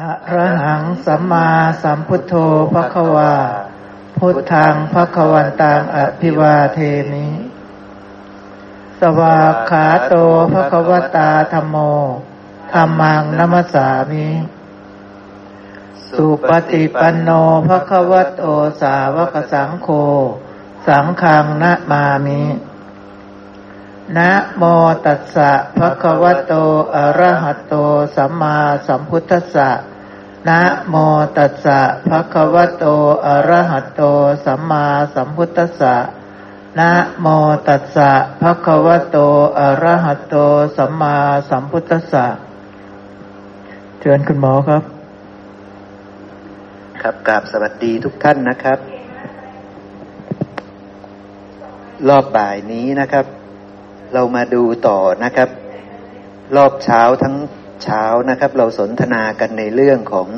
อะระหังสัมมาสัมพุทโธภควา พุทธังภควันตังอภิวาเทมิสวากขาโตภควตาธรรมโมธรรมังนัมสามิสุปฏิปันโนภควโตสาวกสังโฆสังฆังนะมามินะโมตัสสะภะคะวะโต อะระหะโต สัมมาสัมพุทธัสสะ นะโมตัสสะภะคะวะโต อะระหะโต สัมมาสัมพุทธัสสะ นะโมตัสสะภะคะวะโต อะระหะโต สัมมาสัมพุทธัสสะ เชิญคุณหมอครับ ครับกราบสวัสดีทุกท่านนะครับ รอบบ่ายนี้นะครับ เรามาดูต่อนะครับ รอบเช้าทั้ง เช้านะครับ เราสนทนากันในเรื่องของ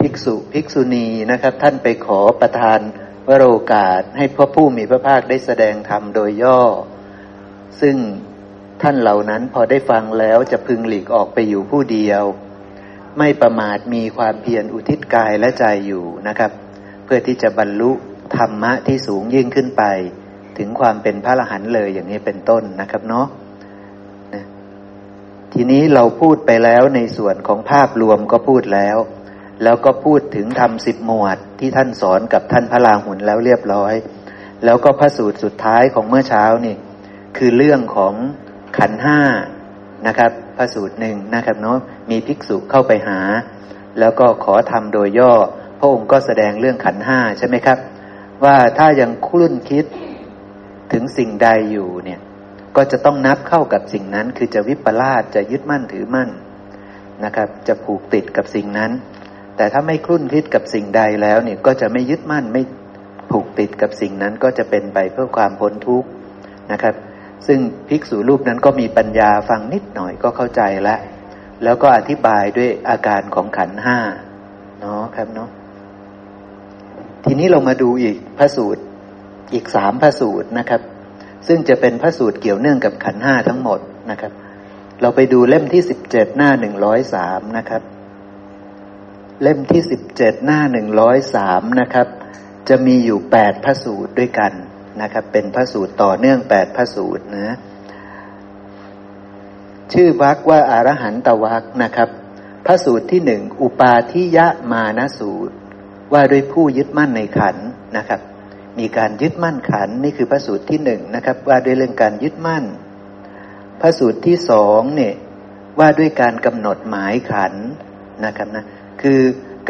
ภิกษุภิกษุณีนะครับ ท่านไปขอประทานวโรกาสให้พระผู้มีพระภาคได้แสดงธรรมโดยย่อ ซึ่งท่านเหล่านั้นพอได้ฟังแล้วจะพึงหลีกออกไปอยู่ผู้เดียว ไม่ประมาทมีความเพียรอุทิศกายและใจอยู่นะครับ เพื่อที่จะบรรลุธรรมะที่สูงยิ่งขึ้นไป ถึงความเป็นพระอรหันต์เลยอย่างนี้เป็นต้นนะครับเนาะ ทีนี้เราพูดไปแล้วในส่วนของภาพรวมก็พูดแล้ว แล้วก็พูดถึงทำสิบหมวดที่ท่านสอนกับท่านพระลาหุนแล้วเรียบร้อย แล้วก็พระสูตรสุดท้ายของเมื่อเช้านี่คือเรื่องของขันห้านะครับพระสูตรหนึ่งนะครับเนาะมีภิกษุเข้าไปหา แล้วก็ขอทำโดยย่อ พระองค์ก็แสดงเรื่องขันห้าใช่ไหมครับ ว่าถ้ายังคลุ่นคิดถึงสิ่งใดอยู่เนี่ย ก็จะต้องนับเข้ากับสิ่งนั้น คือจะวิปลาสจะยึดมั่นถือมั่นนะครับ จะผูกติดกับสิ่งนั้น แต่ถ้าไม่คลุ่นคิดกับสิ่งใดแล้วเนี่ยก็จะไม่ยึดมั่นไม่ผูกติดกับสิ่งนั้นก็จะเป็นไปเพื่อความพ้นทุกข์นะครับ ซึ่งภิกษุรูปนั้นก็มีปัญญาฟังนิดหน่อยก็เข้าใจแล้วแล้วก็อธิบายด้วยอาการของขันห้าเนาะครับเนาะทีนี้เรามาดูอีกพระสูตรอีกสามพระสูตรนะครับ ซึ่งจะเป็นพระสูตรเกี่ยวเนื่องกับขันห้าทั้งหมดนะครับ เราไปดูเล่มที่สิบเจ็ดหน้าหนึ่งร้อยสามนะครับ เล่มที่สิบเจ็ดหน้าหนึ่งร้อยสามนะครับ จะมีอยู่แปดพระสูตรด้วยกันนะครับ เป็นพระสูตรต่อเนื่องแปดพระสูตรนะชื่อวักว่าอารหันตวักนะครับ พระสูตรที่หนึ่งอุปาทิยะมานสูตร ว่าด้วยผู้ยึดมั่นในขันนะครับ มีการยึดมั่นขันนี่คือพระสูตรที่หนึ่งนะครับ ว่าด้วยเรื่องการยึดมั่น พระสูตรที่สองเนี่ยว่าด้วยการกำหนดหมายขันนะครับนะคือ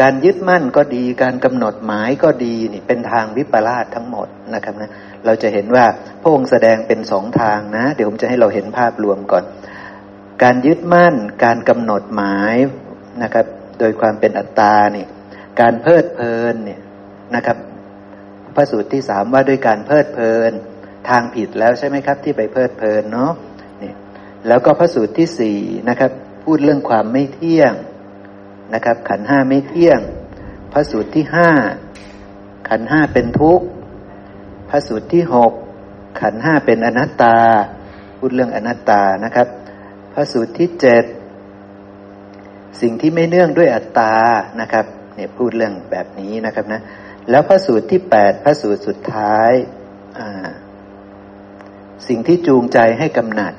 การยึดมั่นก็ดี การกำหนดหมายก็ดีนี่เป็นทางวิปลาสทั้งหมดนะครับนะเราจะเห็นว่าพระองค์แสดงเป็นสองทางนะ เดี๋ยวผมจะให้เราเห็นภาพรวมก่อน การยึดมั่น การกำหนดหมายนะครับ โดยความเป็นอัตตาเนี่ยการเพลิดเพลินเนี่ยนะครับ พระสูตรที่สามว่าด้วยการเพลิดเพลินทางผิดแล้วใช่ไหมครับ ที่ไปเพลิดเพลินเนาะนี่แล้วก็พระสูตรที่สี่นะครับ พูดเรื่องความไม่เที่ยงนะครับ ขันห้าไม่เที่ยง พระสูตรที่ห้าขันห้าเป็นทุกข์พระสูตรที่หกขันห้าเป็นอนัตตา พูดเรื่องอนัตตานะครับ พระสูตรที่เจ็ดสิ่งที่ไม่เนื่องด้วยอัตตานะครับเนี่ยพูดเรื่องแบบนี้นะครับนะ แล้วพระสูตรที่แปดพระสูตรสุดท้าย สิ่งที่จูงใจให้กำหนัด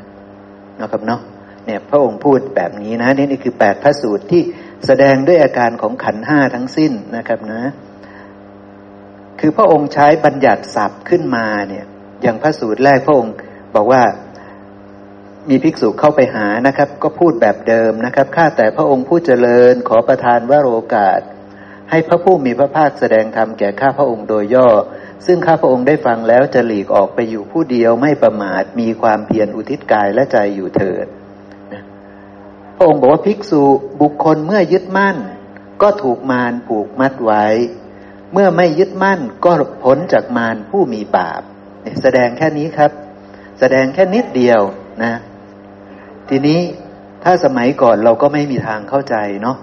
นะครับเนาะเนี่ยพระองค์พูดแบบนี้นะนี่นี่คือแปดพระสูตรที่แสดงด้วยอาการของขันห้าทั้งสิ้นนะครับนะ คือพระองค์ใช้บัญญัติศัพท์ขึ้นมาเนี่ย อย่างพระสูตรแรกพระองค์บอกว่ามีภิกษุเข้าไปหานะครับ ก็พูดแบบเดิมนะครับข้าแต่พระองค์ผู้เจริญขอประทานวโรกาส ให้พระผู้มีพระภาคแสดงธรรมแก่ข้าพระองค์โดยย่อ ซึ่งข้าพระองค์ได้ฟังแล้วจะหลีกออกไปอยู่ผู้เดียวไม่ประมาทมีความเพียรอุทิศกายและใจอยู่เถิดพระองค์บอกว่าภิกษุบุคคลเมื่อยึดมั่น ก็ถูกมารผูกมัดไว้ เมื่อไม่ยึดมั่นก็พ้นจากมารผู้มีบาปแสดงแค่นี้ครับ แสดงแค่นิดเดียวนะ ทีนี้ถ้าสมัยก่อนเราก็ไม่มีทางเข้าใจเนาะ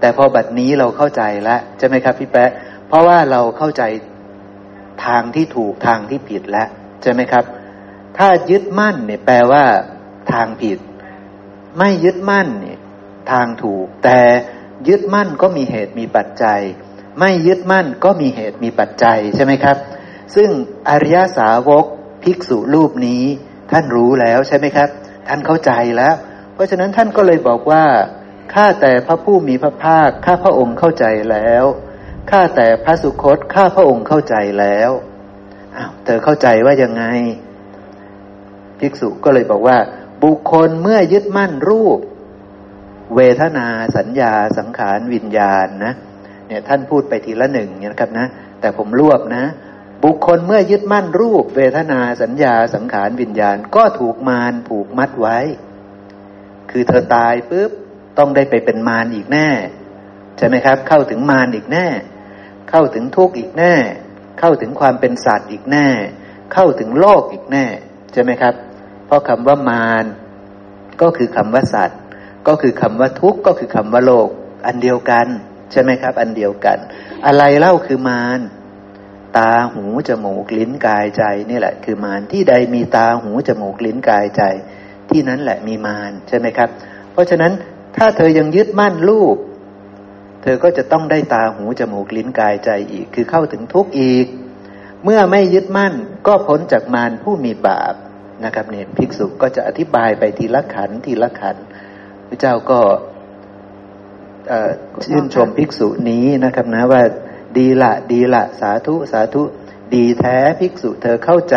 แต่พอบัดนี้เราเข้าใจแล้วใช่ไหมครับพี่แป๊ะเพราะว่าเราเข้าใจทางที่ถูกทางที่ผิดแล้วใช่ไหมครับ ถ้ายึดมั่นเนี่ยแปลว่า ทางผิด ไม่ยึดมั่นเนี่ยทางถูก แต่ยึดมั่นก็มีเหตุมีปัจจัย ไม่ยึดมั่นก็มีเหตุมีปัจจัยใช่ไหมครับ ซึ่งอริยสาวกภิกษุรูปนี้ท่านรู้แล้วใช่ไหมครับ ท่านเข้าใจแล้ว เพราะฉะนั้นท่านก็เลยบอกว่า ข้าแต่พระผู้มีพระภาคข้าพระองค์เข้าใจแล้วข้าแต่พระสุคตข้าพระองค์เข้าใจแล้วอ้าวเธอเข้าใจว่ายังไง ภิกษุก็เลยบอกว่า บุคคลเมื่อยึดมั่นรูป เวทนาสัญญาสังขารวิญญาณนะเนี่ยท่านพูดไปทีละหนึ่งเนี่ยนะครับนะ แต่ผมรวบนะ บุคคลเมื่อยึดมั่นรูป เวทนาสัญญาสังขารวิญญาณ ก็ถูกมารผูกมัดไว้ คือเธอตายปุ๊บ ต้องได้ไปเป็นมารอีกแน่ใช่ไหมครับ เข้าถึงมารอีกแน่ เข้าถึงทุกข์อีกแน่ เข้าถึงความเป็นสัตว์อีกแน่ เข้าถึงโลกอีกแน่ใช่ไหมครับ เพราะคำว่ามารก็คือคำว่าสัตว์ ก็คือคำว่าทุกข์ก็คือคำว่าโลก อันเดียวกัน ใช่ไหมครับ อันเดียวกัน อะไรเล่าคือมารตาหูจมูกลิ้นกายใจนี่แหละ คือมารที่ใดมีตาหูจมูกลิ้นกายใจ ที่นั้นแหละมีมารใช่ไหมครับ เพราะฉะนั้น ถ้าเธอยังยึดมั่นรูป เธอก็จะต้องได้ตาหูจมูกลิ้นกายใจอีก คือเข้าถึงทุกข์อีก เมื่อไม่ยึดมั่นก็พ้นจากมารผู้มีบาปนะครับเนี่ยภิกษุก็จะอธิบายไปทีละขันทีละขันพระเจ้าก็ชื่นชมภิกษุนี้นะครับนะว่าดีละดีละสาธุสาธุดีแท้ภิกษุเธอเข้าใจ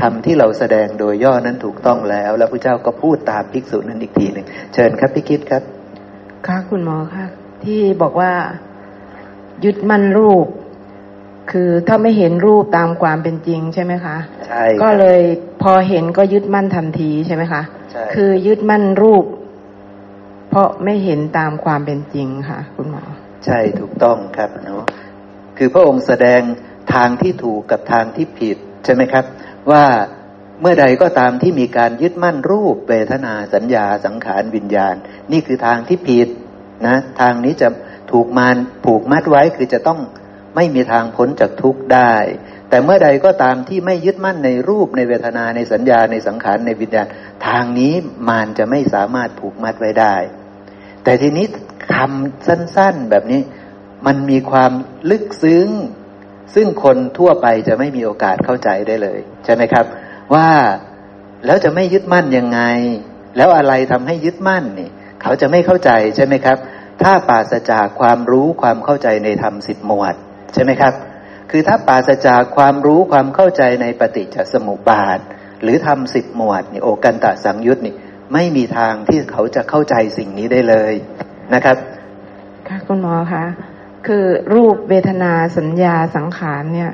ทำที่เราแสดงโดยย่อนั้นถูกต้องแล้ว แล้วพระเจ้าก็พูดตามภิกษุนั้นอีกทีหนึ่งเชิญครับพี่คิดครับ ค่ะคุณหมอค่ะ ที่บอกว่ายึดมั่นรูป คือถ้าไม่เห็นรูปตามความเป็นจริงใช่ไหมคะใช่ก็เลยพอเห็นก็ยึดมั่นทันทีใช่ไหมคะใช่คือยึดมั่นรูป เพราะไม่เห็นตามความเป็นจริงค่ะ คุณหมอ ใช่ถูกต้องครับเนาะคือพระองค์แสดงทางที่ถูกกับทางที่ผิดใช่ไหมครับ ว่าเมื่อใดก็ตามที่มีการยึดมั่นรูปเวทนาสัญญาสังขารวิญญาณ นี่คือทางที่ผิดนะทางนี้จะถูกมารผูกมัดไว้คือจะต้องไม่มีทางพ้นจากทุกข์ได้ แต่เมื่อใดก็ตามที่ไม่ยึดมั่นในรูปในเวทนาในสัญญาในสังขารในวิญญาณ ทางนี้มารจะไม่สามารถผูกมัดไว้ได้ แต่ทีนี้คำสั้น ๆแบบนี้ มันมีความลึกซึ้ง ซึ่งคนทั่วไปจะไม่มีโอกาสเข้าใจได้เลย ใช่ไหมครับ ว่าแล้วจะไม่ยึดมั่นยังไง แล้วอะไรทำให้ยึดมั่นนี่ เขาจะไม่เข้าใจใช่ไหมครับ ถ้าปราศจากความรู้ความเข้าใจในธรรมสิบหมวด ใช่ไหมครับ คือถ้าปราศจากความรู้ความเข้าใจในปฏิจจสมุปบาท หรือทำสิบหมวดนี่โอกันตะสังยุตนี่ไม่มีทางที่เขาจะเข้าใจสิ่งนี้ได้เลยนะครับ ค่ะคุณหมอคะ คือรูปเวทนาสัญญาสังขารเนี่ย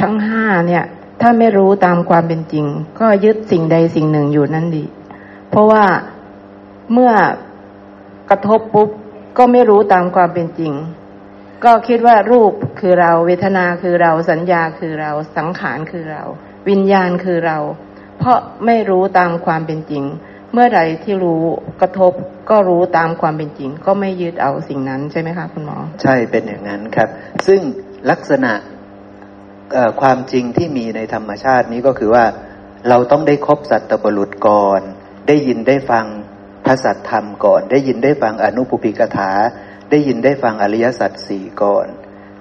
ทั้งห้าเนี่ย ถ้าไม่รู้ตามความเป็นจริง ก็ยึดสิ่งใดสิ่งหนึ่งอยู่นั่นดี เพราะว่าเมื่อกระทบปุ๊บก็ไม่รู้ตามความเป็นจริง ก็คิดว่ารูปคือเราเวทนาคือเราสัญญาคือเราสังขารคือเรา วิญญาณคือเรา เพราะไม่รู้ตามความเป็นจริง เมื่อใดที่รู้กระทบก็รู้ตามความเป็นจริง ก็ไม่ยึดเอาสิ่งนั้นใช่ไหมคะคุณหมอ ใช่เป็นอย่างนั้นครับ ซึ่งลักษณะความจริงที่มีในธรรมชาตินี้ก็คือว่า เราต้องได้คบสัตตบรุษก่อน ได้ยินได้ฟังพระสัตธรรมก่อน ได้ยินได้ฟังอนุปุพิกถา ได้ยินได้ฟังอริยสัจสี่ก่อน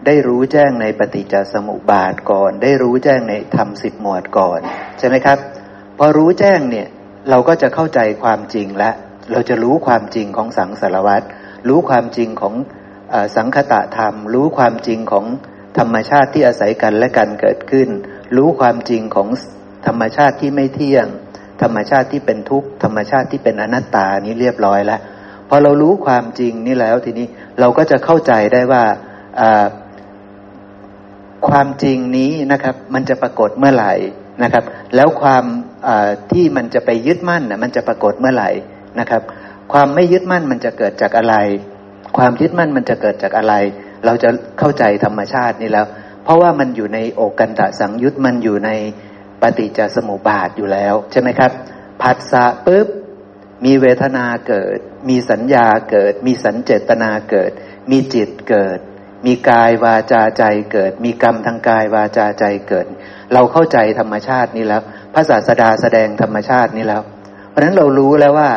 ได้รู้แจ้งในปฏิจจสมุปบาทก่อน ได้รู้แจ้งในธรรมสิบหมวดก่อน ใช่ไหมครับ พอรู้แจ้งเนี่ย เราก็จะเข้าใจความจริงและ เราจะรู้ความจริงของสังสารวัตรรู้ความจริงของอสังคตะธรรม รู้ความจริงของธรรมชาติที่อาศัยกันและกันเกิดขึ้น รู้ความจริงของธรรมชาติที่ไม่เที่ยง ธรรมชาติที่เป็นทุกข์ธรรมชาติที่เป็นอนัตตานี้เรียบร้อยแล้วพอเรารู้ความจริงนี่แล้วทีนี้เราก็จะเข้าใจได้ว่าความจริงนี้นะครับ มันจะปรากฏเมื่อไหร่นะครับ แล้วความ ที่มันจะไปยึดมั่นนะมันจะปรากฏเมื่อไหร่นะครับ ความไม่ยึดมั่นมันจะเกิดจากอะไร ความยึดมั่นมันจะเกิดจากอะไร เราจะเข้าใจธรรมชาตินี้แล้ว เพราะว่ามันอยู่ในโอกันตะสังยุตมันอยู่ในปฏิจจสมุปบาทอยู่แล้วใช่ไหมครับผัสสะปุ๊บมีเวทนาเกิด มีสัญญาเกิด มีสัญเจตนาเกิด มีจิตเกิด มีกายวาจาใจเกิด มีกรรมทางกายวาจาใจเกิด เราเข้าใจธรรมชาตินี้แล้ว พระศาสดาแสดงธรรมชาตินี้แล้ว เพราะฉะนั้นเรารู้แล้วว่า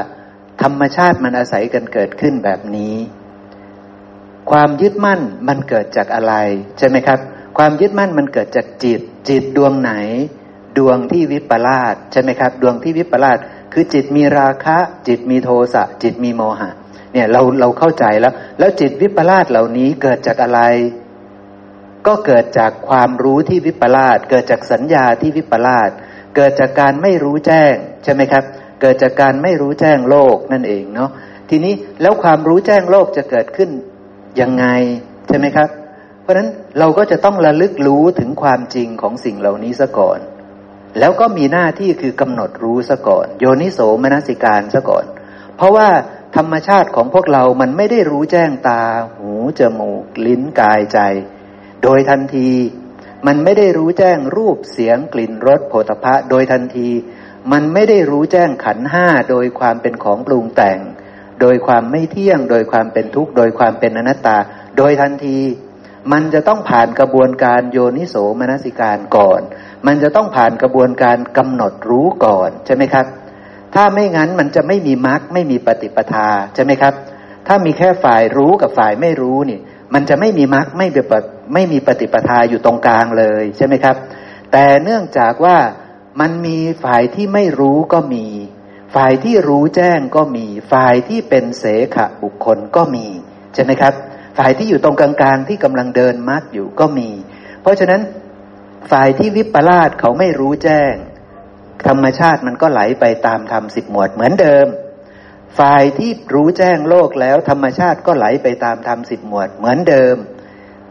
ธรรมชาติมันอาศัยกันเกิดขึ้นแบบนี้ ความยึดมั่นมันเกิดจากอะไร ใช่ไหมครับ ความยึดมั่นมันเกิดจากจิต จิตดวงไหน ดวงที่วิปลาสใช่ไหมครับ ดวงที่วิปลาสคือจิตมีราคะ จิตมีโทสะจิตมีโมหะ เนี่ยเราเราเข้าใจแล้ว แล้วจิตวิปลาสเหล่านี้เกิดจากอะไร ก็เกิดจากความรู้ที่วิปลาสเกิดจากสัญญาที่วิปลาสเกิดจากการไม่รู้แจ้งใช่ไหมครับ เกิดจากการไม่รู้แจ้งโลกนั่นเองเนาะทีนี้แล้วความรู้แจ้งโลกจะเกิดขึ้นยังไงใช่ไหมครับ เพราะฉะนั้นเราก็จะต้องระลึกรู้ถึงความจริงของสิ่งเหล่านี้ซะก่อน แล้วก็มีหน้าที่คือกำหนดรู้ซะก่อน โยนิโสมนสิการซะก่อน เพราะว่าธรรมชาติของพวกเรามันไม่ได้รู้แจ้งตา หูจมูก ลิ้นกายใจ โดยทันที มันไม่ได้รู้แจ้งรูปเสียงกลิ่นรสโผฏฐะโดยทันที มันไม่ได้รู้แจ้งขันห้าโดยความเป็นของปรุงแต่ง โดยความไม่เที่ยง โดยความเป็นทุกข์โดยความเป็นอนัตตา โดยทันที มันจะต้องผ่านกระบวนการโยนิโสมนสิการก่อน มันจะต้องผ่านกระบวนการกำหนดรู้ก่อนใช่ไหมครับ ถ้าไม่งั้นมันจะไม่มีมรรคไม่มีปฏิปทาใช่ไหมครับ ถ้ามีแค่ฝ่ายรู้กับฝ่ายไม่รู้นี่ มันจะไม่มีมรรคไม่ไม่มีปฏิปทาอยู่ตรงกลางเลยใช่ไหมครับ แต่เนื่องจากว่ามันมีฝ่ายที่ไม่รู้ก็มี ฝ่ายที่รู้แจ้งก็มี ฝ่ายที่เป็นเสขะบุคคลก็มีใช่ไหมครับ ฝ่ายที่อยู่ตรงกลางๆที่กำลังเดินมัดอยู่ก็มี เพราะฉะนั้นฝ่ายที่วิปลาสเขาไม่รู้แจ้ง ธรรมชาติมันก็ไหลไปตามธรรมสิบหมวดเหมือนเดิม ฝ่ายที่รู้แจ้งโลกแล้วธรรมชาติก็ไหลไปตามธรรมสิบหมวดเหมือนเดิม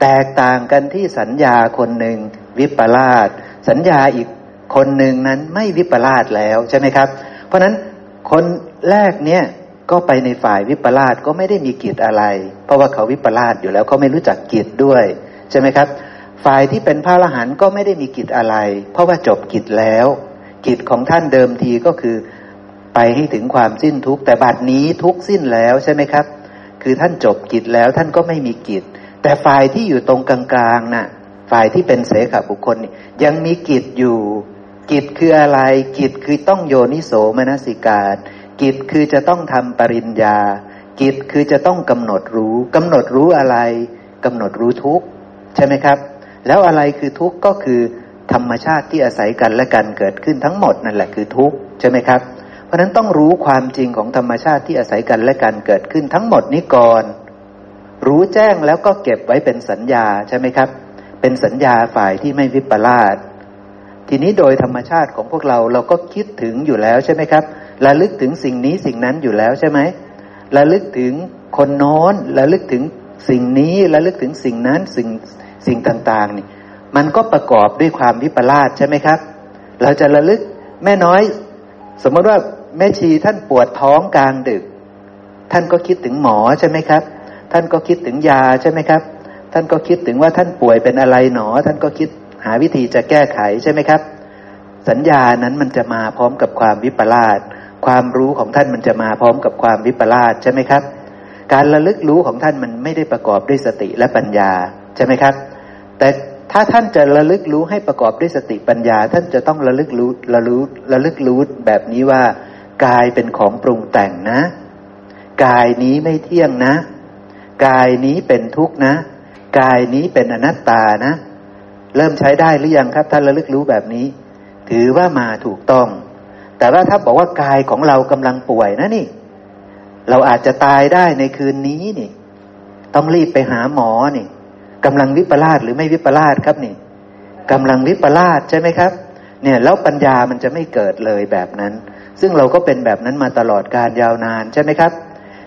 แตกต่างกันที่สัญญาคนหนึ่งวิปลาสสัญญาอีกคนหนึ่งนั้นไม่วิปลาสแล้วใช่ไหมครับ เพราะนั้นคนแรกเนี่ยก็ไปในฝ่ายวิปลาสก็ไม่ได้มีกิจอะไร เพราะว่าเขาวิปลาสอยู่แล้วเขาไม่รู้จักกิจด้วยใช่ไหมครับ ฝ่ายที่เป็นพระอรหันต์ก็ไม่ได้มีกิจอะไร เพราะว่าจบกิจแล้ว กิจของท่านเดิมทีก็คือ ไปให้ถึงความสิ้นทุกข์แต่บัดนี้ทุกสิ้นแล้วใช่ไหมครับ คือท่านจบกิจแล้วท่านก็ไม่มีกิจ แต่ฝ่ายที่อยู่ตรงกลางๆนะ่ะ ฝ่ายที่เป็นเสขบุคคล ยังมีกิจอยู่ กิจคืออะไร กิจคือต้องโยนิโสมนสิการ กิจคือจะต้องทำปริญญา กิจคือจะต้องกำหนดรู้กำหนดรู้อะไรกำหนดรู้ทุกใช่ไหมครับ แล้วอะไรคือทุกข์ก็คือธรรมชาติที่อาศัยกันและกันเกิดขึ้นทั้งหมดนั่นแหละคือทุกข์ใช่ไหมครับ ราะนั้นต้องรู้ความจริงของธรรมชาติที่อาศัยกันและกันเกิดขึ้นทั้งหมดนี้ก่อน รู้แจ้งแล้วก็เก็บไว้เป็นสัญญาใช่ไหมครับ เป็นสัญญาฝ่ายที่ไม่วิปลาสทีนี้โดยธรรมชาติของพวกเราเราก็คิดถึงอยู่แล้วใช่ไหมครับระลึกถึงสิ่งนี้สิ่งนั้นอยู่แล้วใช่ไหมระลึกถึงคนโน้นระลึกถึงสิ่งนี้ระลึกถึงสิ่งนั้นสิ่งสิ่งต่างๆนี่มันก็ประกอบด้วยความวิปลาสใช่ไหมครับ เราจะระลึกแม่น้อย สมมติว่า แม่ชีท่านปวดท้องกลางดึก ท่านก็คิดถึงหมอใช่ไหมครับ ท่านก็คิดถึงยาใช่ไหมครับ ท่านก็คิดถึงว่าท่านป่วยเป็นอะไรหนอ ท่านก็คิดหาวิธีจะแก้ไขใช่ไหมครับ สัญญานั้นมันจะมาพร้อมกับความวิปลาสความรู้ของท่านมันจะมาพร้อมกับความวิปลาสใช่ไหมครับ การระลึกรู้ของท่านมันไม่ได้ประกอบด้วยสติและปัญญาใช่ไหมครับ แต่ถ้าท่านจะระลึกรู้ให้ประกอบด้วยสติปัญญา ท่านจะต้องระลึกรู้ระลึกระลึกรู้แบบนี้ว่า กายเป็นของปรุงแต่งนะ กายนี้ไม่เที่ยงนะ กายนี้เป็นทุกข์นะ กายนี้เป็นอนัตตานะ เริ่มใช้ได้หรือยังครับ ท่านระลึกรู้แบบนี้ ถือว่ามาถูกต้อง แต่ว่าถ้าบอกว่ากายของเรากำลังป่วยนะนี่ เราอาจจะตายได้ในคืนนี้นี่ ต้องรีบไปหาหมอนี่กำลังวิปลาสหรือไม่วิปลาสครับนี่กำลังวิปลาสใช่ไหมครับ เนี่ยแล้วปัญญามันจะไม่เกิดเลยแบบนั้น ซึ่งเราก็เป็นแบบนั้นมาตลอดการยาวนานใช่ไหมครับ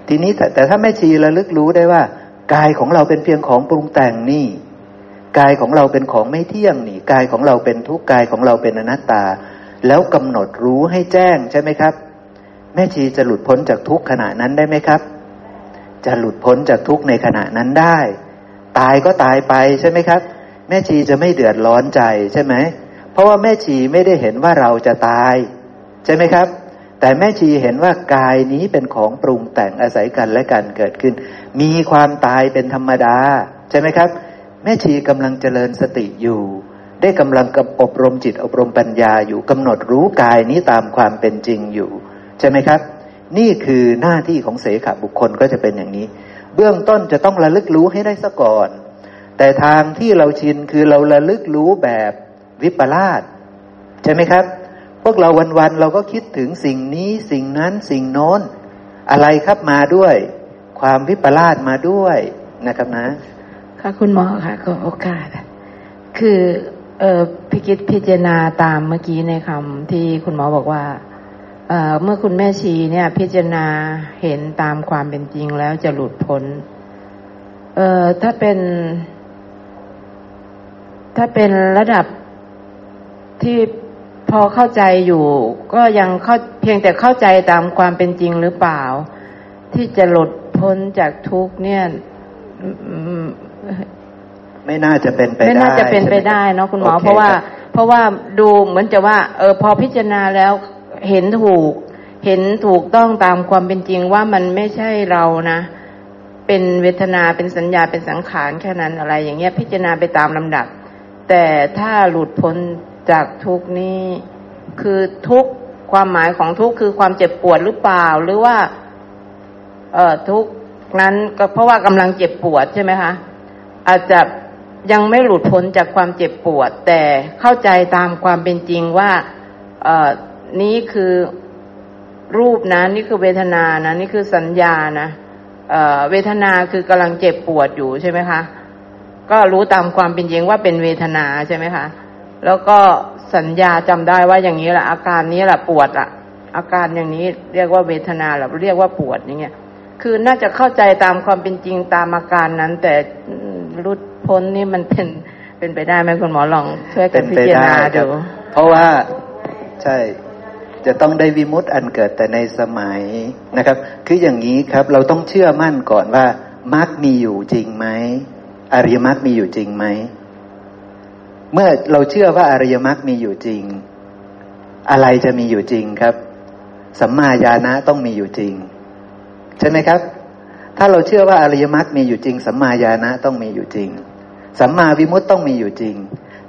ทีนี้แต่ถ้าแม่ชีระลึกรู้ได้ว่ากายของเราเป็นเพียงของปรุงแต่งนี่กายของเราเป็นของไม่เที่ยงนี่กายของเราเป็นทุกกายของเราเป็นอนัตตา แล้วกำหนดรู้ให้แจ้งใช่ไหมครับ แม่ชีจะหลุดพ้นจากทุกขณะนั้นได้ไหมครับ จะหลุดพ้นจากทุกในขณะนั้นได้ ตายก็ตายไปใช่ไหมครับ แม่ชีจะไม่เดือดร้อนใจใช่ไหมเพราะว่าแม่ชีไม่ได้เห็นว่าเราจะตาย ใช่ไหมครับ แต่แม่ชีเห็นว่ากายนี้เป็นของปรุงแต่งอาศัยกันและกันเกิดขึ้น มีความตายเป็นธรรมดา ใช่ไหมครับ แม่ชีกำลังเจริญสติอยู่ ได้กำลังกับอบรมจิตอบรมปัญญาอยู่กำหนดรู้กายนี้ตามความเป็นจริงอยู่ ใช่ไหมครับ นี่คือหน้าที่ของเสขบุคคลก็จะเป็นอย่างนี้ เบื้องต้นจะต้องระลึกรู้ให้ได้ซะก่อน แต่ทางที่เราชินคือเราระลึกรู้แบบวิปลาสใช่ไหมครับ พวกเราวันๆเราก็คิดถึงสิ่งนี้สิ่งนั้นสิ่งโน้น อะไรครับมาด้วย ความวิปลาสมาด้วยนะครับนะ ค่ะคุณหมอค่ะก็โอกาสคือเออพิจิตพิจารณาตามเมื่อกี้ในคำที่คุณหมอบอกว่าเเมื่อคุณแม่ชีเนี่ย พิจารณาเห็นตามความเป็นจริงแล้วจะหลุดพ้น เอ่อถ้าเป็น ถ้าเป็นระดับที่ พอเข้าใจอยู่ ก็ยังเข้าเพียงแต่เข้าใจตามความเป็นจริงหรือเปล่า ที่จะหลุดพ้นจากทุกเนี่ยไม่น่าจะเป็นไปได้ไม่น่าจะเป็นไปได้เนาะคุณหมอ เพราะว่า เพราะว่าดูเหมือนจะว่า เออ พอพิจารณาแล้วเห็นถูก เห็นถูกต้องตามความเป็นจริงว่ามันไม่ใช่เรานะเป็นเวทนาเป็นสัญญาเป็นสังขารแค่นั้นอะไร อย่างเงี้ยพิจารณาไปตามลำดับ แต่ถ้าหลุดพ้น จากทุกนี้ คือทุกความหมายของทุกคือความเจ็บปวดหรือเปล่า หรือว่า เอ่อทุกนั้นก็เพราะว่ากำลังเจ็บปวดใช่ไหมคะอาจจะยังไม่หลุดพ้นจากความเจ็บปวด แต่เข้าใจตามความเป็นจริงว่า เอ่อนี้คือรูปนะนี่คือเวทนานะนี่คือสัญญานะเอ่อเวทนาคือกำลังเจ็บปวดอยู่ใช่ไหมคะ ก็รู้ตามความเป็นจริงว่าเป็นเวทนาใช่ไหมคะ แล้วก็สัญญาจำได้ว่าอย่างนี้แหละอาการนี้แหละปวดอะอาการอย่างนี้เรียกว่าเวทนาหรือเรียกว่าปวดอย่างเงี้ยคือน่าจะเข้าใจตามความเป็นจริงตามอาการนั้น แต่รุดพ้นนี่มันเป็นเป็นไปได้ไหมคุณหมอลองช่วยกันพิจารณาดูเพราะว่าใช่จะต้องได้วิมุตต์อันเกิดแต่ในสมัยนะครับ คืออย่างนี้ครับเราต้องเชื่อมั่นก่อนว่ามรรคมีอยู่จริงไหมอริยมรรคมีอยู่จริงไหม เมื่อเราเชื่อว่าอริยมรรคมีอยู่จริง อะไรจะมีอยู่จริงครับ สัมมาญาณะต้องมีอยู่จริง ใช่ไหมครับ ถ้าเราเชื่อว่าอริยมรรคมีอยู่จริง สัมมาญาณะต้องมีอยู่จริง สัมมาวิมุตต์ต้องมีอยู่จริง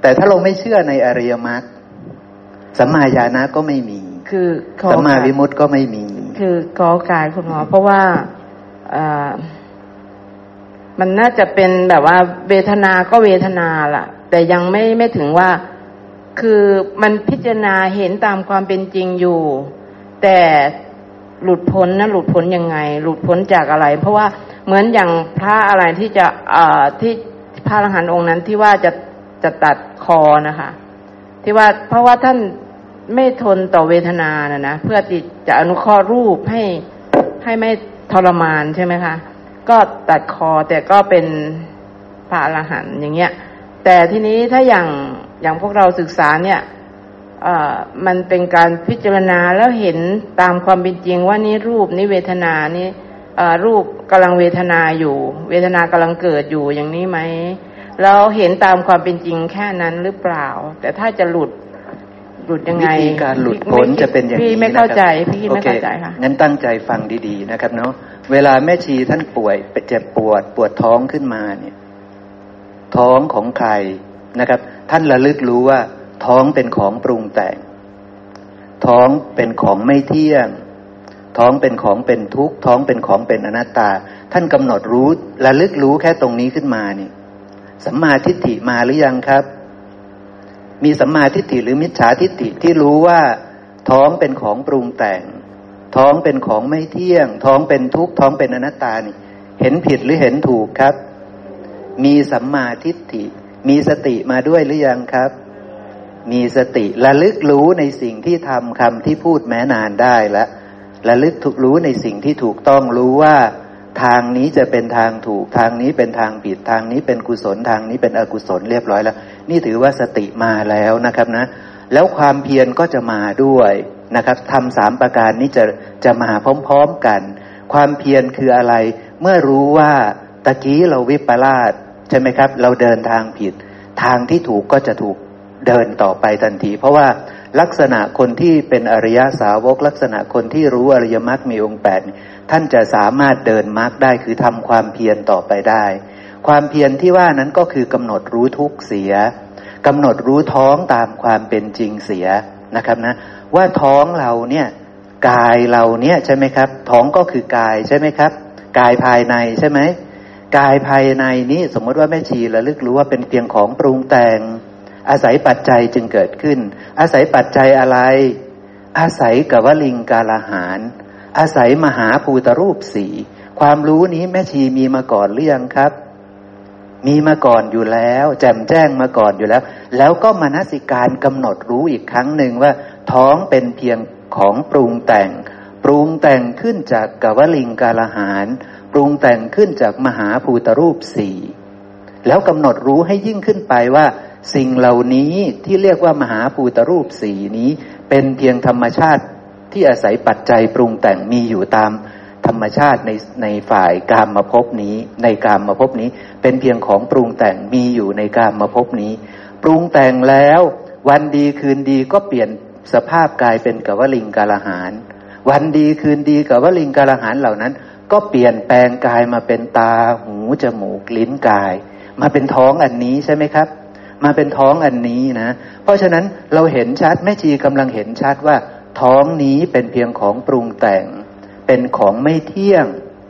แต่ถ้าเราไม่เชื่อในอริยมรรคสัมมาญาณะก็ไม่มี คือสัมมาวิมุตต์ก็ไม่มี คือกอกายคุณหมอเพราะว่ามันน่าจะเป็นแบบว่าเวทนาก็เวทนาล่ะ แต่ยังไม่ไม่ถึงว่าคือมันพิจารณาเห็นตามความเป็นจริงอยู่ แต่หลุดพ้นนะหลุดพ้นยังไง หลุดพ้นจากอะไร เพราะว่าเหมือนอย่างพระอะไรที่จะเอ่อที่พระอรหันต์องค์นั้นที่ว่าจะจะตัดคอนะคะ ที่ว่าเพราะว่าท่านไม่ทนต่อเวทนานะนะเพื่อที่จะอนุเคราะห์รูปให้ให้ไม่ทรมานใช่ไหมคะ ก็ตัดคอแต่ก็เป็นพระอรหันต์อย่างเงี้ย แต่ทีนี้ถ้าอย่างอย่างพวกเราศึกษาเนี่ยมันเป็นการพิจารณาแล้วเห็นตามความเป็นจริงว่านี่รูปนี่เวทนานี่รูปกำลังเวทนาอยู่ เวทนากำลังเกิดอยู่อย่างนี้ไหมแล้วเห็นตามความเป็นจริงแค่นั้นหรือเปล่า แต่ถ้าจะหลุดหลุดยังไงวิธีการหลุดพ้นจะเป็นอย่างนี้พี่ไม่เข้าใจพี่ไม่เข้าใจค่ะงั้นตั้งใจฟังดีๆนะครับเนาะเวลาแม่ชีท่านป่วยเจ็บปวดปวดท้องขึ้นมาเนี่ย ท้องของใครนะครับ ท่านระลึกรู้ว่า ท้องเป็นของปรุงแต่ง ท้องเป็นของไม่เที่ยง ท้องเป็นของเป็นทุกข์ ท้องเป็นของเป็นอนัตตา ท่านกำหนดรู้ระลึกรู้แค่ตรงนี้ขึ้นมานี่สัมมาทิฏฐิมาหรือยังครับ มีสัมมาทิฏฐิหรือมิจฉาทิฏฐิที่รู้ว่า ท้องเป็นของปรุงแต่ง ท้องเป็นของไม่เที่ยง ท้องเป็นทุกข์ ท้องเป็นอนัตตานี่ เห็นผิดหรือเห็นถูกครับ มีสัมมาทิฏฐิ มีสติมาด้วยหรือยังครับ มีสติระลึกรู้ในสิ่งที่ทำคำที่พูดแม้นานได้แล้วระลึกถูกรู้ในสิ่งที่ถูกต้องรู้ว่าทางนี้จะเป็นทางถูกทางนี้เป็นทางผิดทางนี้เป็นกุศลทางนี้เป็นอกุศลเรียบร้อยแล้ว นี่ถือว่าสติมาแล้วนะครับนะ แล้วความเพียรก็จะมาด้วยนะครับทำสามประการนี้จะจะมาพร้อมๆกัน ความเพียรคืออะไร เมื่อรู้ว่าตะกี้เราวิปลาส ใช่ไหมครับ เราเดินทางผิด ทางที่ถูกก็จะถูกเดินต่อไปทันที เพราะว่าลักษณะคนที่เป็นอริยสาวก ลักษณะคนที่รู้อริยมรรคมีองค์แปดท่านจะสามารถเดินมรรคได้คือทำความเพียรต่อไปได้ ความเพียรที่ว่านั้นก็คือกำหนดรู้ทุกเสียกำหนดรู้ท้องตามความเป็นจริงเสียนะครับนะว่าท้องเราเนี่ยกายเราเนี่ยใช่ไหมครับ ท้องก็คือกายใช่ไหมครับ กายภายในใช่ไหม กายภายในนี้สมมติว่าแม่ชีระลึกรู้ว่าเป็นเพียงของปรุงแต่ง อาศัยปัจจัยจึงเกิดขึ้น อาศัยปัจจัยอะไร อาศัยกวลิงกาลาหาร อาศัยมหาภูตรูปสีความรู้นี้แม่ชีมีมาก่อนหรือยังครับ มีมาก่อนอยู่แล้ว แจ่มแจ้งมาก่อนอยู่แล้ว แล้วก็มานสิการกำหนดรู้อีกครั้งหนึ่งว่า ท้องเป็นเพียงของปรุงแต่ง ปรุงแต่งขึ้นจากกวลิงกาลหาร รุงแต่งขึ้นจากมหาภูตรูปสี่แล้วกำหนดรู้ให้ยิ่งขึ้นไปว่า สิ่งเหล่านี้ที่เรียกว่ามหาภูตรูปสีนี้ เป็นเพียงธรรมชาติที่อาศัยปัจจัยปรุงแต่งมีอยู่ตามธรรมชาติในในฝ่ายกามมาพบนี้ ในกามมาพบนี้ เป็นเพียงของปรุงแต่งมีอยู่ในกามมาพบนี้ ปรุงแต่งแล้ว วันดีคืนดีก็เปลี่ยนสภาพกายเป็นกวลิงกาลหารวันดีคืนดีกวลิงกาลหารเหล่านั้น ก็เปลี่ยนแปลงกายมาเป็นตาหูจมูกลิ้นกาย มาเป็นท้องอันนี้ใช่ไหมครับ มาเป็นท้องอันนี้นะ เพราะฉะนั้นเราเห็นชัดแม่ชีกำลังเห็นชัดว่า ท้องนี้เป็นเพียงของปรุงแต่ง เป็นของไม่เที่ยง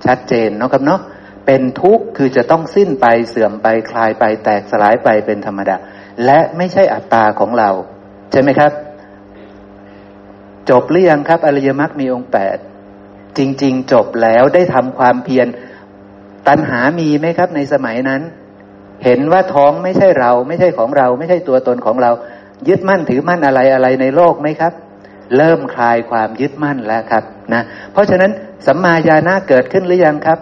ชัดเจนเนาะครับเนาะเป็นทุกข์คือจะต้องสิ้นไปเสื่อมไปคลายไปแตกสลายไปเป็นธรรมดา และไม่ใช่อัตตาของเรา ใช่ไหมครับ จบหรือยังครับอริยมรรคมีองค์แปด จริง ๆ จบแล้วได้ทำความเพียรตัณหามีไหมครับ ในสมัยนั้น เห็นว่าท้องไม่ใช่เรา ไม่ใช่ของเรา ไม่ใช่ตัวตนของเรา ยึดมั่นถือมั่นอะไรอะไรในโลกไหมครับ เริ่มคลายความยึดมั่นแล้วครับนะเพราะฉะนั้นสัมมาญาณะเกิดขึ้นหรือยังครับ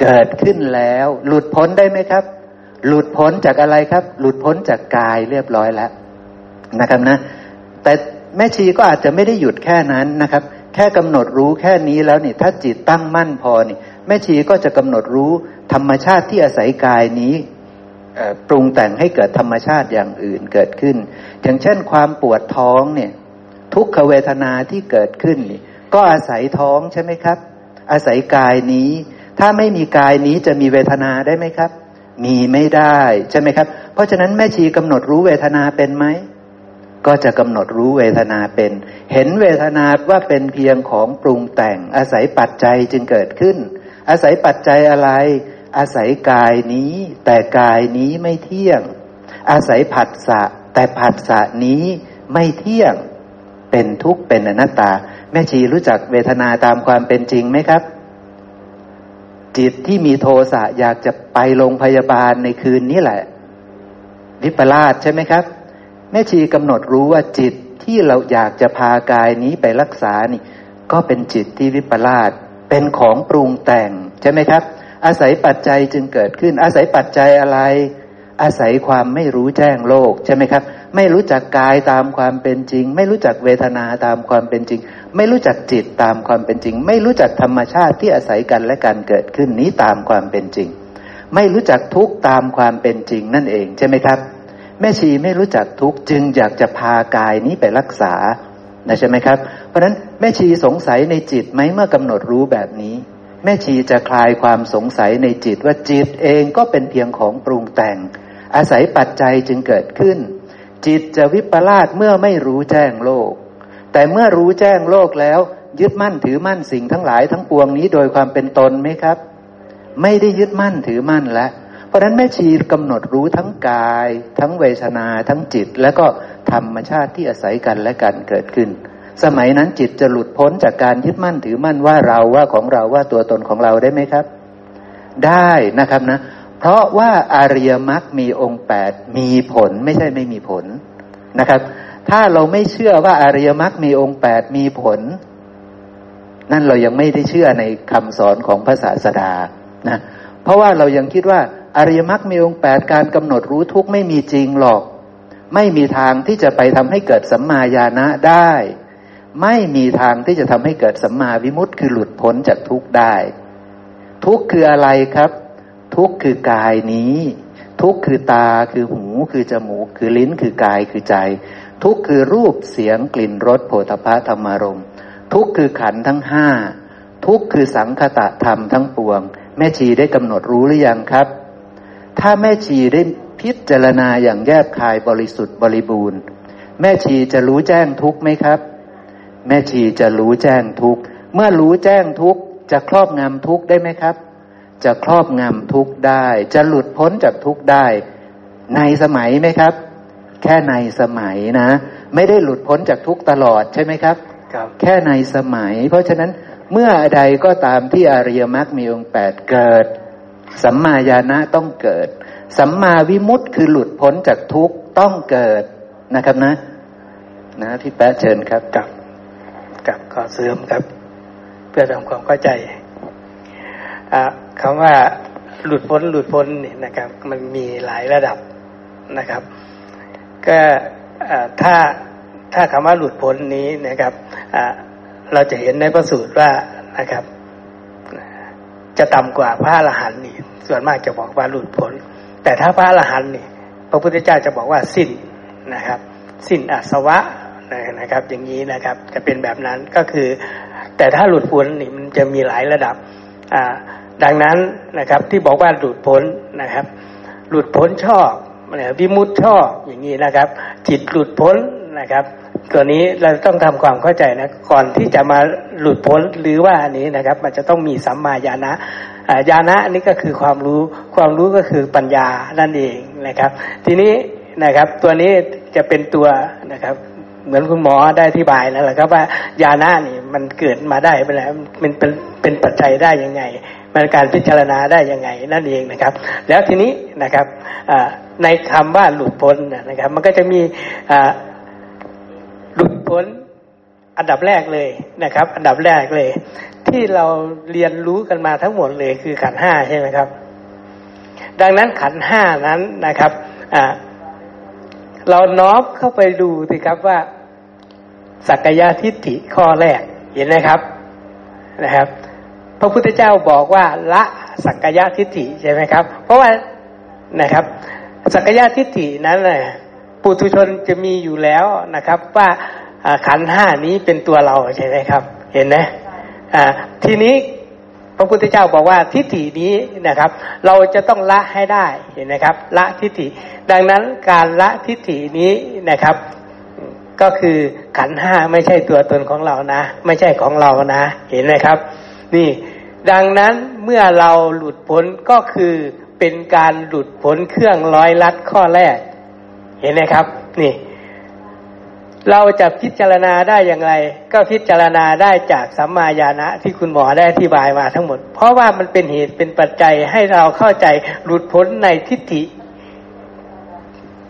เกิดขึ้นแล้ว หลุดพ้นได้ไหมครับ หลุดพ้นจากอะไรครับ หลุดพ้นจากกายเรียบร้อยแล้วนะครับนะ แต่แม่ชีก็อาจจะไม่ได้หยุดแค่นั้นนะครับ แค่กำหนดรู้แค่นี้แล้วนี่ถ้าจิตตั้งมั่นพอนี่ แม่ชีก็จะกำหนดรู้ธรรมชาติที่อาศัยกายนี้ปรุงแต่งให้เกิดธรรมชาติอย่างอื่นเกิดขึ้น อย่างเช่นความปวดท้องเนี่ย ทุกขเวทนาที่เกิดขึ้นนี่ ก็อาศัยท้องใช่ไหมครับ อาศัยกายนี้ ถ้าไม่มีกายนี้จะมีเวทนาได้ไหมครับ มีไม่ได้ใช่ไหมครับ เพราะฉะนั้นแม่ชีกำหนดรู้เวทนาเป็นไหม ก็จะกำหนดรู้เวทนาเป็น เห็นเวทนาว่าเป็นเพียงของปรุงแต่ง อาศัยปัจจัยจึงเกิดขึ้น อาศัยปัจจัยอะไร อาศัยกายนี้ แต่กายนี้ไม่เที่ยง อาศัยผัสสะแต่ผัสสะนี้ไม่เที่ยง เป็นทุกข์เป็นอนัตตา แม่ชีรู้จักเวทนาตามความเป็นจริงไหมครับ จิตที่มีโทสะอยากจะไปโรงพยาบาลในคืนนี้แหละวิปลาสใช่ไหมครับ แม่ชีกำหนดรู้ว่าจิตที่เราอยากจะพากายนี้ไปรักษานี่ ก็เป็นจิตที่วิปลาสเป็นของปรุงแต่งใช่ไหมครับ อาศัยปัจจัยจึงเกิดขึ้น อาศัยปัจจัยอะไร อาศัยความไม่รู้แจ้งโลกใช่ไหมครับ ไม่รู้จักกายตามความเป็นจริง ไม่รู้จักเวทนาตามความเป็นจริง ไม่รู้จักจิตตามความเป็นจริง ไม่รู้จักธรรมชาติที่อาศัยกันและการเกิดขึ้นนี้ตามความเป็นจริง ไม่รู้จักทุกตามความเป็นจริงนั่นเองใช่ไหมครับ แม่ชีไม่รู้จักทุกจึงอยากจะพากายนี้ไปรักษานะใช่ไหมครับ เพราะฉะนั้นแม่ชีสงสัยในจิตไหมเมื่อกำหนดรู้แบบนี้ แม่ชีจะคลายความสงสัยในจิตว่าจิตเองก็เป็นเพียงของปรุงแต่ง อาศัยปัจจัยจึงเกิดขึ้น จิตจะวิปลาสเมื่อไม่รู้แจ้งโลก แต่เมื่อรู้แจ้งโลกแล้ว ยึดมั่นถือมั่นสิ่งทั้งหลายทั้งปวงนี้โดยความเป็นตนไหมครับ ไม่ได้ยึดมั่นถือมั่นแล้ว ราะนั้นแม่ชีกำหนดรู้ทั้งกาย ทั้งเวทนาทั้งจิต และก็ธรรมชาติที่อาศัยกันและกันเกิดขึ้น สมัยนั้นจิตจะหลุดพ้นจากการยึดมั่นถือมั่นว่าเราว่าของเราว่าตัวตนของเราได้ไหมครับ ได้นะครับนะ เพราะว่าอาริยมรรคมีองค์แปดมีผลไม่ใช่ไม่มีผลนะครับ ถ้าเราไม่เชื่อว่าอาริยมรรคมีองค์แปดมีผล นั่นเรายังไม่ได้เชื่อในคำสอนของพระศาสดานะเพราะว่าเรายังคิดว่า อริยมรรคมีองค์แปดการกำหนดรู้ทุกข์ไม่มีจริงหรอก ไม่มีทางที่จะไปทำให้เกิดสัมมาญาณะได้ ไม่มีทางที่จะทำให้เกิดสัมมาวิมุตติคือหลุดพ้นจากทุกข์ได้ ทุกข์คืออะไรครับ ทุกข์คือกายนี้ ทุกข์คือตาคือหูคือจมูก คือลิ้นคือกายคือใจ ทุกข์คือรูปเสียงกลิ่นรสโผฏฐะธรรมารมทุกข์คือขันทั้งห้าทุกข์คือสังคตะธรรมทั้งปวง แม่ชีได้กำหนดรู้หรือยังครับ ถ้าแม่ชีได้พิจารณาอย่างแยบคายบริสุทธิ์บริบูรณ์ แม่ชีจะรู้แจ้งทุกไหมครับ แม่ชีจะรู้แจ้งทุกเมื่อรู้แจ้งทุกจะครอบงำทุกได้ไหมครับ จะครอบงำทุกข์ได้ จะหลุดพ้นจากทุกข์ได้ ในสมัยไหมครับ แค่ในสมัยนะ ไม่ได้หลุดพ้นจากทุกข์ตลอดใช่ไหมครับครับ แค่ในสมัย เพราะฉะนั้นเมื่อใดก็ตามที่อริยมรรคมีองค์แปดเกิด สัมมาญาณะต้องเกิด สัมมาวิมุตติคือหลุดพ้นจากทุกข์ต้องเกิดนะครับนะ นะที่แปะเชิญครับกับกับขอเสริมครับ เพื่อทำความเข้าใจคำว่าหลุดพ้นหลุดพ้นเนี่ยนะครับ มันมีหลายระดับนะครับ ก็ถ้าถ้าคำว่าหลุดพ้นนี้นะครับเราจะเห็นในพระสูตรว่านะครับ จะต่ำกว่าพระอรหันต์นี่ส่วนมากจะบอกว่าหลุดพ้นแต่ถ้าพระอรหันต์นี่ พระพุทธเจ้าจะบอกว่าสิ้นนะครับ สิ้นอาสวะนะครับ อย่างนี้นะครับจะเป็นแบบนั้นก็คือ แต่ถ้าหลุดพ้นนี่มันจะมีหลายระดับอ่าดังนั้นนะครับที่บอกว่าหลุดพ้นนะครับ หลุดพ้นชอบวิมุตชอบอย่างนี้นะครับ จิตหลุดพ้นนะครับ ตัวนี้เราต้องทำความเข้าใจนะก่อนที่จะมาหลุดพ้นหรือว่าอันนี้นะครับ มันจะต้องมีสัมมาญาณะญาณะนี่ก็คือความรู้ความรู้ก็คือปัญญานั่นเองนะครับ ทีนี้นะครับ ตัวนี้จะเป็นตัวนะครับเหมือนคุณหมอได้อธิบายแล้วแหละครับว่าญาณะนี่มันเกิดมาได้ไปแล้วมันเป็นเป็นปัจจัยได้ยังไง มันการพิจารณาได้ยังไงนั่นเองนะครับ แล้วทีนี้นะครับในคำว่าหลุดพ้นนะครับ มันก็จะมี อ่าหลุดพ้นอันดับแรกเลยนะครับ อันดับแรกเลย ที่เราเรียนรู้กันมาทั้งหมดเลยคือขันห้าใช่ไหมครับ ดังนั้นขันห้านั้นนะครับอ่าเราน้อมเข้าไปดูสิครับว่า สักกายทิฏฐิข้อแรกเห็นไหมครับนะครับ พระพุทธเจ้าบอกว่าละสักกายทิฏฐิใช่ไหมครับ เพราะว่านะครับสักกายทิฏฐินั้นน่ะปุถุชนจะมีอยู่แล้วนะครับ ว่า ขันห้านี้เป็นตัวเราใช่ไหมครับ เห็นไหมทีนี้พระพุทธเจ้าบอกว่าทิฏฐินี้นะครับ เราจะต้องละให้ได้เห็นไหมครับ ละทิฏฐิ ดังนั้นการละทิฏฐินี้นะครับ ก็คือขันห้าไม่ใช่ตัวตนของเรานะ ไม่ใช่ของเรานะ เห็นไหมครับ นี่ ดังนั้นเมื่อเราหลุดพ้นก็คือเป็นการหลุดพ้นเครื่องร้อยลัดข้อแรก เห็นไหมครับ นี่ เราจะพิจารณาได้อย่างไร ก็พิจารณาได้จากสัมมาญาณะที่คุณหมอได้อธิบายมาทั้งหมด เพราะว่ามันเป็นเหตุเป็นปัจจัยให้เราเข้าใจหลุดพ้นในทิฏฐิ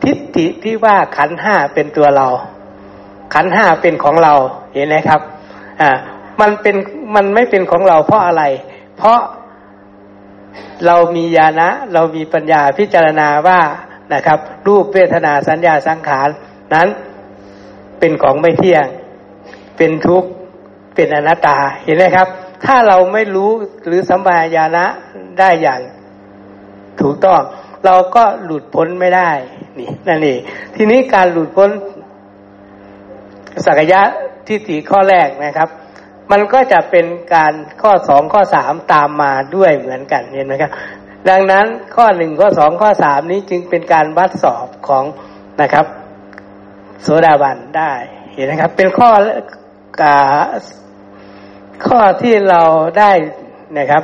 ทิฏฐิที่ว่าขันห้าเป็นตัวเรา ขันห้าเป็นของเราเห็นไหมครับ อ่า มันเป็นมันไม่เป็นของเราเพราะอะไร เพราะเรามีญาณะเรามีปัญญาพิจารณาว่านะครับ รูปเวทนาสัญญาสังขารนั้น เป็นของไม่เที่ยง เป็นทุกข์ เป็นอนัตตา เห็นไหมครับ ถ้าเราไม่รู้หรือสัมปายานะได้อย่างถูกต้อง เราก็หลุดพ้นไม่ได้ นี่นั่นเองทีนี้การหลุดพ้นสักยะทิฏฐิข้อแรกนะครับ มันก็จะเป็นการข้อสองข้อสามตามมาด้วยเหมือนกันเห็นไหมครับ ดังนั้นข้อหนึ่งข้อสองข้อสามนี้จึงเป็นการวัดสอบของนะครับ โสดาบันได้เห็นไหมครับ เป็นข้อกาข้อที่เราได้นะครับ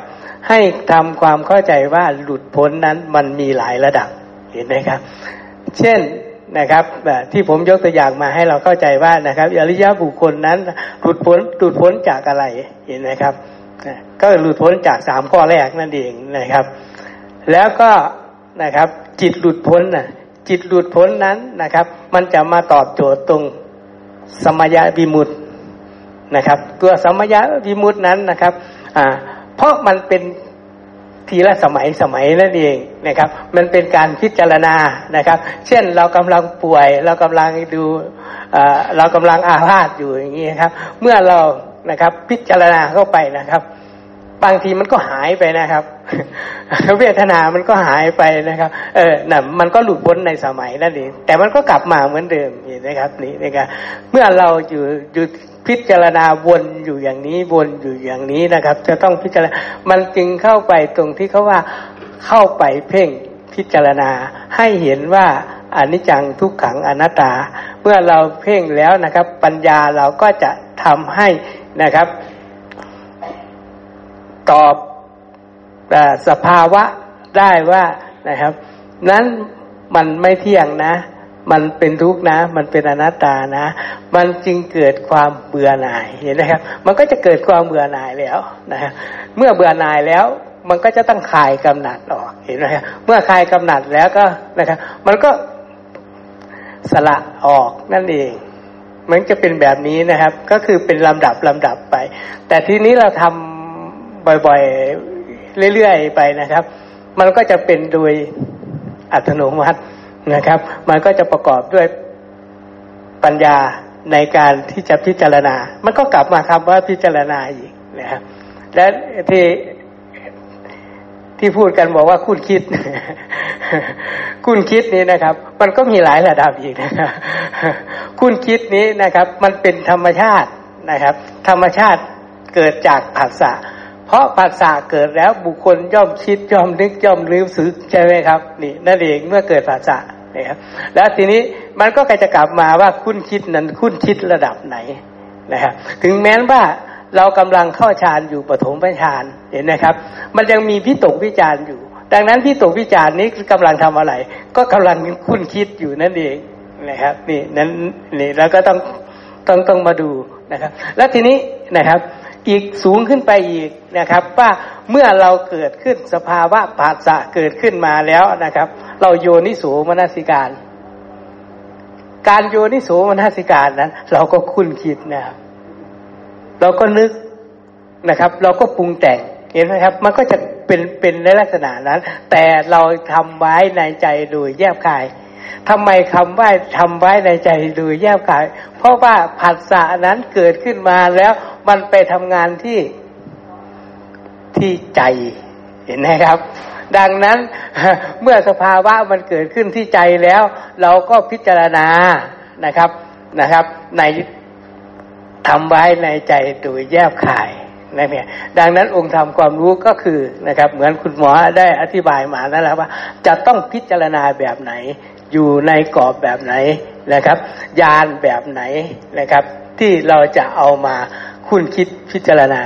ให้ทำความเข้าใจว่าหลุดพ้นนั้นมันมีหลายระดับเห็นไหมครับ เช่นนะครับแบบที่ผมยกตัวอย่างมาให้เราเข้าใจว่านะครับอริยบุคคลนั้นหลุดพ้นหลุดพ้นจากอะไรเห็นไหมครับ ก็หลุดพ้นจากสามข้อแรกนั่นเองนะครับ แล้วก็นะครับจิตหลุดพ้นน่ะ จิตหลุดพ้นนั้นนะครับ มันจะมาตอบโจทย์ตรงสมยวิมุตตนะครับ ตัวสมยวิมุตตนั้นนะครับอ่าเพราะมันเป็นทีละสมัยสมัยนั่นเองนะครับ มันเป็นการพิจารณานะครับ เช่นเรากำลังป่วย เรากำลังดูเรากำลังอาพาธอยู่อย่างนี้ครับ เมื่อเรานะครับพิจารณาเข้าไปนะครับ บางทีมันก็หายไปนะครับ เวทนามันก็หายไปนะครับ เออน่ะมันก็หลุดพ้นในสมัยนั่นเองแต่มันก็กลับมาเหมือนเดิมเห็นไหมครับนี่นะครับเมื่อเราอยู่อยู่พิจารณาวนอยู่อย่างนี้วนอยู่อย่างนี้นะครับ จะต้องพิจารณา มันจึงเข้าไปตรงที่เขาว่าเข้าไปเพ่งพิจารณาให้เห็นว่าอนิจจังทุกขังอนัตตา เมื่อเราเพ่งแล้วนะครับ ปัญญาเราก็จะทำให้นะครับ ตอบสภาวะได้ว่านะครับ นั้นมันไม่เที่ยงนะ มันเป็นทุกข์นะ มันเป็นอนัตตานะ มันจึงเกิดความเบื่อหน่ายเห็นไหมครับ มันก็จะเกิดความเบื่อหน่ายแล้วนะเมื่อเบื่อหน่ายแล้ว มันก็จะต้องคลายกำหนัดออกเห็นไหมครับเมื่อคลายกำหนัดแล้วก็นะครับ มันก็สละออกนั่นเองมันจะเป็นแบบนี้นะครับ ก็คือเป็นลำดับลำดับไป แต่ทีนี้เราทำ บ่อยๆ เรื่อยๆ ไปนะครับ มันก็จะเป็นโดยอัตโนมัตินะครับ มันก็จะประกอบด้วยปัญญาในการที่จะพิจารณา มันก็กลับมาคำว่าพิจารณาอีกนะครับและที่ที่พูดกันบอกว่าคุณคิด คุณคิดนี้นะครับ มันก็มีหลายระดับอีกนะครับคุณคิดนี้นะครับ มันเป็นธรรมชาตินะครับ ธรรมชาติเกิดจากผัสสะ เพราะผัสสะเกิดแล้วบุคคลย่อมคิดย่อมนึกย่อมลืมสึกใช่ไหมครับ นี่นั่นเองเมื่อเกิดผัสสะนะครับแล้วทีนี้มันก็จะกลับมาว่าคุณคิดนั้นคุณคิดระดับไหนนะครับถึงแม้ว่าเรากำลังเข้าฌานอยู่ปฐมฌานเห็นไหมครับ มันยังมีพิตกวิจารอยู่ ดังนั้นพิตกวิจารนี้กำลังทำอะไร ก็กำลังคุ้นคิดอยู่นั่นเองนะครับนี่นั้นนี่แล้วก็ต้องต้องต้องมาดูนะครับ แล้วทีนี้นะครับ อีกสูงขึ้นไปอีกนะครับ ว่าเมื่อเราเกิดขึ้นสภาวะปัสสะเกิดขึ้นมาแล้วนะครับ เราโยนิสูมนสิการ การโยนิสูมนสิการนั้น เราก็คุ้นคิดนะครับ เราก็นึกนะครับ เราก็ปรุงแต่งเห็นไหมครับ มันก็จะเป็นเป็นในลักษณะนั้น แต่เราทำไว้ในใจโดยแยบคาย ทำไมคำว่าทำไว้ในใจดยแยบคาย เพราะว่าผัสสะนั้นเกิดขึ้นมาแล้วมันไปทำงานที่ที่ใจเห็นไหมครับ ดังนั้นเมื่อสภาวะมันเกิดขึ้นที่ใจแล้ว เราก็พิจารณานะครับนะครับ ในทำไว้ในใจโดยแยบขายนะเนี่ยดังนั้นองค์ธรรมความรู้ก็คือนะครับ เหมือนคุณหมอได้อธิบายมาแล้วว่า จะต้องพิจารณาแบบไหน อยู่ในกรอบแบบไหนนะครับ ยานแบบไหนนะครับ ที่เราจะเอามาคุณคิดพิจารณา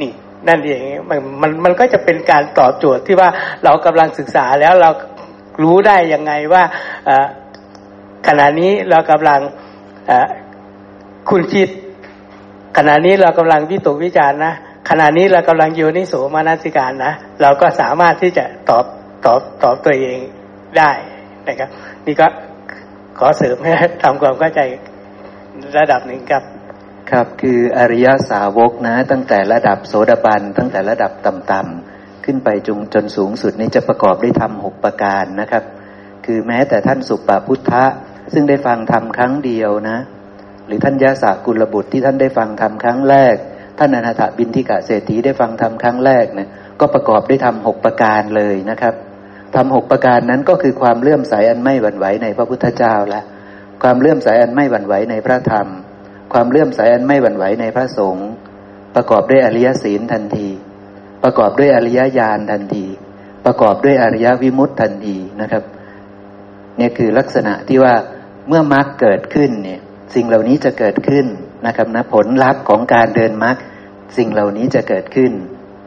นี่ นั่นเองมันมันมันก็จะเป็นการตอบโจทย์ที่ว่าเรากำลังศึกษาแล้วเรารู้ได้ยังไงว่าขณะนี้เรากำลังคุณคิด ขณะนี้เรากำลังวิตกวิจารณ์นะขณะนี้เรากำลังโยนิโสมานัสิการนะ เราก็สามารถที่จะตอบตอบตอบตัวเองได้ นะครับ นี่ก็ขอเสริมให้ทำความเข้าใจระดับหนึ่งครับ ครับคืออริยสาวกนะ ตั้งแต่ระดับโสดาบัน ตั้งแต่ระดับต่ำๆขึ้นไปจงจนสูงสุดนี้จะประกอบด้วยธรรมหกประการนะครับ คือแม้แต่ท่านสุปปพุทธะ ซึ่งได้ฟังธรรมครั้งเดียวนะ หรือท่านยาสากุลบุตรที่ท่านได้ฟังธรรมครั้งแรก ท่านอนาถบินทิกะเศรษฐีได้ฟังธรรมครั้งแรกเนี่ยก็ประกอบด้วยธรรมหกประการเลยนะครับ ธรรมหกประการนั้นก็คือความเลื่อมใสอันไม่หวั่นไหวในพระพุทธเจ้าละความเลื่อมใสอันไม่หวั่นไหวในพระธรรม ความเลื่อมใสอันไม่หวั่นไหวในพระสงฆ์ประกอบด้วยอริยศีลทันที ประกอบด้วยอริยญาณทันที ประกอบด้วยอริยวิมุตติทันทีนะครับเนี่ยคือลักษณะที่ว่าเมื่อมรรคเกิดขึ้นเนี่ยสิ่งเหล่านี้จะเกิดขึ้นนะครับนะผลลัพธ์ของการเดินมรรคสิ่งเหล่านี้จะเกิดขึ้น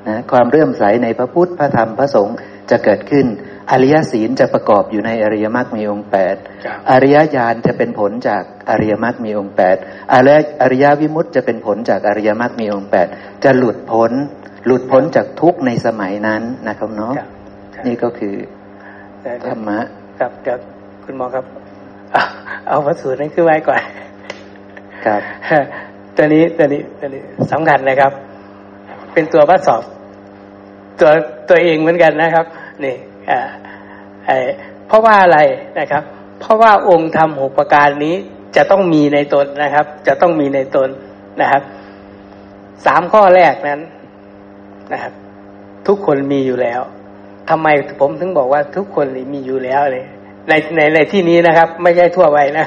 นะความเรื่อมใสในพระพุทธพระธรรมพระสงฆ์จะเกิดขึ้น อริยศีลจะประกอบอยู่ในอริยมรรคมีองค์แปดอริยญาณจะเป็นผลจากอริยมรรคมีองค์แปดอริยอริยวิมุตจะเป็นผลจากอริยมรรคมีองค์แปดจะหลุดพ้น หลุดพ้นจากทุกในสมัยนั้นนะครับเนาะนี่ก็คือธรรมะครับเดี๋ยวคุณหมอครับเอาวัตถุนั้นขึ้นไว้ก่อนครับตัวนี้ตัวนี้ตัวนี้สำคัญนะครับ เป็นตัววัดสอบ ตัวตัวเองเหมือนกันนะครับ นี่ อ่าไอ เพราะว่าอะไรนะครับ เพราะว่าองค์ธรรมหกประการนี้จะต้องมีในตนนะครับ จะต้องมีในตนนะครับสามข้อแรกนั้นนะครับ ทุกคนมีอยู่แล้วทำไมผมถึงบอกว่าทุกคนมีอยู่แล้วเลย ในในในที่นี้นะครับ ไม่ใช่ทั่วไปนะ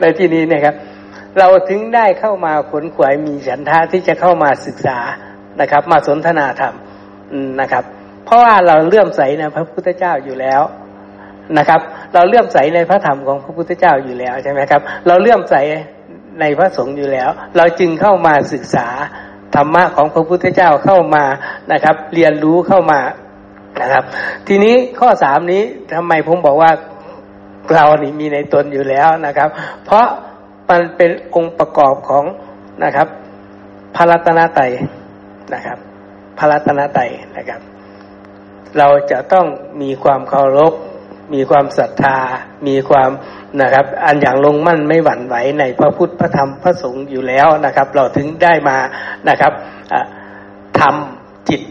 ในที่นี้นะครับ เราถึงได้เข้ามาขนขวายมีฉันทะที่จะเข้ามาศึกษานะครับ มาสนทนาธรรมนะครับ เพราะว่าเราเลื่อมใสในพระพุทธเจ้าอยู่แล้ว นะครับ เราเลื่อมใสในพระธรรมของพระพุทธเจ้าอยู่แล้วใช่ไหมครับ เราเลื่อมใสในพระสงฆ์อยู่แล้ว เราจึงเข้ามาศึกษาธรรมะของพระพุทธเจ้าเข้ามานะครับ เรียนรู้เข้ามานะครับ ทีนี้ข้อสามนี้ทำไมผมบอกว่าเรานี่มีในตนอยู่แล้วนะครับ เพราะมันเป็นองค์ประกอบของนะครับพระรัตนตรัยนะครับพระรัตนตรัยนะครับ เราจะต้องมีความเคารพ มีความศรัทธา มีความนะครับ อันอย่างลงมั่นไม่หวั่นไหวในพระพุทธพระธรรมพระสงฆ์อยู่แล้วนะครับ เราถึงได้มานะครับทำจิต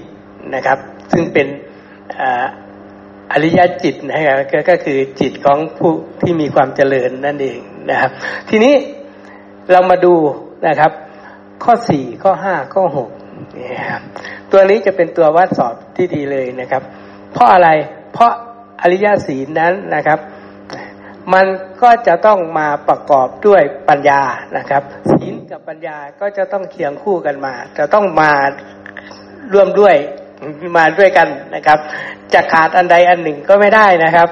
นะครับ ซึ่งเป็นอริยจิตนะครับก็คือจิตของผู้ที่มีความเจริญนั่นเองนะครับ ทีนี้เรามาดูนะครับ ข้อสี่ข้อห้าข้อหกนี่ครับตัวนี้จะเป็นตัววัดสอบที่ดีเลยนะครับ เพราะอะไรเพราะ อริยศีลนั้นนะครับ มันก็จะต้องมาประกอบด้วยปัญญานะครับศีลกับปัญญาก็จะต้องเคียงคู่กันมา จะต้องมาร่วมด้วยมาด้วยกันนะครับ จะขาดอันใดอันหนึ่งก็ไม่ได้นะครับ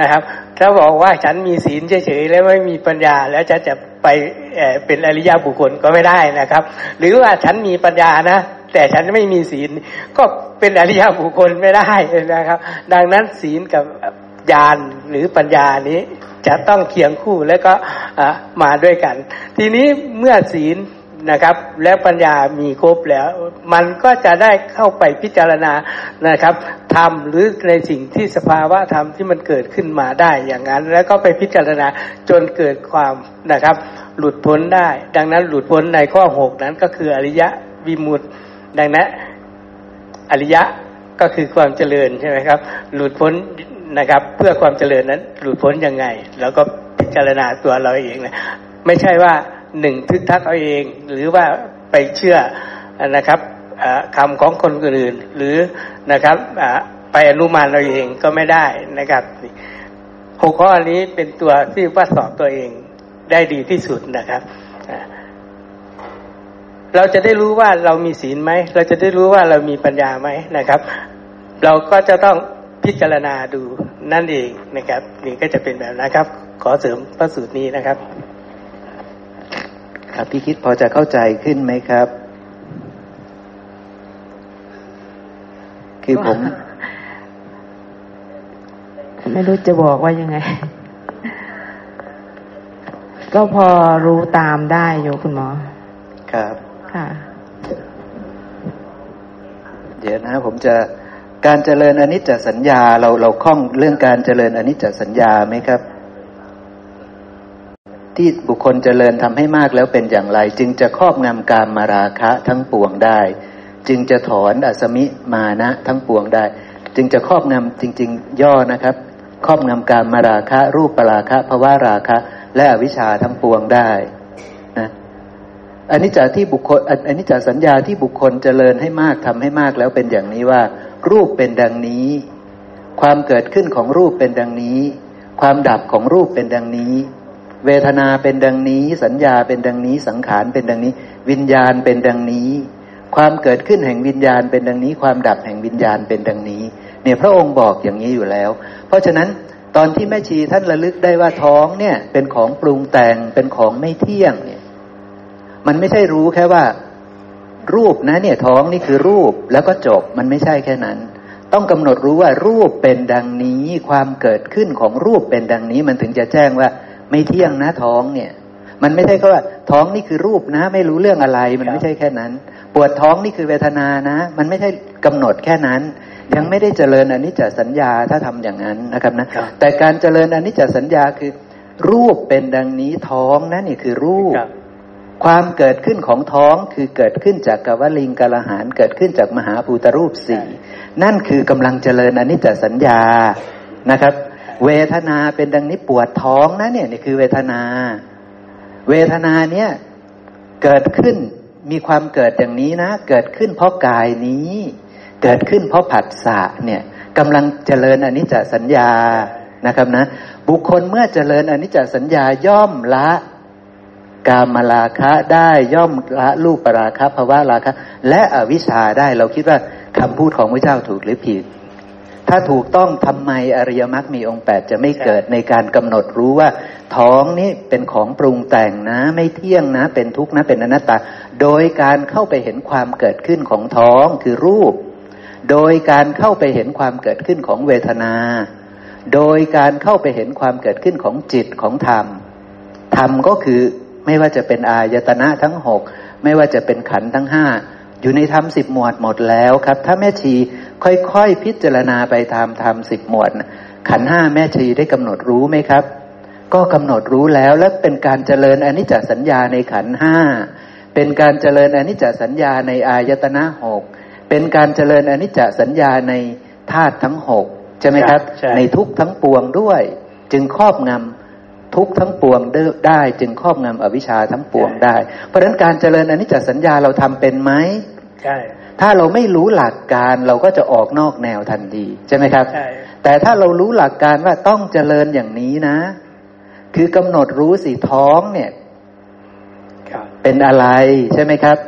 นะครับถ้าบอกว่าฉันมีศีลเฉยๆแล้วไม่มีปัญญาแล้วจะจะไปเป็นอริยบุคคลก็ไม่ได้นะครับ หรือว่าฉันมีปัญญานะ แต่ฉันไม่มีศีล ก็เป็นอริยบุคคลไม่ได้นะครับ ดังนั้นศีลกับญาณหรือปัญญานี้จะต้องเคียงคู่แล้วก็มาด้วยกัน ทีนี้เมื่อศีลนะครับ และปัญญามีครบแล้ว มันก็จะได้เข้าไปพิจารณานะครับทำหรือในสิ่งที่สภาวะธรรมที่มันเกิดขึ้นมาได้อย่างนั้น แล้วก็ไปพิจารณาจนเกิดความนะครับ หลุดพ้นได้ ดังนั้นหลุดพ้นในข้อหกนั้นก็คืออริยะวิมุต ดังนั้นอริยะก็คือความเจริญใช่ไหมครับ หลุดพ้นนะครับ เพื่อความเจริญนั้น หลุดพ้นยังไงแล้วก็พิจารณาตัวเราเองนะไม่ใช่ว่าหนึ่งทึกทักเอาเอง หรือว่าไปเชื่อนะครับคำของคนอื่น หรือนะครับไปอนุมานเราเองก็ไม่ได้นะครับหกข้อนี้เป็นตัวที่วัดสอบตัวเองได้ดีที่สุดนะครับ เราจะได้รู้ว่าเรามีศีลไหม เราจะได้รู้ว่าเรามีปัญญาไหมนะครับ เราก็จะต้องพิจารณาดูนั่นเองนะครับ นี่ก็จะเป็นแบบนะครับ ขอเสริมพระสูตรนี้นะครับ ครับพี่คิดพอจะเข้าใจขึ้นไหมครับ คือผม ไม่รู้จะบอกว่ายังไง ก็พอรู้ตามได้อยู่คุณหมอ ครับ ค่ะ เดี๋ยวนะผมจะการเจริญอนิจจสัญญาเราเราคล่องเรื่องการเจริญอนิจจสัญญาไหมครับ ที่บุคคลเจริญทำให้มากแล้วเป็นอย่างไร จึงจะครอบงำการมาราคะทั้งปวงได้ จึงจะถอนอสมิมานะทั้งปวงได้ จึงจะครอบงำจริง ๆ ย่อนะครับ ครอบงำการมาราคะ รูปปราคะภวาราคะ และอวิชชาทั้งปวงได้นะ อันนี้จากที่บุคคลอันนี้จากสัญญาที่บุคคลเจริญให้มากทำให้มากแล้วเป็นอย่างนี้ว่า รูปเป็นดังนี้ ความเกิดขึ้นของรูปเป็นดังนี้ ความดับของรูปเป็นดังนี้ เวทนาเป็นดังนี้ สัญญาเป็นดังนี้ สังขารเป็นดังนี้ วิญญาณเป็นดังนี้ ความเกิดขึ้นแห่งวิญญาณเป็นดังนี้ ความดับแห่งวิญญาณเป็นดังนี้ เนี่ยพระองค์บอกอย่างนี้อยู่แล้ว เพราะฉะนั้นตอนที่แม่ชีท่านระลึกได้ว่าท้องเนี่ยเป็นของปรุงแต่งเป็นของไม่เที่ยงเนี่ย มันไม่ใช่รู้แค่ว่า รูปนะเนี่ยท้องนี่คือรูปแล้วก็จบมันไม่ใช่แค่นั้น ต้องกำหนดรู้ว่ารูปเป็นดังนี้ ความเกิดขึ้นของรูปเป็นดังนี้ มันถึงจะแจ้งว่า ไม่เที่ยงนะท้องเนี่ย มันไม่ใช่ก็ว่า ท้องนี่คือรูปนะ ไม่รู้เรื่องอะไร มันไม่ใช่แค่นั้น ปวดท้องนี่คือเวทนานะ มันไม่ใช่กำหนดแค่นั้นยังไม่ได้เจริญอนิจจสัญญาถ้าทำอย่างนั้นนะครับนะแต่การเจริญอนิจจสัญญาคือ รูปเป็นดังนี้ท้องนะนี่คือรูป ความเกิดขึ้นของท้องคือเกิดขึ้นจากกวลิงกลหารเกิดขึ้นจากมหาภูตรูปสี่นั่นคือกำลังเจริญอนิจจสัญญานะครับ เวทนาเป็นดังนี้ปวดท้องนะเนี่ยนี่คือเวทนา เวทนาเนี่ยเกิดขึ้นมีความเกิดอย่างนี้นะ เกิดขึ้นเพราะกายนี้ เกิดขึ้นเพราะผัสสะเนี่ยกำลังเจริญอนิจจสัญญานะครับนะ บุคคลเมื่อเจริญอนิจจสัญญาย่อมละ กามราคะได้ย่อมละรูปปราคะภาวะราคะ และอวิชชาได้เราคิดว่าคำพูดของพระเจ้าถูกหรือผิด ถ้าถูกต้องทำไมอริยมรรคมีองค์แปดจะไม่เกิดในการกำหนดรู้ว่า ท้องนี้เป็นของปรุงแต่งนะ ไม่เที่ยงนะ เป็นทุกข์นะเป็นอนัตตา โดยการเข้าไปเห็นความเกิดขึ้นของท้องคือรูป โดยการเข้าไปเห็นความเกิดขึ้นของเวทนา โดยการเข้าไปเห็นความเกิดขึ้นของจิตของธรรมธรรมก็คือ ไม่ว่าจะเป็นอายตนะทั้งหกไม่ว่าจะเป็นขันธ์ทั้งห้าอยู่ในธรรมสิบหมวดหมดแล้วครับ ถ้าแม่ชีค่อยๆพิจารณาไปตามธรรมสิบหมวด ขันห้าแม่ชีได้กำหนดรู้ไหมครับ ก็กำหนดรู้แล้วและเป็นการเจริญอนิจจสัญญาในขันห้าเป็นการเจริญอนิจจสัญญาในอายตนะหกเป็นการเจริญอนิจจสัญญาในธาตุทั้งหกใช่ไหมครับ ในทุกทั้งปวงด้วย จึงครอบงำ ทุกทั้งปวงได้จึงครอบงำอวิชชาทั้งปวงได้ เพราะฉะนั้นการเจริญอนิจจสัญญาเราทำเป็นไหมใช่ถ้าเราไม่รู้หลักการเราก็จะออกนอกแนวทันทีใช่ไหมครับใช่แต่ถ้าเรารู้หลักการว่าต้องเจริญอย่างนี้นะ คือกำหนดรู้สิท้องเนี่ยเป็นอะไรใช่ไหมครับ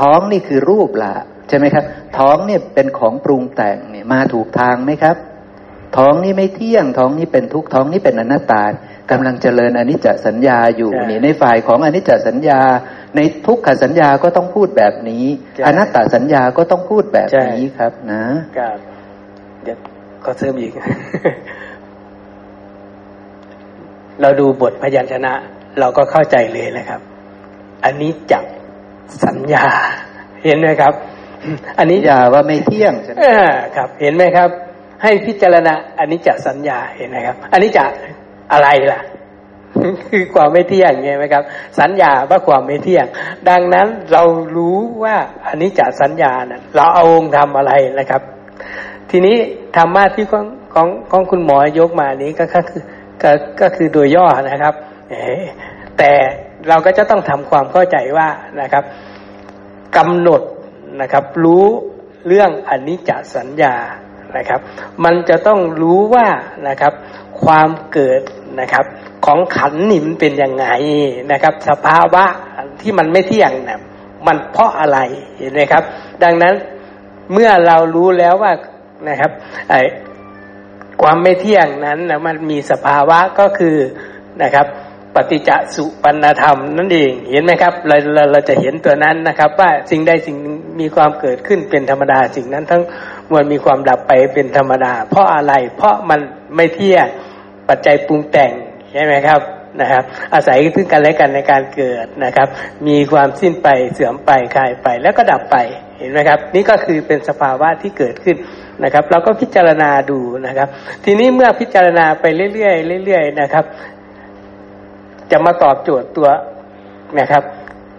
ท้องนี่คือรูปละใช่ไหมครับ ท้องเนี่ยเป็นของปรุงแต่งเนี่ยมาถูกทางไหมครับ ท้องนี่ไม่เที่ยงท้องนี่เป็นทุกท้องนี่เป็นอนัตตากำลังเจริญอนิจจสัญญาอยู่นี่ในฝ่ายของอนิจจสัญญา ในทุกขสัญญาก็ต้องพูดแบบนี้ อนัตตสัญญาก็ต้องพูดแบบนี้ครับนะครับเดี๋ยวก็เสริมอีก เราดูบทพยัญชนะ เราก็เข้าใจเลยนะครับ อันนี้จับสัญญา เห็นไหมครับ อันนี้อย่าว่าไม่เที่ยงใช่ไหมครับ เห็นไหมครับ ให้พิจารณาอันนี้จะสัญญาเห็นไหมครับ อันนี้จะอะไรล่ะ คือความไม่เที่ยงไงไหมครับ สัญญาว่าความไม่เที่ยง ดังนั้นเรารู้ว่าอันนี้จะสัญญานะเราเอาองค์ทำอะไรนะครับ ทีนี้ธรรมะที่ของของของคุณหมอยกมานี้ก็คือก็ก็คือโดยย่อนะครับแต่เราก็จะต้องทำความเข้าใจว่านะครับกำหนดนะครับ รู้เรื่องอนิจจสัญญา นะครับ มันจะต้องรู้ว่านะครับ ความเกิดนะครับ ของขันนี่มันเป็นยังไงนะครับ สภาวะที่มันไม่เที่ยงนะมันเพราะอะไรเห็นไหมครับ ดังนั้นเมื่อเรารู้แล้วว่านะครับไอ้ความไม่เที่ยงนั้นนะมันมีสภาวะก็คือนะครับปฏิจจสุปันธรรมนั่นเองเห็นไหมครับเราเราเราจะเห็นตัวนั้นนะครับ ว่าสิ่งใดสิ่งมีความเกิดขึ้นเป็นธรรมดาสิ่งนั้นทั้ง มวลมีความดับไปเป็นธรรมดา เพราะอะไร เพราะมันไม่เที่ยงปัจจัยปรุงแต่งใช่ไหมครับนะครับ อาศัยซึ่งกันและกันในการเกิดนะครับ มีความสิ้นไปเสื่อมไปคลายไปแล้วก็ดับไปเห็นไหมครับ นี่ก็คือเป็นสภาวะที่เกิดขึ้นนะครับ เราก็พิจารณาดูนะครับ ทีนี้เมื่อพิจารณาไปเรื่อยๆเรื่อยๆนะครับ จะมาตอบโจทย์ตัวนะครับ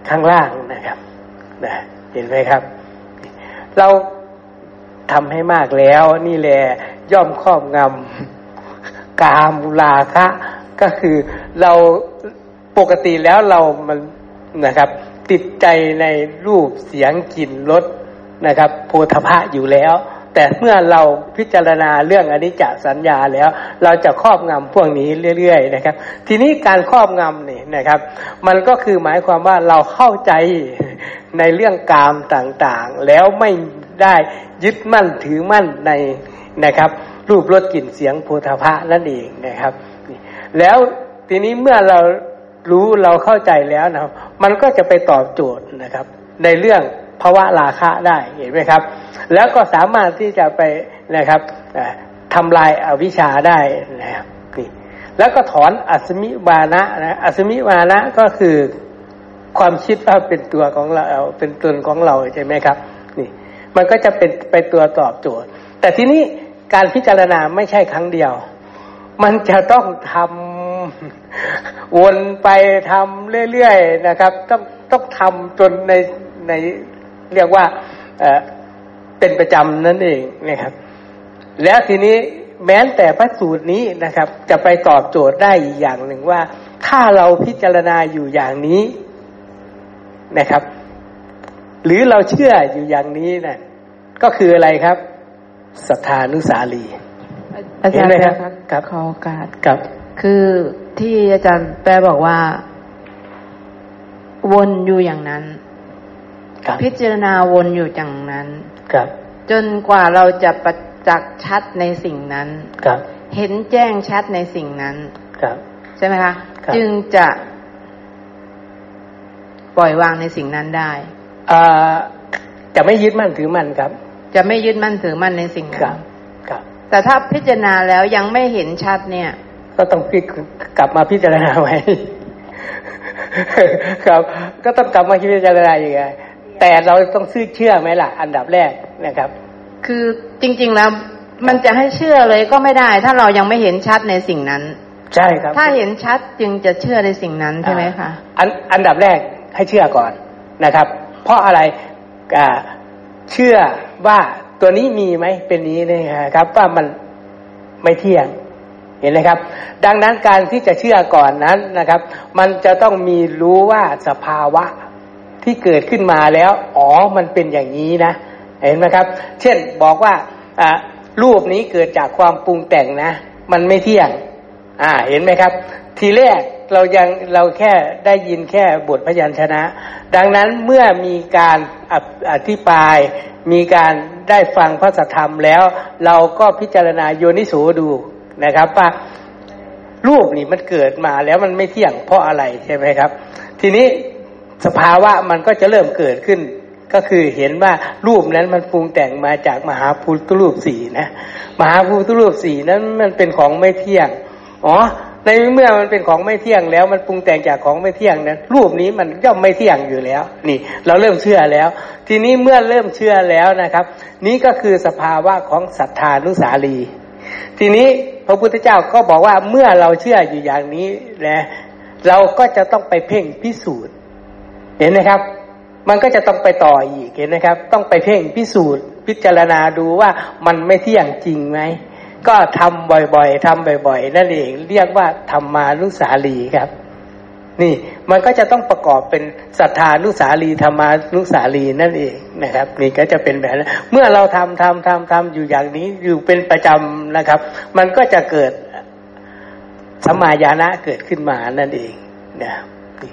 ข้างล่างนะครับนะเห็นไหมครับ เรา ทำให้มากแล้ว นี่แหละย่อมครอบงำกามุลาคะก็คือเราปกติแล้วเรามันนะครับ ติดใจในรูปเสียงกลิ่นรสนะครับ โพธพะอยู่แล้ว แต่เมื่อเราพิจารณาเรื่องอนิจจสัญญาแล้ว เราจะครอบงำพวกนี้เรื่อยๆนะครับ ทีนี้การครอบงำนี่นะครับ มันก็คือหมายความว่าเราเข้าใจในเรื่องกามต่างๆ แล้วไม่ได้ ยึดมั่นถือมั่นในนะครับ รูปรสกลิ่นเสียงโพธาภะนั่นเองนะครับ แล้วทีนี้เมื่อเรารู้เราเข้าใจแล้วนะครับ มันก็จะไปตอบโจทย์นะครับ ในเรื่องภาวะราคะได้เห็นไหมครับ แล้วก็สามารถที่จะไปนะครับทำลายอาวิชชาได้นะครับนี่แล้วก็ถอนอัศมิวานะนะอัศมิวานะก็คือความคิดว่าเป็นตัวของเราเป็นตนของเราใช่ไหมครับ มันก็จะเป็นไปตัวตอบโจทย์ แต่ทีนี้การพิจารณาไม่ใช่ครั้งเดียว มันจะต้องทำวนไปทำเรื่อยๆนะครับ ต้องต้องทำจนในในเรียกว่าเอเป็นประจำนั่นเองนะครับ แล้วทีนี้แม้แต่พระสูตรนี้นะครับ จะไปตอบโจทย์ได้อีกอย่างหนึ่งว่า ถ้าเราพิจารณาอยู่อย่างนี้นะครับ หรือเราเชื่ออยู่อย่างนี้นะก็คืออะไรครับสัทธานุสาลีอาจารย์ครับกับขอโอกาสครับ คือที่อาจารย์แปลบอกว่า วนอยู่อย่างนั้นพิจารณาวนอยู่อย่างนั้น ครับ จนกว่าเราจะปจักษ์ชัดในสิ่งนั้นครับ เห็นแจ้งชัดในสิ่งนั้น ครับ ใช่ไหมคะครับจึงจะ ปล่อยวางในสิ่งนั้นได้อ่า จะไม่ยึดมั่นถือมั่นครับ จะไม่ยึดมั่นถือมั่นในสิ่งครันั้บนครับ แต่ถ้าพิจารณาแล้วยังไม่เห็นชัดเนี่ย ก็ต้องพิกลับมาพิจารณาไว้ครับ ก็ต้องกลับมาพิจารณาอย่างไงแต่เราต้องซื่อเชื่อไหมล่ะ อันดับแรกนะครับ คือจริง ๆแล้วมันจะให้เชื่อเลยก็ไม่ได้ ถ้าเรายังไม่เห็นชัดในสิ่งนั้น ใช่ครับ ถ้าเห็นชัดจึงจะเชื่อในสิ่งนั้นใช่ไหมคะอันอันดับแรกให้เชื่อก่อนนะครับ เพราะอะไรเชื่อว่าตัวนี้มีไหมเป็นนี้นะครับ ว่ามันไม่เที่ยงเห็นไหมครับ ดังนั้นการที่จะเชื่อก่อนนั้นนะครับ มันจะต้องมีรู้ว่าสภาวะที่เกิดขึ้นมาแล้ว อ๋อมันเป็นอย่างนี้นะ เห็นไหมครับ เช่นบอกว่าอ่ารูปนี้เกิดจากความปรุงแต่งนะ มันไม่เที่ยง อ่า เห็นไหมครับ ทีแรก เรายังเราแค่ได้ยินแค่บทพยัญชนะ ดังนั้นเมื่อมีการออธิบาย มีการได้ฟังพระสัทธรรมแล้ว เราก็พิจารณาโยนิโสดูนะครับว่ารูปนี่มันเกิดมาแล้วมันไม่เที่ยงเพราะอะไรใช่ไหมครับ ทีนี้สภาวะมันก็จะเริ่มเกิดขึ้น ก็คือเห็นว่ารูปนั้นมันปรุงแต่งมาจากมหาภูตรูปสี่นะ มหาภูตรูปสี่นั้นมันเป็นของไม่เที่ยง อ๋อ ในเมื่อมันเป็นของไม่เที่ยงแล้ว มันปรุงแต่งจากของไม่เที่ยงนั้นรูปนี้มันย่อมไม่เที่ยงอยู่แล้ว นี่ เราเริ่มเชื่อแล้ว ทีนี้เมื่อเริ่มเชื่อแล้วนะครับ นี้ก็คือสภาวะของศรัทธานุสาลี ทีนี้พระพุทธเจ้าก็บอกว่าเมื่อเราเชื่ออยู่อย่างนี้นะเราก็จะต้องไปเพ่งพิสูจน์ เห็นไหมครับ มันก็จะต้องไปต่ออีกเห็นไหมครับ ต้องไปเพ่งพิสูจน์ พิจารณาดูว่ามันไม่เที่ยงจริงไหม ก็ทำบ่อยๆทำบ่อยๆนั่นเองเรียกว่าธรรมานุสาลีครับ นี่มันก็จะต้องประกอบเป็นศรัทธานุสาลีธรรมานุสาลีนั่นเองนะครับ นี่ก็จะเป็นแบบนั้นเมื่อเราทำทำทำทำอยู่อย่างนี้อยู่เป็นประจำนะครับ มันก็จะเกิดสมมายานะเกิดขึ้นมานั่นเองนะครับนี่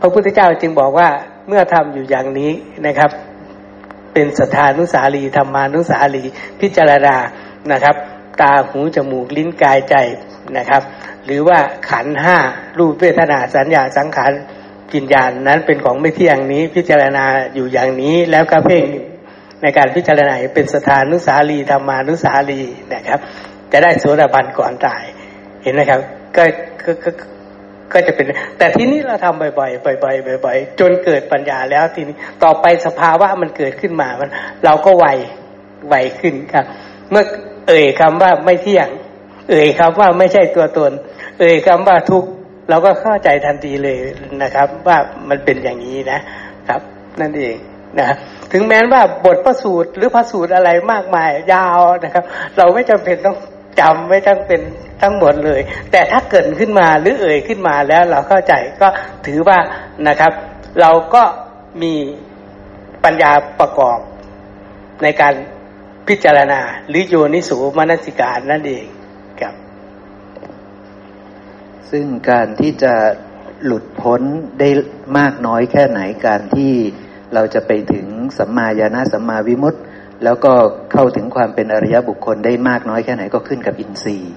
พระพุทธเจ้าจึงบอกว่าเมื่อทำอยู่อย่างนี้นะครับ เป็นสถานุสาลีธรรมานุสาลีพิจารณานะครับ ตาหูจมูกลิ้นกายใจนะครับ หรือว่าขันห้ารูปเวทนาสัญญาสังขารกินญาณนั้นเป็นของไม่เที่ยงนี้พิจารณาอยู่อย่างนี้แล้วก็เพ่งในการพิจารณาเป็นสถานุสาลีธรรมานุสาลีนะครับ จะได้โสดาบันก่อนตายเห็นไหมครับก็ก็ ก็จะเป็น แต่ที่นี้เราทำบ่อยๆบ่อยๆบ่อยๆจนเกิดปัญญาแล้วทีนี้ต่อไปสภาวะมันเกิดขึ้นมามัน เราก็ไวไวขึ้นครับ เมื่อเอ่ยคำว่าไม่เที่ยง เอ่ยคำว่าไม่ใช่ตัวตน เอ่ยคำว่าทุกเราก็เข้าใจทันทีเลยนะครับ ว่ามันเป็นอย่างนี้นะครับ นั่นเองนะถึงแม้ว่าบทพระสูตรหรือพระสูตรอะไรมากมายยาวนะครับ เราไม่จำเป็นต้อง จำไม่จำเป็นทั้งหมดเลย แต่ถ้าเกิดขึ้นมาหรือเอ่ยขึ้นมาแล้วเราเข้าใจก็ถือว่านะครับ เราก็มีปัญญาประกอบในการพิจารณา หรือโยนิสูมนสิการนั่นเองครับ ซึ่งการที่จะหลุดพ้นได้มากน้อยแค่ไหนการที่เราจะไปถึงสัมมาญาณสัมมาวิมุตติ แล้วก็เข้าถึงความเป็นอริยบุคคลได้มากน้อยแค่ไหนก็ขึ้นกับอินทรีย์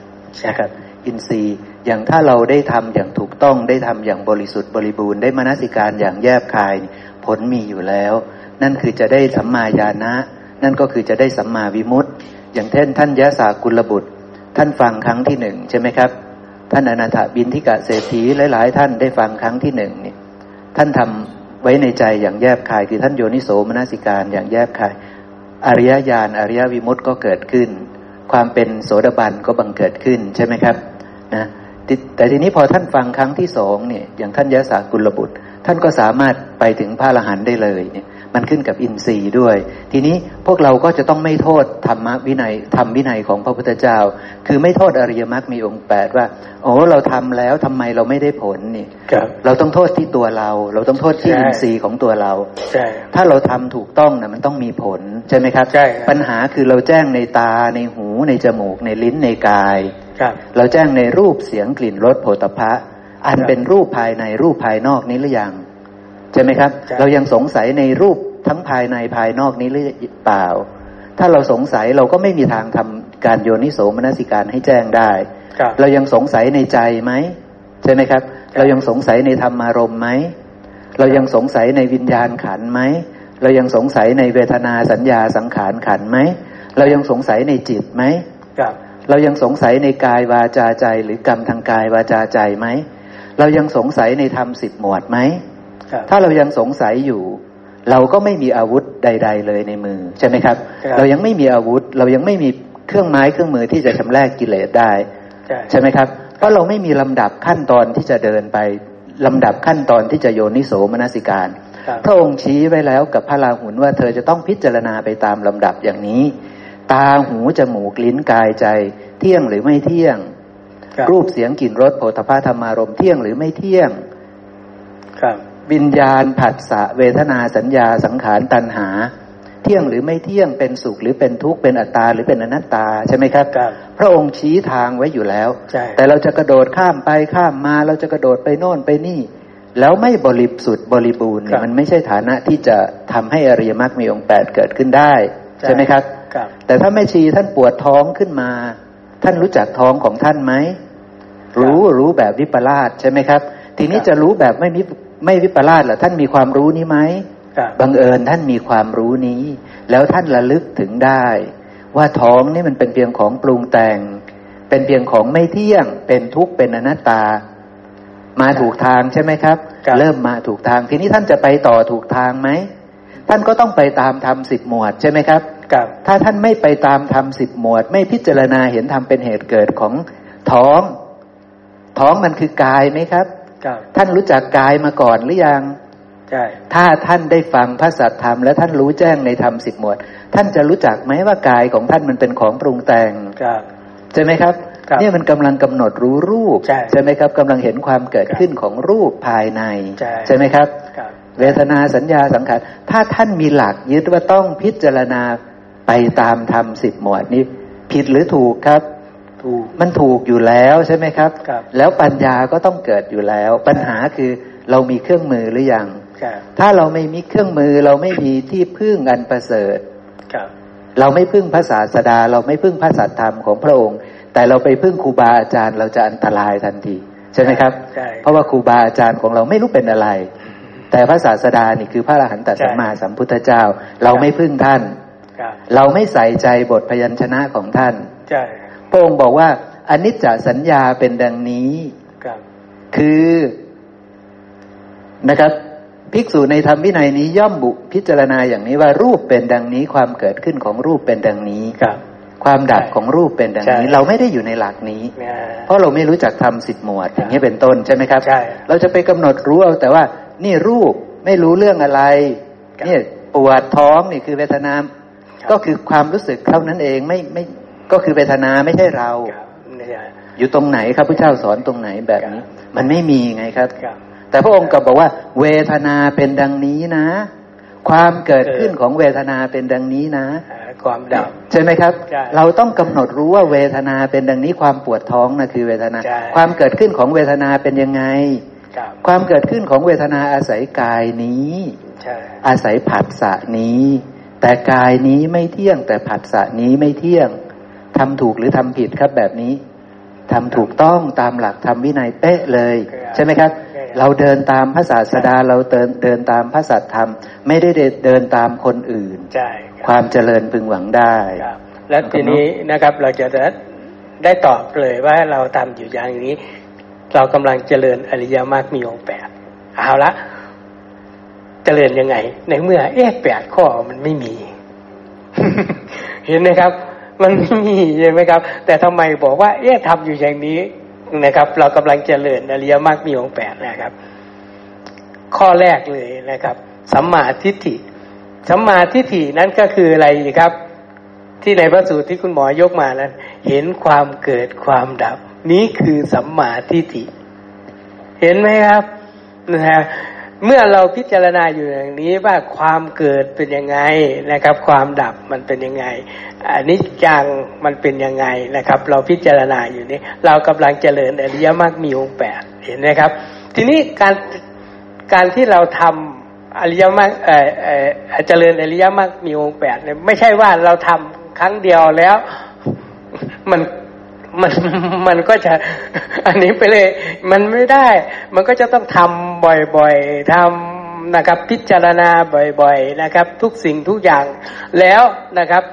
นะครับอินทรีย์อย่างถ้าเราได้ทำอย่างถูกต้องได้ทำอย่างบริสุทธิ์บริบูรณ์ได้มนสิการอย่างแยบคายผลมีอยู่แล้ว นั่นคือจะได้สัมมาญาณะ นั่นก็คือจะได้สัมมาวิมุตติ อย่างเช่นท่านยะสากุลบุตร ท่านฟังครั้งที่หนึ่งใช่ไหมครับ ท่านอนาถบินทิกะเศรษฐีหลาย ๆ ท่านได้ฟังครั้งที่หนึ่งเนี่ยท่านทำไว้ในใจอย่างแยบคาย คือท่านโยนิโสมนสิการอย่างแยบคาย อริยญาณอริยวิมุตติก็เกิดขึ้น ความเป็นโสดาบันก็บังเกิดขึ้นใช่ไหมครับนะแต่แต่ทีนี้พอท่านฟังครั้งที่สองเนี่ยอย่างท่านยะสากุลบุตร ท่านก็สามารถไปถึงพระอรหันต์ได้เลยเนี่ย มันขึ้นกับอินทรีย์ด้วย ทีนี้พวกเราก็จะต้องไม่โทษธรรมวินัยธรรมวินัยของพระพุทธเจ้า คือไม่โทษอริยมรรคมีองค์แปดว่าโอ้เราทำแล้วทำไมเราไม่ได้ผลนี่ครับเราต้องโทษที่ตัวเรา เราต้องโทษที่ใช่อินทรีย์ของตัวเราใช่ถ้าเราทำถูกต้องนะมันต้องมีผลใช่ไหมครับใช่ครับปัญหาคือเราแจ้งในตาในหูในจมูก ในลิ้นในกายครับเราแจ้งในรูปเสียงกลิ่นรสโผฏฐะอันครับเป็นรูปภายในรูปภายนอกนี้หรือยัง ใช่ไหมครับใช่เรายังสงสัยในรูปทั้งภายในภายนอกนี้หรือเปล่า ถ้าเราสงสัยเราก็ไม่มีทางทำการโยนิโสมนสิการให้แจ้งได้ครับเรายังสงสัยในใจไหมใช่ไหมครับ เรายังสงสัยในธรรมารมณ์ไหมเรายังสงสัยในวิญญาณขันธ์ไหมเรายังสงสัยในเวทนาสัญญาสังขารขันธ์ไหมเรายังสงสัยในจิตไหมครับเรายังสงสัยในกายวาจาใจหรือกรรมทางกายวาจาใจไหมเรายังสงสัยในธรรมสิบหมวดไหมครับ ถ้าเรายังสงสัยอยู่ เราก็ไม่มีอาวุธใด ๆ เลยในมือใช่ไหมครับครับ เรายังไม่มีอาวุธ เรายังไม่มีเครื่องไม้เครื่องมือที่จะชำระกิเลสได้ใช่ใช่ไหมครับ เพราะเราไม่มีลำดับขั้นตอนที่จะเดินไปลำดับขั้นตอนที่จะโยนิโสมนสิการครับพระองค์ชี้ไว้แล้วกับพระราหุลว่าเธอจะต้องพิจารณาไปตามลำดับอย่างนี้ ตาหูจมูกลิ้นกายใจ เที่ยงหรือไม่เที่ยงครับรูปเสียงกลิ่นรสโผฏฐัพพธรรมารมณ์เที่ยงหรือไม่เที่ยงครับ วิญญาณผัสสะเวทนาสัญญาสังขารตัณหา เที่ยงหรือไม่เที่ยงเป็นสุขหรือเป็นทุกข์เป็นอัตตาหรือเป็นอนัตตาใช่ไหมครับครับพระองค์ชี้ทางไว้อยู่แล้วใช่แต่เราจะกระโดดข้ามไปข้ามมาเราจะกระโดดไปโน่นไปนี่ แล้วไม่บริสุทธิ์บริบูรณ์เนี่ยมันไม่ใช่ฐานะที่จะทำให้อริยมรรคมีองค์แปดเกิดขึ้นได้ใช่ไหมครับครับแต่ถ้าแม่ชีท่านปวดท้องขึ้นมา ท่านรู้จักท้องของท่านไหมรู้รู้แบบวิปลาสใช่ไหมครับ ทีนี้ครับจะรู้แบบไม่วิ ไม่วิปลาสเหรอท่านมีความรู้นี้ไหมครับบังเอิญท่านมีความรู้นี้ แล้วท่านระลึกถึงได้ ว่าท้องนี่มันเป็นเพียงของปรุงแต่ง เป็นเพียงของไม่เที่ยง เป็นทุกข์เป็นอนัตตา มาถูกทางใช่ไหมครับครับ เริ่มมาถูกทางทีนี้ท่านจะไปต่อถูกทางไหมท่านก็ต้องไปตามธรรมสิบหมวดใช่ไหมครับครับ ถ้าท่านไม่ไปตามธรรมสิบหมวด ไม่พิจารณาเห็นธรรมเป็นเหตุเกิดของท้อง ท้องมันคือกายไหมครับครับ ท่านรู้จักกายมาก่อนหรือยังใช่ถ้าท่านได้ฟังพระสัทธรรมและท่านรู้แจ้งในธรรมสิบหมวด ท่านจะรู้จักไหมว่ากายของท่านมันเป็นของปรุงแต่งครับใช่ไหมครับครับเนี่ยมันกำลังกำหนดรู้รูปใช่ไหมครับกำลังเห็นความเกิดขึ้นของรูปภายใน ใช่ไหมครับครับ เวทนาสัญญาสังขารถ้าท่านมีหลักยึดว่าต้องพิจารณาไปตามธรรมสิบหมวดนี้ ผิดหรือถูกครับ ถูกมันถูกอยู่แล้วใช่ไหมครับครับแล้วปัญญาก็ต้องเกิดอยู่แล้ว ปัญหาคือเรามีเครื่องมือหรือยังครับถ้าเราไม่มีเครื่องมือเราไม่มีที่พึ่งอันประเสริฐครับเราไม่พึ่งพระศาสดา เราไม่พึ่งพระสัทธรรมของพระองค์ แต่เราไปพึ่งครูบาอาจารย์ เราจะอันตรายทันที ใช่ไหมครับใช่เพราะว่าครูบาอาจารย์ของเราไม่รู้เป็นอะไร แต่พระศาสดานี่คือพระอรหันตสัมมาสัมพุทธเจ้า เราไม่พึ่งท่านครับเราไม่ใส่ใจบทพยัญชนะของท่านใช่ พระองค์บอกว่าอนิจจสัญญาเป็นดังนี้ครับคือนะครับ ภิกษุในธรรมวินัยนี้ย่อมบุพิจารณาอย่างนี้ว่ารูปเป็นดังนี้ ความเกิดขึ้นของรูปเป็นดังนี้ครับ ความดับของรูปเป็นดังนี้ใช่เราไม่ได้อยู่ในหลักนี้เนี่ยเพราะเราไม่รู้จักทำสิบหมวด อย่างนี้เป็นต้นใช่ไหมครับใช่เราจะไปกำหนดรู้เอาแต่ว่า นี่รูปไม่รู้เรื่องอะไรครับนี่ปวดท้องนี่คือเวทนาครับก็คือความรู้สึกเท่านั้นเองไม่ไม่ ก็คือเวทนาไม่ใช่เราครับเนี่ยอยู่ตรงไหนครับพระเจ้าสอนตรงไหนแบบนี้ มันไม่มีไงครับครับ แต่พระองค์ก็บอกว่า เวทนาเป็นดังนี้นะ ความเกิดขึ้นของเวทนาเป็นดังนี้นะหาความดับใช่ไหมครับใช่เราต้องกำหนดรู้ว่าเวทนาเป็นดังนี้ความปวดท้องนะคือเวทนาใช่ความเกิดขึ้นของเวทนาเป็นยังไงครับความเกิดขึ้นของเวทนาอาศัยกายนี้ใช่อาศัยผัสสะนี้ แต่กายนี้ไม่เที่ยง แต่ผัสสะนี้ไม่เที่ยง ทำถูกหรือทำผิดครับแบบนี้ทำถูกต้องตามหลักธรรมวินัยเป๊ะเลย ใช่ไหมครับ เราเดินตามพระศาสดาเราเดินเดินตามพระสัตธรรม ไม่ได้เดินตามคนอื่นใช่ความเจริญพึงหวังได้ครับแล้วทีนี้นะครับเราจะได้ได้ตอบเลยว่าเราทำอยู่อย่างนี้ เรากำลังเจริญอริยมรรคมีองค์แปดเอาละเจริญยังไง ในเมื่อเอ๊ะแปดข้อมันไม่มี เห็นไหมครับ มันไม่มีใช่ไหมครับ แต่ทำไมบอกว่า เอ๊ะทำอยู่อย่างนี้นะครับ เรากำลังเจริญอริยมรรคมีองแปดนะครับ ข้อแรกเลยนะครับสัมมาทิฏฐิสัมมาทิฏฐินั้นก็คืออะไรครับ ที่ในพระสูตรที่คุณหมอยกมานั้น เห็นความเกิดความดับ นี้คือสัมมาทิฏฐิเห็นไหมครับนะฮะ เมื่อเราพิจารณาอยู่อย่างนี้ว่าความเกิดเป็นยังไงนะครับ ความดับมันเป็นยังไงอันนี้จังมันเป็นยังไงนะครับ เราพิจารณาอยู่นี้ เรากำลังเจริญอริยมรรคมีองค์แปดเห็นไหมครับ ทีนี้การการที่เราทอริยมรรคเออเออเจริญอริยมรรคมีองค์แปดเนี่ยไม่ใช่ว่าเราทำครั้งเดียวแล้ว มัน มันมันก็จะอันนี้ไปเลย มันไม่ได้ มันก็จะต้องทำบ่อยๆทำนะครับ พิจารณาบ่อยๆนะครับ ทุกสิ่งทุกอย่างแล้วนะครับ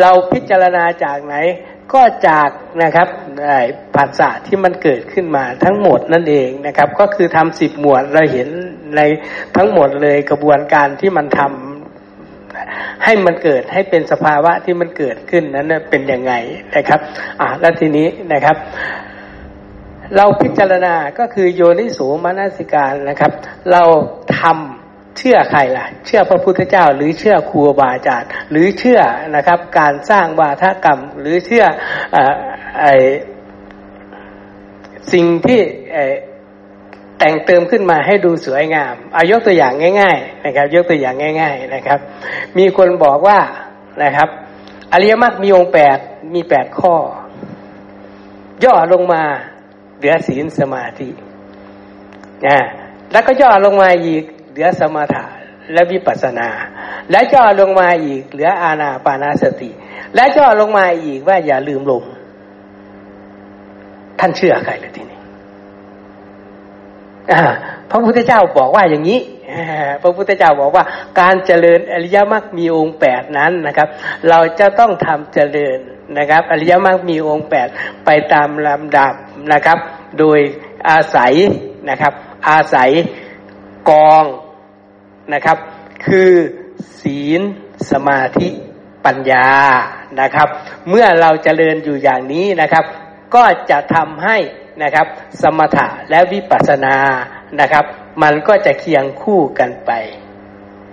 เราพิจารณาจากไหนก็จากนะครับผัสสะที่มันเกิดขึ้นมาทั้งหมดนั่นเองนะครับ ก็คือทำสิบหมวดเราเห็นในทั้งหมดเลยกระบวนการที่มันทำ ให้มันเกิดให้เป็นสภาวะที่มันเกิดขึ้นนั้นเป็นยังไงนะครับ อ่าแล้วทีนี้นะครับเราพิจารณาก็คือโยนิสูมนสิการนะครับ เราทำเชื่อใครล่ะ เชื่อพระพุทธเจ้า หรือเชื่อครูบาอาจารย์หรือเชื่อนะครับ การสร้างวาทกรรม หรือเชื่ออสิ่งที่ แต่งเติมขึ้นมาให้ดูสวยงามอายกตัวอย่างง่าย ๆ นะครับ ยกตัวอย่างง่าย ๆนะครับ มีคนบอกว่านะครับ อริยมรรคมีองค์แปดมีแปดข้อ ย่อลงมาเหลือศีลสมาธินะแล้วก็ย่อลงมาอีกเหลือสมถะและวิปัสสนา และย่อลงมาอีกเหลืออาณาปานาสติ และย่อลงมาอีกว่าอย่าลืมลมท่านเชื่อใครเลยทีนี้ พระพุทธเจ้าบอกว่าอย่างนี้พระพุทธเจ้าบอกว่า การเจริญอริยมรรคมีองค์แปดนั้นนะครับ เราจะต้องทำเจริญนะครับ อริยมรรคมีองค์แปดไปตามลำดับนะครับ โดยอาศัยนะครับ อาศัยกองนะครับ คือศีลสมาธิปัญญานะครับ เมื่อเราจเจริญอยู่อย่างนี้นะครับ ก็จะทำให้ นะครับ สมถะและวิปัสสนานะครับ มันก็จะเคียงคู่กันไป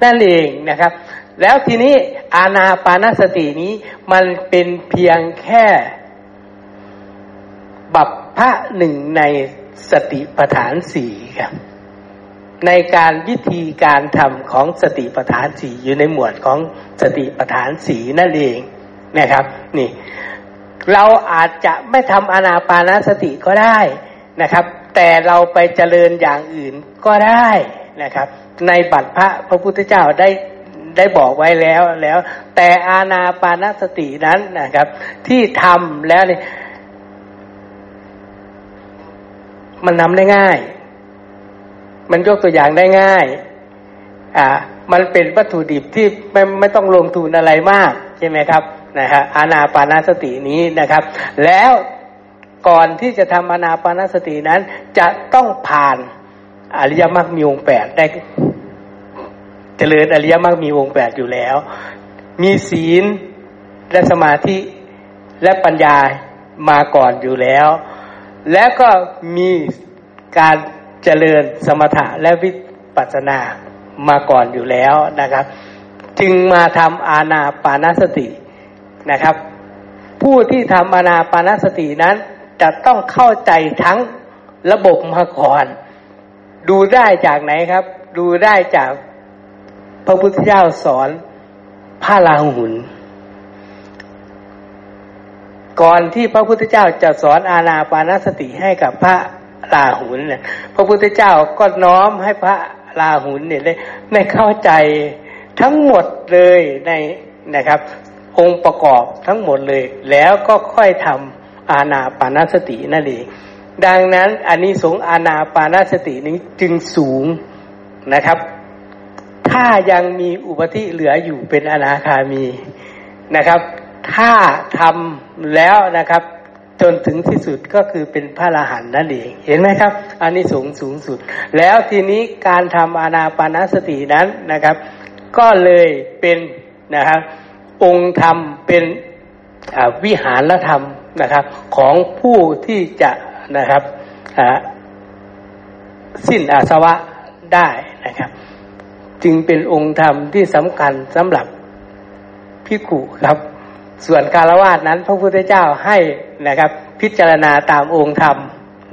นั่นเองนะครับ แล้วทีนี้อาณาปานสตินี้มันเป็นเพียงแค่บัพพะหนึ่งในสติปัฏฐานสี่ครับในการวิธีการทำของสติปัฏฐานสี่อยู่ในหมวดของสติปัฏฐานสีนั่นเองนะครับ นี่ เราอาจจะไม่ทำอนาปานาสติก็ได้นะครับ แต่เราไปเจริญอย่างอื่นก็ได้นะครับ ในบัตรพระพระพุทธเจ้าได้ได้บอกไว้แล้วแล้ว แต่อาณาปานาสตินั้นนะครับ ที่ทำแล้วเนี่ยมันนำได้ง่าย มันยกตัวอย่างได้ง่าย อ่า มันเป็นวัตถุดิบที่ไม่ไม่ต้องลงทุนอะไรมาก ใช่ไหมครับ นะฮะอานาปานาสตินี้นะครับ แล้วก่อนที่จะทำอานาปานาสตินั้น จะต้องผ่านอริยมรรคมีองค์แปดได้เจริญอริยมรรคมีองค์แปดอยู่แล้ว มีศีลและสมาธิและปัญญามาก่อนอยู่แล้ว และก็มีการเจริญสมถะและวิปัสสนามาก่อนอยู่แล้วนะครับ จึงมาทำอาณาปานสติ นะครับ ผู้ที่ทำอานาปานสตินั้น จะต้องเข้าใจทั้งระบบมาก่อน ดูได้จากไหนครับ ดูได้จากพระพุทธเจ้าสอนพระราหุลก่อนที่พระพุทธเจ้าจะสอนอาณาปานสติให้กับพระราหุลเนี่ย พระพุทธเจ้าก็น้อมให้พระราหุลเนี่ยได้ได้เข้าใจทั้งหมดเลยในนะครับ องค์ประกอบทั้งหมดเลย แล้วก็ค่อยทำอาณาปานสตินั่นเองดังนั้นอันนี้สงอาณาปานสตินี้จึงสูงนะครับ ถ้ายังมีอุปธิเหลืออยู่เป็นอนาคามีนะครับ ถ้าทำแล้วนะครับจนถึงที่สุดก็คือเป็นพระอรหันต์นั่นเองเห็นไหมครับอันนี้สูงสูงสุด แล้วทีนี้การทำอานาปานสตินั้นนะครับ ก็เลยเป็นนะครับ องค์ธรรมเป็นวิหารธรรมนะครับ ของผู้ที่จะนะครับสิ้นอาสวะได้นะครับ จึงเป็นองค์ธรรมที่สำคัญสำหรับพิกุครับ ส่วนคารวะนั้น พระพุทธเจ้าให้นะครับ พิจารณาตามองค์ธรรม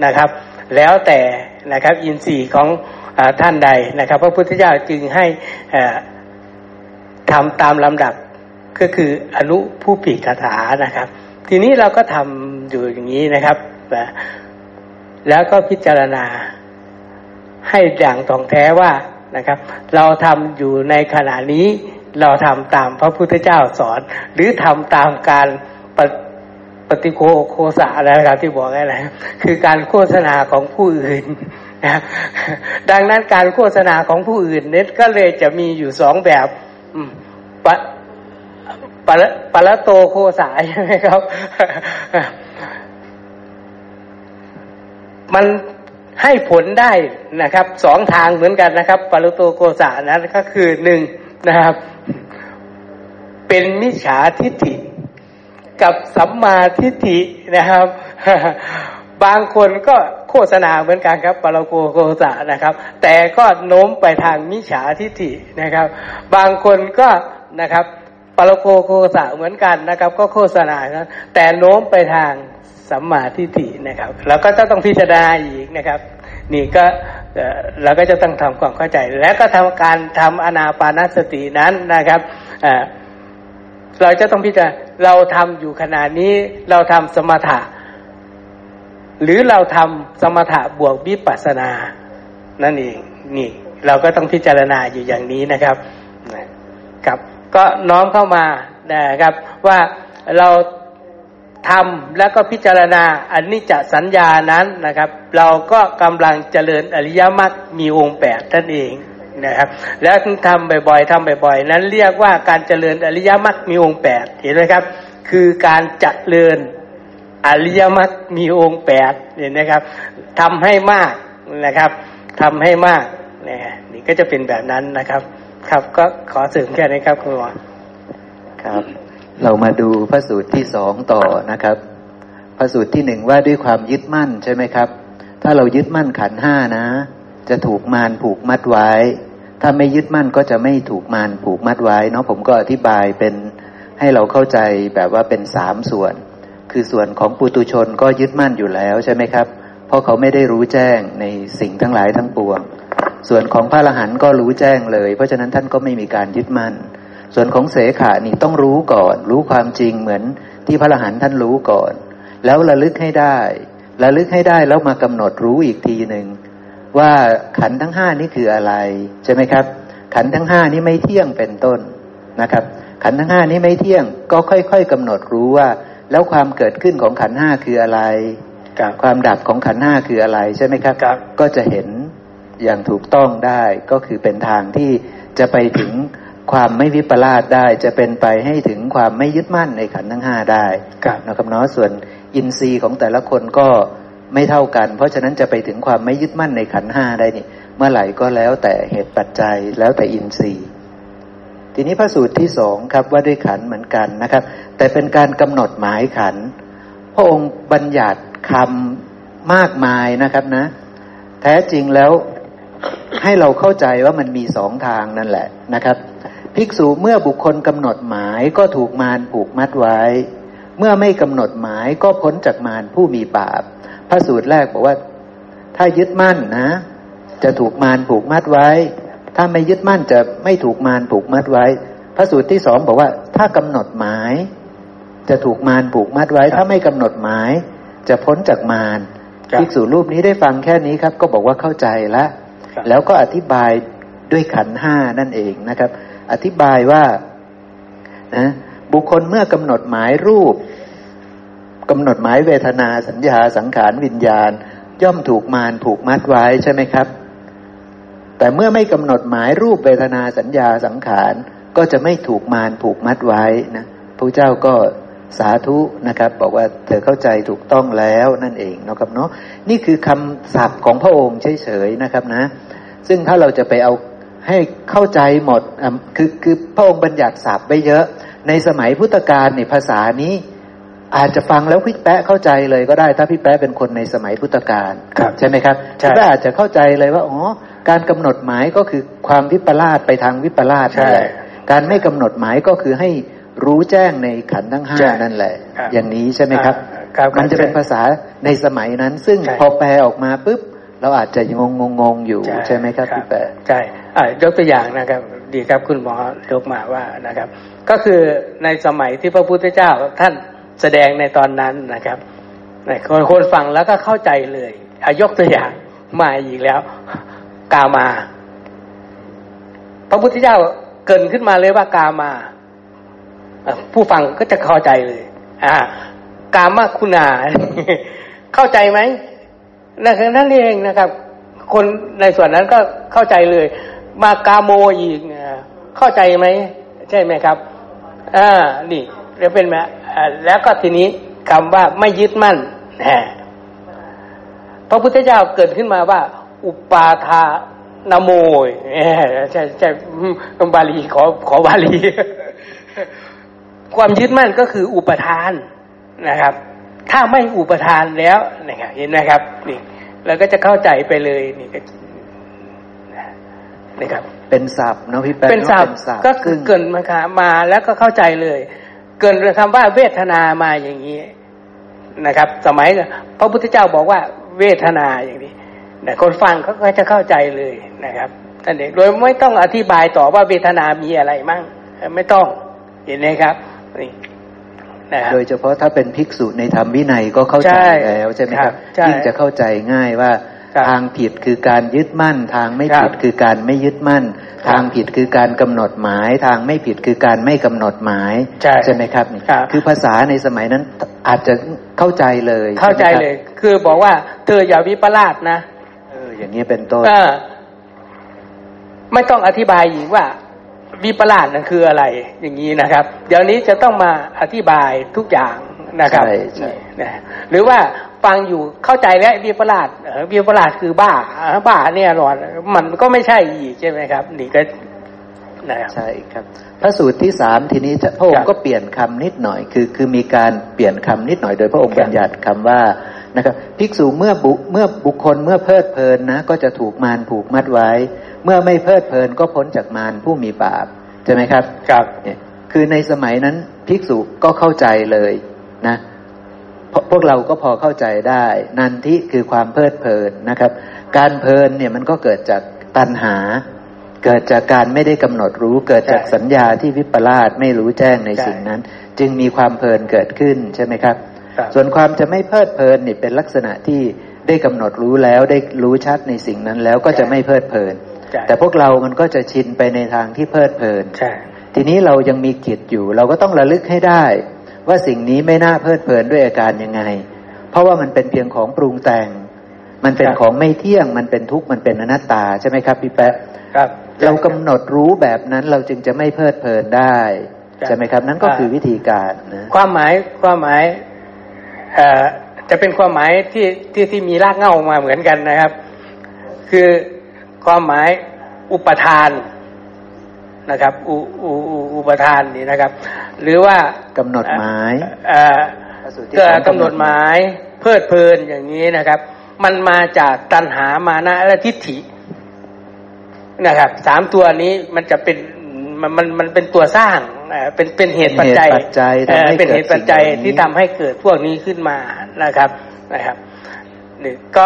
นะครับ แล้วแต่นะครับ อินทรีย์ของอท่านใดนะครับ พระพุทธเจ้าจึงให้ทำตามลำดับ ก็คืออนุผู้ปีกถานะครับ ทีนี้เราก็ทำอยู่อย่างนี้นะครับแล้วก็พิจารณาให้อย่างตรงแท้ว่านะครับ เราทำอยู่ในขณะนี้เราทำตามพระพุทธเจ้าสอน หรือทำตามการปปฏิโคโคสะอะไรครับที่บอกอะไรคือการโฆษณาของผู้อื่นนะดังนั้นการโฆษณาของผู้อื่นเน็ตก็เลยจะมีอยู่สองแบบ ปะปะปละโตโคสาใช่ไหมครับ มันให้ผลได้นะครับสองทางเหมือนกันนะครับปะลโตโคสานั้นก็คือหนึ่งนะครับ เป็นมิจฉาทิฏฐิ กับสัมมาทิฏฐินะครับ บางคนก็โฆษณาเหมือนกันครับปาราโกโกสะนะครับ แต่ก็โน้มไปทางมิจฉาทิฏฐินะครับ บางคนก็นะครับ ปรโกโกสะเหมือนกันนะครับ ก็โฆษณานะแต่โน้มไปทางสัมมาทิฏฐินะครับ แล้วก็จะต้องพิจารณาอีกนะครับ นี่ก็เราก็จะต้องทำความเข้าใจ แล้วก็ทำการทำอนาปานสตินั้นนะครับเราจะต้องพิจารณาเราทำอยู่ขณะนี้เราทำสมถะ หรือเราทำสมถะบวกวิปัสสนา นั่นเองนี่ เราก็ต้องพิจารณาอยู่อย่างนี้นะครับครับ ก็น้อมเข้ามานะครับว่าเราทำแล้วก็พิจารณาอันนี้จะสัญญานั้นนะครับ เราก็กำลังเจริญอริยมรรคมีองค์แปดท่านเองนะครับแล้วทำบ่อยๆทำบ่อยๆ นั้นเรียกว่าการเจริญอริยมรรคมีองค์แปดเห็นไหมครับ คือการเจริญอริยมรรคมีองค์แปดเนี่ยนะครับทำให้มากนะครับทำให้มากนี่ก็จะเป็นแบบนั้นนะครับ ครับ ก็ขอสริมแค่นี้ครับคุณหมอครับ เรามาดูพระสูตรที่สองต่อนะครับ พระสูตรที่หนึ่งว่าด้วยความยึดมั่นใช่ไหมครับ ถ้าเรายึดมั่นขันห้านะ จะถูกมารผูกมัดไว้ ถ้าไม่ยึดมั่นก็จะไม่ถูกมารผูกมัดไว้เนาะผมก็อธิบายเป็นให้เราเข้าใจแบบว่าเป็นสามส่วน คือส่วนของปุตุชนก็ยึดมั่นอยู่แล้วใช่ไหมครับ เพราะเขาไม่ได้รู้แจ้งในสิ่งทั้งหลายทั้งปวง ส่วนของพระอรหันต์ก็รู้แจ้งเลย เพราะฉะนั้นท่านก็ไม่มีการยึดมั่น ส่วนของเสขานี่ต้องรู้ก่อน รู้ความจริงเหมือนที่พระอรหันต์ท่านรู้ก่อน แล้วระลึกให้ได้ระลึกให้ได้แล้วมากำหนดรู้อีกทีหนึ่งว่าขันทั้งห้านี่คืออะไร ใช่ไหมครับ ขันทั้งห้านี้ไม่เที่ยงเป็นต้นนะครับ ขันทั้งห้านี้ไม่เที่ยงก็ค่อย ๆกำหนดรู้ว่า แล้วความเกิดขึ้นของขันห้าคืออะไร ความดับของขันห้าคืออะไรใช่ไหมครับรบก็จะเห็น อย่างถูกต้องได้ก็คือเป็นทางที่จะไปถึงความไม่วิปลาสได้ จะเป็นไปให้ถึงความไม่ยึดมั่นในขันทั้งห้าได้นะครับเนาะส่วนอินทรีย์ของแต่ละคนก็ไม่เท่ากัน เพราะฉะนั้นจะไปถึงความไม่ยึดมั่นในขันห้าได้นี่ เมื่อไหร่ก็แล้วแต่เหตุปัจจัยแล้วแต่อินทรีย์ ทีนี้พระสูตรที่สองครับว่าด้วยขันเหมือนกันนะครับ แต่เป็นการกำหนดหมายขัน พระองค์บัญญัติคำมากมายนะครับนะ แท้จริงแล้ว ให้เราเข้าใจว่ามันมีสองทางนั่นแหละนะครับ ภิกษุเมื่อบุคคลกำหนดหมายก็ถูกมารผูกมัดไว้ เมื่อไม่กำหนดหมายก็พ้นจากมารผู้มีบาปพระสูตรแรกบอกว่า ถ้ายึดมั่นนะ จะถูกมารผูกมัดไว้ ถ้าไม่ยึดมั่นจะไม่ถูกมารผูกมัดไว้ พระสูตรที่สองบอกว่า ถ้ากำหนดหมาย จะถูกมารผูกมัดไว้ ถ้าไม่กำหนดหมาย จะพ้นจากมารภิกษุรูปนี้ได้ฟังแค่นี้ครับ ก็บอกว่าเข้าใจแล้ว แล้วก็อธิบายด้วยขันห้านั่นเองนะครับ อธิบายว่านะบุคคลเมื่อกำหนดหมายรูปกำหนดหมายเวทนาสัญญาสังขารวิญญาณ ย่อมถูกมารผูกมัดไว้ใช่ไหมครับ แต่เมื่อไม่กำหนดหมายรูปเวทนาสัญญาสังขารก็จะไม่ถูกมารผูกมัดไว้นะพระเจ้าก็ สาธุนะครับ บอกว่าเธอเข้าใจถูกต้องแล้วนั่นเองนะครับเนาะนี่คือคำศัพท์ของพระองค์เฉยๆนะครับนะ ซึ่งถ้าเราจะไปเอาให้เข้าใจหมดคือคือพระองค์บัญญัติศัพท์ไปเยอะ ในสมัยพุทธกาลในภาษานี้ อาจจะฟังแล้วพี่แปะเข้าใจเลยก็ได้ ถ้าพี่แปะเป็นคนในสมัยพุทธกาลใช่ไหมครับพี่แปะอาจจะเข้าใจเลยว่าอ๋อการกำหนดหมายก็คือความวิปลาสไปทางวิปลาสนั่นแหละการไม่กำหนดหมายก็คือให้ รู้แจ้งในขันทั้งห้านั่นแหละ อย่างนี้ใช่ไหมครับ มันจะเป็นภาษาในสมัยนั้น ซึ่งพอแปลออกมาปุ๊บเราอาจจะงงงงอยู่ใช่ไหมครับพี่แปลใช่ยกตัวอย่างนะครับ ดีครับคุณหมอยกมาว่านะครับ ก็คือในสมัยที่พระพุทธเจ้าท่านแสดงในตอนนั้นนะครับคนคนฟังแล้วก็เข้าใจเลยอายกตัวอย่างมาอีกแล้ว กามา พระพุทธเจ้าเกินขึ้นมาเลยว่ากามา ผู้ฟังก็จะเข้าใจเลย อ่ากามาคุณา เข้าใจไหมนั่นเองนะครับ คนในส่วนนั้นก็เข้าใจเลย มากาโมอีกเข้าใจไหมใช่ไหมครับอ่านี่เรียกเป็นไหมแล้วก็ทีนี้คำว่าไม่ยึดมั่นพระพุทธเจ้าเกิดขึ้นมาว่า อุปาทานโมยใช่ใช่บาลีขอขอบาลี ความยึดมั่นก็คืออุปทานนะครับ ถ้าไม่อุปทานแล้วนะครับเห็นไหมครับนี่เราก็จะเข้าใจไปเลยนี่ก็นี่ครับ เป็นศัพท์นะพี่แป๊เป็นศัพท์ก็คือเกินมาค่ะมาแล้วก็เข้าใจเลย เกินคำว่าเวทนามาอย่างนี้นะครับ สมัยพระพุทธเจ้าบอกว่า เวทนาอย่างนี้แต่คนฟังเขาก็จะเข้าใจเลยนะครับท่านเด็กโดยไม่ต้องอธิบายต่อว่าเวทนามีอะไรมั่งไม่ต้องเห็นไหมครับ นี่โดยเฉพาะถ้าเป็นภิกษุในธรรมวินัยก็เข้าใจแล้วใช่ไหมครับยิ่งจะเข้าใจง่ายว่าทางผิดคือการยึดมั่น ทางไม่ผิดคือการไม่ยึดมั่น ทางผิดคือการกำหนดหมาย ทางไม่ผิดคือการไม่กำหนดหมายใช่ไหมครับ คือภาษาในสมัยนั้นอาจจะเข้าใจเลย เข้าใจเลย คือบอกว่า เธออย่าวิปลาสนะเอออย่างนี้เป็นต้นไม่ต้องอธิบายอีกว่า วิปลาสนั่นคืออะไรอย่างนี้นะครับ เดี๋ยวนี้จะต้องมาอธิบายทุกอย่างนะครับใช่ใช่หรือว่าฟังอยู่เข้าใจแล้ววิปลาสวิปลาสคือบ้าบ้าเนี่ยหรอมันก็ไม่ใช่อีกใช่ไหมครับ นี่ก็นะครับใช่ครับ พระสูตรที่สามทีนี้พระองค์ก็เปลี่ยนคำนิดหน่อย คือคือมีการเปลี่ยนคำนิดหน่อยโดยพระองค์บัญญัติคำว่านะครับภิกษุเมื่อบุเมื่อบุคคลเมื่อเพลิดเพลินนะ ก็จะถูกมารผูกมัดไว้เมื่อไม่เพลิดเพลินก็พ้นจากมารผู้มีบาปใช่ไหมครับครับเนี่ยคือในสมัยนั้นภิกษุก็เข้าใจเลยนะพวกเราก็พอเข้าใจได้ นันทิคือความเพลิดเพลินนะครับ การเพลินเนี่ยมันก็เกิดจากตัณหา เกิดจากการไม่ได้กำหนดรู้ เกิดจากสัญญาที่วิปลาสไม่รู้แจ้งในสิ่งนั้น จึงมีความเพลินเกิดขึ้นใช่ไหมครับ ส่วนความจะไม่เพลิดเพลินนี่เป็นลักษณะที่ได้กำหนดรู้แล้วได้รู้ชัดในสิ่งนั้นแล้วก็จะไม่เพลิดเพลิน แต่พวกเรามันก็จะชินไปในทางที่เพลิดเพลินทีนี้เรายังมีกิจอยู่ เราก็ต้องระลึกให้ได้ ว่าสิ่งนี้ไม่น่าเพลิดเพลินด้วยอาการยังไง เพราะว่ามันเป็นเพียงของปรุงแต่ง มันเป็นของไม่เที่ยง มันเป็นทุกข์มันเป็นอนัตตาใช่ไหมครับพี่แป๊ะครับเรากำหนดรู้แบบนั้นเราจึงจะไม่เพลิดเพลินได้ใช่ไหมครับ นั่นก็คือวิธีการนะความหมายความหมายเอ่อจะเป็นความหมายที่ที่ที่มีรากเหง้ามาเหมือนกันนะครับ คือ ความหมายอุปทานนะครับอุอุอุปทานนี่นะครับ หรือว่ากำหนดหมายเกิดกำหนดหมายเพลิดเพลินอย่างนี้นะครับ มันมาจากตัณหามานะและทิฏฐินะครับสามตัวนี้มันจะเป็นมันมันมันเป็นตัวสร้างเป็นเป็นเหตุปัจจัยเป็นเหตุปัจจัยที่ทำให้เกิดพวกนี้ขึ้นมานะครับนะครับนี่ก็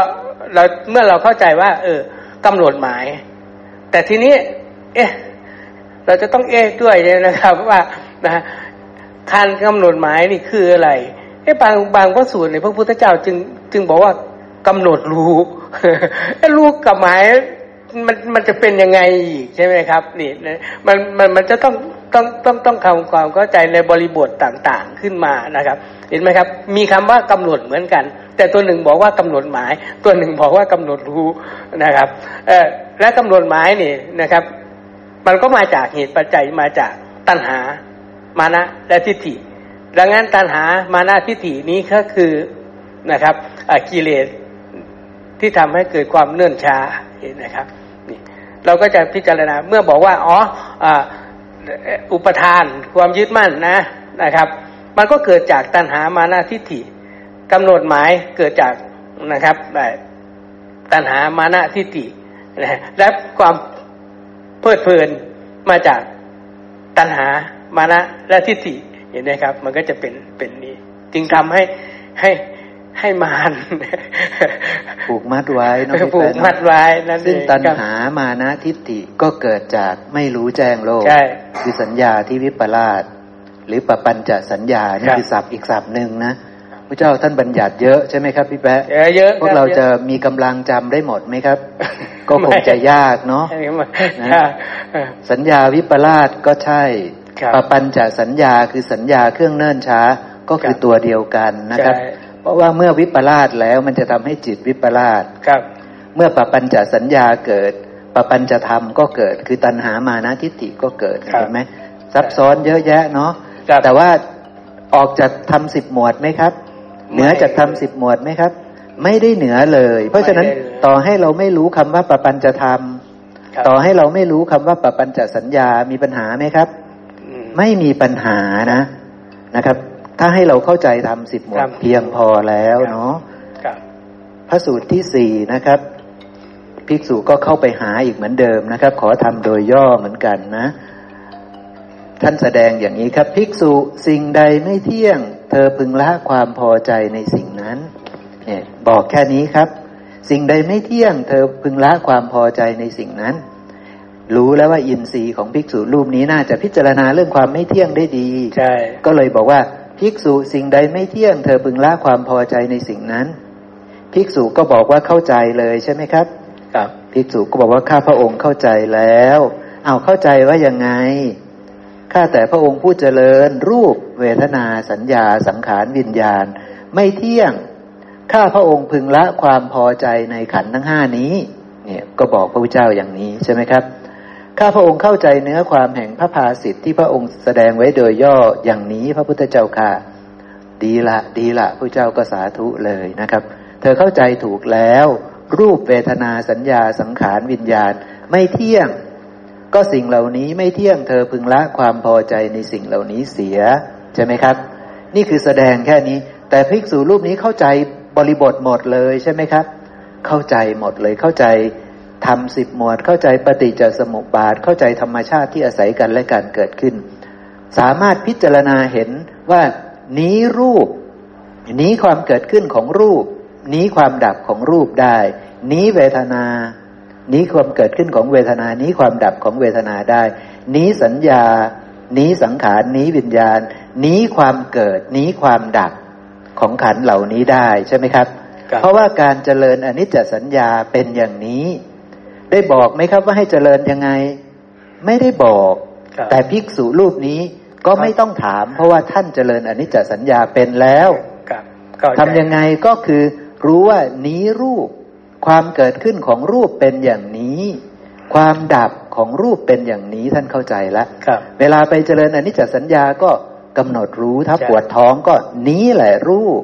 เราเมื่อเราเข้าใจว่า เออ กำหนดหมาย แต่ทีนี้ เอ๊ะ เราจะต้องเอ๊ด้วยนะครับว่านะการกำหนดหมายนี่คืออะไรไอ้บางบางพระสูตรในพระพุทธเจ้าจึง จึงบอกว่ากำหนดรู้ไอ้รู้กับหมายมันมันจะเป็นยังไงอีกใช่ไหมครับ นี่มันมันมันจะต้อง ต้องต้องต้องทำความเข้าใจในบริบทต่างๆขึ้นมานะครับ เห็นไหมครับ มีคำว่ากำหนดเหมือนกัน แต่ตัวหนึ่งบอกว่ากำหนดหมาย ตัวหนึ่งบอกว่ากำหนดรู้นะครับเออและกำหนดหมายนี่นะครับ มันก็มาจากเหตุปัจจัยมาจากตัณหามานะและทิฏฐิ ดังนั้นตัณหามานะทิฏฐินี้ก็คือนะครับกิเลสที่ทำให้เกิดความเนื่นช้าเห็นนะครับนี่เราก็จะพิจารณาเมื่อบอกว่าอ๋ออ อุปทานความยึดมั่นนะนะครับ มันก็เกิดจากตัณหามานะทิฏฐิกำหนดหมายเกิดจากนะครับตัณหามานะทิฏฐิและความเพลิดเพลินมาจากตัณหามานะและทิฏฐิเห็นไหมครับ มันก็จะเป็นเป็นนี้ จึงทำให้ให้ ให้มานผูกมัดไว้นะผูกมัดไว้นั่นซึ่งตัณหามานะทิฏฐิก็เกิดจากไม่รู้แจ้งโลกคือสัญญาที่วิปลาสหรือปปัญจะสัญญานี่คือศัพท์อีกศัพท์หนึ่งนะระเจ้าท่านบัญญัติเยอะใช่ไหมครับพี่แป๊ะเยอะเยอะพวกเราจะมีกำลังจำได้หมดไหมครับ ก็คงจะยากเนาะนะสัญญาวิปลาสก็ใช่ครับปปัญจะสัญญาคือสัญญาเครื่องเนิ่นช้าก็คือครับตัวเดียวกันนะครับใช่ เพราะว่าเมื่อวิปลาสแล้วมันจะทำให้จิตวิปลาสครับ เมื่อปปัญจะสัญญาเกิดปปัญจะธรรมก็เกิด คือตัณหามานะทิฏฐิก็เกิดครับเห็นไหมซับซ้อนเยอะแยะเนาะครับแต่ว่าออกจากทำสิบหมวดไหมครับไม่เหนือจากทำสิบหมวดไหมครับ ไม่ได้เหนือเลย เพราะฉะนั้นไม่ได้เลยต่อให้เราไม่รู้คำว่าปปัญจะธรรมครับต่อให้เราไม่รู้คำว่าปปัญจะสัญญามีปัญหาไหมครับอืมไม่มีปัญหานะนะครับ ถ้าให้เราเข้าใจทำสิบหมวครัดบเพียงพอแล้วเนาะครับพระสูตรที่สี่นะครับ ภิกษุก็เข้าไปหาอีกเหมือนเดิมนะครับ ขอทำโดยย่อเหมือนกันนะ ท่านแสดงอย่างนี้ครับ ภิกษุสิ่งใดไม่เที่ยง เธอพึงละความพอใจในสิ่งนั้นเนี่ยบอกแค่นี้ครับ สิ่งใดไม่เที่ยง เธอพึงละความพอใจในสิ่งนั้น รู้แล้วว่าอินทรีย์ของภิกษุรูปนี้น่าจะพิจารณาเรื่องความไม่เที่ยงได้ดี ใช่ ก็เลยบอกว่า ภิกษุสิ่งใดไม่เที่ยง เธอพึงละความพอใจในสิ่งนั้น ภิกษุก็บอกว่าเข้าใจเลยใช่ไหมครับ ครับ ภิกษุก็บอกว่าข้าพระองค์เข้าใจแล้ว เอาเข้าใจว่ายังไงข้าแต่พระองค์ผู้เจริญ รูปเวทนาสัญญาสังขารวิญญาณ ไม่เที่ยง ข้าพระองค์พึงละความพอใจในขันธ์ทั้งห้านี้ เนี่ยก็บอกพระพุทธเจ้าอย่างนี้ใช่ไหมครับ ข้าพระองค์เข้าใจเนื้อความแห่งพระภาสิทธิ์ที่พระองค์แสดงไว้โดยย่ออย่างนี้พระพุทธเจ้าค่ะ ดีละ ดีละพระเจ้าก็สาธุเลยนะครับ เธอเข้าใจถูกแล้ว รูปเวทนาสัญญาสังขารวิญญาณ ไม่เที่ยง ก็สิ่งเหล่านี้ไม่เที่ยงเธอพึงละความพอใจในสิ่งเหล่านี้เสียใช่ไหมครับ นี่คือแสดงแค่นี้ แต่ภิกษุรูปนี้เข้าใจบริบทหมดเลยใช่ไหมครับ เข้าใจหมดเลยเข้าใจ ทำสิบหมวดเข้าใจปฏิจจสมุปบาท เข้าใจธรรมชาติที่อาศัยกันและการเกิดขึ้น สามารถพิจารณาเห็นว่านี้รูป นี้ความเกิดขึ้นของรูป นี้ความดับของรูปได้ นี้เวทนา นี้ความเกิดขึ้นของเวทนา นี้ความดับของเวทนาได้ นี้สัญญา นี้สังขาร นี้วิญญาณ นี้ความเกิด นี้ความดับของขันธ์เหล่านี้ได้ใช่ไหมครับครับ เพราะว่าการเจริญอนิจจสัญญาเป็นอย่างนี้ ได้บอกไหมครับว่าให้เจริญยังไง ไม่ได้บอกครับแต่ภิกษุรูปนี้ก็ไม่ต้องถาม เพราะว่าท่านเจริญอนิจจสัญญาเป็นแล้วครับเข้าใจทำยังไงก็คือรู้ว่านี้รูป ความเกิดขึ้นของรูปเป็นอย่างนี้ ความดับของรูปเป็นอย่างนี้ท่านเข้าใจแล้วครับเวลาไปเจริญอนิจจสัญญาก็กำหนดรู้ถ้าใช่ปวดท้องก็นี้แหละรูป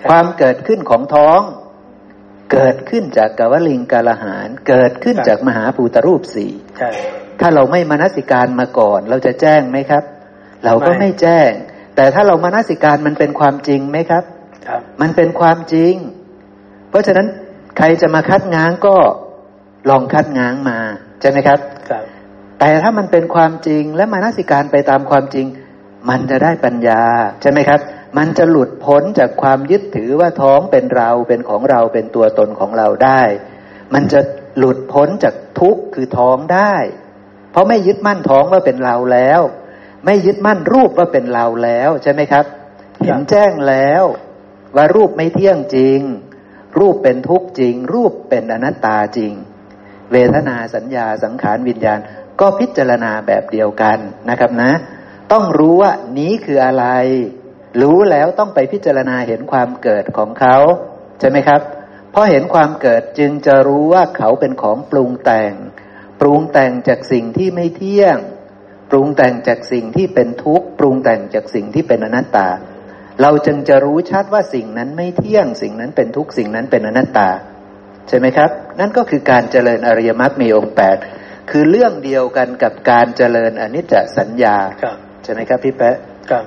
ครับความเกิดขึ้นของท้อง เกิดขึ้นจากกวลิงกาลหาร เกิดขึ้นจากมหาภูตรูปสี่ใช่ถ้าเราไม่มานสิการมาก่อน เราจะแจ้งไหมครับ เราก็ไม่ไม่แจ้ง แต่ถ้าเรามานสิการมันเป็นความจริงไหมครับครับ มันเป็นความจริง เพราะฉะนั้นใครจะมาคัดง้างก็ลองคัดง้างมาใช่ไหมครับครับ แต่ถ้ามันเป็นความจริงและมานสิการไปตามความจริง มันจะได้ปัญญาใช่ไหมครับ มันจะหลุดพ้นจากความยึดถือว่าท้องเป็นเราเป็นของเราเป็นตัวตนของเราได้ มันจะหลุดพ้นจากทุกข์คือท้องได้ เพราะไม่ยึดมั่นท้องว่าเป็นเราแล้ว ไม่ยึดมั่นรูปว่าเป็นเราแล้วใช่ไหมครับเห็นแจ้งแล้วว่ารูปไม่เที่ยงจริง รูปเป็นทุกข์จริง รูปเป็นอนัตตาจริง เวทนาสัญญาสังขารวิญญาณ ก็พิจารณาแบบเดียวกันนะครับนะ ต้องรู้ว่านี้คืออะไร รู้แล้วต้องไปพิจารณาเห็นความเกิดของเขาใช่ไหมครับเพราะเห็นความเกิดจึงจะรู้ว่าเขาเป็นของปรุงแต่ง ปรุงแต่งจากสิ่งที่ไม่เที่ยง ปรุงแต่งจากสิ่งที่เป็นทุกข์ปรุงแต่งจากสิ่งที่เป็นอนัตตา เราจึงจะรู้ชัดว่าสิ่งนั้นไม่เที่ยง สิ่งนั้นเป็นทุกข์สิ่งนั้นเป็นอนัตตา ใช่ไหมครับ นั่นก็คือการเจริญอริยมรรคมีองค์แปดคือเรื่องเดียวกันกับการเจริญอนิจจสัญญาครับใช่ไหมครับพี่แป๊ะครับ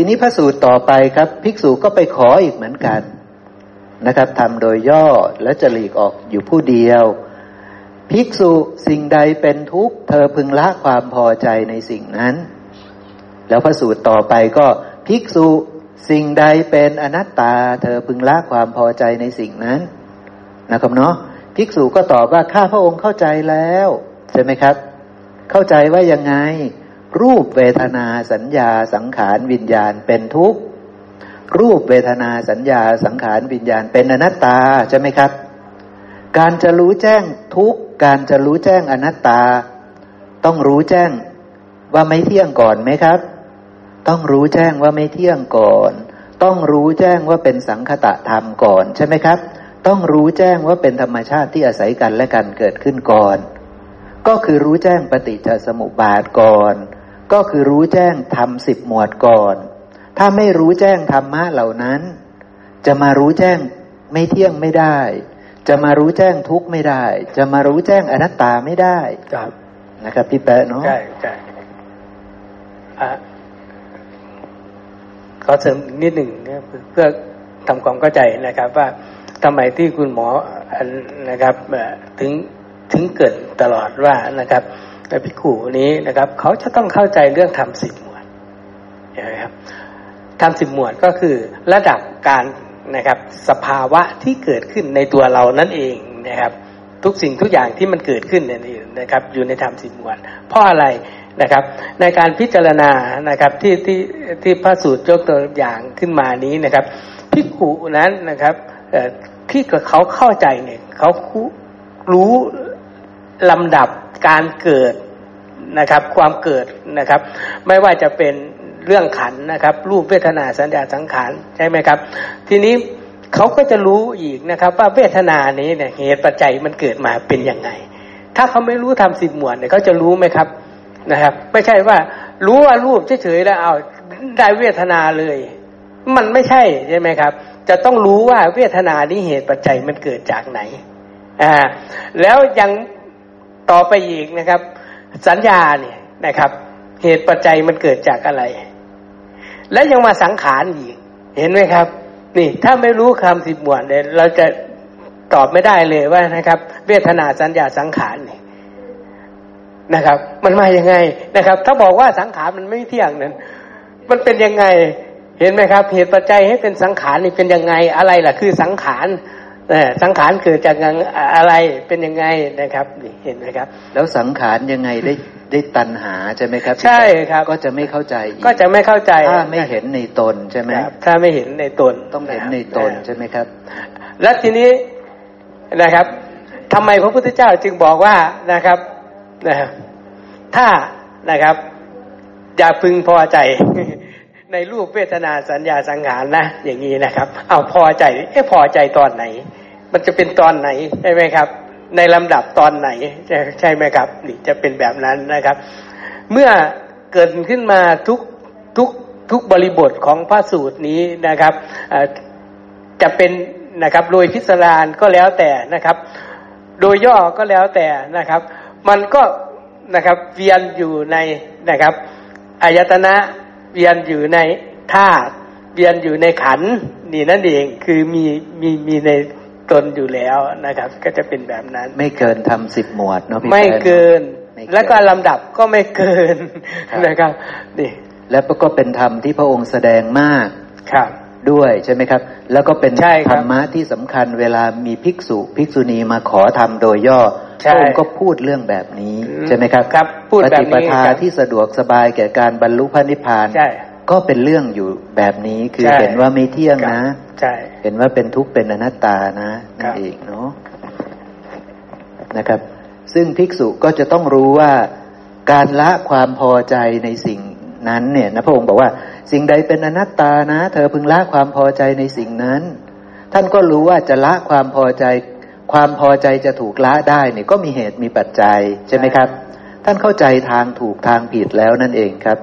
ทีนี้พระสูตรต่อไปครับ ภิกษุก็ไปขออีกเหมือนกันนะครับทำโดยย่อและจะหลีกออกอยู่ผู้เดียว ภิกษุสิ่งใดเป็นทุกข์ เธอพึงละความพอใจในสิ่งนั้น แล้วพระสูตรต่อไปก็ภิกษุสิ่งใดเป็นอนัตตา เธอพึงละความพอใจในสิ่งนั้นนะครับเนาะภิกษุก็ตอบว่าข้าพระองค์เข้าใจแล้ว ใช่ไหมครับ เข้าใจว่ายังไง รูปเวทนาสัญญาสังขารวิญญาณเป็นทุกข์รูปเวทนาสัญญาสังขารวิญญาณเป็นอนัตตาใช่ไหมครับ การจะรู้แจ้งทุกการจะรู้แจ้งอนัตตา ต้องรู้แจ้งว่าไม่เที่ยงก่อนไหมครับ ต้องรู้แจ้งว่าไม่เที่ยงก่อน ต้องรู้แจ้งว่าเป็นสังคตะธรรมก่อนใช่ไหมครับ ต้องรู้แจ้งว่าเป็นธรรมชาติที่อาศัยกันและกันเกิดขึ้นก่อน ก็คือรู้แจ้งปฏิจจสมุปบาทก่อน ก็คือรู้แจ้งธรรมสิบหมวดก่อน ถ้าไม่รู้แจ้งธรรมะเหล่านั้น จะมารู้แจ้งไม่เที่ยงไม่ได้ จะมารู้แจ้งทุกข์ไม่ได้ จะมารู้แจ้งอนัตตาไม่ได้ครับนะครับพี่แปะเนาะใช่ใช่ขอเสริมนิดหนึ่งเพื่อทำความเข้าใจนะครับว่าทำไมที่คุณหมอนะครับถึงถึงเกิดตลอดว่านะครับ แต่พิคูนี้นะครับ เขาจะต้องเข้าใจเรื่องธรรมสิบหมวดนะครับทำสิบหมวดก็คือระดับการนะครับสภาวะที่เกิดขึ้นในตัวเรานั่นเองนะครับ ทุกสิ่งทุกอย่างที่มันเกิดขึ้นเนี่ยนะครับ อยู่ในธรรมสิบหมวดเพราะอะไรนะครับ ในการพิจารณานะครับที่ที่ที่พระสูตรยกตัวอย่างขึ้นมานี้นะครับพิกุนั้นนะครับที่เขาเข้าใจเนี่ยเขารู้ลำดับ การเกิดนะครับความเกิดนะครับ ไม่ว่าจะเป็นเรื่องขันนะครับ รูปเวทนาสัญญาสังขารใช่ไหมครับ ทีนี้เขาก็จะรู้อีกนะครับ ว่าเวทนานี้เนี่ยเหตุปัจจัยมันเกิดมาเป็นยังไง ถ้าเขาไม่รู้ทำสิบหมวดเนี่ยเขาจะรู้ไหมครับนะครับ ไม่ใช่ว่ารู้ว่ารูปเฉยๆแล้วเอาได้เวทนาเลย มันไม่ใช่ใช่ไหมครับ จะต้องรู้ว่าเวทนานี้เหตุปัจจัยมันเกิดจากไหนอ่าแล้วยัง ต่อไปอีกนะครับ สัญญาเนี่ยนะครับ เหตุปัจจัยมันเกิดจากอะไร และยังมาสังขารอีก เห็นไหมครับ นี่ ถ้าไม่รู้คำสิบหมวดเนี่ยเราจะตอบไม่ได้เลยว่านะครับ เวทนาสัญญาสังขารเนี่ยนะครับ มันมาอย่างไงนะครับ ถ้าบอกว่าสังขารมันไม่เที่ยงนั้น มันเป็นยังไง เห็นไหมครับ เหตุปัจจัยให้เป็นสังขารนี่เป็นยังไงอะไรล่ะ คือสังขาร สังขารเกิดจากอะไรเป็นยังไงนะครับนี่เห็นไหมครับ แล้วสังขารยังไงได้ได้ตัณหาใช่ไหมครับ ใช่ครับ ก็จะไม่เข้าใจ ก็จะไม่เข้าใจถ้าไม่เห็นในตนใช่ไหมถ้าไม่เห็นในตนต้องเห็นในตนใช่ไหมครับ และทีนี้นะครับทำไมพระพุทธเจ้าจึงบอกว่านะครับนะครับ ถ้านะครับ อย่าพึงพอใจ ในรูปเวทนาสัญญาสังขารนะอย่างนี้นะครับ เอาพอใจเอ๊ะพอใจตอนไหน มันจะเป็นตอนไหนใช่ไหมครับ ในลำดับตอนไหนใช่ไหมครับนี่จะเป็นแบบนั้นนะครับ เมื่อเกิดขึ้นมาทุกทุกทุกบริบทของพระสูตรนี้นะครับจะเป็นนะครับโดยพิสดารก็แล้วแต่นะครับ โดยย่อก็แล้วแต่นะครับ มันก็นะครับเวียนอยู่ในนะครับอายตนะ วียนอยู่ในธาตุเวียนอยู่ในขันนี่นั่นเองคือมีมีมีในตนอยู่แล้วนะครับ ก็จะเป็นแบบนั้น ไม่เกินทำสิบหมวดเนาะพี่ไม่เกิน แล้วก็ลำดับก็ไม่เกินนะครับนี่แล้วก็เป็นธรรมที่พระองค์แสดงมากครับ ด้วยใช่ไหมครับ แล้วก็เป็นธรรมะที่สำคัญเวลามีภิกษุภิกษุณีมาขอทำโดยย่อพระองค์ก็พูดเรื่องแบบนี้ใช่ไหมครับครับ พูดแบบนี้ปฏิปทาที่สะดวกสบายแก่การบรรลุพระนิพพานก็เป็นเรื่องอยู่แบบนี้คือเห็นว่าไม่เที่ยงนะใช่เห็นว่าเป็นทุกข์เป็นอนัตตานะนั่นเองเนาะนะครับ ซึ่งภิกษุก็จะต้องรู้ว่าการละความพอใจในสิ่งนั้นเนี่ยนะพระองค์บอกว่า สิ่งใดเป็นอนัตตานะ เธอพึงละความพอใจในสิ่งนั้น ท่านก็รู้ว่าจะละความพอใจ ความพอใจจะถูกละได้เนี่ยก็มีเหตุมีปัจจัยใช่ไหมครับ ท่านเข้าใจทางถูกทางผิดแล้วนั่นเองครับ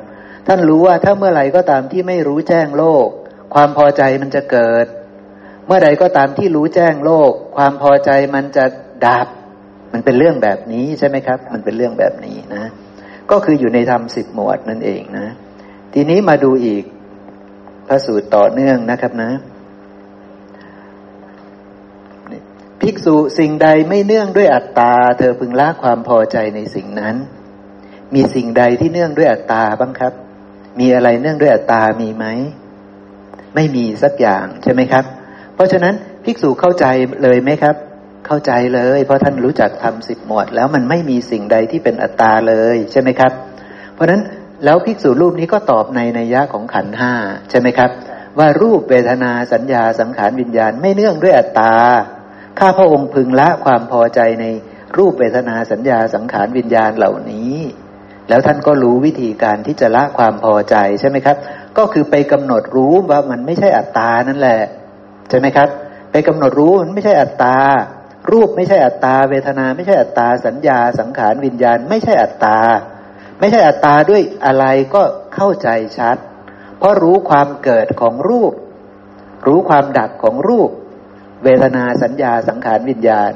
ท่านรู้ว่าถ้าเมื่อไหร่ก็ตามที่ไม่รู้แจ้งโลก ความพอใจมันจะเกิด เมื่อใดก็ตามที่รู้แจ้งโลก ความพอใจมันจะดับ มันเป็นเรื่องแบบนี้ใช่ไหมครับ มันเป็นเรื่องแบบนี้นะ ก็คืออยู่ในธรรมสิบหมวดนั่นเองนะ ทีนี้มาดูอีก พระสูตรต่อเนื่องนะครับนะ ภิกษุสิ่งใดไม่เนื่องด้วยอัตตา เธอพึงละความพอใจในสิ่งนั้น มีสิ่งใดที่เนื่องด้วยอัตตาบ้างครับ มีอะไรเนื่องด้วยอัตตามีไหม ไม่มีสักอย่างใช่ไหมครับ เพราะฉะนั้นภิกษุเข้าใจเลยไหมครับ เข้าใจเลย เพราะท่านรู้จักทำสิบหมวด แล้วมันไม่มีสิ่งใดที่เป็นอัตตาเลยใช่ไหมครับ เพราะฉะนั้น แล้วภิกษุรูปนี้ก็ตอบในนัยยะของขันห้าใช่ไหมครับ ว่ารูปเวทนาสัญญาสังขารวิญญาณไม่เนื่องด้วยอัตตา ข้าพระองค์พึงละความพอใจในรูปเวทนาสัญญาสังขารวิญญาณเหล่านี้ แล้วท่านก็รู้วิธีการที่จะละความพอใจใช่ไหมครับ ก็คือไปกำหนดรู้ว่ามันไม่ใช่อัตตานั่นแหละใช่ไหมครับ ไปกำหนดรู้มันไม่ใช่อัตตา รูปไม่ใช่อัตตา เวทนาไม่ใช่อัตตา สัญญาสังขารวิญญาณ ไม่ใช่อัตตา ไม่ใช่อัตตาด้วยอะไรก็เข้าใจชัด เพราะรู้ความเกิดของรูป รู้ความดับของรูป เวทนาสัญญาสังขารวิญญาณ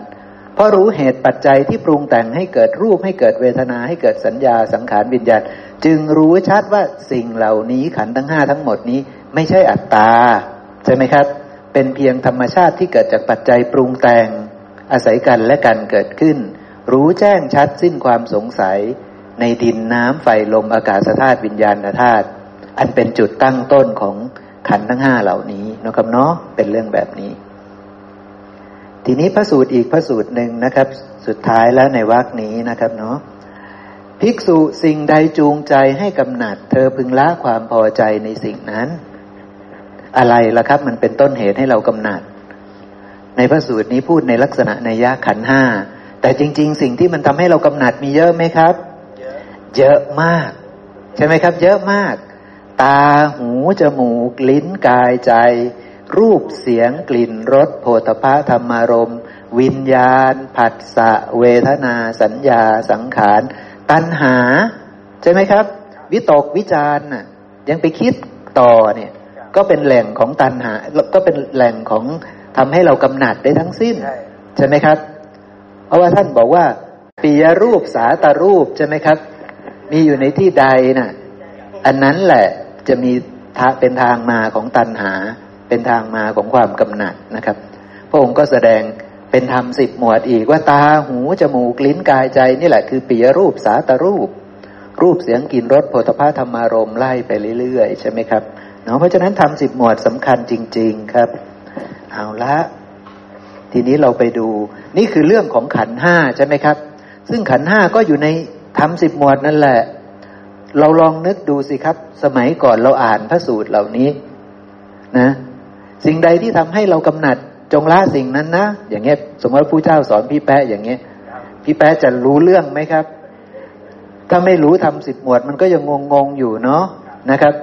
เพราะรู้เหตุปัจจัยที่ปรุงแต่งให้เกิดรูปให้เกิดเวทนาให้เกิดสัญญาสังขารวิญญาณ จึงรู้ชัดว่าสิ่งเหล่านี้ขันทั้งห้าทั้งหมดนี้ ไม่ใช่อัตตาใช่ไหมครับ เป็นเพียงธรรมชาติที่เกิดจากปัจจัยปรุงแต่งอาศัยกันและกันเกิดขึ้น รู้แจ้งชัดสิ้นความสงสัย ในดินน้ำไฟลมอากาศธาตุวิญญาณธาตุอันเป็นจุดตั้งต้นของขันทั้งห้าเหล่านี้นะครับเนาะเป็นเรื่องแบบนี้ ทีนี้พระสูตรอีกพระสูตรหนึ่งนะครับ สุดท้ายแล้วในวรรคนี้นะครับเนาะภิกษุสิ่งใดจูงใจให้กำหนัด เธอพึงละความพอใจในสิ่งนั้น อะไรล่ะครับ มันเป็นต้นเหตุให้เรากำหนัด ในพระสูตรนี้พูดในลักษณะในยะขันห้าแต่จริง ๆ สิ่งที่มันทำให้เรากำหนัดมีเยอะไหมครับ เยอะมาก ใช่ไหมครับ เยอะมาก ตาหูจมูก ลิ้นกายใจ รูปเสียงกลิ่นรสโผฏฐะธรรมารมวิญญาณ ผัสสะ เวทนา สัญญา สังขาร ตัณหา ใช่ไหมครับ วิตกวิจารน่ะยังไปคิดต่อเนี่ยก็เป็นแหล่งของตัณหา ก็เป็นแหล่งของทำให้เรากำหนัดได้ทั้งสิ้น ใช่ไหมครับ เพราะว่าท่านบอกว่าปียรูปสาตารูปใช่ไหมครับ มีอยู่ในที่ใดนะ่ะ อันนั้นแหละจะมีเป็นทางมาของตัณหา เป็นทางมาของความกำหนัดนะครับ พระองค์ก็แสดงเป็นธรรมสิบหมวดอีกว่าตาหูจมูกลิ้นกายใจนี่แหละคือปียรูปสาตรูป รูปเสียงกลิ่นรสโผฏฐาธรรมารมไล่ไปเรื่อยๆ ใช่ไหมครับเนาะเพราะฉะนั้นทำสิบหมวดสำคัญจริง ๆครับ เอาละทีนี้เราไปดู นี่คือเรื่องของขันห้าใช่ไหมครับ ซึ่งขันห้าก็อยู่ใน ทำสิบหมวดนั่นแหละ เราลองนึกดูสิครับ สมัยก่อนเราอ่านพระสูตรเหล่านี้นะ สิ่งใดที่ทำให้เรากำหนัดจงละสิ่งนั้นนะ อย่างเงี้ย สมมติผู้เจ้าสอนพี่แป๊ะอย่างเงี้ย พี่แป๊ะจะรู้เรื่องไหมครับ ถ้าไม่รู้ทำสิบหมวดมันก็ยังงงงอยู่เนาะนะครับ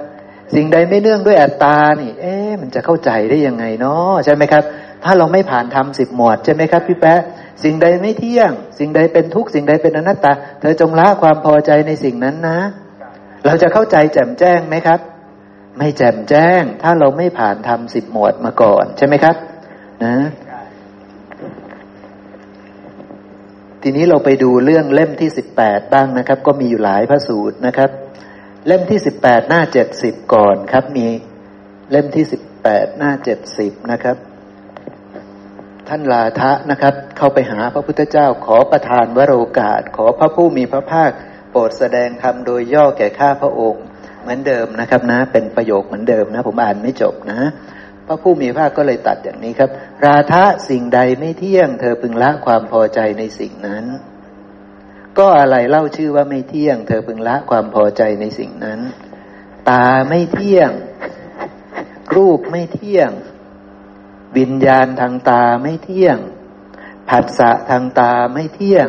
สิ่งใดไม่เนื่องด้วยอัตตานี่ เอ๊ะมันจะเข้าใจได้ยังไงเนาะใช่ไหมครับ ถ้าเราไม่ผ่านทำสิบหมวดใช่ไหมครับ พี่แป๊ะ สิ่งใดไม่เที่ยง สิ่งใดเป็นทุกข์สิ่งใดเป็นอนัตตา เธอจงละความพอใจในสิ่งนั้นนะ เราจะเข้าใจแจ่มแจ้งไหมครับ ไม่แจ่มแจ้ง ถ้าเราไม่ผ่านทำสิบหมวดมาก่อนใช่ไหมครับ นะ ทีนี้เราไปดูเรื่องเล่มที่สิบแปดบ้างนะครับ ก็มีอยู่หลายพระสูตรนะครับ เล่มที่สิบแปดหน้าเจ็ดสิบก่อนครับ มีเล่มที่สิบแปดหน้าเจ็ดสิบนะครับ ท่านลาทะนะครับ เข้าไปหาพระพุทธเจ้าขอประทานวโรกาส ขอพระผู้มีพระภาค โปรดแสดงธรรมโดยย่อแก่ข้าพระองค์ เหมือนเดิมนะครับนะ เป็นประโยคเหมือนเดิมนะ ผมอ่านไม่จบนะ พระผู้มีพระก็เลยตัดอย่างนี้ครับ ราทะสิ่งใดไม่เที่ยง เธอพึงละความพอใจในสิ่งนั้น ก็อะไรเล่าชื่อว่าไม่เที่ยง เธอพึงละความพอใจในสิ่งนั้น ตาไม่เที่ยงรูปไม่เที่ยง วิญญาณทางตาไม่เที่ยง ผัสสะทางตาไม่เที่ยง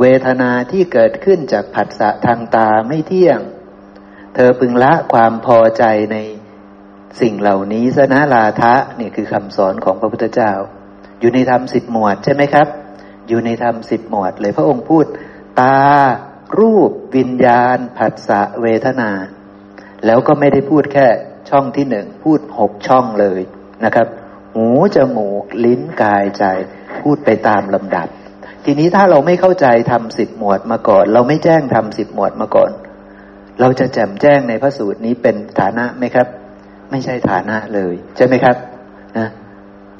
เวทนาที่เกิดขึ้นจากผัสสะทางตาไม่เที่ยง เธอพึงละความพอใจในสิ่งเหล่านี้สนะลาทะนี่คือคำสอนของพระพุทธเจ้า อยู่ในธรรมสิบหมวดใช่ไหมครับ อยู่ในธรรมสิบหมวดเลยพระองค์พูด ตา รูป วิญญาณ ผัสสะเวทนา แล้วก็ไม่ได้พูดแค่ช่องที่หนึ่งพูดหกช่องเลยนะครับ หูจมูก ลิ้นกายใจ พูดไปตามลำดับ ทีนี้ถ้าเราไม่เข้าใจทำสิบหมวดมาก่อน เราไม่แจ้งทำสิบหมวดมาก่อน เราจะแจ่มแจ้งในพระสูตรนี้เป็นฐานะไหมครับ ไม่ใช่ฐานะเลย ใช่ไหมครับนะ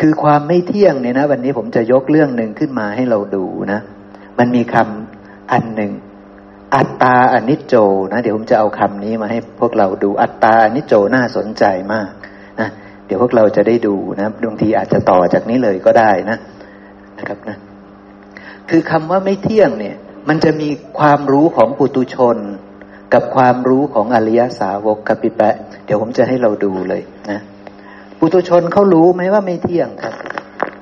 คือความไม่เที่ยงเนี่ยนะ วันนี้ผมจะยกเรื่องหนึ่งขึ้นมาให้เราดูนะ มันมีคำอันหนึ่งอัตตาอนิจโจนะ เดี๋ยวผมจะเอาคำนี้มาให้พวกเราดูอัตตาอนิจโจน่าสนใจมาก เดี๋ยวพวกเราจะได้ดูนะบางทีอาจจะต่อจากนี้เลยก็ได้นะนะครับนะ คือคำว่าไม่เที่ยงเนี่ย มันจะมีความรู้ของปุตุชน กับความรู้ของอริยสาวกกับปิแปะ เดี๋ยวผมจะให้เราดูเลยนะปุตุชนเขารู้ไหมว่าไม่เที่ยงครับ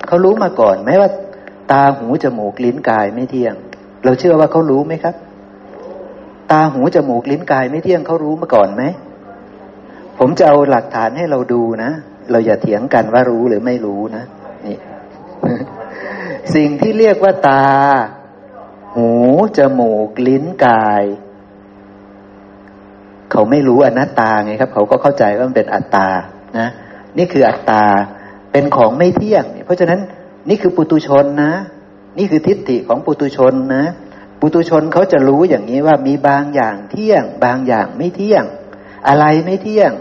เขารู้มาก่อนไหมว่า ตาหูจมูกลิ้นกายไม่เที่ยง เราเชื่อว่าเขารู้ไหมครับ ตาหูจมูกลิ้นกายไม่เที่ยงเขารู้มาก่อนไหมผมจะเอาหลักฐานให้เราดูนะ เราอย่าเถียงกันว่ารู้หรือไม่รู้นะนี่สิ่งที่เรียกว่าตา หูจมูกลิ้นกาย เขาไม่รู้อนัตตาไงครับ เขาก็เข้าใจว่ามันเป็นอัตตานะนี่คืออัตตาเป็นของไม่เที่ยง เพราะฉะนั้นนี่คือปุตุชนนะ นี่คือทิฏฐิของปุตุชนนะ ปุตุชนเขาจะรู้อย่างนี้ว่ามีบางอย่างเที่ยง บางอย่างไม่เที่ยง อะไรไม่เที่ยง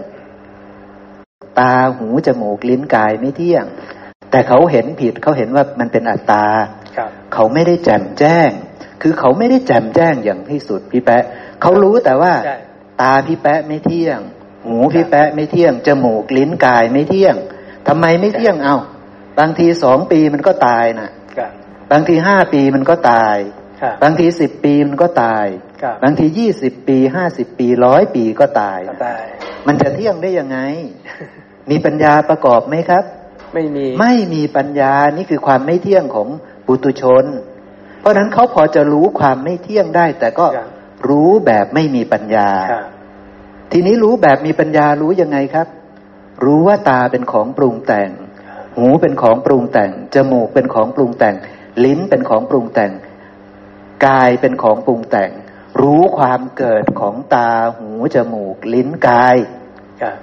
ตาหูจมูกลิ้นกายไม่เที่ยง แต่เขาเห็นผิดเขาเห็นว่ามันเป็นอัตตาเขาไม่ได้แจ่มแจ้ง คือเขาไม่ได้แจ่มแจ้งอย่างที่สุดพี่แปะเขารู้แต่ว่า ตาพี่แปะไม่เที่ยง หูพี่แปะไม่เที่ยงจมูกลิ้นกายไม่เที่ยงทำไมไม่เที่ยงเอาบางทีสองปีมันก็ตายนะบางทีห้าปีมันก็ตาย บางทีสิบปีมันก็ตาย บางทียี่สิบปีห้าสิบปีร้อยปีก็ตาย มันจะเที่ยงได้ยังไง มีปัญญาประกอบไหมครับ ไม่มี ไม่มีปัญญานี่คือความไม่เที่ยงของปุตุชน เพราะนั้นเขาพอจะรู้ความไม่เที่ยงได้ แต่ก็รู้แบบไม่มีปัญญา ทีนี้รู้แบบมีปัญญารู้ยังไงครับ รู้ว่าตาเป็นของปรุงแต่ง หูเป็นของปรุงแต่ง จมูกเป็นของปรุงแต่ง ลิ้นเป็นของปรุงแต่ง กายเป็นของปรุงแต่ง รู้ความเกิดของตาหูจมูก ลิ้นกาย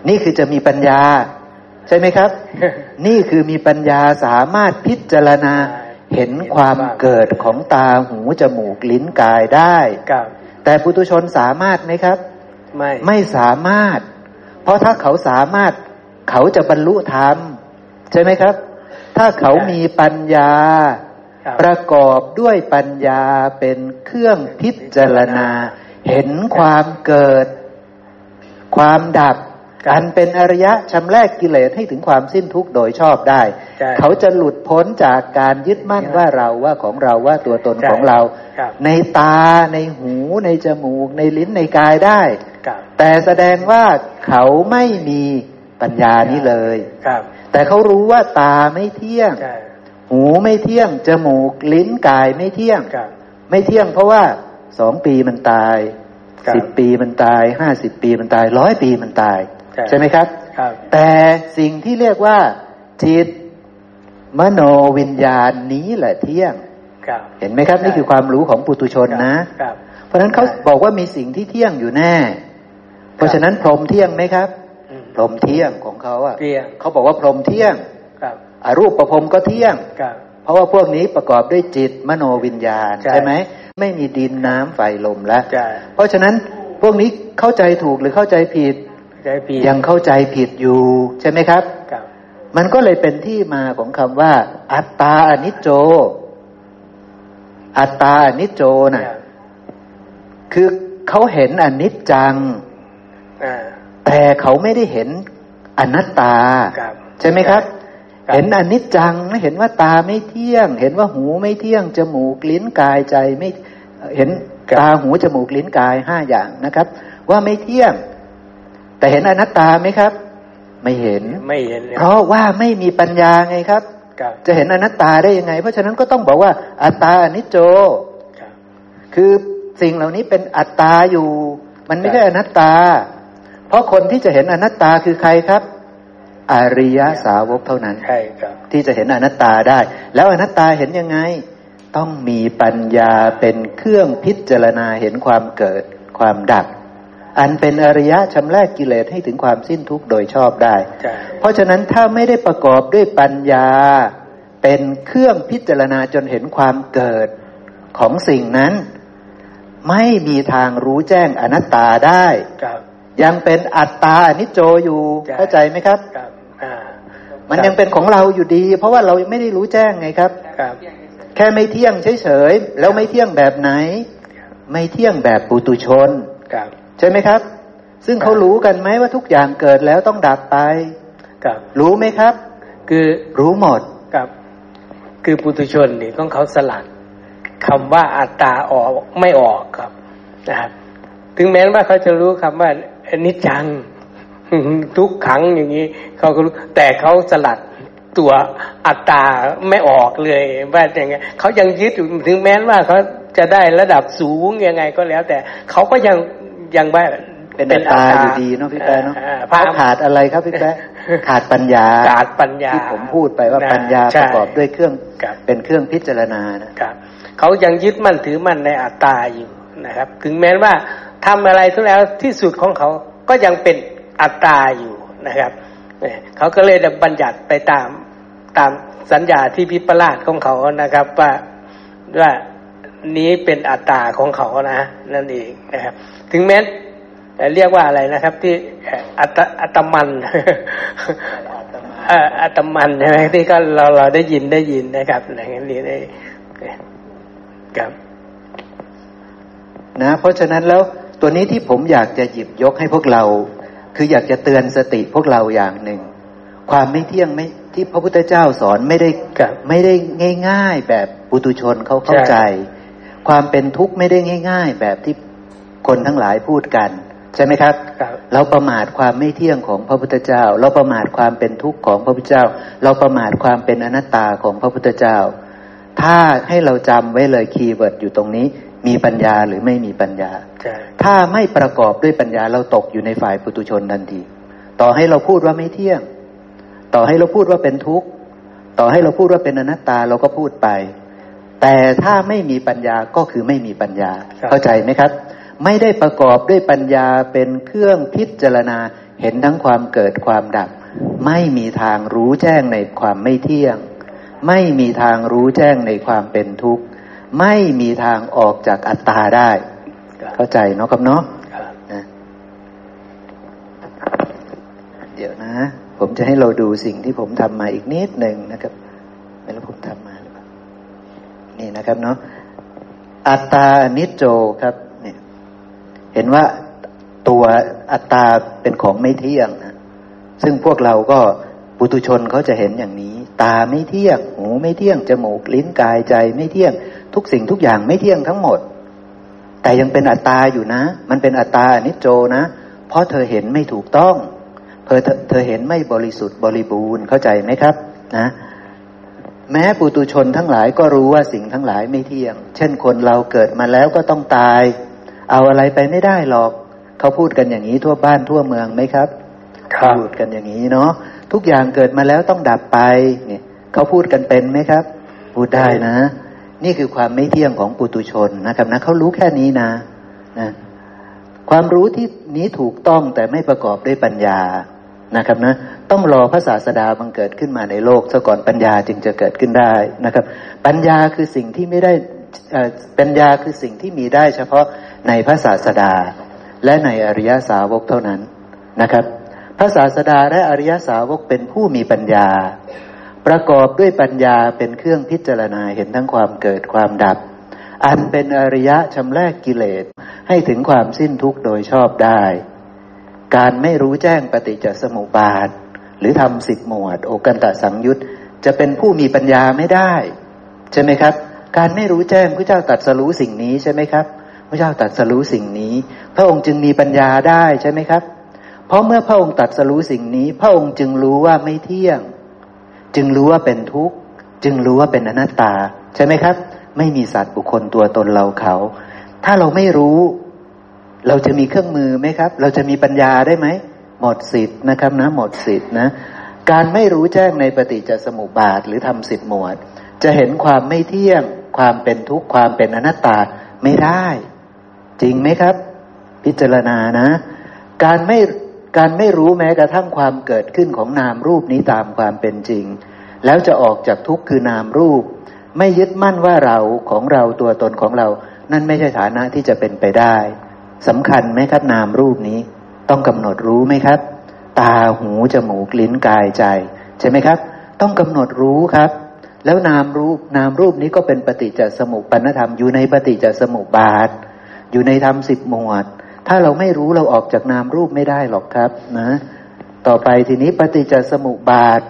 นี่คือจะมีปัญญา ใช่ไหมครับ นี่คือมีปัญญาสามารถพิจารณาเห็นความเกิดของตาหูจมูกลิ้นกายได้แต่ปุตุชนสามารถไหมครับ ไม่ไม่สามารถ เพราะถ้าเขาสามารถเขาจะบรรลุธรรม ใช่ไหมครับ ถ้าเขามีปัญญา ประกอบด้วยปัญญาเป็นเครื่องพิจารณา เห็นความเกิด ความดับอันเป็นอริยะชำแรกกิเลสให้ถึงความสิ้นทุกข์โดยชอบได้ เขาจะหลุดพ้นจากการยึดมั่นว่าเราว่าของเราว่าตัวตนของเรา ในตาในหูในจมูก ในลิ้นในกายได้ แต่แสดงว่าเขาไม่มีปัญญานี้เลยแต่เขารู้ว่าตาไม่เที่ยง หูไม่เที่ยง จมูกลิ้นกายไม่เที่ยง ไม่เที่ยงเพราะว่าสองปีมันตายสิบปีมันตายห้าสิบปีมันตายร้อยปีมันตาย ใช่ไหมครับ แต่สิ่งที่เรียกว่า จิต มโนวิญญาณนี้แหละเที่ยงเห็นไหมครับ นี่คือความรู้ของปุตุชนนะเพราะฉะนั้นเขาบอกว่ามีสิ่งที่เที่ยงอยู่แน่ เพราะฉะนั้นพรหมเที่ยงไหมครับ พรหมเที่ยงของเขาอะเขาบอกว่าพรหมเที่ยง อรูปประพรมก็เที่ยง เพราะว่าพวกนี้ประกอบด้วยจิตมโนวิญญาณ ใช่ไหม ไม่มีดินน้ำไฟลมแล้ว เพราะฉะนั้นพวกนี้เข้าใจถูกหรือเข้าใจผิด ยังเข้าใจผิดอยู่ ใช่ไหมครับ มันก็เลยเป็นที่มาของคำว่า อัตตาอนิจโจ อัตตาอนิจโจนะ่ะ คือเขาเห็นอนิจจัง แต่เขาไม่ได้เห็นอนัตตา ใช่ไหมครับ เห็นอนิจจังเห็นว่าตาไม่เที่ยง เห็นว่าหูไม่เที่ยง จมูกลิ้นกายใจไม่เห็นตาหูจมูกลิ้นกายห้าอย่างนะครับ ว่าไม่เที่ยง แต่เห็นอนัตตาไหมครับ ไม่เห็นไม่เห็น เพราะว่าไม่มีปัญญาไงครับ จะเห็นอนัตตาได้ยังไง เพราะฉะนั้นก็ต้องบอกว่า อัตตาอนิจโจคือสิ่งเหล่านี้เป็นอัตตาอยู่ มันไม่ใช่อนัตตา เพราะคนที่จะเห็นอนัตตาคือใครครับ อริยสาวกเท่านั้นใช่ครับที่จะเห็นอนัตตาได้ แล้วอนัตตาเห็นยังไง ต้องมีปัญญาเป็นเครื่องพิจารณาเห็นความเกิดความดับอันเป็นอริยะชำแรกกิเลสให้ถึงความสิ้นทุกข์โดยชอบได้ เพราะฉะนั้นถ้าไม่ได้ประกอบด้วยปัญญา เป็นเครื่องพิจารณาจนเห็นความเกิดของสิ่งนั้น ไม่มีทางรู้แจ้งอนัตตาได้ ยังเป็นอัตตาอนิจโจอยู่เข้าใจไหมครับ มันยังเป็นของเราอยู่ดี เพราะว่าเราไม่ได้รู้แจ้งไงครับ แค่ไม่เที่ยงเฉยๆแล้วไม่เที่ยงแบบไหน ไม่เที่ยงแบบปุตุชนใช่ไหมครับ ซึ่งเขารู้กันไหมว่าทุกอย่างเกิดแล้วต้องดับไป ครับ รู้ไหมครับ คือรู้หมดครับ คือปุถุชนนี่ต้องเขาสลัดคำว่าอัตตาออกไม่ออกครับนะครับถึงแม้ว่าเขาจะรู้คำว่านิจจัง ทุกขังอย่างนี้เขาก็รู้แต่เขาสลัดตัวอัตตาไม่ออกเลยว่าอย่างเงี้ยเขายังยึดอยู่ถึงแม้ว่าเขาจะได้ระดับสูงยังไงก็แล้ว แต่เขาก็ยังยังว่าเป็นอัตตาอยู่ดีเนาะพี่แป๊ะเนาะเขาขาดอะไรครับพี่แป๊ะขาดปัญญาขาดปัญญาที่ผมพูดไปว่าปัญญาประกอบด้วยเครื่องเป็นเครื่องพิจารณานะครับเขายังยึดมั่นถือมั่นในอัตตาอยู่นะครับ ถึงแม้ว่าทำอะไรทุกแล้วที่สุดของเขาก็ยังเป็น อัตตาอยู่นะครับเขาก็เลยบัญญัติไปตามตามสัญญาที่พิปลาสของเขานะครับ ว่าว่านี้เป็นอัตตาของเขานะนั่นเองนะครับ ถึงแม้เรียกว่าอะไรนะครับ ที่อัตอัตมันอัตมันใช่ไหมที่ก็เราเราได้ยินได้ยินนะครับอย่างนี้ได้ครับนะเพราะฉะนั้นแล้วตัวนี้ที่ผมอยากจะหยิบยกให้พวกเรา คืออยากจะเตือนสติพวกเราอย่างหนึ่ง ความไม่เที่ยงไม่ที่พระพุทธเจ้าสอนไม่ได้ไม่ได้ง่าย ๆ แบบปุตุชนเขาเข้าใจ ความเป็นทุกข์ไม่ได้ง่าย ๆ แบบที่คนทั้งหลายพูดกัน ใช่ไหมครับ เราประมาทความไม่เที่ยงของพระพุทธเจ้า เราประมาทความเป็นทุกข์ของพระพุทธเจ้า เราประมาทความเป็นอนัตตาของพระพุทธเจ้า ถ้าให้เราจำไว้เลย keyword อยู่ตรงนี้ มีปัญญาหรือไม่มีปัญญา ถ้าไม่ประกอบด้วยปัญญาเราตกอยู่ในฝ่ายปุตุชนทันที ต่อให้เราพูดว่าไม่เที่ยง ต่อให้เราพูดว่าเป็นทุกข์ ต่อให้เราพูดว่าเป็นอนัตตาเราก็พูดไป แต่ถ้าไม่มีปัญญาก็คือไม่มีปัญญา เข้าใจไหมครับ ไม่ได้ประกอบด้วยปัญญาเป็นเครื่องพิจารณาเห็นทั้งความเกิดความดับ ไม่มีทางรู้แจ้งในความไม่เที่ยง ไม่มีทางรู้แจ้งในความเป็นทุกข์ ไม่มีทางออกจากอัตตาได้ เข้าใจเนาะครับเนาะเดี๋ยวนะ ผมจะให้เราดูสิ่งที่ผมทำมาอีกนิดหนึ่งนะครับไม่รู้ผมทำมาหรือเปล่านี่นะครับเนาะอัตตานิจโจครับเห็นว่าตัวอัตตาเป็นของไม่เที่ยงนะซึ่งพวกเราก็ปุตุชนเขาจะเห็นอย่างนี้ ตาไม่เที่ยง หูไม่เที่ยง จมูก ลิ้นกายใจไม่เที่ยง ทุกสิ่งทุกอย่างไม่เที่ยงทั้งหมด แต่ยังเป็นอัตตาอยู่นะ มันเป็นอัตตาอนิจโจนะ เพราะเธอเห็นไม่ถูกต้องเธอเธอเห็นไม่บริสุทธิ์บริบูรณ์เข้าใจไหมครับนะแม้ปุตุชนทั้งหลายก็รู้ว่าสิ่งทั้งหลายไม่เที่ยง เช่นคนเราเกิดมาแล้วก็ต้องตาย เอาอะไรไปไม่ได้หรอก เขาพูดกันอย่างนี้ทั่วบ้านทั่วเมืองไหมครับพูดกันอย่างนี้เนาะทุกอย่างเกิดมาแล้วต้องดับไปเนี่ยเขาพูดกันเป็นไหมครับ พูดได้นะ นี่คือความไม่เที่ยงของปุตุชนนะครับนะเขารู้แค่นี้นะนะความรู้ที่นี้ถูกต้องแต่ไม่ประกอบด้วยปัญญานะครับนะต้องรอพระศาสดาบังเกิดขึ้นมาในโลกซะก่อนปัญญาจึงจะเกิดขึ้นได้นะครับ ปัญญาคือสิ่งที่ไม่ได้ปัญญาคือสิ่งที่มีได้เฉพาะในพระศาสดา และในอริยสาวกเท่านั้นนะครับ พระศาสดาและอริยสาวกเป็นผู้มีปัญญา ประกอบด้วยปัญญาเป็นเครื่องพิจารณาเห็นทั้งความเกิดความดับ อันเป็นอริยะชำแรกกิเลสให้ถึงความสิ้นทุกข์โดยชอบได้ การไม่รู้แจ้งปฏิจจสมุปบาท หรือทำสิบหมวด โอกันตะสังยุตจะเป็นผู้มีปัญญาไม่ได้ ใช่ไหมครับ การไม่รู้แจ้งพระเจ้าตัดสรู้สิ่งนี้ใช่ไหมครับพระเจ้าตัดสรู้สิ่งนี้ พระองค์จึงมีปัญญาได้ใช่ไหมครับ เพราะเมื่อพระองค์ตัดสรู้สิ่งนี้ พระองค์จึงรู้ว่าไม่เที่ยง จึงรู้ว่าเป็นทุกข์ จึงรู้ว่าเป็นอนัตตา ใช่ไหมครับ ไม่มีสัตว์บุคคลตัวตนเราเขา ถ้าเราไม่รู้ เราจะมีเครื่องมือไหมครับ เราจะมีปัญญาได้ไหมหมดสิทธิ์นะครับนะหมดสิทธิ์นะการไม่รู้แจ้งในปฏิจจสมุปบาทหรือทำสิทธิ์หมวด จะเห็นความไม่เที่ยง ความเป็นทุกข์ความเป็นอนัตตาไม่ได้ จริงไหมครับ พิจารณานะ การไม่ การไม่รู้แม้กระทั่งความเกิดขึ้นของนามรูปนี้ตามความเป็นจริง แล้วจะออกจากทุกข์คือนามรูป ไม่ยึดมั่นว่าเราของเราตัวตนของเรา นั่นไม่ใช่ฐานะที่จะเป็นไปได้สำคัญไหมครับนามรูปนี้ ต้องกำหนดรู้ไหมครับ ตาหูจมูกลิ้นกายใจ ใช่ไหมครับ ต้องกำหนดรู้ครับ แล้วนามรูปนามรูปนี้ก็เป็นปฏิจจสมุปปนธรรมอยู่ในปฏิจจสมุปบาท อยู่ในธรรมสิบหมวด ถ้าเราไม่รู้เราออกจากนามรูปไม่ได้หรอกครับนะ ต่อไปทีนี้ปฏิจจสมุปบาท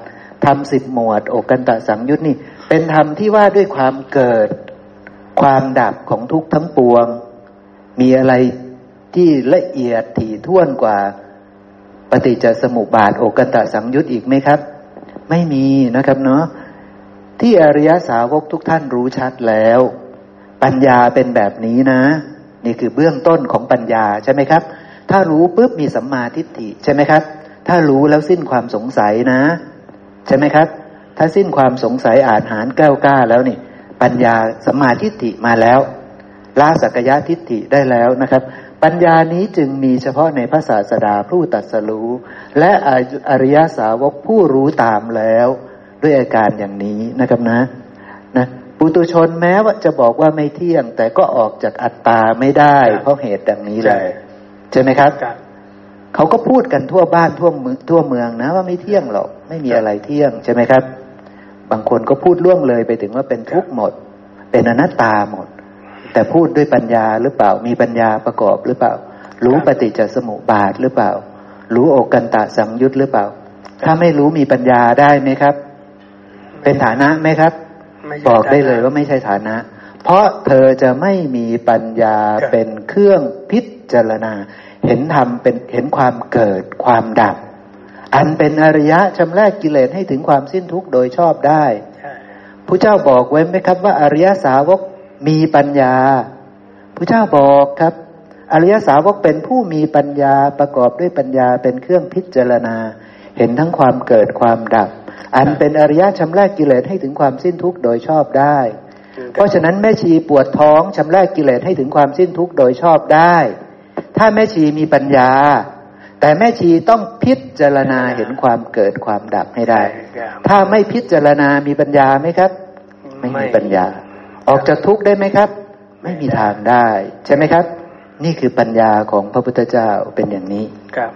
ธรรมสิบหมวดโอกันตะสังยุตนี่ เป็นธรรมที่ว่าด้วยความเกิดความดับของทุกทั้งปวง มีอะไรที่ละเอียดถี่ถ้วนกว่าปฏิจจสมุปบาทโอกันตะสังยุตอีกไหมครับ ไม่มีนะครับเนาะที่อริยสาวกทุกท่านรู้ชัดแล้ว ปัญญาเป็นแบบนี้นะ นี่คือเบื้องต้นของปัญญาใช่ไหมครับ ถ้ารู้ปุ๊บมีสัมมาทิฏฐิใช่ไหมครับ ถ้ารู้แล้วสิ้นความสงสัยนะ ใช่ไหมครับ ถ้าสิ้นความสงสัยอาจหารแก้วกล้าแล้วนี่ ปัญญาสัมมาทิฏฐิมาแล้วละสักยะทิฏฐิได้แล้วนะครับ ปัญญานี้จึงมีเฉพาะในพระศาสดาผู้ตัดสรู้ และอริยสาวกผู้รู้ตามแล้ว ด้วยอาการอย่างนี้นะครับนะนะ ปุตุชนแม้ว่าจะบอกว่าไม่เที่ยง แต่ก็ออกจากอัตตาไม่ได้ เพราะเหตุดังนี้เลยใช่ไหมครับเขาก็พูดกันทั่วบ้านทั่วเมืองทั่วเมืองนะ ว่าไม่เที่ยงหรอก ไม่มีอะไรเที่ยงใช่ไหมครับ บางคนก็พูดล่วงเลยไปถึงว่าเป็นทุกข์หมด เป็นอนัตตาหมด แต่พูดด้วยปัญญาหรือเปล่ามีปัญญาประกอบหรือเปล่า รู้ปฏิจจสมุปบาทหรือเปล่า รู้โอกันตะสังยุตหรือเปล่า ถ้าไม่รู้มีปัญญาได้ไหมครับ เป็นฐานะไหมครับ บอกได้เลยว่าไม่ใช่ฐานะ เพราะเธอจะไม่มีปัญญาเป็นเครื่องพิจารณา เห็นธรรมเป็นเห็นความเกิดความดับ อันเป็นอริยะชำระกกิเลสให้ถึงความสิ้นทุกข์โดยชอบได้พระเจ้าบอกไว้ไหมครับว่าอริยสาวกมีปัญญาพระเจ้าบอกครับ อริยสาวกเป็นผู้มีปัญญาประกอบด้วยปัญญาเป็นเครื่องพิจารณา เห็นทั้งความเกิดความดับ อันเป็นอริยะชำระกกิเลสให้ถึงความสิ้นทุกข์โดยชอบได้ เพราะฉะนั้นแม่ชีปวดท้องชำระกกิเลสให้ถึงความสิ้นทุกข์โดยชอบได้ ถ้าแม่ชีมีปัญญา แต่แม่ชีต้องพิจารณาเห็นความเกิดความดับให้ได้ ถ้าไม่พิจารณามีปัญญาไหมครับ ไม่มีปัญญา ออกจากทุกข์ได้ไหมครับ ไม่มีทางได้ ใช่ไหมครับ นี่คือปัญญาของพระพุทธเจ้าเป็นอย่างนี้ครับ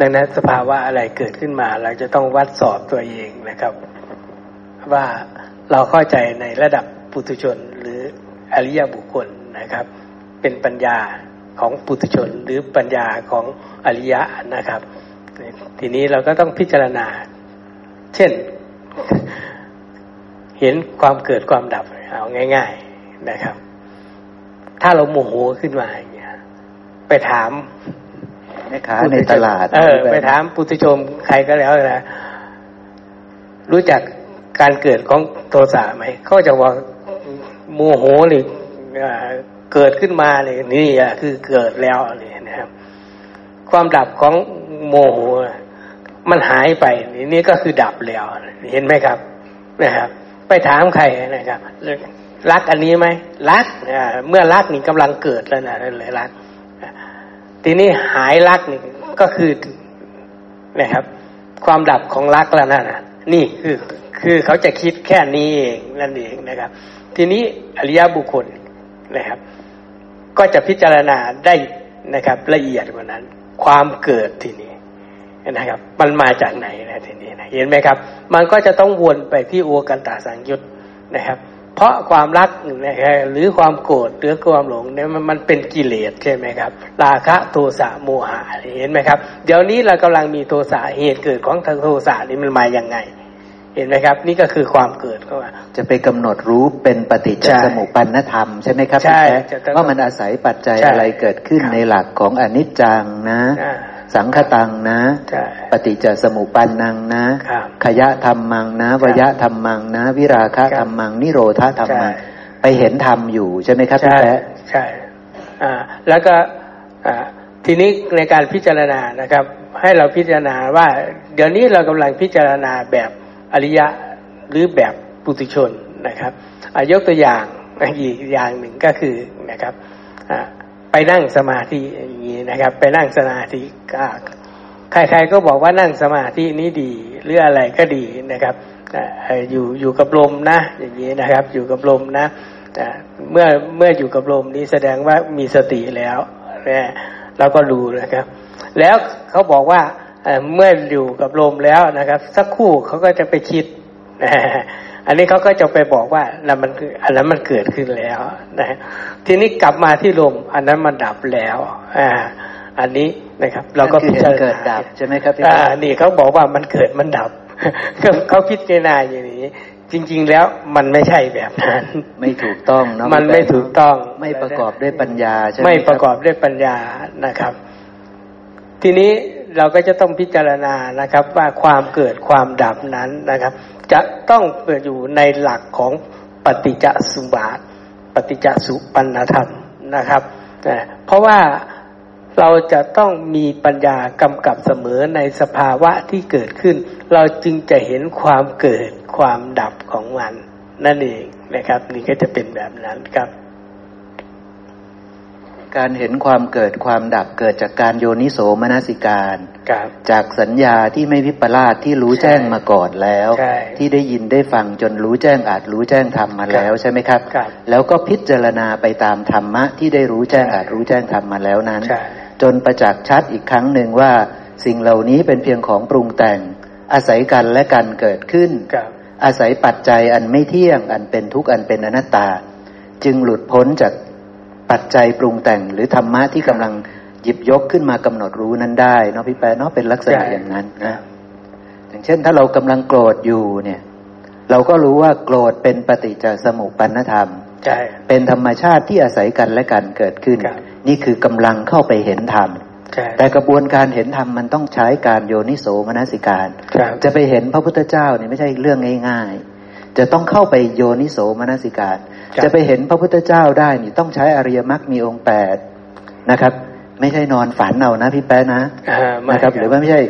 ดังนั้นสภาวะอะไรเกิดขึ้นมา เราจะต้องวัดสอบตัวเองนะครับ ว่าเราเข้าใจในระดับปุถุชนหรืออริยบุคคลนะครับ เป็นปัญญาของปุถุชนหรือปัญญาของอริยะนะครับ ทีนี้เราก็ต้องพิจารณา เช่น เห็นความเกิดความดับเอาง่าย ๆนะครับ ถ้าเราโมโหขึ้นมาอย่างเงี้ยไปถาม ค้าในตลาด เออ ไปถามปุถุชนใครก็แล้วนะรู้จักการเกิดของโทสะไหมเขาจะว่าโมโหหรือเกิดขึ้นมาเลยนี่อะคือเกิดแล้วนี่นะครับ ความดับของโมโหมันหายไปนี่ก็คือดับแล้วเห็นไหมครับนะครับ ไปถามใครนะครับรักอันนี้ไหมรักเมื่อรักนี่กำลังเกิดแล้วนะเลยรัก ทีนี้หายรักนี่ก็คือนะครับ ความดับของรักแล้วนั่นนี่คือคือเขาจะคิดแค่นี้เองนั่นเองนะครับ ทีนี้อริยบุคคลนะครับ ก็จะพิจารณาได้นะครับ ละเอียดกว่านั้น ความเกิดทีนี้นะครับ มันมาจากไหนนะทีนี้นะเห็นไหมครับ มันก็จะต้องวนไปที่โอกันตาสังยุตนะครับ เพราะความรักนะครับหรือความโกรธหรือความหลงเนี่ยมันเป็นกิเลสใช่ไหมครับ ราคะโทสะโมหะเห็นไหมครับ เดี๋ยวนี้เรากำลังมีโทสะเหตุเกิดของทางโทสะนี่มันมาอย่างไง เห็นไหมครับ นี่ก็คือความเกิดเข้ามาจะไปกำหนดรู้เป็นปฏิจจสมุปปนธรรมใช่ไหมครับใช่ว่ามันอาศัยปัจจัยอะไรเกิดขึ้นในหลักของอนิจจังนะ สังคตังนะ ปฏิจจสมุปันนังนะ ขยะธรรมังนะวยะธรรมังนะ วิราคะธรรมัง นิโรธาธรรมัง ไปเห็นธรรมอยู่ใช่ไหมครับพี่แป๊ะใช่อ่าแล้วก็อ่าทีนี้ในการพิจารณานะครับ ให้เราพิจารณาว่า เดี๋ยวนี้เรากำลังพิจารณาแบบอริยะหรือแบบปุถุชนนะครับยกตัวอย่างอีกอย่างหนึ่งก็คือนะครับ ไปนั่งสมาธิอย่างนี้นะครับ ไปนั่งสมาธิใครๆก็บอกว่านั่งสมาธินี้ดีหรืออะไรก็ดีนะครับอยู่อยู่กับลมนะอย่างนี้นะครับ อยู่กับลมนะเมื่อเมื่ออยู่กับลมนี้แสดงว่ามีสติแล้วนะเราก็รู้นะครับ แล้วเขาบอกว่าเมื่ออยู่กับลมแล้วนะครับ สักคู่เขาก็จะไปคิด อันนี้เขาก็จะไปบอกว่านั่นมันคืออันนั้นมันเกิดขึ้นแล้วนะทีนี้กลับมาที่ลมอันนั้นมันดับแล้วอ่าอันนี้นะครับ เราก็พิจารณาเกิดดับใช่ไหมครับอ่านี่เขาบอกว่ามันเกิดมันดับเขาพิจารณาอย่างนี้จจริง ๆแล้วมันไม่ใช่แบบนั้น ไม่ถูกต้องเนาะมันไม่ถูกต้องไม่ประกอบด้วยปัญญาใช่ไหมไม่ประกอบด้วยปัญญานะครับ ทีนี้เราก็จะต้องพิจารณานะครับว่าความเกิดความดับนั้นนะครับ จะต้องเกิดอยู่ในหลักของปฏิจจสุบาท ปฏิจจสุปันธรรมนะครับ เพราะว่าเราจะต้องมีปัญญากำกับเสมอในสภาวะที่เกิดขึ้น เราจึงจะเห็นความเกิดความดับของมัน นั่นเองนะครับ นี่ก็จะเป็นแบบนั้นครับ การเห็นความเกิดความดับเกิดจากการโยนิโสมนสิการครับจากสัญญาที่ไม่วิปลาสที่รู้แจ้งมาก่อนแล้วใช่ที่ได้ยินได้ฟังจนรู้แจ้งอาจรู้แจ้งทำมาแล้วใช่ไหมครับครับ แล้วก็พิจารณาไปตามธรรมะที่ได้รู้แจ้งอาจรู้แจ้งทำมาแล้วนั้นใช่จนประจักษ์ชัดอีกครั้งหนึ่งว่า สิ่งเหล่านี้เป็นเพียงของปรุงแต่ง อาศัยกันและกันเกิดขึ้นครับอาศัยปัจจัยอันไม่เที่ยงอันเป็นทุกข์อันเป็นอนัตตา จึงหลุดพ้นจาก ปัจจัยปรุงแต่งหรือธรรมะที่กำลังหยิบยกขึ้นมากำหนดรู้นั้นได้เนาะพี่แปะเนาะเป็นลักษณะใช่อย่างนั้นนะอย่างเช่น ถ้าเรากำลังโกรธอยู่เนี่ย เราก็รู้ว่าโกรธเป็นปฏิจจสมุปปนธรรมใช่เป็นธรรมชาติที่อาศัยกันและกันเกิดขึ้นครับนี่คือกำลังเข้าไปเห็นธรรมใช่แต่กระบวนการเห็นธรรมมันต้องใช้การโยนิโสมนสิการครับจะไปเห็นพระพุทธเจ้าเนี่ยไม่ใช่เรื่องง่าย ๆ จะต้องเข้าไปโยนิโสมนสิการครับ จะไปเห็นพระพุทธเจ้าได้นี่ต้องใช้อริยมรรคมีองค์แปดนะครับ ไม่ใช่นอนฝันเอานะพี่แป๊ะนะอ่าไม่นะครับ หรือว่าไม่ใช่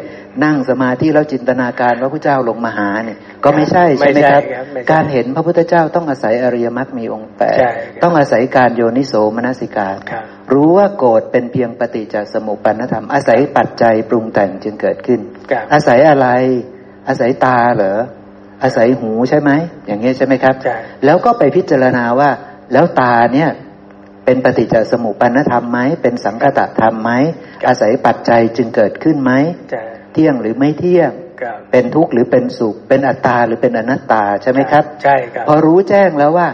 นั่งสมาธิแล้วจินตนาการว่าพระเจ้าลงมาหาเนี่ย ก็ไม่ใช่ใช่ไหมครับไม่ใช่ครับไม่ใช่การเห็นพระพุทธเจ้าต้องอาศัยอริยมรรคมีองค์แปดใช่ครับต้องอาศัยการโยนิโสมนสิการครับรู้ว่าโกรธเป็นเพียงปฏิจจสมุปปนธรรม อาศัยปัจจัยปรุงแต่งจึงเกิดขึ้นครับอาศัยอะไร อาศัยตาเหรอ อาศัยหูใช่ไหมอย่างนี้ใช่ไหมครับใช่แล้วก็ไปพิจารณาว่า แล้วตาเนี่ยเป็นปฏิจจสมุปปนธรรมไหมเป็นสังคตธรรมไหมอาศัยปัจจัยจึงเกิดขึ้นไหมใช่เที่ยงหรือไม่เที่ยงครับเป็นทุกข์หรือเป็นสุข เป็นอัตตาหรือเป็นอนัตตาใช่ไหมครับ ใช่ครับ พอรู้แจ้งแล้วว่า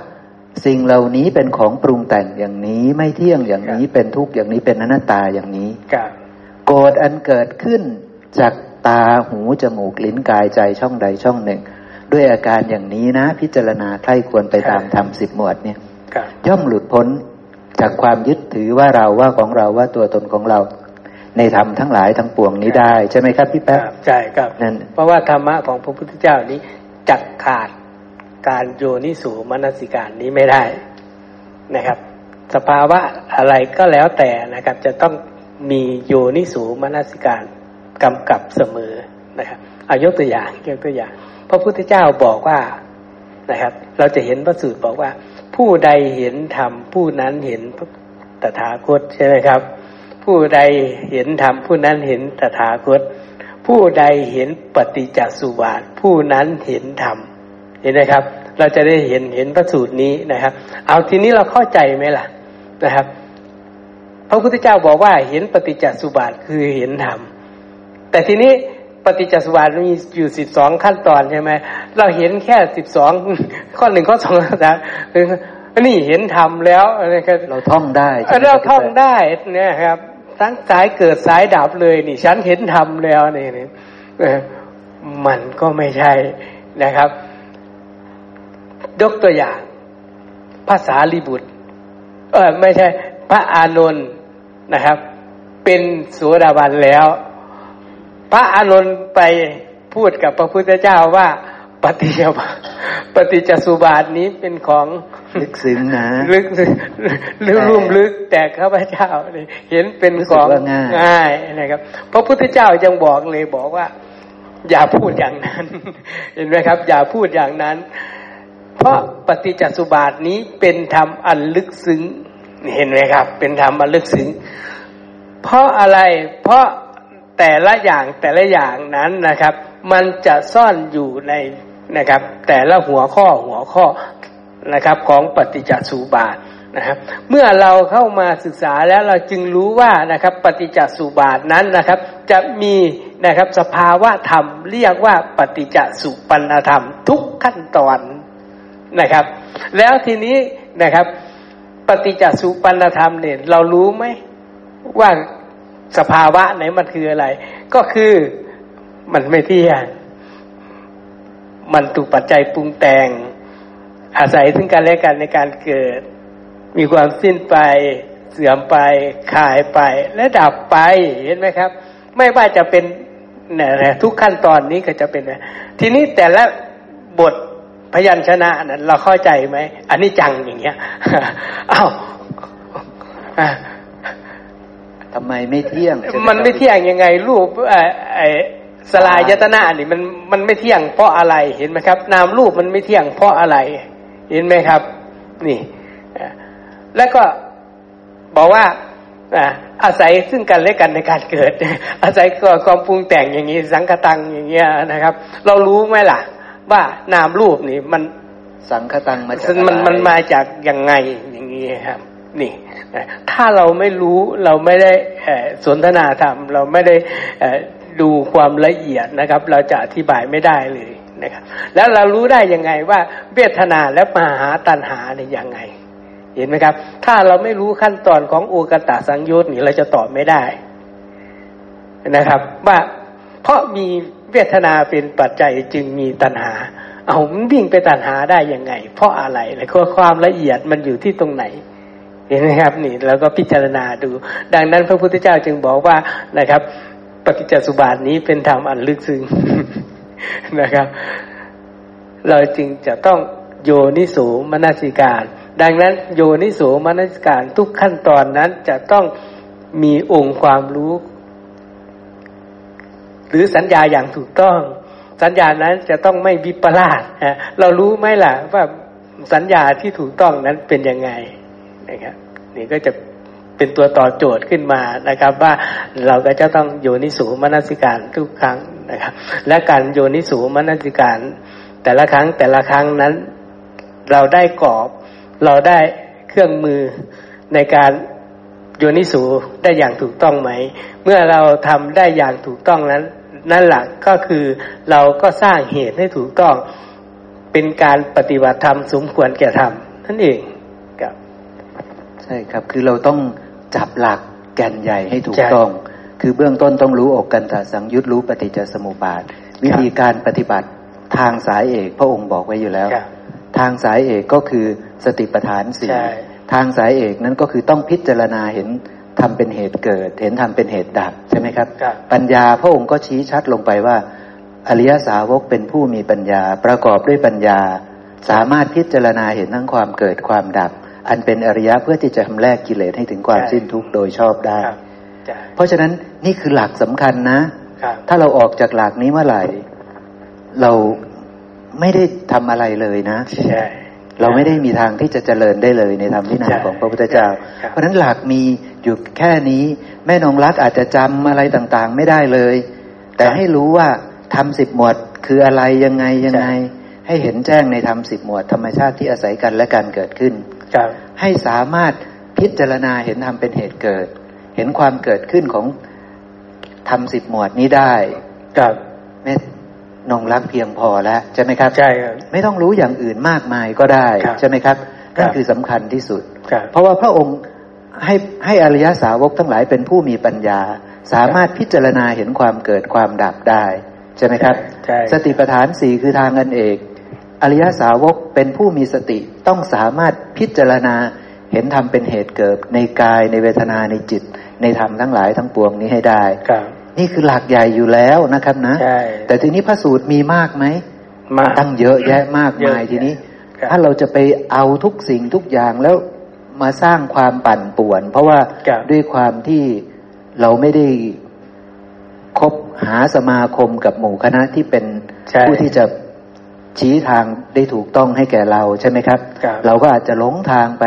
สิ่งเหล่านี้เป็นของปรุงแต่งอย่างนี้ไม่เที่ยงอย่างนี้เป็นทุกข์อย่างนี้เป็นอนัตตาอย่างนี้ครับโกรธอันเกิดขึ้นจากตาหูจมูกลิ้นกายใจช่องใดช่องหนึ่ง ด้วยอาการอย่างนี้นะ พิจารณาใคร่ควรไปตามธรรมสิบหมวดเนี่ยครับย่อมหลุดพ้นจากความยึดถือว่าเราว่าของเราว่าตัวตนของเรา ในธรรมทั้งหลายทั้งปวงนี้ได้ใช่ไหมครับพี่คแป๊ะรับใช่ครับนั่นเพราะว่าธรรมะของพระพุทธเจ้านี้จักขาดการโยนิสูมนสิการนี้ไม่ได้นะครับ สภาวะอะไรก็แล้วแต่นะครับ จะต้องมีโยนิสูมนสิการกำกับเสมอนะครับอายกตัวอย่างยกตัวอย่าง พระพุทธเจ้าบอกว่านะครับ เราจะเห็นพระสูตรบอกว่า ผู้ใดเห็นธรรมผู้นั้นเห็นตถาคตใช่ไหมครับ ผู้ใดเห็นธรรมผู้นั้นเห็นตถาคต ผู้ใดเห็นปฏิจจสุบาท ผู้นั้นเห็นธรรมเห็นไหมครับ เราจะได้เห็นเห็นพระสูตรนี้นะครับ เอาทีนี้เราเข้าใจไหมล่ะนะครับ พระพุทธเจ้าบอกว่าเห็นปฏิจจสุบาทคือเห็นธรรมแต่ทีนี้ ปฏิจจสุบาทมีอยู่สิบสองขั้นตอนใช่ไหมเราเห็นแค่สิบสองข้อหนึ่งข้อสองข้อสามคือนี่เห็นธรรมแล้วนะครับเราท่องได้ใช่ไหมเราคบท่องพี่แป๊ะได้เนี่ยครับ ทั้งสายเกิดสายดับเลยนี่ ฉันเห็นธรรมแล้วนี่นี่เออมันก็ไม่ใช่นะครับยกตัวอย่างภาษาลีบุตร เออไม่ใช่ พระอานนท์นะครับ เป็นโสดาบันแล้ว พระอานนท์ไปพูดกับพระพุทธเจ้าว่าปฏิจจบาปฏิจจสุบาทนี้เป็นของลึกซึ้งนะลึกลึกลุ่มลึกแต่ข้าพเจ้าเนี่ยเห็นเป็นรู้ขสึกองว่าง่ายง่ายนะครับ พระพุทธเจ้ายังบอกเลยบอกว่า อย่าพูดอย่างนั้น เห็นไหมครับ อย่าพูดอย่างนั้น เพราะปฏิจจสุบาทนี้เป็นธรรมอันลึกซึ้งเห็นไหมครับ เป็นธรรมอันลึกซึ้งเพราะอะไรเพราะ แต่ละอย่างแต่ละอย่างนั้นนะครับ มันจะซ่อนอยู่ในนะครับ แต่ละหัวข้อหัวข้อนะครับของปฏิจจสุบาทนะครับ เมื่อเราเข้ามาศึกษาแล้วเราจึงรู้ว่านะครับ ปฏิจจสุบาทนั้นนะครับ จะมีนะครับสภาวะธรรมเรียกว่าปฏิจจสุปันธรรมทุกขั้นตอนนะครับ แล้วทีนี้นะครับ ปฏิจจสุปันธรรมเนี่ยเรารู้ไหมว่า สภาวะไหนมันคืออะไร ก็คือมันไม่เที่ยงมันถูกปัจจัยปรุงแต่ง อาศัยซึ่งกันและกันในการเกิด มีความสิ้นไป เสื่อมไปขายไป และดับไปเห็นไหมครับ ไม่ว่าจะเป็นเนี่ยทุกขั้นตอนนี้ก็จะเป็นทีนี้แต่ละบทพยัญชนะนั้นเราเข้าใจไหมอันนี้จังอย่างเงี้ยอ้าว ทำไมไม่เที่ยง มันไม่เที่ยงยังไง รูปไอ้สลายยตนานี่มันมันไม่เที่ยงเพราะอะไรเห็นไหมครับ นามรูปมันไม่เที่ยงเพราะอะไร เห็นไหมครับ นี่แล้วก็บอกว่าอาศัยซึ่งกันและกันในการเกิด อาศัยความปรุงแต่งอย่างนี้ สังกตังอย่างเงี้ยนะครับ เรารู้ไหมล่ะ ว่านามรูปนี่มันสังคตังมาจากมันมันมาจากยังไงอย่างนี้ครับ นี่ถ้าเราไม่รู้เราไม่ได้สนทนาธรรม เราไม่ได้ดูความละเอียดนะครับ เราจะอธิบายไม่ได้เลยนะครับ แล้วเรารู้ได้ยังไงว่าเวทนาและมาหาตัณหาเนี่ยยังไง เห็นไหมครับ ถ้าเราไม่รู้ขั้นตอนของอุกตะสังโยุตนี่เราจะตอบไม่ได้นะครับ ว่าเพราะมีเวทนาเป็นปัจจัยจึงมีตัณหา เอามันวิ่งไปตัณหาได้ยังไง เพราะอะไรแล้วความละเอียดมันอยู่ที่ตรงไหน เห็นไหมครับนี่เราก็พิจารณาดู ดังนั้นพระพุทธเจ้าจึงบอกว่านะครับ ปฏิจจสุบาทนี้เป็นธรรมอันลึกซึ้งนะครับ เราจึงจะต้องโยนิสูมนสิการ ดังนั้นโยนิสูมนสิการทุกขั้นตอนนั้นจะต้องมีองค์ความรู้ หรือสัญญาอย่างถูกต้อง สัญญานั้นจะต้องไม่วิปลาสเรารู้ไหมล่ะว่าสัญญาที่ถูกต้องนั้นเป็นยังไง นะครับนี่ก็จะเป็นตัวต่อโจทย์ขึ้นมานะครับ ว่าเราก็จะต้องโยนิสูมนสิการทุกครั้งนะครับ และการโยนิสูมนสิการ แต่ละครั้งแต่ละครั้งนั้น เราได้กรอบ เราได้เครื่องมือในการโยนิสูได้อย่างถูกต้องไหม เมื่อเราทำได้อย่างถูกต้องนั้น นั่นแหละก็คือเราก็สร้างเหตุให้ถูกต้องเป็นการปฏิบัติธรรมสมควรแก่ธรรมนั่นเอง ช่ครับ คือเราต้องจับหลักแก่นใหญ่ให้ถูกต้อง คือเบื้องต้นต้องรู้อกกันตสังยุตรู้ปฏิจจสมุปบาท วิธีการปฏิบัติทางสายเอกพระองค์บอกไว้อยู่แล้ว ทางสายเอกก็คือสติปัฏฐานสี่ทางสายเอกนั้นก็คือต้องพิจารณาเห็นทำเป็นเหตุเกิด เห็นทำเป็นเหตุดับใช่ไหมครับ ปัญญาพระองค์ก็ชี้ชัดลงไปว่า อริยสาวกเป็นผู้มีปัญญาประกอบด้วยปัญญา สามารถพิจารณาเห็นทั้งความเกิดความดับ อันเป็นอริยะเพื่อที่จะทำแลกกิเลสให้ถึงความสิ้นทุกข์โดยชอบได้ เพราะฉะนั้นนี่คือหลักสำคัญนะ ถ้าเราออกจากหลักนี้เมื่อไหร่ เราไม่ได้ทำอะไรเลยนะเราไม่ได้มีทางที่จะเจริญได้เลยในธรรมวินัยของพระพุทธเจ้า เพราะฉะนั้นหลักมีอยู่แค่นี้ แม่นงรักอาจจะจำอะไรต่างๆ ไม่ได้เลย แต่ให้รู้ว่าทำสิบหมวดคืออะไรยังไงยังไง ให้เห็นแจ้งในธรรมสิบหมวดธรรมชาติที่อาศัยกันและการเกิดขึ้น ให้สามารถพิจารณาเห็นธรรมเป็นเหตุเกิด เห็นความเกิดขึ้นของธรรมสิบหมวดนี้ได้กับไม่นงรักเพียงพอแล้วใช่ไหมครับใช่ครับไม่ต้องรู้อย่างอื่นมากมายก็ได้ใช่ไหมครับนั่นคือสำคัญที่สุด เพราะว่าพระองค์ให้ให้อริยสาวกทั้งหลายเป็นผู้มีปัญญา สามารถพิจารณาเห็นความเกิดความดับได้ ใช่ไหมครับ สติปัฏฐานสี่คือทางอันเอก อริยสาวกเป็นผู้มีสติต้องสามารถพิจารณาเห็นธรรมเป็นเหตุเกิด ในกายในเวทนาในจิต ในธรรมทั้งหลายทั้งปวงนี้ให้ได้นี่คือหลักใหญ่อยู่แล้วนะครับนะ แต่ทีนี้พระสูตรมีมากไหมมาตั้งเยอะแยะมากมายทีนี้ ถ้าเราจะไปเอาทุกสิ่งทุกอย่างแล้วมาสร้างความปั่นป่วน เพราะว่าด้วยความที่เราไม่ได้คบหาสมาคมกับหมู่คณะที่เป็นผู้ที่จะ ชี้ทางได้ถูกต้องให้แก่เราใช่ไหมครับ เราก็อาจจะหลงทางไป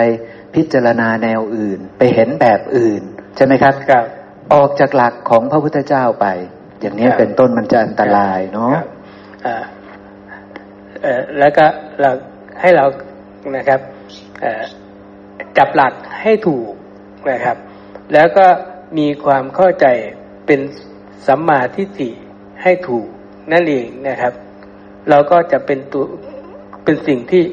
พิจารณาแนวอื่น ไปเห็นแบบอื่น ใช่ไหมครับออกจากหลักของพระพุทธเจ้าไป อย่างนี้เป็นต้นมันจะอันตรายเนาะแล้วก็เราให้เรานะครับจับหลักให้ถูกนะครับ แล้วก็มีความเข้าใจเป็นสัมมาทิฏฐิให้ถูกนั่นเองนะครับ เราก็จะเป็นตัวเป็นสิ่งที่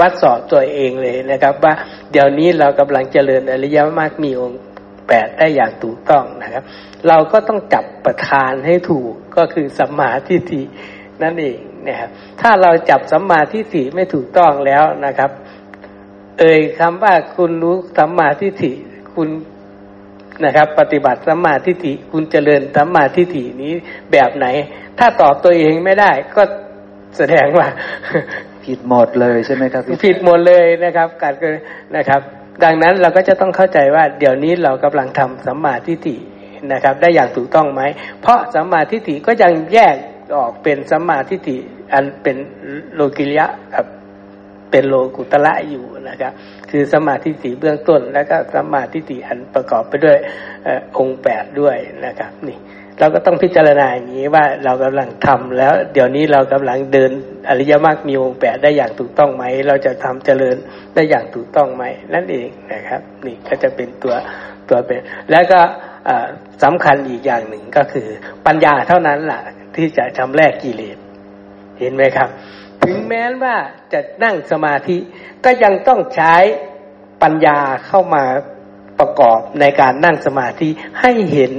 วัดสอบตัวเองเลยนะครับ ว่าเดี๋ยวนี้เรากำลังเจริญอริยมรรคมีองค์แปดได้อย่างถูกต้องนะครับ เราก็ต้องจับประธานให้ถูกก็คือสัมมาทิฏฐินั่นเองนี่ยครับถ้าเราจับสัมมาทิฏฐิไม่ถูกต้องแล้วนะครับ เอ่ยคำว่าคุณรู้สัมมาทิฏฐิคุณนะครับ ปฏิบัติสัมมาทิฏฐิคุณเจริญสัมมาทิฏฐินี้แบบไหน ถ้าตอบตัวเองไม่ได้ก็ แสดงว่า ผิดหมดเลยใช่ไหมครับผิดหมดเลยนะครับการนะครับ ดังนั้นเราก็จะต้องเข้าใจว่า เดี๋ยวนี้เรากำลังทำสัมมาทิฏฐินะครับ ได้อย่างถูกต้องไหม เพราะสัมมาทิฏฐิก็ยังแยกออกเป็นสัมมาทิฏฐิอันเป็นโลกิยะกับเป็นโลกุตละอยู่นะครับ คือสมาธิสีเบื้องต้น แล้วก็สมาธิสีอันประกอบไปด้วยองค์แปดด้วยนะครับ นี่ เราก็ต้องพิจารณาอย่างนี้ว่าเรากำลังทำแล้ว เดี๋ยวนี้เรากำลังเดินอริยมรรคมีองค์แปดได้อย่างถูกต้องไหม เราจะทำเจริญได้อย่างถูกต้องไหมนั่นเองนะครับ นี่ก็จะเป็นตัวตัวเป็น แล้วก็สำคัญอีกอย่างหนึ่งก็คือ ปัญญาเท่านั้นแหละที่จะทำแรกกิเลสเห็นไหมครับ ถึงแม้ว่าจะนั่งสมาธิก็ยังต้องใช้ปัญญาเข้ามาประกอบในการนั่งสมาธิให้เห็น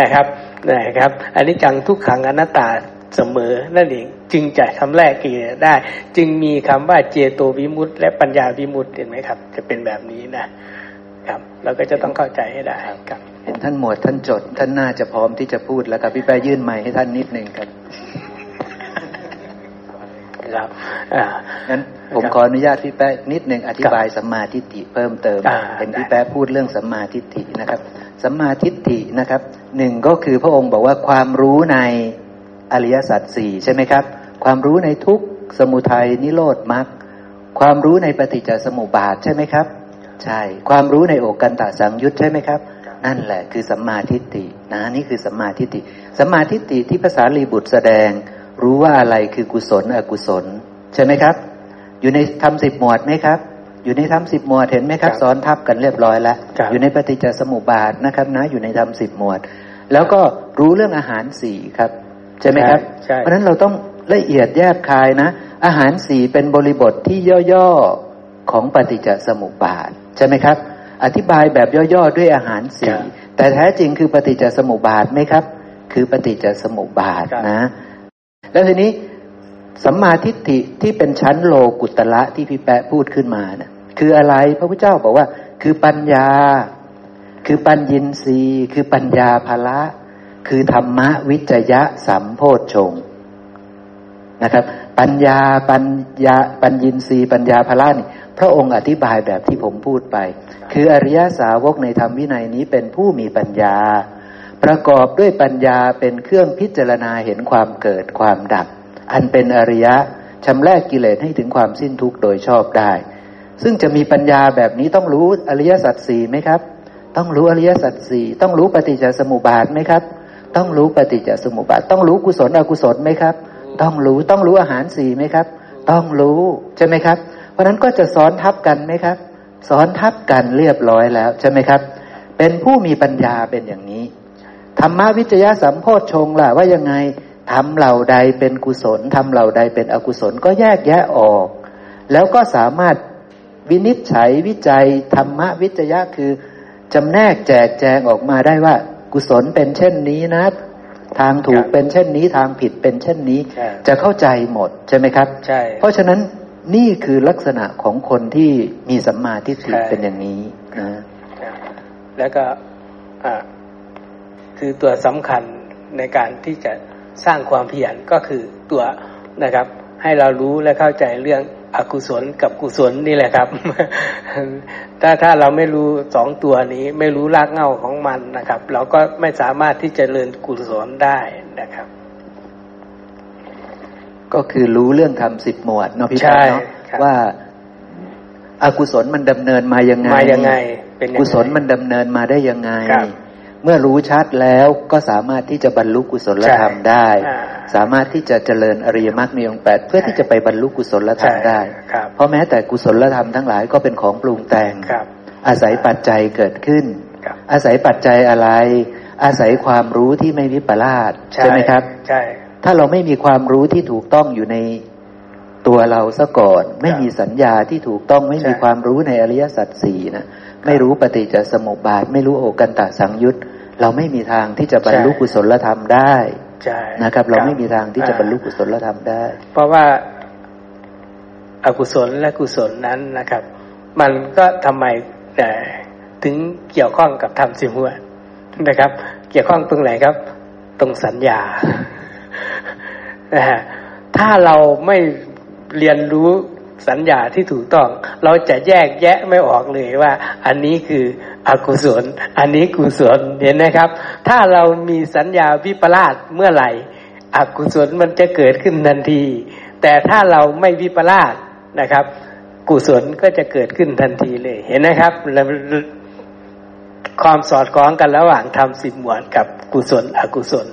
นะครับนะครับ อันนี้จังทุกขังอนัตตาเสมอนั่นเองจึงจะทำแรกกิเลสได้ จึงมีคำว่าเจโตวิมุตต์และปัญญาวิมุตต์เห็นไหมครับ จะเป็นแบบนี้นะครับ เราก็จะต้องเข้าใจให้ได้ครับเห็นท่านหมวดท่านจด ท่านน่าจะพร้อมที่จะพูดแล้วครับพี่แปยื่นไม้ให้ท่านนิดหนึ่งครับ ครับงั้นผมขออนุญาตพี่แป๊ะนิดหนึ่งอธิบายสัมมาทิฏฐิเพิ่มเติมเป็นพี่แป๊ะพูดเรื่องสัมมาทิฏฐินะครับสัมมาทิฏฐินะครับหนึ่งก็คือพระองค์บอกว่าความรู้ในอริยสัจสี่ใช่ไหมครับ ความรู้ในทุกสมุทัยนิโรธมรรคความรู้ในปฏิจจสมุปบาทใช่ไหมครับ ใช่ ความรู้ในโอกันตสังยุตใช่ไหมครับ นั่นแหละคือสัมมาทิฏฐินะนี่คือสัมมาทิฏฐิสัมมาทิฏฐิที่ภาษาลีบุตรแสดง รู้ว่าอะไรคือกุศลอกุศล ใช่ไหมครับ อยู่ในธรรมสิบหมวดไหมครับ อยู่ในธรรมสิบหมวดเห็นไหมครับซ้อนทับกันเรียบร้อยแล้วอยู่ในปฏิจจสมุปบาทนะครับนะ อยู่ในธรรมสิบหมวด แล้วก็รู้เรื่องอาหารสี่ครับ ใช่ไหมครับ เพราะฉะนั้นเราต้องละเอียดแยกคายนะ อาหารสี่เป็นบริบทที่ย่อๆของปฏิจจสมุปบาท ใช่ไหมครับ อธิบายแบบย่อๆด้วยอาหารสี่แต่แท้จริงคือปฏิจจสมุปบาทไหมครับ คือปฏิจจสมุปบาทนะ แล้วทีนี้สัมมาทิฏฐิที่เป็นชั้นโลกุตละที่พี่แปะพูดขึ้นมาเนะ่ยคืออะไรพระพุทธเจ้าบอกว่า คือปัญญา คือปัญญินรีคือปัญญาภละ คือธรรมะวิจยะสัมโพชฌงนะครับ ปัญญาปัญญาปัญญินรีปัญญาภละนี่พระองค์อธิบายแบบที่ผมพูดไป คืออริยสาวกในธรรมวินัยนี้เป็นผู้มีปัญญา ประกอบด้วยปัญญาเป็นเครื่องพิจารณาเห็นความเกิดความดับ อันเป็นอริยะชำแรกกิเลสให้ถึงความสิ้นทุกข์โดยชอบได้ ซึ่งจะมีปัญญาแบบนี้ต้องรู้อริยสัจสี่ไหมครับ ต้องรู้อริยสัจสี่ต้องรู้ปฏิจจสมุปบาทไหมครับ ต้องรู้ปฏิจจสมุปบาท ต้องรู้กุศลอกุศลไหมครับ ต้องรู้ต้องรู้อาหารสี่ไหมครับ ต้องรู้ใช่ไหมครับ เพราะนั้นก็จะสอนทับกันไหมครับสอนทับกันเรียบร้อยแล้วใช่ไหมครับ เป็นผู้มีปัญญาเป็นอย่างนี้ ธรรมวิจยะสัมโพชฌงล่ะว่ายังไงทำเหล่าใดเป็นกุศลทำเหล่าใดเป็นอกุศลก็แยกแยะออก แล้วก็สามารถวินิจฉัยวิจัยธรรมวิจยะคือจำแนกแจกแจงออกมาได้ว่า กุศลเป็นเช่นนี้นะ ทางถูกเป็นเช่นนี้ทางผิดเป็นเช่นนี้ จะเข้าใจหมดใช่ไหมครับใช่เพราะฉะนั้นนี่คือลักษณะของคนที่มีสัมมาทิฏฐิเป็นอย่างนี้นะแล้วก็อ่า คือตัวสำคัญในการที่จะสร้างความเพียรก็คือตัวนะครับ ให้เรารู้และเข้าใจเรื่องอกุศลกับกุศลนี่แหละครับ ถ้าถ้าเราไม่รู้สองตัวนี้ ไม่รู้รากเหง้าของมันนะครับ เราก็ไม่สามารถที่จะเริญกุศลได้นะครับ ก็คือรู้เรื่องทำสิบหมวดเนาะพี่ชายเนาะว่าอากุศลมันดำเนินมายังไงมายังไง เป็นกุศลมันดำเนินมาได้ยังไง เมื่อรู้ชัดแล้วก็สามารถที่จะบรรลุกุศลธรรมได้ สามารถที่จะเจริญอริยมรรคมีองค์แปดเพื่อที่จะไปบรรลุกุศลธรรมได้ เพราะแม้แต่กุศลธรรมทั้งหลายก็เป็นของปรุงแต่ง อาศัยปัจจัยเกิดขึ้น อาศัยปัจจัยอะไร อาศัยความรู้ที่ไม่วิปลาสใช่ไหมครับใช่ถ้าเราไม่มีความรู้ที่ถูกต้องอยู่ในตัวเราซะก่อน ไม่มีสัญญาที่ถูกต้องไม่มีความรู้ในอริยสัจสี่นะไม่รู้ปฏิจจสมุปบาท ไม่รู้โอกันตะสังยุต เราไม่มีทางที่จะบรรลุกุศลธรรมได้ใช่นะครับ เราไม่มีทางที่จะบรรลุกุศลธรรมได้ เพราะว่าอากุศลและกุศลนั้นนะครับ มันก็ทำไมแต่ถึงเกี่ยวข้องกับธรรมสิหัวนะครับ เกี่ยวข้องตรงไหนครับ ตรงสัญญานะฮะถ้าเราไม่เรียนรู้ สัญญาที่ถูกต้อง เราจะแยกแยะไม่ออกเลยว่า อันนี้คืออกุศล อันนี้กุศลเห็นไหมครับ ถ้าเรามีสัญญาวิปลาสเมื่อไหร่อกุศลมันจะเกิดขึ้นทันที แต่ถ้าเราไม่วิปลาสนะครับ กุศลก็จะเกิดขึ้นทันทีเลยเห็นไหมครับความสอดคล้องกันระหว่างทำสิบหมวดกับกุศลอกุศล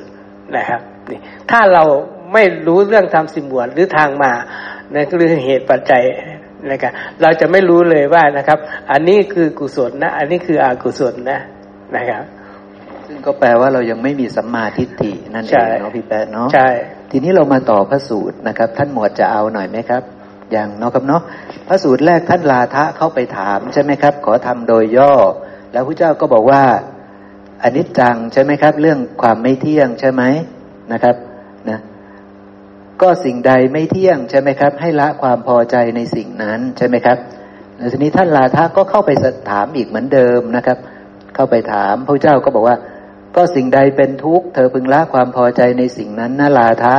นะครับนี่ถ้าเราไม่รู้เรื่องทำสิบหมวดหรือทางมา ในเรื่องเหตุปัจจัยนะครับเราจะไม่รู้เลยว่านะครับ อันนี้คือกุศลนะ อันนี้คืออกุศลนะนะครับ ซึ่งก็แปลว่าเรายังไม่มีสัมมาทิฏฐินั่นเองเนาะพี่แปดเนาะใช่ทีนี้เรามาต่อพระสูตรนะครับ ท่านหมวดจะเอาหน่อยไหมครับ อย่างเนาะครับเนาะพระสูตรแรกท่านลาทะเข้าไปถามใช่ไหมครับ ขอทำโดยย่อ แล้วพระเจ้าก็บอกว่าอนิจจังใช่ไหมครับ เรื่องความไม่เที่ยงใช่ไหมนะครับ นะ ก็สิ่งใดไม่เที่ยงใช่ไหมครับ ให้ละความพอใจในสิ่งนั้นใช่ไหมครับแล้วทีนี้ท่านลาทะก็เข้าไปถามอีกเหมือนเดิมนะครับ เข้าไปถามพระเจ้าก็บอกว่า ก็สิ่งใดเป็นทุกข์เธอพึงละความพอใจในสิ่งนั้นนาลาทะ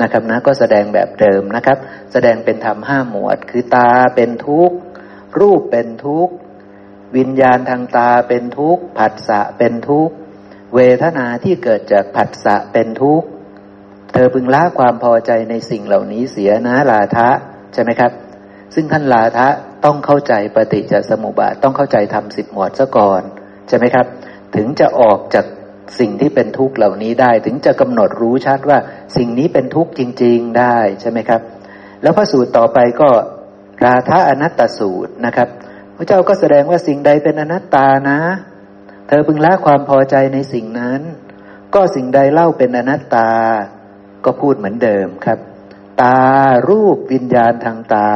นะครับนะก็แสดงแบบเดิมนะครับ แสดงเป็นธรรมห้าหมวด คือตาเป็นทุกข์รูปเป็นทุกข์วิญญาณทางตาเป็นทุกข์ผัสสะเป็นทุกข์เวทนาที่เกิดจากผัสสะเป็นทุกข์ เธอพึงละความพอใจในสิ่งเหล่านี้เสียนะลาทะใช่ไหมครับ ซึ่งท่านลาทะต้องเข้าใจปฏิจจสมุปบาทต้องเข้าใจทำสิบหมวดซะก่อนใช่ไหมครับ ถึงจะออกจากสิ่งที่เป็นทุกข์เหล่านี้ได้ ถึงจะกำหนดรู้ชัดว่าสิ่งนี้เป็นทุกข์จริง ๆได้ใช่ไหมครับ แล้วพระสูตรต่อไปก็ราธาอนัตตสูตรนะครับ พระเจ้าก็แสดงว่าสิ่งใดเป็นอนัตตานะ เธอพึงละความพอใจในสิ่งนั้น ก็สิ่งใดเล่าเป็นอนัตตา ก็พูดเหมือนเดิมครับ ตารูปวิญญาณทางตา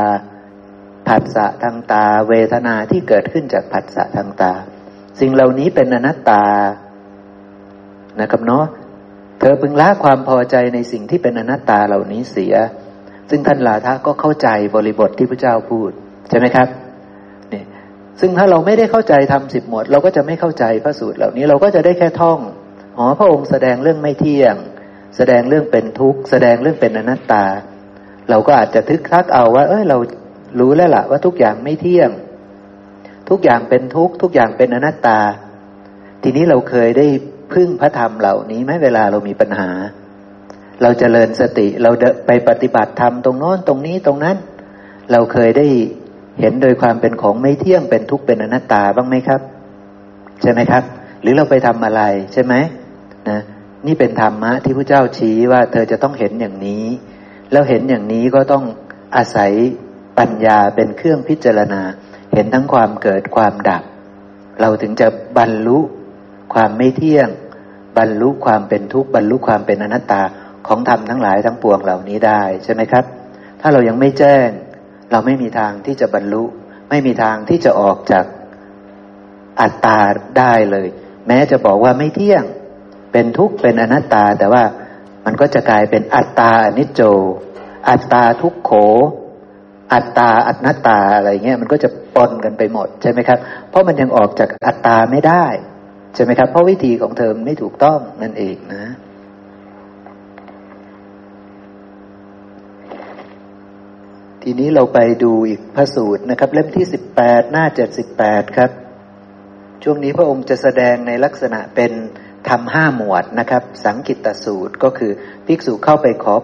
ผัสสะทางตา เวทนาที่เกิดขึ้นจากผัสสะทางตา สิ่งเหล่านี้เป็นอนัตตานะครับเนาะเธอพึงละความพอใจในสิ่งที่เป็นอนัตตาเหล่านี้เสีย ซึ่งท่านลาทะก็เข้าใจบริบทที่พระเจ้าพูดใช่ไหมครับนี่ซึ่งถ้าเราไม่ได้เข้าใจทำสิบหมวด เราก็จะไม่เข้าใจพระสูตรเหล่านี้เราก็จะได้แค่ท่องอ๋อพระองค์แสดงเรื่องไม่เที่ยง แสดงเรื่องเป็นทุกข์ แสดงเรื่องเป็นอนัตตา เราก็อาจจะทึกทักเอาว่า เอ้ยเรารู้แล้วล่ะว่าทุกอย่างไม่เที่ยง ทุกอย่างเป็นทุกข์ ทุกอย่างเป็นอนัตตา ทีนี้เราเคยได้พึ่งพระธรรมเหล่านี้ไหมเวลาเรามีปัญหา เราจเจริญสติเราไปปฏิบัติธรรมตรงโน้นตรงนี้ตรงนั้น เราเคยได้เห็นโดยความเป็นของไม่เที่ยงเป็นทุกข์เป็นอนัตตาบ้างไหมครับ ใช่ไหมครับ หรือเราไปทำอะไรใช่ไหมนะ นี่เป็นธรรมะที่พระเจ้าชี้ว่า เธอจะต้องเห็นอย่างนี้ แล้วเห็นอย่างนี้ก็ต้องอาศัยปัญญาเป็นเครื่องพิจารณา เห็นทั้งความเกิดความดับ เราถึงจะบรรลุความไม่เที่ยง บรรลุความเป็นทุกข์บรรลุความเป็นอนัตตาของธรรมทั้งหลายทั้งปวงเหล่านี้ได้ใช่ไหมครับ ถ้าเรายังไม่แจ้ง เราไม่มีทางที่จะบรรลุ ไม่มีทางที่จะออกจากอัตตาได้เลย แม้จะบอกว่าไม่เที่ยง เป็นทุกข์เป็นอนัตตา แต่ว่ามันก็จะกลายเป็นอัตตาอนิจโจ อัตตาทุกโข อัตตาอัตนัตตาอะไรเงี้ยมันก็จะปนกันไปหมดใช่ไหมครับ เพราะมันยังออกจากอัตตาไม่ได้ใช่ไหมครับ เพราะวิธีของเธอไม่ถูกต้องนั่นเองนะทีนี้เราไปดูอีกพระสูตรนะครับ เล่มที่สิบแปดหน้าเจ็ดสิบแปดครับ ช่วงนี้พระองค์จะแสดงในลักษณะเป็น ทำห้าหมวดนะครับ สังกิตตสูตรก็คือภิกษุเข้าไปขอ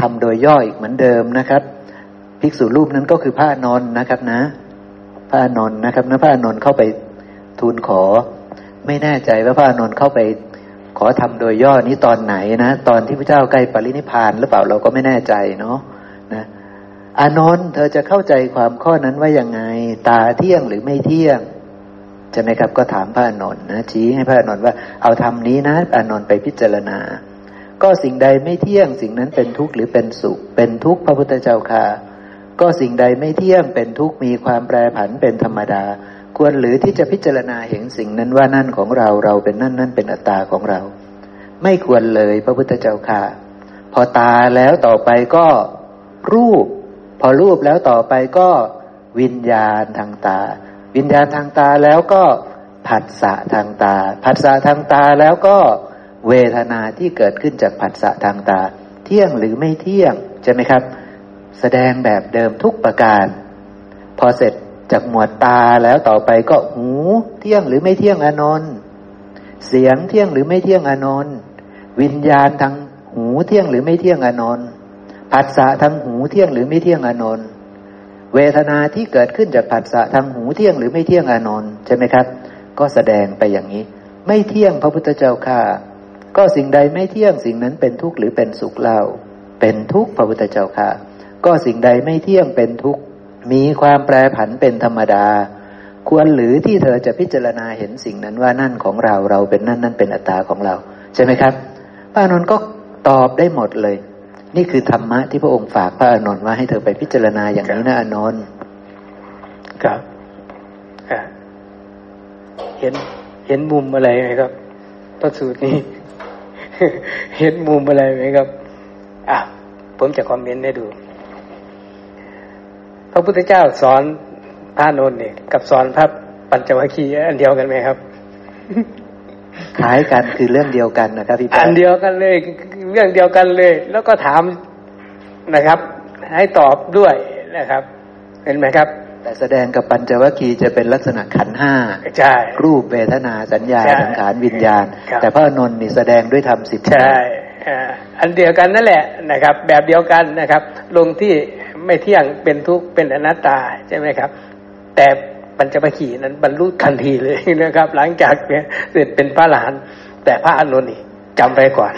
ทำโดยย่ออีกเหมือนเดิมนะครับ ภิกษุรูปนั้นก็คือพระนนนะครับนะ พระนนนะครับนะพระนนเข้าไปทูลขอ ไม่แน่ใจว่าพระนุนเข้าไปขอทำโดยย่อนี้ตอนไหนนะ ตอนที่พระเจ้าใกล้ปรินิพานหรือเปล่าเราก็ไม่แน่ใจเนาะนะอานนท์เธอจะเข้าใจความข้อนั้นว่ายังไง ตาเที่ยงหรือไม่เที่ยง ช่ไหมครับ ก็ถามพระอนุนนะชี้ให้พระอนุนว่าเอาทำนี้นะอานนท์ไปพิจารณา ก็สิ่งใดไม่เที่ยง สิ่งนั้นเป็นทุกข์หรือเป็นสุข เป็นทุกข์พระพุทธเจ้าค่ะ ก็สิ่งใดไม่เที่ยงเป็นทุกข์มีความแปรผันเป็นธรรมดา ควรหรือที่จะพิจารณาเห็นสิ่งนั้นว่านั่นของเราเราเป็นนั่นนั่นเป็นอัตตาของเรา ไม่ควรเลยพระพุทธเจ้าค่ะ พอตาแล้วต่อไปก็รูป พอรูปแล้วต่อไปก็วิญญาณทางตา วิญญาณทางตาแล้วก็ผัสสะทางตา ผัสสะทางตาแล้วก็เวทนาที่เกิดขึ้นจากผัสสะทางตา เที่ยงหรือไม่เที่ยงใช่ไหมครับ แสดงแบบเดิมทุกประการ พอเสร็จจากหมวดตาแล้วต่อไปก็หูเที่ยงหรือไม่เที่ยงอนนท์เสียงเที่ยงหรือไม่เที่ยงอนนท์วิญญาณทางหูเที่ยงหรือไม่เที่ยงอนนท์ผัสสะทางหูเที่ยงหรือไม่เที่ยงอนนท์ เวทนาที่เกิดขึ้นจากผัสสะทางหูเที่ยงหรือไม่เที่ยงอนนท์ใช่ไหมครับ ก็แสดงไปอย่างนี้ ไม่เที่ยงพระพุทธเจ้าค่ะ ก็สิ่งใดไม่เที่ยงสิ่งนั้นเป็นทุกข์หรือเป็นสุขเล่า เป็นทุกข์พระพุทธเจ้าค่ะ ก็สิ่งใดไม่เที่ยงเป็นทุกข์มีความแปรผันเป็นธรรมดา ควรหรือที่เธอจะพิจารณาเห็นสิ่งนั้นว่านั่นของเราเราเป็นนั่นนั่นเป็นอัตตาของเรา ใช่ไหมครับพระอนุนก็ตอบได้หมดเลย นี่คือธรรมะที่พระองค์ฝากพระอนุนว่าให้เธอไปพิจารณาอย่างนี้นะอนุนครับเห็นเห็นมุมอะไรไหมครับพระสูตรนี้ เห็นมุมอะไรไหมครับอะผมจะคอมเมนต์ให้ดู พระพุทธเจ้าสอนพระนนท์เนี่ยกับสอนพระปัญจวัคคีย์อันเดียวกันไหมครับคล้ายกันคือเรื่องเดียวกันนะครับพี่อันเดียวกันเลย เรื่องเดียวกันเลย แล้วก็ถามนะครับ ให้ตอบด้วยนะครับ เห็นไหมครับ แต่แสดงกับปัญจวัคคีย์จะเป็นลักษณะขันห้าใช่รูปเวทนาสัญญาสังขารวิญญาณ แต่พระนนท์นี่แสดงด้วยธรรมสิบใช่อันเดียวกันนั่นแหละนะครับ แบบเดียวกันนะครับ ลงที่ไม่เที่ยงเป็นทุกข์เป็นอนัตตาใช่ไหมครับ แต่ปัญจวัคคีย์นั้นบรรลุทันทีเลยนะครับ หลังจากเนี่ยเสร็จเป็นพระหลาน แต่พระอนุนี่จำไว้ก่อน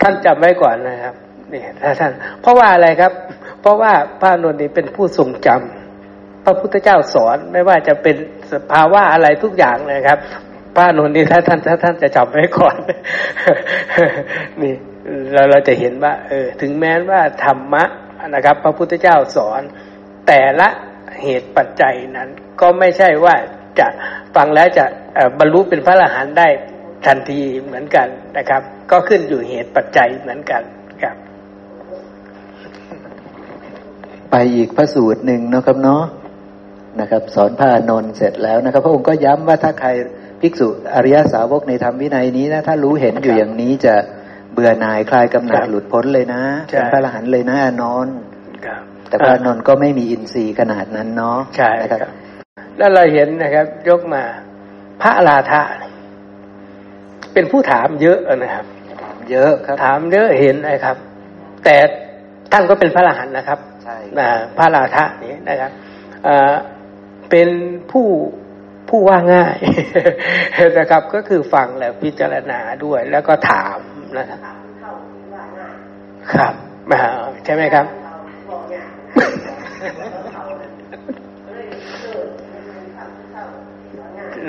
ท่านจำไว้ก่อนนะครับนี่ถ้าท่าน เพราะว่าอะไรครับ เพราะว่าพระอนุนี่เป็นผู้ทรงจำพระพุทธเจ้าสอนไม่ว่าจะเป็นสภาวะอะไรทุกอย่างเลยครับพระอนุนี่ถ้าท่านถ้าท่านจะจำไว้ก่อน นี่เราเราจะเห็นว่า เออ ถึงแม้ว่าธรรมะนะครับ พระพุทธเจ้าสอน แต่ละเหตุปัจจัยนั้น ก็ไม่ใช่ว่าจะฟังแล้วจะบรรลุเป็นพระอรหันต์ได้ ทันทีเหมือนกันนะครับ ก็ขึ้นอยู่เหตุปัจจัยเหมือนกันครับ ไปอีกพระสูตรหนึ่งนะครับเนาะนะครับ สอนพระอนนท์เสร็จแล้วนะครับ พระองค์ก็ย้ำว่าถ้าใครภิกษุอริยสาวกในธรรมวินัยนี้นะถ้ารู้เห็นอยู่อย่างนี้จะเบื่อหน่ายคลายกำหนัดหลุดพ้นเลยนะเป็นพระอรหันต์เลยนะอนนท์แต่พระอนนท์ก็ไม่มีอินทรีย์ขนาดนั้นเนาะใช่ครับ แล้วเราเห็นนะครับ ยกมาพระลาธะ เป็นผู้ถามเยอะนะครับ เยอะครับ ถามเยอะเห็นนะครับ แต่ท่านก็เป็นพระอรหันต์นะครับใช่พระลาธะนี่นะครับเป็นผู้ผู้ว่าง่ายนะครับ ก็คือฟังแล้วพิจารณาด้วย แล้วก็ถามนะครับครับใช่ไหมครับ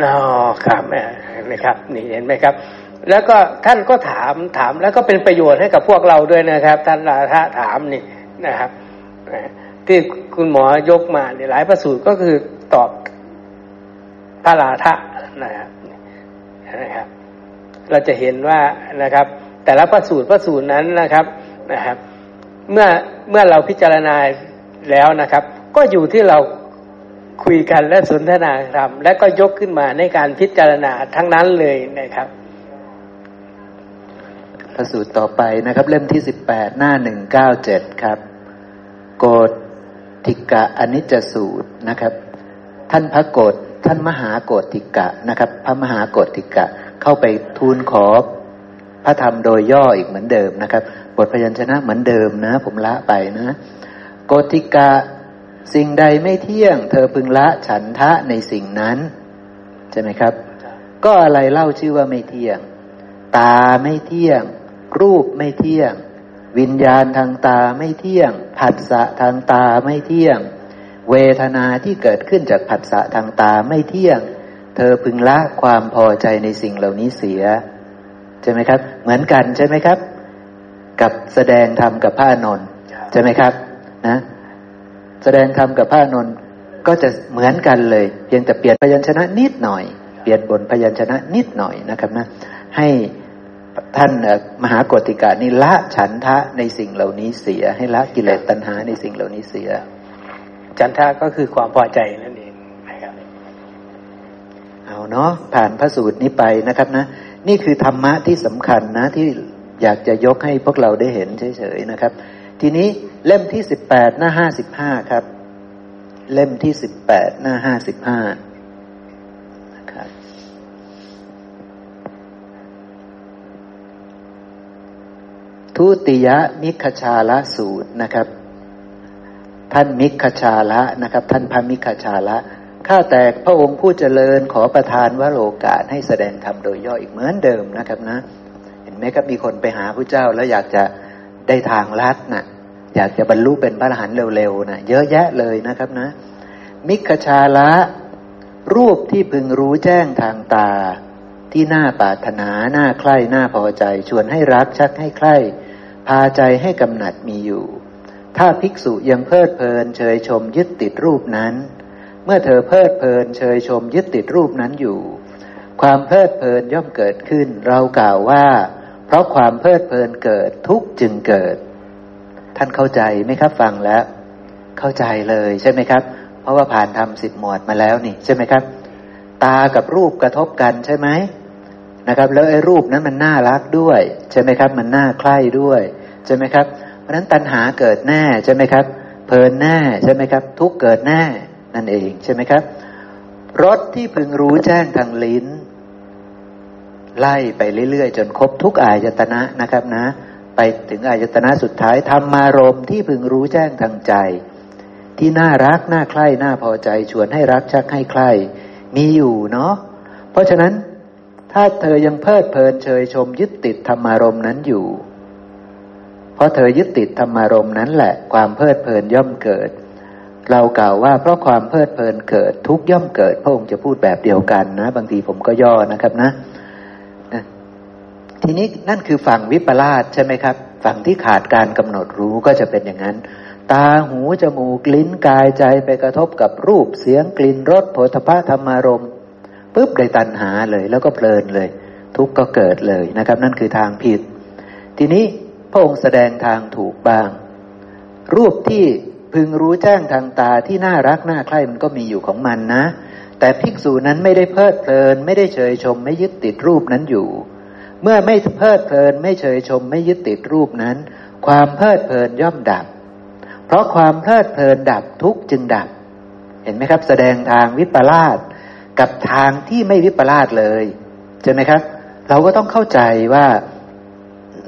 อ๋อครับ นะครับนี่เห็นไหมครับ แล้วก็ท่านก็ถามถามแล้วก็เป็นประโยชน์ให้กับพวกเราด้วยนะครับ ท่านลาทะถามนี่นะครับที่คุณหมอยกมาในหลายประสูตรก็คือตอบพระลาทะนะครับนะครับ เราจะเห็นว่านะครับ แต่ละพระสูตรพระสูตรนั้นนะครับนะครับ เมื่อเมื่อเราพิจารณาแล้วนะครับ ก็อยู่ที่เรา คุยกันและสนทนาธรรม และก็ยกขึ้นมาในการพิจารณาทั้งนั้นเลยนะครับพระสูตรต่อไปนะครับ เล่มที่สิบแปดหน้าหนึ่งเก้าเจ็ดครับ โกติกะอนิจจสูตรนะครับ ท่านพระโกฏท่านมหาโกติกะนะครับ พระมหาโกติกะเข้าไปทูลขอพระธรรมโดยย่ออีกเหมือนเดิมนะครับ บทพยัญชนะเหมือนเดิมนะ ผมละไปนะ โกติกะ สิ่งใดไม่เที่ยง เธอพึงละฉันทะในสิ่งนั้น ใช่ไหมครับ ก็อะไรเล่าชื่อว่าไม่เที่ยง ตาไม่เที่ยง รูปไม่เที่ยง วิญญาณทางตาไม่เที่ยง ผัสสะทางตาไม่เที่ยง เวทนาที่เกิดขึ้นจากผัสสะทางตาไม่เที่ยง เธอพึงละความพอใจในสิ่งเหล่านี้เสีย ใช่ไหมครับ เหมือนกันใช่ไหมครับ กับแสดงธรรมกับพระนนท์ใช่ไหมครับ นะ แสดงธรรมกับพระนนท์ก็จะเหมือนกันเลย เพียงแต่เปลี่ยนพยัญชนะนิดหน่อย เปลี่ยนบนพยัญชนะนิดหน่อยนะครับนะให้ท่านมหากติกานี่ละฉันทะในสิ่งเหล่านี้เสีย ให้ละกิเลสตัณหาในสิ่งเหล่านี้เสีย ฉันทะก็คือความพอใจนั่นเองนะครับเอาเนาะผ่านพระสูตรนี้ไปนะครับนะ นี่คือธรรมะที่สำคัญนะที่อยากจะยกให้พวกเราได้เห็นเฉยๆนะครับ ทีนี้เล่มที่สิบแปดหน้าห้าสิบห้าครับ เล่มที่สิบแปดหน้าห้าสิบห้านะครับทุติยมิคชาละสูตรนะครับ ท่านมิคชาละนะครับ ท่านพระมิคชาละข้าแต่พระองค์ผู้เจริญขอประทานวโรกาสให้แสดงธรรมโดยย่ออีกเหมือนเดิมนะครับนะ เห็นไหมครับมีคนไปหาพระเจ้าแล้วอยากจะ ได้ทางลัดนะ่ะ อยากจะบรรลุเป็นพระอรหันต์เร็วๆนะเยอะแยะเลยนะครับนะ มิคชาละรูปที่พึงรู้แจ้งทางตา ที่น่าปรารถนาน่าใคร่น่าพอใจ ชวนให้รักชักให้ใคร่พาใจให้กำหนัดมีอยู่ ถ้าภิกษุยังเพลิดเพลินเชยชมยึดติดรูปนั้น เมื่อเธอเพลิดเพลินเชยชมยึดติดรูปนั้นอยู่ ความเพลิดเพลินย่อมเกิดขึ้น เรากล่าวว่า เพราะความเพลิดเพลินเกิดทุกจึงเกิด ท่านเข้าใจไหมครับฟังแล้ว เข้าใจเลยใช่ไหมครับ เพราะว่าผ่านทำสิบหมวดมาแล้วนี่ใช่ไหมครับ ตากับรูปกระทบกันใช่ไหมนะครับ แล้วไอ้รูปนั้นมันน่ารักด้วย ใช่ไหมครับ มันน่าใคร่ด้วยใช่ไหมครับ เพราะฉะนั้นตัณหาเกิดแน่ใช่ไหมครับ เพลินแน่ใช่ไหมครับ ทุกเกิดแน่นั่นเองใช่ไหมครับรสที่พึงรู้แจ้งทางลิ้น ไล่ไปเรื่อยๆ จนครบทุกอายตนะนะครับนะ ไปถึงอายตนะสุดท้ายธรรมารมที่พึงรู้แจ้งทางใจ ที่น่ารักน่าใคร่น่าพอใจชวนให้รักชักให้ใคร่มีอยู่เนาะเพราะฉะนั้นถ้าเธอยังเพลิดเพลินเชยชมยึดติดธรรมารมนั้นอยู่ เพราะเธอยึดติดธรรมารมนั้นแหละ ความเพลิดเพลินย่อมเกิด เรากล่าวว่าเพราะความเพลิดเพลินเกิดทุกย่อมเกิดพระองค์จะพูดแบบเดียวกันนะ บางทีผมก็ย่อนะครับนะนะ ทีนี้นั่นคือฝั่งวิปลาสใช่ไหมครับ ฝั่งที่ขาดการกำหนดรู้ก็จะเป็นอย่างนั้น ตาหูจมูกลิ้นกายใจไปกระทบกับรูปเสียงกลิ่นรสโผฏฐะธรรมารมปุ๊บได้ตัณหาเลยแล้วก็เพลินเลย ทุกข์ก็เกิดเลยนะครับ นั่นคือทางผิด ทีนี้พระองค์แสดงทางถูกบ้าง รูปที่พึงรู้แจ้งทางตาที่น่ารักน่าใคร่มันก็มีอยู่ของมันนะ แต่ภิกษุนั้นไม่ได้เพลิดเพลิน ไม่ได้เฉยชมไม่ยึดติดรูปนั้นอยู่ เมื่อไม่เพลิดเพลินไม่เฉยชมไม่ยึดติดรูปนั้น ความเพลิดเพลินย่อมดับ เพราะความเพลิดเพลินดับทุกจึงดับ เห็นไหมครับ แสดงทางวิปลาสกับทางที่ไม่วิปลาสเลยใช่ไหมครับ เราก็ต้องเข้าใจว่า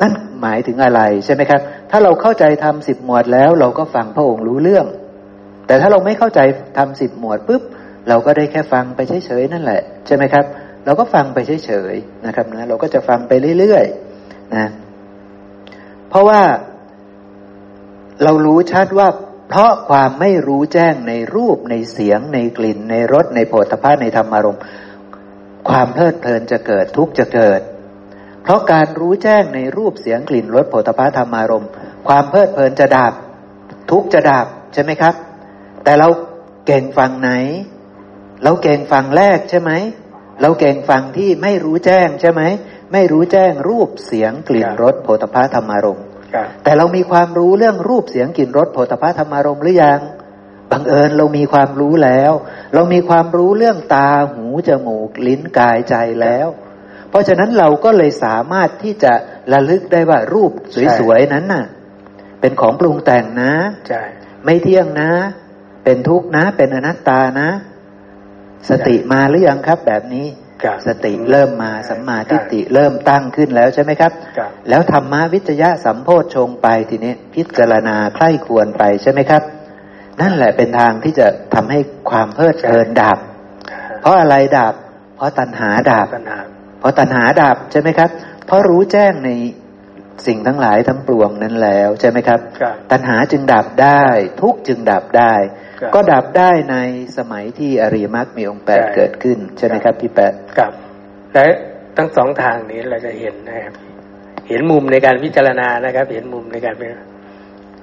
นั่นหมายถึงอะไรใช่ไหมครับ ถ้าเราเข้าใจทำสิบหมวดแล้ว เราก็ฟังพระองค์รู้เรื่อง แต่ถ้าเราไม่เข้าใจทำสิบหมวดปุ๊บเราก็ได้แค่ฟังไปเฉยๆนั่นแหละ ใช่ไหมครับ เราก็ฟังไปเฉยๆนะครับนะเราก็จะฟังไปเรื่อยๆนะ เพราะว่าเรารู้ชัดว่าเพราะความไม่รู้แจ้งในรูปในเสียง ในกลิ่น ในรสในโผฏฐัพในธรรมารมณ์ความเพลิดเพลินจะเกิดทุกจะเกิด เพราะการรู้แจ้งในรูปเสียงกลิ่นรสโผฏฐัพธรรมารมณ์ความเพลิดเพลินจะดับทุกจะดับใช่ไหมครับ แต่เราเก่งฟังไหน เราเก่งฟังแรกใช่ไหม เราเก่งฟังที่ไม่รู้แจ้งใช่ไหม ไม่รู้แจ้งรูปเสียงกลิ่นรสโผฏฐัพธรรมารมณ์แต่เรามีความรู้เรื่องรูปเสียงกลิ่นรสโผฏฐะธรรมารมหรือยังบังเอิญเรามีความรู้แล้ว เรามีความรู้เรื่องตาหูจมูกลิ้นกายใจแล้ว เพราะฉะนั้นเราก็เลยสามารถที่จะระลึกได้ว่ารูปสวยๆนั้นน่ะ เป็นของปรุงแต่งนะใช่ไม่เที่ยงนะ เป็นทุกข์นะ เป็นอนัตตานะ สติมาหรือยังครับ แบบนี้สติเริ่มมาสัมมาทิฏฐิเริ่มตั้งขึ้นแล้วใช่ไหมครับ แล้วธรรมวิจยะสัมโพชฌงไปทีนี้พิจารณาใคร่ควรไปใช่ไหมครับ นั่นแหละเป็นทางที่จะทำให้ความเพลิดเพลินดับ เพราะอะไรดับ เพราะตัณหาดับ เพราะตัณหาดับใช่ไหมครับ เพราะรู้แจ้งในสิ่งทั้งหลายทั้งปวงนั้นแล้วใช่ไหมครับ ตัณหาจึงดับได้ ทุกจึงดับได้ ก็ดับได้ในสมัยที่อริยมรรคมีองค์แปดเกิดขึ้น ใช่ไหมครับพี่แปดครับ และทั้งสองทางนี้เราจะเห็นนะครับ เห็นมุมในการพิจารณานะครับ เห็นมุมในการเป็น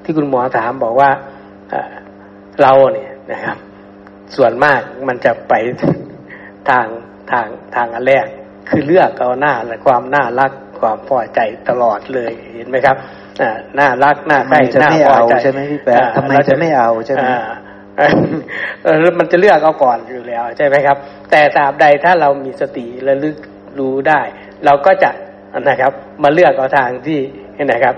ที่คุณหมอถามบอกว่าเราเนี่ยนะครับ ส่วนมากมันจะไปทางทางทางอันแรก คือเลือกเอาหน้าและความน่ารักความพอใจตลอดเลยเห็นไหมครับอ่าน่ารักน่าใกล้น่าพอใจใช่ไหมพี่แป๊ะทำไมจะไม่เอาใช่ไหมเออ มันจะเลือกเอาก่อนอยู่แล้วใช่ไหมครับ แต่ตราบใดถ้าเรามีสติระลึกรู้ได้ เราก็จะนะครับ มาเลือกเอาทางที่นะครับ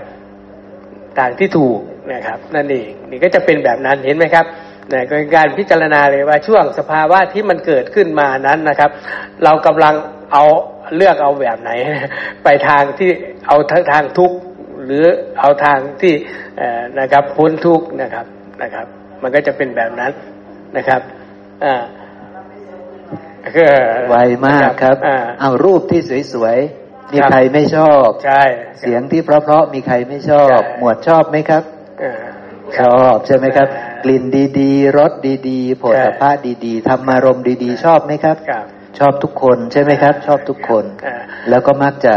ทางที่ถูกนะครับ นั่นเองนี่ก็จะเป็นแบบนั้นเห็นไหมครับในการพิจารณาเลยว่าช่วงสภาวะที่มันเกิดขึ้นมานั้นนะครับ เรากำลังเอาเลือกเอาแบบไหน ไปทางที่เอาทั้งทางทุกข์หรือเอาทางที่นะครับพ้นทุกข์นะครับนะครับ มันก็จะเป็นแบบนั้นนะครับอ่าไวมากครับเอารูปที่สวยๆ มีใครไม่ชอบ ใช่ เสียงที่เพราะๆ มีใครไม่ชอบ หมวดชอบไหมครับชอบใช่ไหมครับ กลิ่นดีๆ รสดีๆผลสภาพดีๆธรรมารมดีๆ ชอบไหมครับ ชอบทุกคนใช่ไหมครับ ชอบทุกคน แล้วก็มักจะ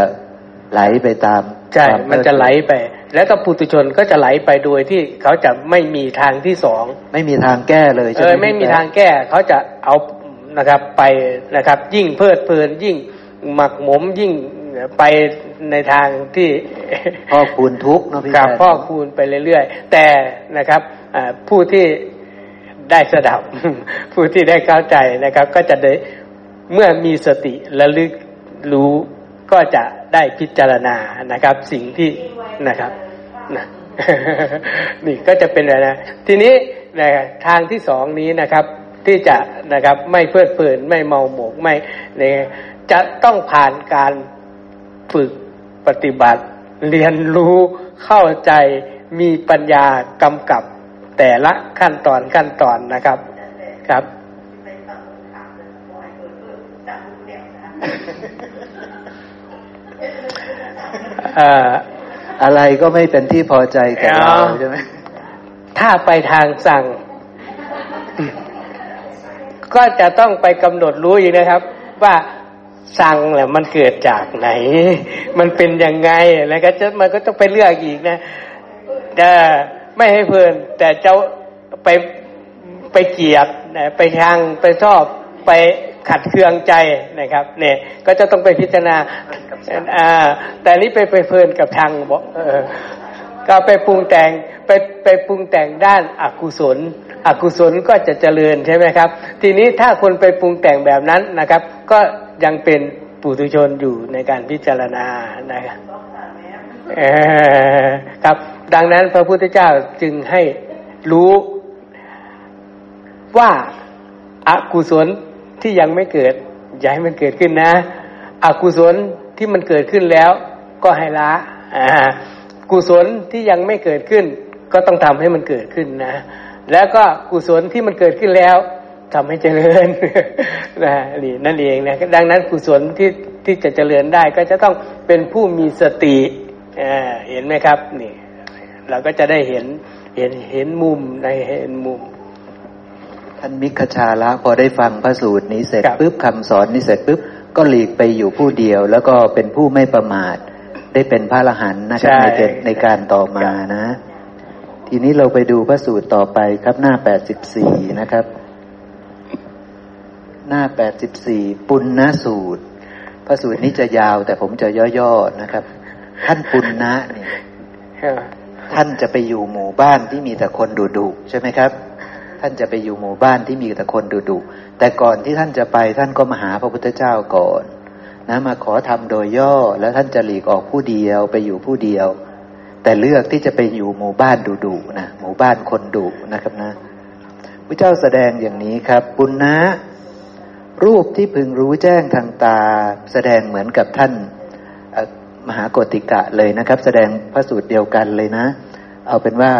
ไหลไปตาม ใช่ มันจะไหลไป แล้วก็ปุถุชนก็จะไหลไปโดยที่เขาจะไม่มีทางที่สองไม่มีทางแก้เลยใช่ไหมไม่มีทางแก้เขาจะเอานะครับไปนะครับ ยิ่งเพลิดเพลินยิ่งหมักหมมยิ่งไปในทางที่พ่อคูณทุกเนาะพี่ครับพ่อคูณไปเรื่อยๆ แต่นะครับผู้ที่ได้สดับ ผู้ที่ได้เข้าใจนะครับ ก็จะได้เมื่อมีสติระลึกรู้ก็จะได้พิจารณานะครับ สิ่งที่ นะครับนะนี่ก็จะเป็นอะไรนะทีนี้นะทางที่สองนี้นะครับ ที่จะนะครับไม่เพลิดเพลินไม่เมาหมกไม่เนี่ยจะต้องผ่านการฝึกปฏิบัติ เรียนรู้เข้าใจมีปัญญากำกับแต่ละขั้นตอนขั้นตอนนะครับครับ อะไรก็ไม่เป็นที่พอใจแก่เราใช่ไหมถ้าไปทางสั่ง ก็จะต้องไปกำหนดรู้อีกนะครับ ว่าสั่งแหละมันเกิดจากไหน มันเป็นยังไงแล้วก็จะมันก็ต้องไปเลือกอีกนะจะไม่ให้เพลิน แต่เจ้าไปไปเกลียดไปชังไปชอบไป ขัดเคืองใจนะครับ เนี่ย ก็จะต้องไปพิจารณาอ่า แต่นี้ไปไปเพลินกับทางบอกเออก็ไปปรุงแต่งไปไปปรุงแต่งด้านอกุศล อกุศลก็จะเจริญใช่ไหมครับ ทีนี้ถ้าคนไปปรุงแต่งแบบนั้นนะครับ ก็ยังเป็นปุถุชนอยู่ในการพิจารณานะครับครับ ดังนั้นพระพุทธเจ้าจึงให้รู้ว่าอากุศล ที่ยังไม่เกิดอย่าให้มันเกิดขึ้นนะอกุศลที่มันเกิดขึ้นแล้ว ก็ให้ละอ่ากุศลที่ยังไม่เกิดขึ้น ก็ต้องทำให้มันเกิดขึ้นนะ แล้วก็กุศลที่มันเกิดขึ้นแล้วทำให้เจริญนะนี่นั่นเองนะดังนั้นกุศลที่ที่จะเจริญได้ก็จะต้องเป็นผู้มีสติเห็นไหมครับ นี่ เราก็จะได้เห็นเห็นเห็นมุมในเห็นมุม ท่านมิคชาละพอได้ฟังพระสูตรนี้เสร็จปุ๊บคำสอนนี้เสร็จปุ๊บก็หลีกไปอยู่ผู้เดียว แล้วก็เป็นผู้ไม่ประมาท ได้เป็นพระอรหันต์นะครับในในการต่อมานะ ทีนี้เราไปดูพระสูตรต่อไปครับหน้าแปดสิบสี่นะครับ หน้าแปดสิบสี่ปุณณสูตร พระสูตรนี้จะยาวแต่ผมจะย่อๆนะครับ ท่านปุณณะเนี่ยท่านจะไปอยู่หมู่บ้านที่มีแต่คนดุดุใช่ไหมครับ ท่านจะไปอยู่หมู่บ้านที่มีแต่คนดุดุแต่ก่อนที่ท่านจะไปท่านก็มาหาพระพุทธเจ้าก่อน นะมาขอทำโดยย่อแล้วท่านจะหลีกออกผู้เดียวไปอยู่ผู้เดียว แต่เลือกที่จะไปอยู่หมู่บ้านดุดุนะหมู่บ้านคนดุนะครับนะพระเจ้าแสดงอย่างนี้ครับบุญนะรูปที่พึงรู้แจ้งทางตา แสดงเหมือนกับท่านมหากติกะเลยนะครับ แสดงพระสูตรเดียวกันเลยนะ เอาเป็นว่า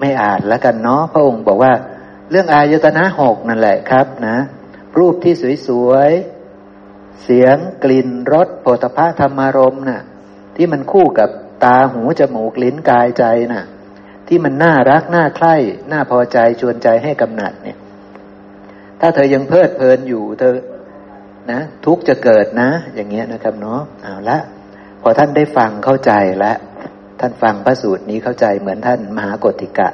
ไม่อ่านแล้วกันเนาะพระองค์บอกว่า เรื่องอายตนะหกนั่นแหละครับนะ รูปที่สวยๆ เสียงกลิ่นรสโผฏฐะธรรมารมนะ่ะ ที่มันคู่กับตาหูจมูกลิ้นกายใจนะ่ะ ที่มันน่ารักน่าใคร่น่าพอใจชวนใจให้กำหนัดเนี่ย ถ้าเธอยังเพลิดเพลินอยู่เธอนะทุกจะเกิดนะ อย่างเงี้ยนะครับเนาะเอาละพอท่านได้ฟังเข้าใจแล้วท่านฟังพระสูตรนี้เข้าใจเหมือนท่านมหากติกะ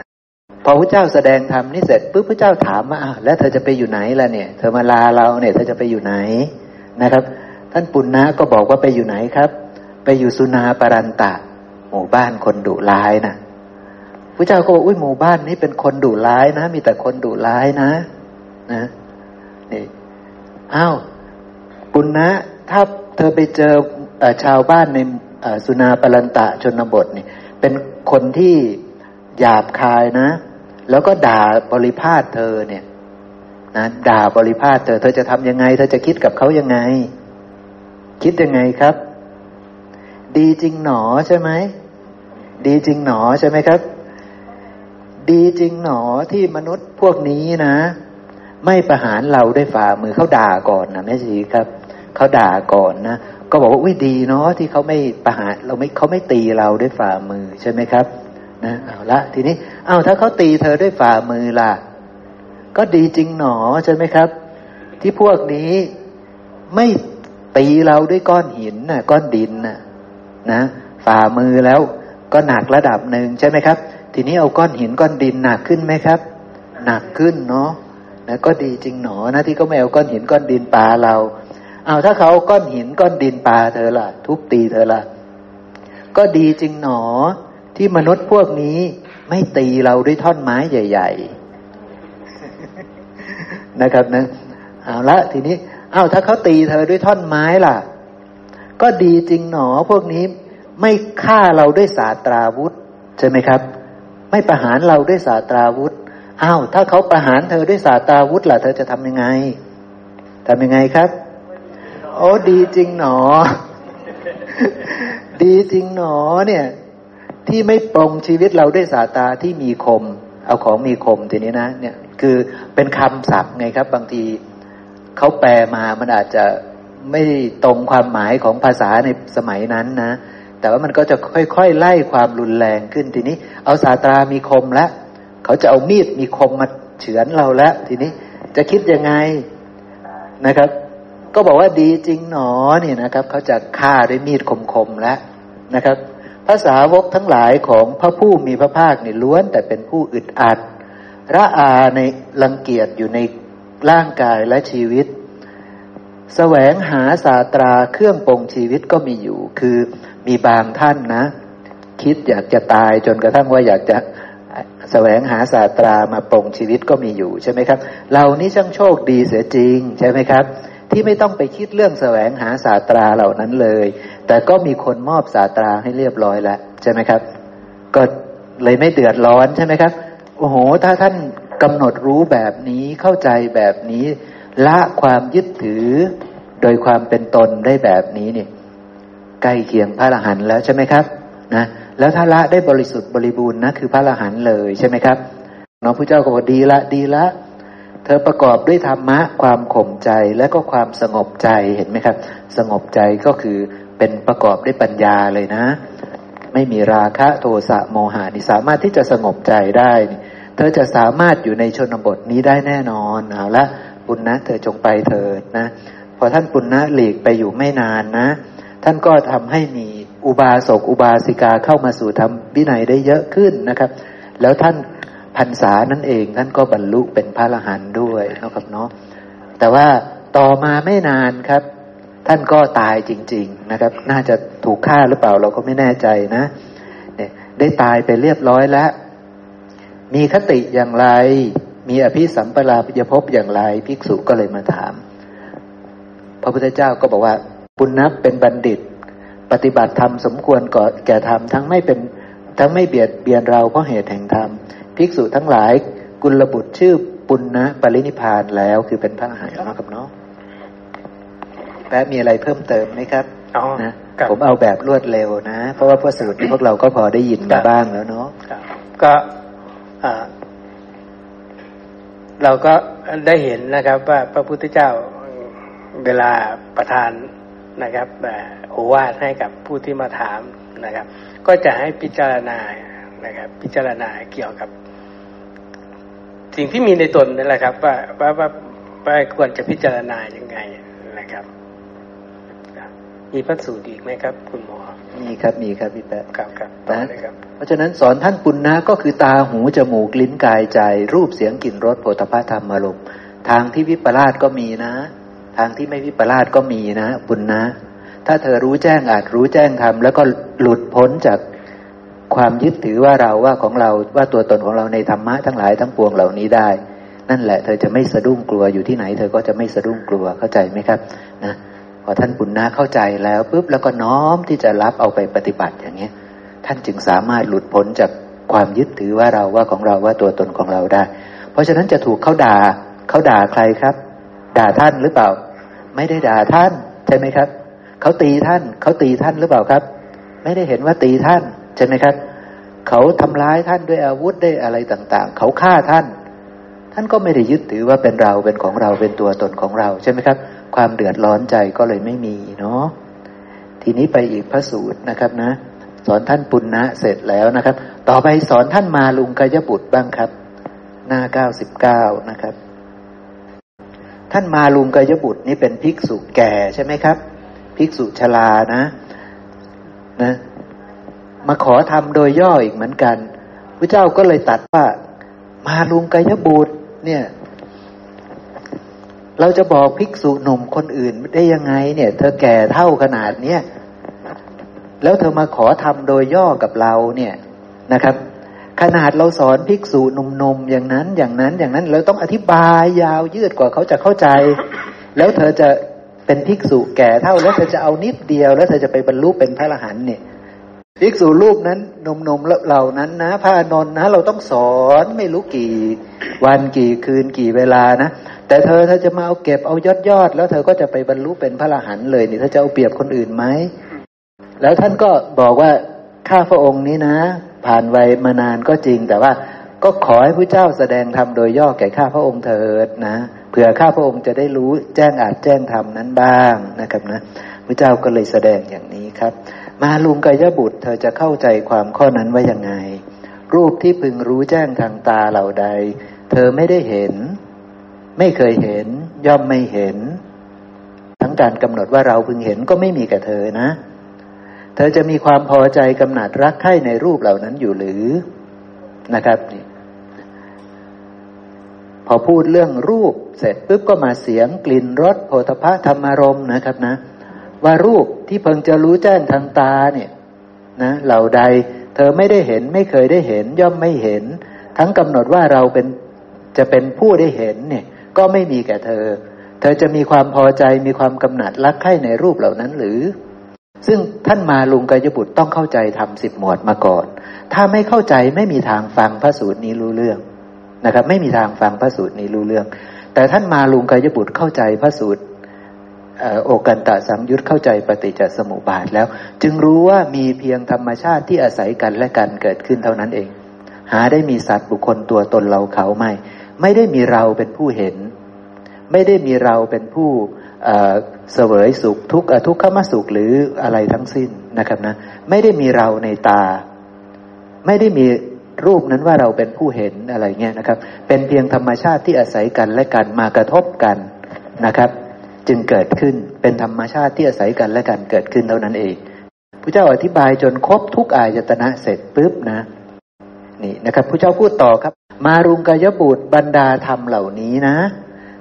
พอพระเจ้าแสดงธรรมนี่เสร็จปุ๊บพระเจ้าถามว่าแล้วเธอจะไปอยู่ไหนล่ะเนี่ย เธอมาลาเราเนี่ย เธอจะไปอยู่ไหนนะครับ ท่านปุณณะก็บอกว่าไปอยู่ไหนครับ ไปอยู่สุนาปรันตะ หมู่บ้านคนดุร้ายนะพระเจ้าก็บอกอุ้ยหมู่บ้านนี้เป็นคนดุร้ายนะ มีแต่คนดุร้ายนะนะนี่อ้าวปุณณะถ้าเธอไปเจออชาวบ้านในสุนาปรันตะชนบทนี่ เป็นคนที่หยาบคายนะ แล้วก็ด่าบริพาทเธอเนี่ยนะด่าบริพาทเธอ เธอจะทำยังไง เธอจะคิดกับเขายังไง คิดยังไงครับ ดีจริงหนอใช่ไหมดีจริงหนอใช่ไหมครับ ดีจริงหนอที่มนุษย์พวกนี้นะ ไม่ประหารเราด้วยฝ่ามือเขาด่าก่อนนะแม่ชีครับเขาด่าก่อนนะก็บอกว่าอุ้ยดีเนาะที่เขาไม่ประหารเราไม่เขาไม่ตีเราด้วยฝ่ามือใช่ไหมครับ นะเอาละ ทีนี้ เอาถ้าเขาตีเธอด้วยฝ่ามือล่ะ ก็ดีจริงหนอใช่ไหมครับ ที่พวกนี้ไม่ตีเราด้วยก้อนหินน่ะก้อนดินน่ะนะฝ่ามือแล้วก็หนักระดับหนึ่งใช่ไหมครับ ทีนี้เอาก้อนหินก้อนดินหนักขึ้นไหมครับ หนักขึ้นเนาะนะก็ดีจริงหนอนะที่เขาไม่เอาก้อนหินก้อนดินปาเรา เอาถ้าเขาก้อนหินก้อนดินปาเธอล่ะทุบตีเธอล่ะก็ดีจริงหนอ ที่มนุษย์พวกนี้ไม่ตีเราด้วยท่อนไม้ใหญ่ ๆ นะครับนะเอาละทีนี้เอาถ้าเขาตีเธอด้วยท่อนไม้ล่ะ ก็ดีจริงหนอพวกนี้ไม่ฆ่าเราด้วยสาตราวุธ ใช่ไหมครับ ไม่ประหารเราด้วยสาตราวุธอ้าวถ้าเขาประหารเธอด้วยสาตราวุธล่ะ เธอจะทำยังไงทำยังไงครับ โอ้ดีจริงหนอ ดีจริงหนอเนี่ย ที่ไม่ปรงชีวิตเราด้วยสาตาที่มีคม เอาของมีคมทีนี้นะ เนี่ยคือเป็นคำศัพท์ไงครับ บางทีเขาแปลมามันอาจจะไม่ตรงความหมายของภาษาในสมัยนั้นนะ แต่ว่ามันก็จะค่อยๆไล่ความรุนแรงขึ้นทีนี้ เอาสาตรามีคมแล้วเขาจะเอามีดมีคมมาเฉือนเราแล้วทีนี้จะคิดยังไงนะครับ ก็บอกว่าดีจริงหนอเนี่ยนะครับ เขาจะฆ่าด้วยมีดคมๆแล้วนะครับ ภาษาวกทั้งหลายของพระผู้มีพระภาคนี่ล้วนแต่เป็นผู้อึดอัดระอาในรังเกียจอยู่ในร่างกายและชีวิตแสวงหาศาตราเครื่องปรงชีวิตก็มีอยู่ คือมีบางท่านนะ คิดอยากจะตายจนกระทั่งว่าอยากจะแสวงหาศาตรามาปรงชีวิตก็มีอยู่ใช่ไหมครับ เรานี่ช่างโชคดีเสียจริงใช่ไหมครับ ที่ไม่ต้องไปคิดเรื่องแสวงหาศาตราเหล่านั้นเลย แต่ก็มีคนมอบศาตราให้เรียบร้อยแล้วใช่ไหมครับ ก็เลยไม่เดือดร้อนใช่ไหมครับ โอ้โห ถ้าท่านกำหนดรู้แบบนี้เข้าใจแบบนี้ ละความยึดถือ โดยความเป็นตนได้แบบนี้เนี่ยใกล้เคียงพระอรหันต์แล้วใช่ไหมครับนะแล้วถ้าละได้บริสุทธิ์บริบูรณ์นะคือพระอรหันต์เลยใช่ไหมครับน้องพระเจ้าก็บอกดีละดีละ ธอประกอบด้วยธรรมะความข่มใจและก็ความสงบใจเห็นไหมครับ สงบใจก็คือเป็นประกอบด้วยปัญญาเลยนะ ไม่มีราคะโทสะโมหานี่สามารถที่จะสงบใจได้ เธอจะสามารถอยู่ในชนบทนี้ได้แน่นอนเอาละปุณณนะเธอจงไปเถิดนะพอท่านปุณณะหลีกไปอยู่ไม่นานนะ ท่านก็ทำให้มีอุบาสกอุบาสิกาเข้ามาสู่ธรรมวินัยได้เยอะขึ้นนะครับ แล้วท่าน พรรษานั่นเองท่านก็บรรลุเป็นพระอรหันต์ด้วยนะครับเนาะแต่ว่าต่อมาไม่นานครับ ท่านก็ตายจริง ๆนะครับ น่าจะถูกฆ่าหรือเปล่าเราก็ไม่แน่ใจนะเนี่ยได้ตายไปเรียบร้อยแล้ว มีคติอย่างไร มีอภิสัมปราปยภพอย่างไรภิกษุก็เลยมาถาม พระพุทธเจ้าก็บอกว่าปุณณับเป็นบัณฑิต ปฏิบัติธรรมสมควรก่อแก่ธรรมทั้งไม่เป็นทั้งไม่เบียดเบียนเราเพราะเหตุแห่งธรรม ภิกษุทั้งหลายกุลบุตรชื่อปุณณะปรินิพานแล้วคือเป็นพระอรหันต์นะครับเนาะแป๊มีอะไรเพิ่มเติมไหมครับนะผมเอาแบบรวดเร็วนะ เพราะว่าพวกสรุปพวกเราก็พอได้ยินมาบ้างแล้วเนาะก็เราก็ได้เห็นนะครับ ว่าพระพุทธเจ้าเวลาประทานนะครับโอวาทให้กับผู้ที่มาถามนะครับ ก็จะให้พิจารณานะครับ พิจารณาเกี่ยวกับ สิ่งที่มีในตนนี่แหละครับ ว่าว่าว่าว่าควรจะพิจารณายังไงนะครับ มีพระสูตรอีกไหมครับ คุณหมอ มีครับมีครับพี่แป๊ะครับครับนะเพราะฉะนั้นสอนท่านปุณณะก็คือตาหูจมูกลิ้นกายใจ รูปเสียงกลิ่นรสโผฏฐัพพธรรมอารมณ์ทางที่วิปลาสก็มีนะ ทางที่ไม่วิปลาสก็มีนะบุญนะถ้าเธอรู้แจ้งอาจรู้แจ้งทำแล้วก็หลุดพ้นจาก ความยึดถือว่าเราว่าของเราว่าตัวตนของเราในธรรมะทั้งหลายทั้งปวงเหล่านี้ได้ นั่นแหละ เธอจะไม่สะดุ้งกลัวอยู่ที่ไหน เธอก็จะไม่สะดุ้งกลัวเข้าใจไหมครับนะพอท่านปุณณะเข้าใจแล้วปุ๊บแล้วก็น้อมที่จะรับเอาไปปฏิบัติอย่างเงี้ย ท่านจึงสามารถหลุดพ้นจากความยึดถือว่าเราว่าของเราว่าตัวตนของเราได้ เพราะฉะนั้นจะถูกเขาด่าเขาด่าใครครับ ด่าท่านหรือเปล่า ไม่ได้ด่าท่านใช่ไหมครับเขาตีท่านเขาตีท่านหรือเปล่าครับ ไม่ได้เห็นว่าตีท่าน ใช่ไหมครับ เขาทำร้ายท่านด้วยอาวุธได้อะไรต่าง ๆ เขาฆ่าท่าน ท่านก็ไม่ได้ยึดถือว่าเป็นเราเป็นของเราเป็นตัวตนของเรา ใช่ไหมครับ ความเดือดร้อนใจก็เลยไม่มีเนาะทีนี้ไปอีกพระสูตรนะครับนะ สอนท่านปุณณะเสร็จแล้วนะครับ ต่อไปสอนท่านมาลุงกายบุตรบ้างครับ หน้าเก้าสิบเก้านะครับ ท่านมาลุงกายบุตรนี่เป็นภิกษุแก่ใช่ไหมครับ ภิกษุชรานะนะ มาขอทำโดยย่ออีกเหมือนกันพระเจ้าก็เลยตัดว่า มาลุงกายบุตรเนี่ยเราจะบอกภิกษุหนุ่มคนอื่นได้ยังไง เนี่ย เธอแก่เท่าขนาดเนี้ยแล้วเธอมาขอทำโดยย่อกับเราเนี่ยนะครับ ขนาดเราสอนภิกษุหนุ่มๆอย่างนั้นอย่างนั้นอย่างนั้น เราต้องอธิบายยาวยืดกว่าเขาจะเข้าใจ แล้วเธอจะเป็นภิกษุแก่เท่าแล้วเธอจะเอานิดเดียว แล้วเธอจะไปบรรลุเป็นพระอรหันต์เนี่ย ภิกษุรูปนั้นนมนมเหล่านั้นนะพระนนนะ เราต้องสอนไม่รู้กี่วันกี่คืนกี่เวลานะ แต่เธอเธอจะมาเอาเก็บเอายอดยอด แล้วเธอก็จะไปบรรลุเป็นพระอรหันต์เลยนี่เธอจะเอาเปรียบคนอื่นไหมแล้วท่านก็บอกว่าข้าพระองค์นี้นะ ผ่านวัยมานานก็จริง แต่ว่าก็ขอให้พระเจ้าแสดงธรรมโดยย่อแก่ข้าพระองค์เถิดนะเผื่อข้าพระองค์จะได้รู้แจ้งอาจแจ้งธรรมนั้นบ้างนะครับนะพระเจ้าก็เลยแสดงอย่างนี้ครับ มาลุงกายบุตร เธอจะเข้าใจความข้อนั้นว่ายังไง รูปที่พึงรู้แจ้งทางตาเหล่าใด เธอไม่ได้เห็น ไม่เคยเห็น ย่อมไม่เห็น ทั้งการกำหนดว่าเราพึงเห็นก็ไม่มีกับเธอนะ เธอจะมีความพอใจกำหนัดรักใคร่ในรูปเหล่านั้นอยู่หรือนะครับนี่พอพูดเรื่องรูปเสร็จปุ๊บก็มาเสียงกลิ่นรสโผฏฐะธรรมารมนะครับนะ ว่ารูปที่เพิ่งจะรู้แจ้งทางตาเนี่ยนะเหล่าใด เธอไม่ได้เห็นไม่เคยได้เห็น ย่อมไม่เห็น ทั้งกำหนดว่าเราเป็นจะเป็นผู้ได้เห็นเนี่ย ก็ไม่มีแก่เธอ เธอจะมีความพอใจมีความกำหนัดรักใคร่ในรูปเหล่านั้นหรือ ซึ่งท่านมาลุงกายบุตรต้องเข้าใจทำสิบหมวดมาก่อน ถ้าไม่เข้าใจไม่มีทางฟังพระสูตรนี้รู้เรื่องนะครับ ไม่มีทางฟังพระสูตรนี้รู้เรื่อง แต่ท่านมาลุงกายบุตรเข้าใจพระสูตร โอกันตะสังยุตเข้าใจปฏิจจสมุปบาทแล้ว จึงรู้ว่ามีเพียงธรรมชาติที่อาศัยกันและกันเกิดขึ้นเท่านั้นเอง หาได้มีสัตว์บุคคลตัวตนเราเขาไม่ ไม่ได้มีเราเป็นผู้เห็น ไม่ได้มีเราเป็นผู้เสวยสุขทุกทุกขมสุขหรืออะไรทั้งสิ้นนะครับนะ ไม่ได้มีเราในตา ไม่ได้มีรูปนั้นว่าเราเป็นผู้เห็นอะไรเงี้ยนะครับ เป็นเพียงธรรมชาติที่อาศัยกันและกันมากระทบกันนะครับ จึงเกิดขึ้นเป็นธรรมชาติที่อาศัยกันและกันเกิดขึ้นเท่านั้นเองพระเจ้าอธิบายจนครบทุกอายตนะเสร็จปุ๊บนะ นี่นะครับพระเจ้าพูดต่อครับ มารุงกายบุตรบรรดาธรรมเหล่านี้นะ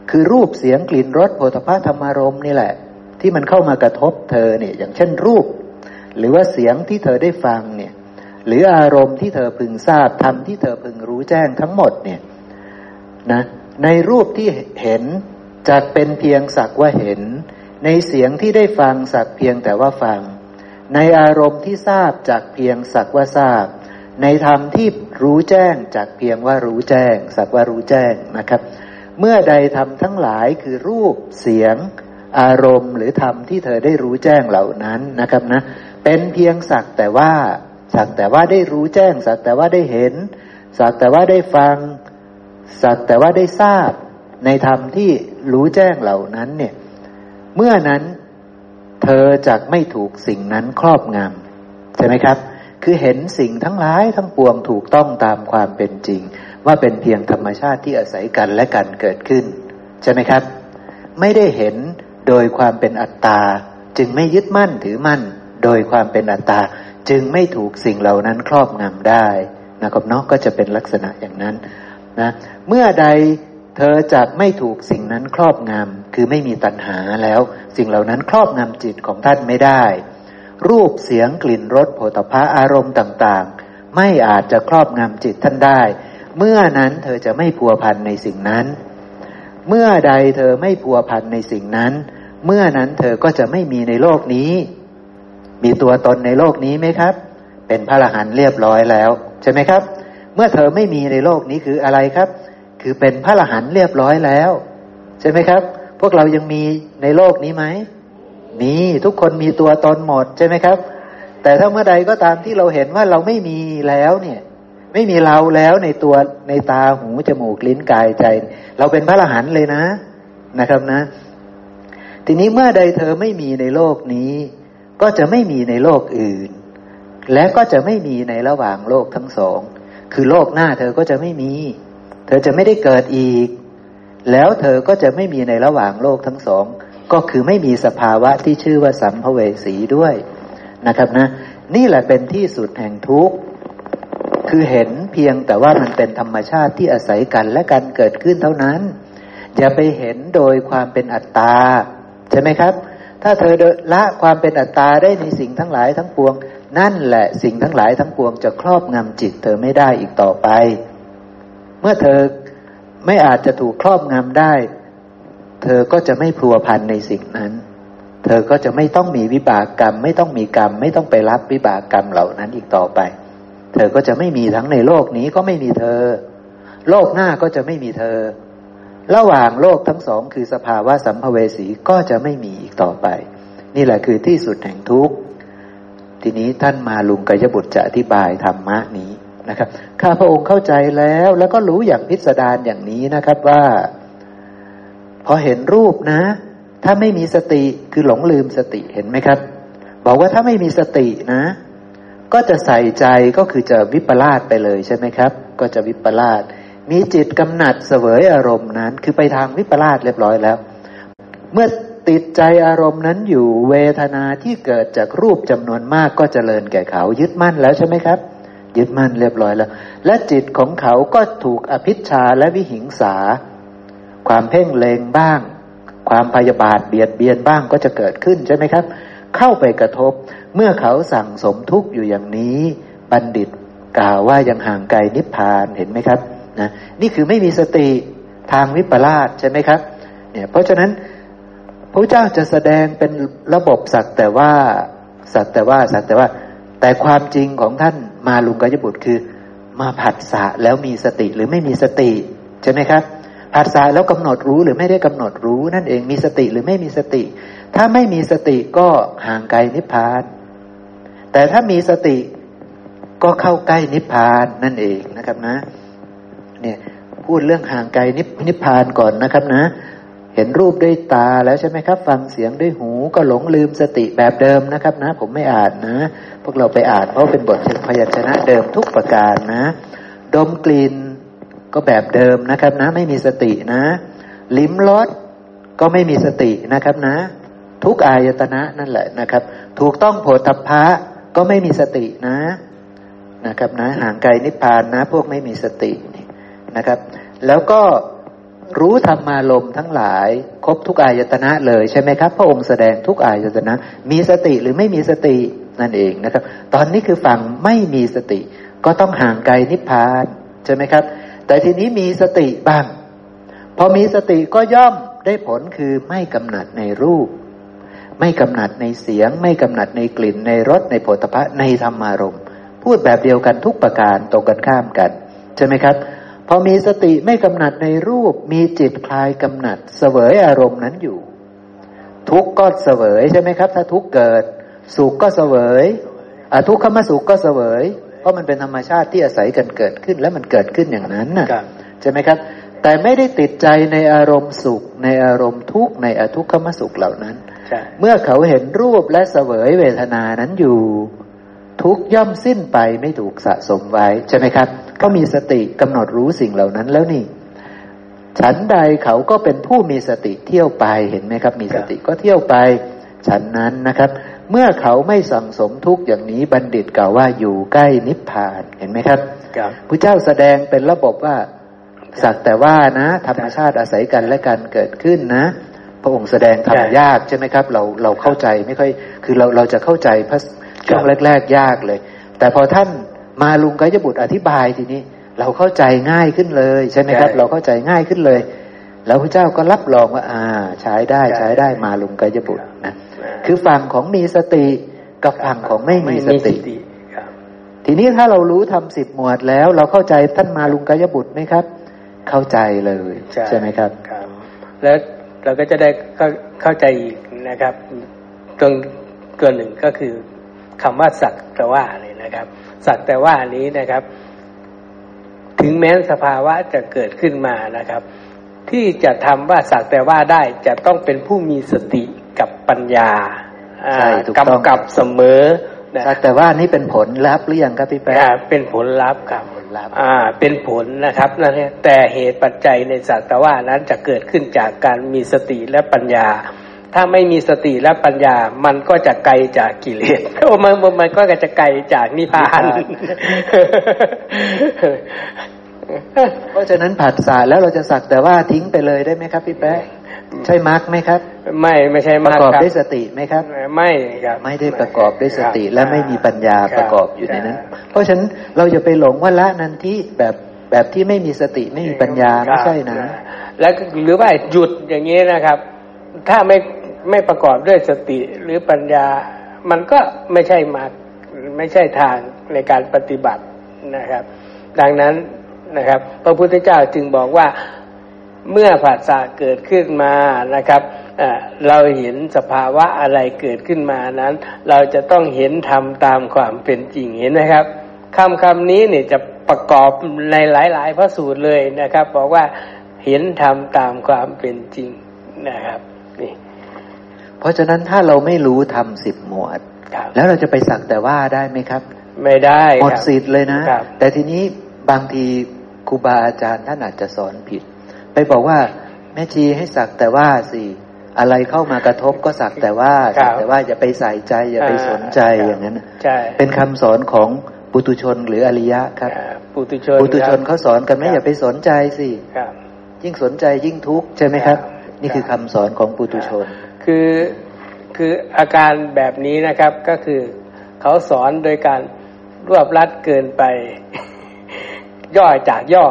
คือรูปเสียงกลิ่นรสโผฏฐะธรรมารมนี่แหละ ที่มันเข้ามากระทบเธอเนี่ย อย่างเช่นรูป หรือว่าเสียงที่เธอได้ฟังเนี่ย หรืออารมณ์ที่เธอพึงทราบธรรมที่เธอพึงรู้แจ้งทั้งหมดเนี่ยนะในรูปที่เห็น จักเป็นเพียงสักว่าเห็น ในเสียงที่ได้ฟังสักเพียงแต่ว่าฟัง ในอารมณ์ที่ทราบจากเพียงสักว่าทราบ ในธรรมที่รู้แจ้งจากเพียงว่ารู้แจ้ง สักว่ารู้แจ้งนะครับ เมื่อใดทำทั้งหลายคือรูปเสียง อารมณ์หรือธรรมที่เธอได้รู้แจ้งเหล่านั้นนะครับนะเป็นเพียงสักแต่ว่าสักแต่ว่าได้รู้แจ้ง สักแต่ว่าได้เห็น สักแต่ว่าได้ฟัง สักแต่ว่าได้ทราบ ในธรรมที่รู้แจ้งเหล่านั้นเนี่ย เมื่อนั้นเธอจะไม่ถูกสิ่งนั้นครอบงำใช่ไหมครับ คือเห็นสิ่งทั้งหลายทั้งปวงถูกต้องตามความเป็นจริง ว่าเป็นเพียงธรรมชาติที่อาศัยกันและกันเกิดขึ้น ใช่ไหมครับ ไม่ได้เห็นโดยความเป็นอัตตา จึงไม่ยึดมั่นถือมั่น โดยความเป็นอัตตา จึงไม่ถูกสิ่งเหล่านั้นครอบงำได้นะครับเนาะก็จะเป็นลักษณะอย่างนั้นนะเมื่อใด เธอจะไม่ถูกสิ่งนั้นครอบงำคือไม่มีตัณหาแล้ว สิ่งเหล่านั้นครอบงำจิตของท่านไม่ได้ รูปเสียงกลิ่นรสโผฏฐะอารมณ์ต่างๆ ไม่อาจจะครอบงำจิตท่านได้ เมื่อนั้นเธอจะไม่พัวพันในสิ่งนั้น เมื่อใดเธอไม่พัวพันในสิ่งนั้น เมื่อนั้นเธอก็จะไม่มีในโลกนี้ มีตัวตนในโลกนี้ไหมครับ เป็นพระอรหันต์เรียบร้อยแล้วใช่ไหมครับ เมื่อเธอไม่มีในโลกนี้คืออะไรครับ คือเป็นพระอรหันต์เรียบร้อยแล้ว ใช่ไหมครับ พวกเรายังมีในโลกนี้ไหมมีทุกคนมีตัวตนหมดใช่ไหมครับ แต่ถ้าเมื่อใดก็ตามที่เราเห็นว่าเราไม่มีแล้วเนี่ย ไม่มีเราแล้วในตัวในตาหูจมูกลิ้นกายใจ เราเป็นพระอรหันต์เลยนะนะครับนะ ทีนี้เมื่อใดเธอไม่มีในโลกนี้ ก็จะไม่มีในโลกอื่น และก็จะไม่มีในระหว่างโลกทั้งสอง คือโลกหน้าเธอก็จะไม่มี เธอจะไม่ได้เกิดอีก แล้วเธอก็จะไม่มีในระหว่างโลกทั้งสอง ก็คือไม่มีสภาวะที่ชื่อว่าสัมภเวสีด้วยนะครับนะ นี่แหละเป็นที่สุดแห่งทุกข์คือเห็นเพียงแต่ว่ามันเป็นธรรมชาติที่อาศัยกันและกันเกิดขึ้นเท่านั้น อย่าไปเห็นโดยความเป็นอัตตา ใช่ไหมครับ ถ้าเธอละความเป็นอัตตาได้ในสิ่งทั้งหลายทั้งปวง นั่นแหละสิ่งทั้งหลายทั้งปวงจะครอบงำจิตเธอไม่ได้อีกต่อไป เมื่อเธอไม่อาจจะถูกครอบงำได้ เธอก็จะไม่พัวพันในสิ่งนั้น เธอก็จะไม่ต้องมีวิบากกรรม ไม่ต้องมีกรรม ไม่ต้องไปรับวิบากกรรมเหล่านั้นอีกต่อไป เธอก็จะไม่มีทั้งในโลกนี้ก็ไม่มีเธอ โลกหน้าก็จะไม่มีเธอ ระหว่างโลกทั้งสอง คือสภาวะสัมภเวสีก็จะไม่มีอีกต่อไป นี่แหละคือที่สุดแห่งทุกข์ทีนี้ท่านมาลุงกยบุตรจะอธิบายธรรมะนี้ นะครับ ข้าพระองค์เข้าใจแล้ว แล้วก็รู้อย่างพิสดารอย่างนี้นะครับว่า พอเห็นรูปนะ ถ้าไม่มีสติคือหลงลืมสติเห็นไหมครับ บอกว่าถ้าไม่มีสตินะ ก็จะใส่ใจก็คือจะวิปลาสไปเลยใช่ไหมครับ ก็จะวิปลาสมีจิตกำหนัดเสวยอารมณ์นั้น คือไปทางวิปลาสเรียบร้อยแล้ว เมื่อติดใจอารมณ์นั้นอยู่เวทนาที่เกิดจากรูปจำนวนมากก็เจริญแก่เขายึดมั่นแล้วใช่ไหมครับ ยึดมั่นเรียบร้อยแล้ว และจิตของเขาก็ถูกอภิชาและวิหิงสา ความเพ่งเลงบ้าง ความพยาบาทเบียดเบียนบ้างก็จะเกิดขึ้นใช่ไหมครับ เข้าไปกระทบ เมื่อเขาสั่งสมทุกข์อยู่อย่างนี้ บัณฑิตกล่าวว่ายังห่างไกลนิพพานเห็นไหมครับนะนี่คือไม่มีสติทางวิปลาสใช่ไหมครับเนี่ยเพราะฉะนั้นพระเจ้าจะแสดงเป็นระบบสักแต่ว่าสักแต่ว่าสักแต่ว่า แต่ความจริงของท่าน มาลุงกยบุตรคือ มาผัสสะแล้วมีสติหรือไม่มีสติ ใช่ไหมครับผัสสะแล้วกำหนดรู้หรือไม่ได้กำหนดรู้นั่นเองมีสติหรือไม่มีสติ ถ้าไม่มีสติก็ห่างไกลนิพพาน แต่ถ้ามีสติก็เข้าใกล้นิพพานนั่นเองนะครับนะ เนี่ยพูดเรื่องห่างไกลนิพพานก่อนนะครับนะ ห็นรูปด้วยตาแล้วใช่ไหมครับ ฟังเสียงด้วยหูก็หลงลืมสติแบบเดิมนะครับ นะ ผมไม่อ่านนะ พวกเราไปอ่านเพราะเป็นบทพยัญชนะเดิมทุกประการนะ ดมกลิ่นก็แบบเดิมนะครับ นะ ไม่มีสตินะ ลิ้มรสก็ไม่มีสตินะครับนะ ทุกอายตนะนั่นแหละนะครับ ถูกต้องโผฏฐะก็ไม่มีสตินะนะครับนะห่างไกลนิพพานนะ พวกไม่มีสตินะครับ แล้วก็ รู้ธรรมารมทั้งหลาย ครบทุกอายตนะเลยใช่ไหมครับ พระองค์แสดงทุกอายตนะ มีสติหรือไม่มีสตินั่นเองนะครับ ตอนนี้คือฝั่งไม่มีสติ ก็ต้องห่างไกลนิพพานใช่ไหมครับ แต่ทีนี้มีสติบ้าง พอมีสติก็ย่อมได้ผลคือไม่กำหนัดในรูป ไม่กำหนัดในเสียง ไม่กำหนัดในกลิ่นในรสในโผฏฐะในธรรมารมพูดแบบเดียวกันทุกประการตรงกันข้ามกัน ใช่ไหมครับ พอมีสติไม่กำหนัดในรูป มีจิตคลายกำหนัด เสวยอารมณ์นั้นอยู่ ทุกข์ก็เสวยใช่ไหมครับ ถ้าทุกข์เกิด สุขก็เสวยอทุกขมสุขก็เสวย เพราะมันเป็นธรรมชาติที่อาศัยกันเกิดขึ้น และมันเกิดขึ้นอย่างนั้นน่ะใช่ไหมครับ แต่ไม่ได้ติดใจในอารมณ์สุข ในอารมณ์ทุกข์ในอทุกขมสุขเหล่านั้นเมื่อเขาเห็นรูปและเสวยเวทนานั้นอยู่ ทุกย่อมสิ้นไปไม่ถูกสะสมไว้ใช่ไหมครับ ก็มีสติกำหนดรู้สิ่งเหล่านั้นแล้วนี่ ฉันใดเขาก็เป็นผู้มีสติเที่ยวไปเห็นไหมครับ มีสติก็เที่ยวไป ฉันนั้นนะครับ เมื่อเขาไม่สั่งสมทุกอย่างนี้บัณฑิตกล่าวว่าอยู่ใกล้นิพพานเห็นไหมครับพระเจ้าแสดงเป็นระบบว่าสักแต่ว่านะ ธรรมชาติอาศัยกันและกันเกิดขึ้นนะพพระองค์แสดงทำยากใช่ไหมครับ เราเราเข้าใจไม่ค่อย คือเราเราจะเข้าใจพระ ช่วงแรก ๆ ยากเลย แต่พอท่านมาลุงกายบุตรอธิบายทีนี้ เราเข้าใจง่ายขึ้นเลยใช่ไหมครับ เราเข้าใจง่ายขึ้นเลย แล้วพระเจ้าก็รับรองว่า อ่า ใช้ได้ใช้ได้มาลุงกายบุตรนะคือฝั่งของมีสติกับฝั่งของไม่มีสติทีนี้ถ้าเรารู้ทำสิบหมวดแล้ว เราเข้าใจท่านมาลุงกายบุตรไหมครับ เข้าใจเลยใช่ไหมครับครับ แล้วเราก็จะได้เข้าใจอีกนะครับ ตรงเกินหนึ่งก็คือ คำว่าสักแต่ว่าเลยนะครับ สักแต่ว่านี้นะครับ ถึงแม้สภาวะจะเกิดขึ้นมานะครับ ที่จะทำว่าสักแต่ว่าได้จะต้องเป็นผู้มีสติกับปัญญากำกับเสมอสักแต่ว่านี่เป็นผลลัพธ์หรือยังครับพี่แป๊ะเป็นผลลัพธ์ครับผลลัพธ์อ่า เป็นผลนะครับนั่นแต่เหตุปัจจัยในสักแต่ว่านั้นจะเกิดขึ้นจากการมีสติและปัญญา ถ้าไม่มีสติและปัญญา มันก็จะไกลจากกิเลสมันมันก็จะไกลจากนิพพาน เพราะฉะนั้นผัสสะแล้วเราจะสักแต่ว่าทิ้งไปเลยได้ไหมครับ พี่แป๊ะใช่มรรคไหมครับ ไม่ไม่ใช่มรรคประกอบด้วยสติไหมครับ ไม่ครับไม่ได้ประกอบด้วยสติและไม่มีปัญญาประกอบอยู่ในนั้น เพราะฉะนั้นเราจะไปหลงว่าละนันที่แบบแบบที่ไม่มีสติไม่มีปัญญาไม่ใช่นะ แล้วหรือว่าหยุดอย่างนี้นะครับ ถ้าไม่ ไม่ประกอบด้วยสติหรือปัญญา มันก็ไม่ใช่มรรคไม่ใช่ทางในการปฏิบัตินะครับ ดังนั้นนะครับ พระพุทธเจ้าจึงบอกว่าเมื่อผัสสะเกิดขึ้นมานะครับเราเห็นสภาวะอะไรเกิดขึ้นมานั้น เราจะต้องเห็นทำตามความเป็นจริงเห็นไหมครับคำคำนี้เนี่ยจะประกอบในหลาย ๆ พระสูตรเลยนะครับ บอกว่าเห็นทำตามความเป็นจริงนะครับ เพราะฉะนั้นถ้าเราไม่รู้ทำสิบหมวด แล้วเราจะไปสักแต่ว่าได้ไหมครับ ไม่ได้หมดสิทธิ์เลยนะ แต่ทีนี้บางทีครูบาอาจารย์ท่านอาจจะสอนผิด ไปบอกว่าแม่ชีให้สักแต่ว่าสิอะไรเข้ามากระทบก็สักแต่ว่าสักแต่ว่าอย่าไปใส่ใจอย่าไปสนใจอย่างนั้นเป็นคำสอนของปุตุชนหรืออริยะครับปุตุชนปุตุชนเขาสอนกันไม่อย่าไปสนใจสิยิ่งสนใจยิ่งทุกข์ใช่ไหมครับ นี่คือคำสอนของปุตุชน คือคืออาการแบบนี้นะครับก็คือเขาสอนโดยการรวบรัดเกินไป ย่อจากย่อ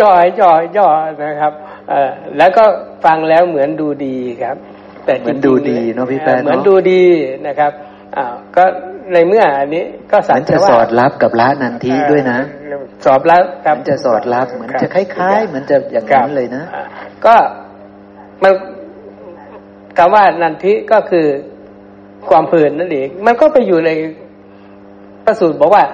ย่อย่อย่อนะครับเออแล้วก็ฟังแล้วเหมือนดูดีครับ แต่เหมือนดูดีเนาะพี่แป๊เหมือนดูดีนะครับอ้าวก็ในเมื่ออันนี้ก็สันจะสอดรับกับละนันทีด้วยนะ สอบรับครับจะสอดรับเหมือนจะคล้ายๆ เหมือนจะอย่างนั้นเลยนะ ก็มัน คำว่านันทิก็คือความเพลินนั่นเองมันก็ไปอยู่ในพระสูตรบอกว่า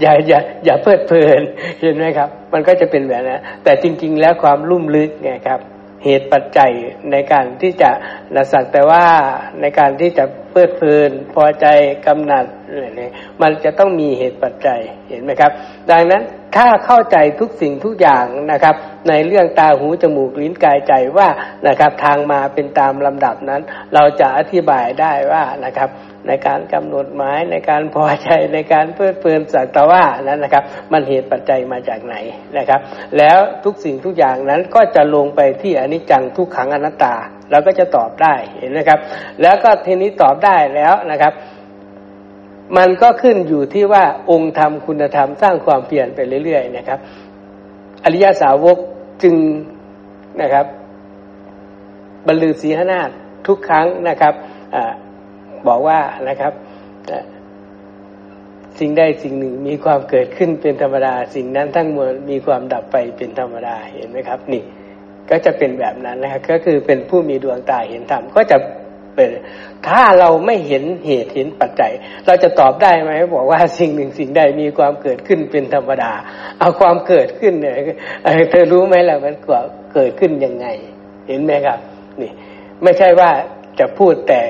อย่าอย่าอย่าเพลิดเพลินเห็นไหมครับ มันก็จะเป็นแบบนั้นแต่จริง ๆ แล้วความลุ่มลึกไงครับ เหตุปัจจัยในการที่จะนสักแต่ว่าในการที่จะเพลิดเพลิน พอใจกำหนัดอะไรนี่มันจะต้องมีเหตุปัจจัยเห็นไหมครับ ดังนั้น ถ้าเข้าใจทุกสิ่งทุกอย่างนะครับ ในเรื่องตาหูจมูกลิ้นกายใจว่านะครับทางมาเป็นตามลำดับนั้น เราจะอธิบายได้ว่านะครับ ในการกำหนดหมายในการพอใจในการเพลิดเพลินสักตะว่านั้นนะครับ มันเหตุปัจจัยมาจากไหนนะครับ แล้วทุกสิ่งทุกอย่างนั้นก็จะลงไปที่อนิจจังทุกขังอนัตตาเราก็จะตอบได้เห็นไหมครับ แล้วก็ทีนี้ตอบได้แล้วนะครับ มันก็ขึ้นอยู่ที่ว่าองค์ธรรมคุณธรรมสร้างความเปลี่ยนไปเรื่อยๆนะครับ อริยสาวกจึงนะครับบรรลือศีหนาทุกครั้งนะครับบอกว่านะครับสิ่งใดสิ่งหนึ่งมีความเกิดขึ้นเป็นธรรมดา สิ่งนั้นทั้งมวลมีความดับไปเป็นธรรมดาเห็นไหมครับ นี่ ก็จะเป็นแบบนั้นนะครับ ก็คือเป็นผู้มีดวงตาเห็นธรรมก็จะ เป็นถ้าเราไม่เห็นเหตุเห็นปัจจัย เราจะตอบได้ไหมบอกว่าสิ่งหนึ่งสิ่งใดมีความเกิดขึ้นเป็นธรรมดา เอาความเกิดขึ้นเนี่ยเธอรู้ไหมล่ะมันเกิดขึ้นยังไง เห็นไหมครับ นี่ ไม่ใช่ว่าจะพูดแต่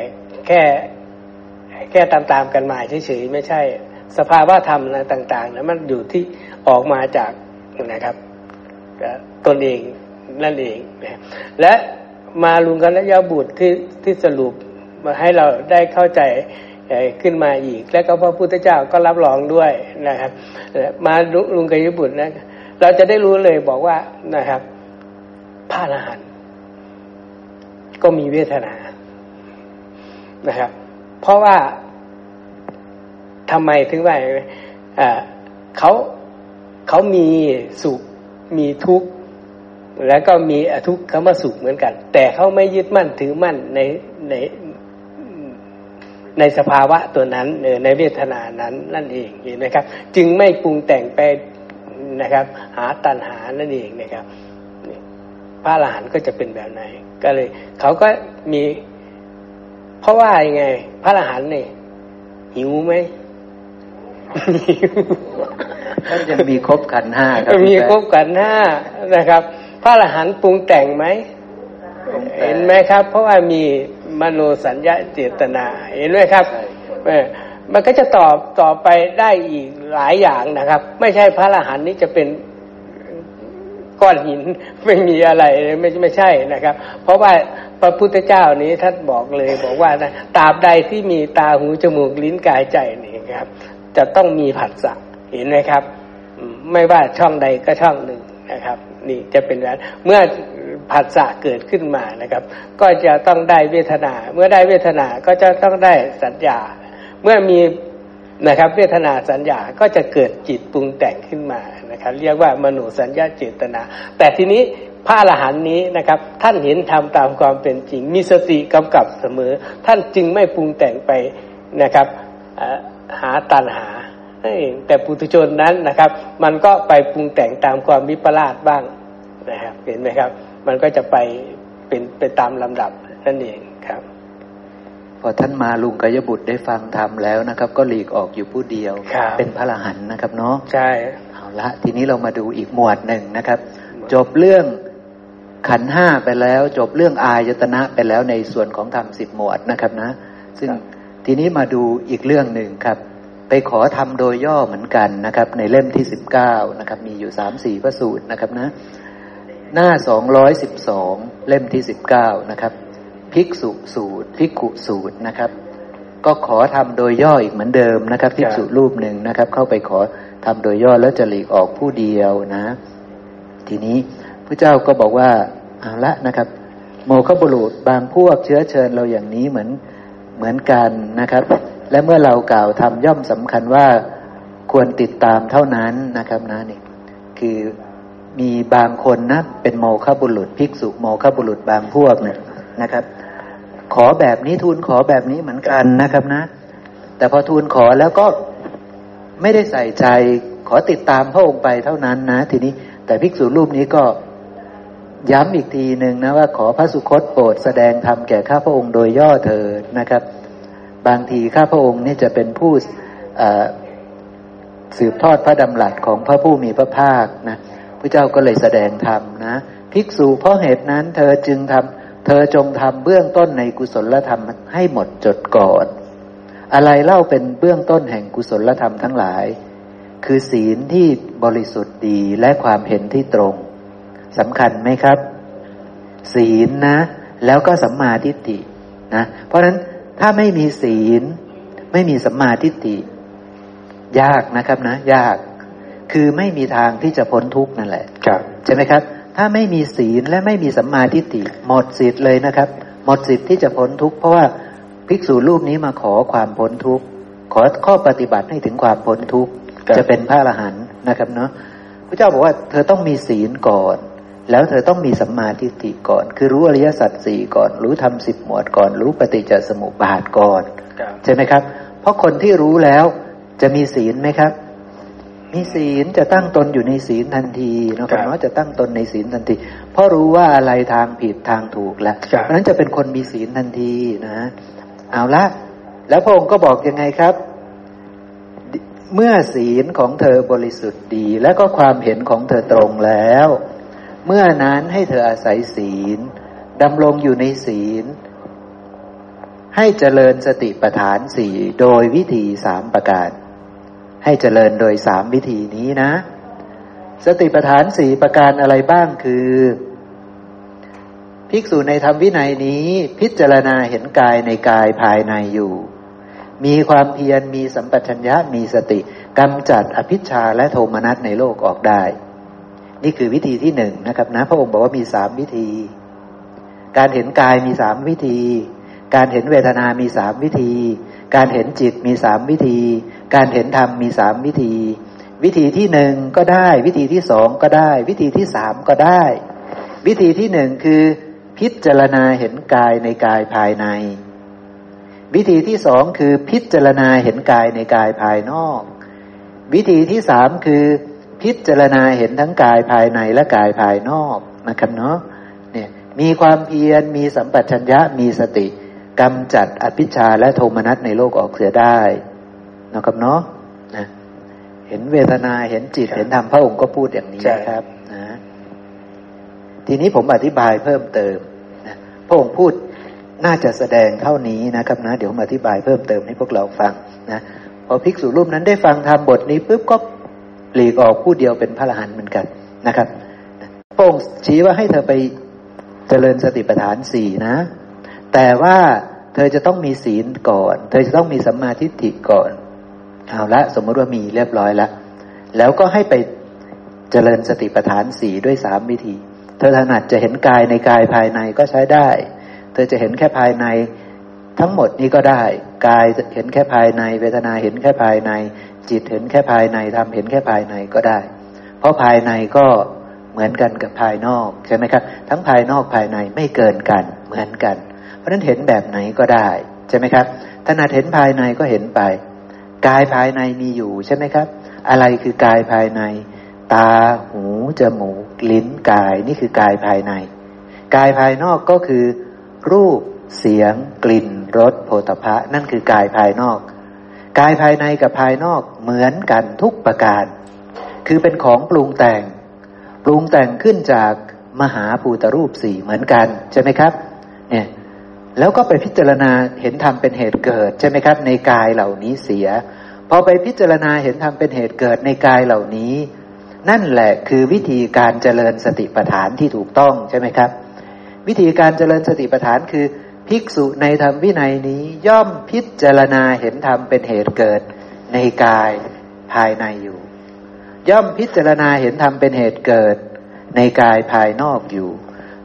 แค่แค่ตามๆกันมาเฉยๆไม่ใช่ สภาวะธรรมอะไรต่างๆนะมันอยู่ที่ออกมาจากนะครับตนเองนั่นเองนะและ มาลุงกันยาบุตรที่ที่สรุปมาให้เราได้เข้าใจขึ้นมาอีก แล้วก็พระพุทธเจ้าก็รับรองด้วยนะครับ มาลุงกันยาบุตรนะเราจะได้รู้เลยบอกว่านะครับพระอรหันต์ก็มีเวทนานะครับ เพราะว่าทำไมถึงว่าเขาเขามีสุขมีทุกข์ แล้วก็มีอทุกข์คำว่าสุขเหมือนกัน แต่เขาไม่ยึดมั่นถือมั่นในในในสภาวะตัวนั้นในเวทนานั้นนั่นเองเห็นไหมครับ จึงไม่ปรุงแต่งไปนะครับ หาตัณหานั่นเองนะครับพระอรหันต์ก็จะเป็นแบบไหน ก็เลย เขาก็มี เพราะว่ายังไง พระอรหันต์เนี่ยหิวไหมท่านยังมีครบกันห้าครับมีครบกันห้านะครับ พระอรหันต์ปรุงแต่งไหมเห็นไหมครับ เพราะว่ามีมโนสัญญาเจตนา เห็นไหมครับมันก็จะตอบต่อไปได้อีกหลายอย่างนะครับ ไม่ใช่พระอรหันต์นี้จะเป็นก้อนหินไม่มีอะไรไม่ไม่ใช่นะครับ เพราะว่าพระพุทธเจ้านี้ท่านบอกเลยบอกว่านะตราบใดที่มีตาหูจมูกลิ้นกายใจนี่ครับ จะต้องมีผัสสะเห็นไหมครับ ไม่ว่าช่องใดก็ช่องหนึ่งนะครับ นี่จะเป็นแบบเมื่อผัสสะเกิดขึ้นมานะครับ ก็จะต้องได้เวทนา เมื่อได้เวทนาก็จะต้องได้สัญญา เมื่อมีนะครับเวทนาสัญญาก็จะเกิดจิตปรุงแต่งขึ้นมานะครับ เรียกว่ามโนสัญญาเจตนา แต่ทีนี้พระอรหันต์นี้นะครับ ท่านเห็นทำตามความเป็นจริง มีสติกำกับเสมอ ท่านจึงไม่ปรุงแต่งไปนะครับหาตันหาแต่ปุถุชนนั้นนะครับ มันก็ไปปรุงแต่งตามความวิปลาสบ้าง นะครับเห็นไหมครับ มันก็จะไปเป็นไปตามลำดับนั่นเองครับ พอท่านมาลุงกยบุตรได้ฟังธรรมแล้วนะครับ ก็หลีกออกอยู่ผู้เดียว เป็นพระอรหันต์นะครับเนาะใช่เอาละทีนี้เรามาดูอีกหมวดหนึ่งนะครับ จบเรื่องขันห้าไปแล้ว จบเรื่องอายตนะไปแล้วในส่วนของธรรมสิบหมวดนะครับนะ ซึ่งทีนี้มาดูอีกเรื่องหนึ่งครับ ไปขอทำโดยย่อเหมือนกันนะครับ ในเล่มที่สิบเก้านะครับ มีอยู่สามสี่พระสูตรนะครับนะ หน้าสองร้อยสิบสองเล่มที่สิบเก้านะครับ ภิกษุสูตรภิกขุสูตรนะครับ ก็ขอทำโดยย่ออีกเหมือนเดิมนะครับภิกษุรูปหนึ่งนะครับ เข้าไปขอทำโดยย่อแล้วจะหลีกออกผู้เดียวนะ ทีนี้พระเจ้าก็บอกว่าเอาละนะครับ โมฆะบุรุษบางพวกเชื้อเชิญเราอย่างนี้เหมือนเหมือนกันนะครับ และเมื่อเรากล่าวทำย่อมสำคัญว่าควรติดตามเท่านั้นนะครับนะนี่คือ มีบางคนนะเป็นโมฆะบุรุษ ภิกษุโมฆะบุรุษบางพวกเนี่ยนะครับ ขอแบบนี้ทูลขอแบบนี้เหมือนกันนะครับนะ แต่พอทูลขอแล้วก็ไม่ได้ใส่ใจขอติดตามพระองค์ไปเท่านั้นนะ ทีนี้ แต่ภิกษุรูปนี้ก็ย้ำอีกทีหนึ่งนะว่าขอพระสุคตโปรดแสดงธรรมแก่ข้าพระองค์โดยย่อเถิดนะครับ บางทีข้าพระองค์นี่จะเป็นผู้สืบทอดพระดำรัสของพระผู้มีพระภาคนะ ระเจ้าก็เลยแสดงธรรมนะภิกษุเพราะเหตุนั้นเธอจึงทำเธอจงทำเบื้องต้นในกุศลธรรมให้หมดจดก่อน อะไรเล่าเป็นเบื้องต้นแห่งกุศลธรรมทั้งหลาย คือศีลที่บริสุทธิ์ดีและความเห็นที่ตรงสำคัญไหมครับ ศีลนะ แล้วก็สัมมาทิฏฐินะ เพราะฉะนั้นถ้าไม่มีศีล ไม่มีสัมมาทิฏฐิยากนะครับนะ ยาก คือไม่มีทางที่จะพ้นทุกข์นั่นแหละครับใช่ไหมครับ ถ้าไม่มีศีลและไม่มีสัมมาทิฏฐิหมดสิทธิ์เลยนะครับ หมดสิทธิ์ที่จะพ้นทุกข์เพราะว่าภิกษุรูปนี้มาขอความพ้นทุกข์ขอข้อปฏิบัติให้ถึงความพ้นทุกข์จะเป็นพระอรหันต์นะครับเนาะพระเจ้าบอกว่าเธอต้องมีศีลก่อน แล้วเธอต้องมีสัมมาทิฏฐิก่อน คือรู้อริยสัจสี่ก่อน รู้ทำสิบหมวดก่อน รู้ปฏิจจสมุปบาทก่อน ใช่ไหมครับ เพราะคนที่รู้แล้วจะมีศีลไหมครับ มีศีลจะตั้งตนอยู่ในศีลทันทีนะครับว่าจะตั้งตนในศีลทันที เพราะรู้ว่าอะไรทางผิดทางถูกแล้วเพราะนั้นจะเป็นคนมีศีลทันทีนะ เอาละแล้วพระองค์ก็บอกยังไงครับ เมื่อศีลของเธอบริสุทธิ์ดี และก็ความเห็นของเธอตรงแล้ว เมื่อนั้นให้เธออาศัยศีลดำรงอยู่ในศีล ให้เจริญสติปัฏฐานสี่โดยวิธีสามประการ ให้เจริญโดยสามวิธีนี้นะ สติปัฏฐานสี่ประการอะไรบ้างคือ ภิกษุในธรรมวินัยนี้ พิจารณาเห็นกายในกายภายในอยู่ มีความเพียรมีสัมปชัญญะมีสติกำจัดอภิชาและโทมนัสในโลกออกได้ นี่คือวิธีที่หนึ่งนะครับนะ พระองค์บอกว่ามีสามวิธี การเห็นกายมีสามวิธี การเห็นเวทนามีสามวิธี การเห็นจิตมีสามวิธี การเห็นธรรมมีสามวิธี วิธีที่หนึ่งก็ได้ วิธีที่สองก็ได้ วิธีที่สามก็ได้ วิธีที่หนึ่งคือ พิจารณาเห็นกายในกายภายใน วิธีที่สองคือพิจารณาเห็นกายในกายภายนอก วิธีที่สามคือพิจารณาเห็นทั้งกายภายในและกายภายนอกนะครับเนาะเนี่ยมีความเพียรมีสัมปชัญญะมีสติกำจัดอภิชาและโทมนัสในโลกออกเสียได้ นะครับเนาะนะเห็นเวทนาเห็นจิตเห็นธรรมพระองค์ก็พูดอย่างนี้นะครับนะทีนี้ผมอธิบายเพิ่มเติมนะพระองค์พูดน่าจะแสดงเท่านี้นะครับนะ เดี๋ยวผมอธิบายเพิ่มเติมให้พวกเราฟังนะพอภิกษุรูปนั้นได้ฟังธรรมบทนี้ปุ๊บก็หลีกออกพูดเดียวเป็นพระอรหันต์เหมือนกันนะครับพระองค์ชี้ว่าให้เธอไปเจริญสติปัฏฐานสี่นะ แต่ว่าเธอจะต้องมีศีลก่อน เธอจะต้องมีสัมมาทิฏฐิก่อน เอาละสมมติว่ามีเรียบร้อยแล้ว แล้วก็ให้ไปเจริญสติปัฏฐานสี่ด้วยสามวิธี เธอถนัดจะเห็นกายในกายภายในก็ใช้ได้ เธอจะเห็นแค่ภายในทั้งหมดนี้ก็ได้ กายเห็นแค่ภายใน เวทนาเห็นแค่ภายใน จิตเห็นแค่ภายในธรรมเห็นแค่ภายในก็ได้ เพราะภายในก็เหมือนกันกับภายนอกใช่ไหมครับ ทั้งภายนอกภายในไม่เกินกันเหมือนกัน เพราะฉะนั้นเห็นแบบไหนก็ได้ใช่ไหมครับถนัดเห็นภายในก็เห็นไป กายภายในมีอยู่ใช่ไหมครับ อะไรคือกายภายใน ตาหูจมูกลิ้นกายนี่คือกายภายใน กายภายนอกก็คือ รูปเสียง กลิ่นรสโผฏฐะนั่นคือกายภายนอก กายภายในกับภายนอกเหมือนกันทุกประการ คือเป็นของปรุงแต่ง ปรุงแต่งขึ้นจากมหาภูตรูปสี่เหมือนกันใช่ไหมครับ เนี่ย แล้วก็ไปพิจารณาเห็นธรรมเป็นเหตุเกิดใช่ไหมครับ ในกายเหล่านี้เสีย พอไปพิจารณาเห็นธรรมเป็นเหตุเกิดในกายเหล่านี้ นั่นแหละคือวิธีการเจริญสติปัฏฐานที่ถูกต้องใช่ไหมครับ วิธีการเจริญสติปัฏฐานคือภิกษุในธรรมวินัยนี้ย่อมพิจารณาเห็นธรรมเป็นเหตุเกิดในกายภายในอยู่ ย่อมพิจารณาเห็นธรรมเป็นเหตุเกิดในกายภายนอกอยู่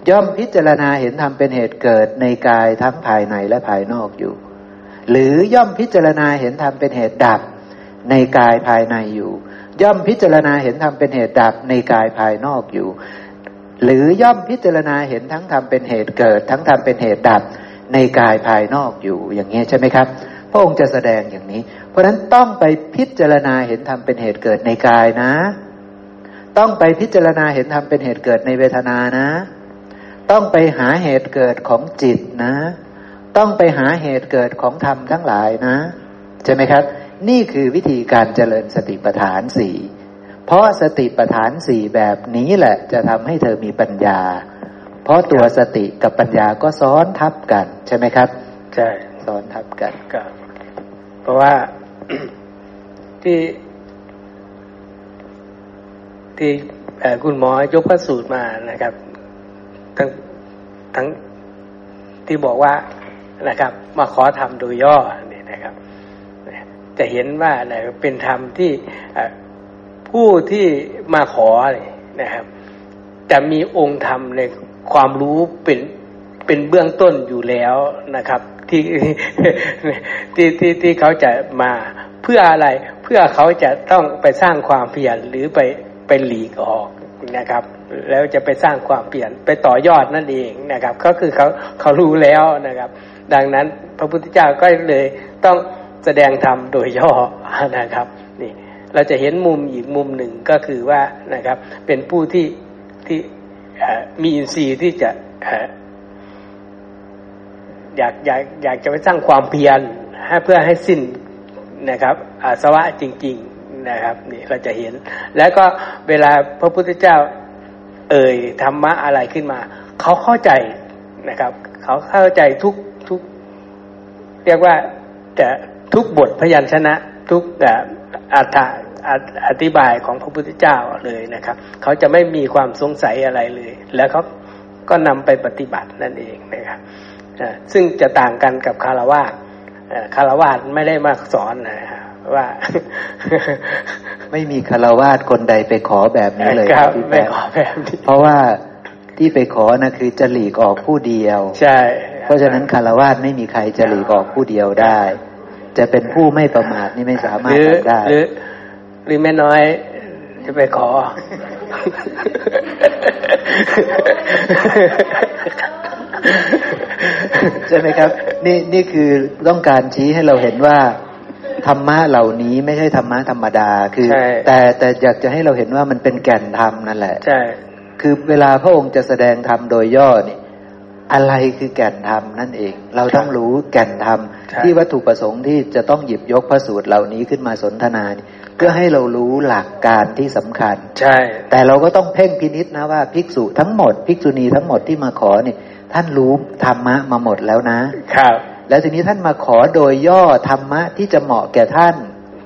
ย่อมพิจารณาเห็นธรรมเป็นเหตุเกิดในกายทั้งภายในและภายนอกอยู่ หรือย่อมพิจารณาเห็นธรรมเป็นเหตุดับในกายภายในอยู่ ย่อมพิจารณาเห็นธรรมเป็นเหตุดับในกายภายนอกอยู่ หรือย่อมพิจารณาเห็นทั้งธรรมเป็นเหตุเกิด ทั้งธรรมเป็นเหตุดับในกายภายนอกอยู่อย่างนี้ใช่ไหมครับ พระองค์จะแสดงอย่างนี้ เพราะฉะนั้นต้องไปพิจารณาเห็นธรรมเป็นเหตุเกิดในกายนะ ต้องไปพิจารณาเห็นธรรมเป็นเหตุเกิดในเวทนานะ ต้องไปหาเหตุเกิดของจิตนะ ต้องไปหาเหตุเกิดของธรรมทั้งหลายนะ ใช่ไหมครับ นี่คือวิธีการเจริญสติปัฏฐานสี่เพราะสติปัฏฐานสี่แบบนี้แหละ จะทำให้เธอมีปัญญา เพราะตัวสติกับปัญญาก็ซ้อนทับกัน ใช่ไหมครับ ใช่ซ้อนทับกันก็เพราะว่าที่ที่เอ่อคุณหมอยกพระสูตรมานะครับ ทั้งทั้งที่บอกว่านะครับ มาขอทำโดยย่อเนี่ยนะครับ จะเห็นว่าอะไรเป็นธรรมที่ผู้ที่มาขอเนี่ยนะครับ จะมีองค์ธรรมในความรู้เป็นเป็นเบื้องต้นอยู่แล้วนะครับ ที่ที่ที่ที่เขาจะมาเพื่ออะไรเพื่อเขาจะต้องไปสร้างความเพียรหรือไปไปหลีกออกนะครับ แล้วจะไปสร้างความเปลี่ยนไปต่อยอดนั่นเองนะครับ ก็คือเขาเขารู้แล้วนะครับ ดังนั้นพระพุทธเจ้าก็เลยต้องแสดงธรรมโดยย่อนะครับนี่เราจะเห็นมุมอีกมุมหนึ่งก็คือว่านะครับ เป็นผู้ที่ที่มีอินทรีย์ที่จะอยากอยากอยากจะไปสร้างความเพียรให้เพื่อให้สิ้นนะครับอาสวะจริง ๆนะครับนี่เราจะเห็น แล้วก็เวลาพระพุทธเจ้า เอ่ยธรรมะอะไรขึ้นมา เขาเข้าใจนะครับ เขาเข้าใจทุกทุก เรียกว่าจะทุกบทพยัญชนะทุกอัฏฐอธิบายของพระพุทธเจ้าเลยนะครับ เขาจะไม่มีความสงสัยอะไรเลย แล้วเขาก็นำไปปฏิบัตินั่นเองนะครับซึ่งจะต่างกันกับคารวะคารวะไม่ได้มาสอนนะ ว่า ไม่มีคารวาสคนใดไปขอแบบนี้เลยครับไม่ขอแบบนี้เพราะว่าที่ไปขอนะคือจะหลีกออกผู้เดียว ใช่ เพราะฉะนั้นคารวะไม่มีใครจะหลีกออกผู้เดียวได้ จะเป็นผู้ไม่ประมาทนี่ไม่สามารถหรือทำได้หรือหรือแม่น้อยจะไปขอใช่ไหมครับ นี่นี่คือต้องการชี้ให้เราเห็นว่า ธรรมะเหล่านี้ไม่ใช่ธรรมะธรรมดาคือใช่แต่แต่อยากจะให้เราเห็นว่ามันเป็นแก่นธรรมนั่นแหละใช่คือเวลาพระองค์จะแสดงธรรมโดยย่อนี่อะไรคือแก่นธรรมนั่นเอง เราต้องรู้แก่นธรรมใช่ที่วัตถุประสงค์ที่จะต้องหยิบยกพระสูตรเหล่านี้ขึ้นมาสนทนานี่เพื่อให้เรารู้หลักการที่สำคัญ ใช่ แต่เราก็ต้องเพ่งพินิษนะว่าภิกษุทั้งหมด ภิกษุณีทั้งหมดที่มาขอนี่ท่านรู้ธรรมะมาหมดแล้วนะครับ แล้วทีนี้ท่านมาขอโดยย่อธรรมะที่จะเหมาะแก่ท่าน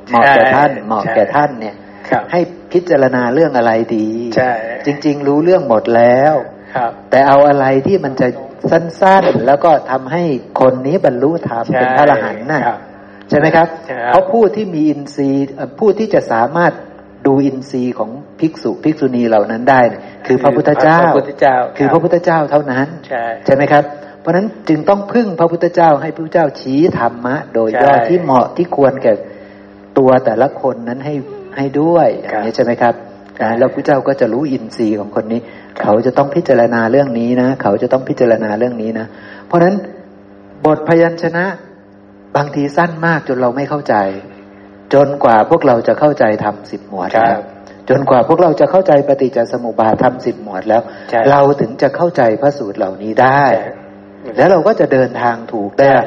เหมาะแก่ท่านใช่เหมาะแก่ท่านเนี่ยครับให้พิจารณาเรื่องอะไรดีใช่จริง ๆ รู้เรื่องหมดแล้วครับแต่เอาอะไรที่มันจะสั้นๆ แล้วก็ทำให้คนนี้บรรลุธรรมใช่เป็นพระอรหันต์น่ะครับใช่ไหมครับใช่ครับ เพราะผู้ที่มีอินทรีย์เอ่อผู้ที่จะสามารถดูอินทรีย์ของภิกษุภิกษุณีเหล่านั้นได้เนี่ยคือพระพุทธเจ้าพระพุทธเจ้าคือพระพุทธเจ้าเท่านั้น ใช่ใช่ไหมครับ เพราะฉะนั้นจึงต้องพึ่งพระพุทธเจ้าให้พระพุทธเจ้าชี้ธรรมะ โดยย่อใช่ที่เหมาะที่ควรแก่ตัวแต่ละคนนั้นให้ให้ด้วยอครับย่างนี้ใช่ไหมครับใช่แล้วพระเจ้าก็จะรู้อินทรีย์ของคนนี้ เขาจะต้องพิจารณาเรื่องนี้นะ เขาจะต้องพิจารณาเรื่องนี้นะ เพราะฉะนั้นบทพยัญชนะบางทีสั้นมากจนเราไม่เข้าใจ จนกว่าพวกเราจะเข้าใจทำสิบหมวดครับแล้วจนกว่าพวกเราจะเข้าใจปฏิจจสมุปบาททำสิบหมวดแล้วใช่เราถึงจะเข้าใจพระสูตรเหล่านี้ได้ใช่ แล้วเราก็จะเดินทางถูกได้ครับ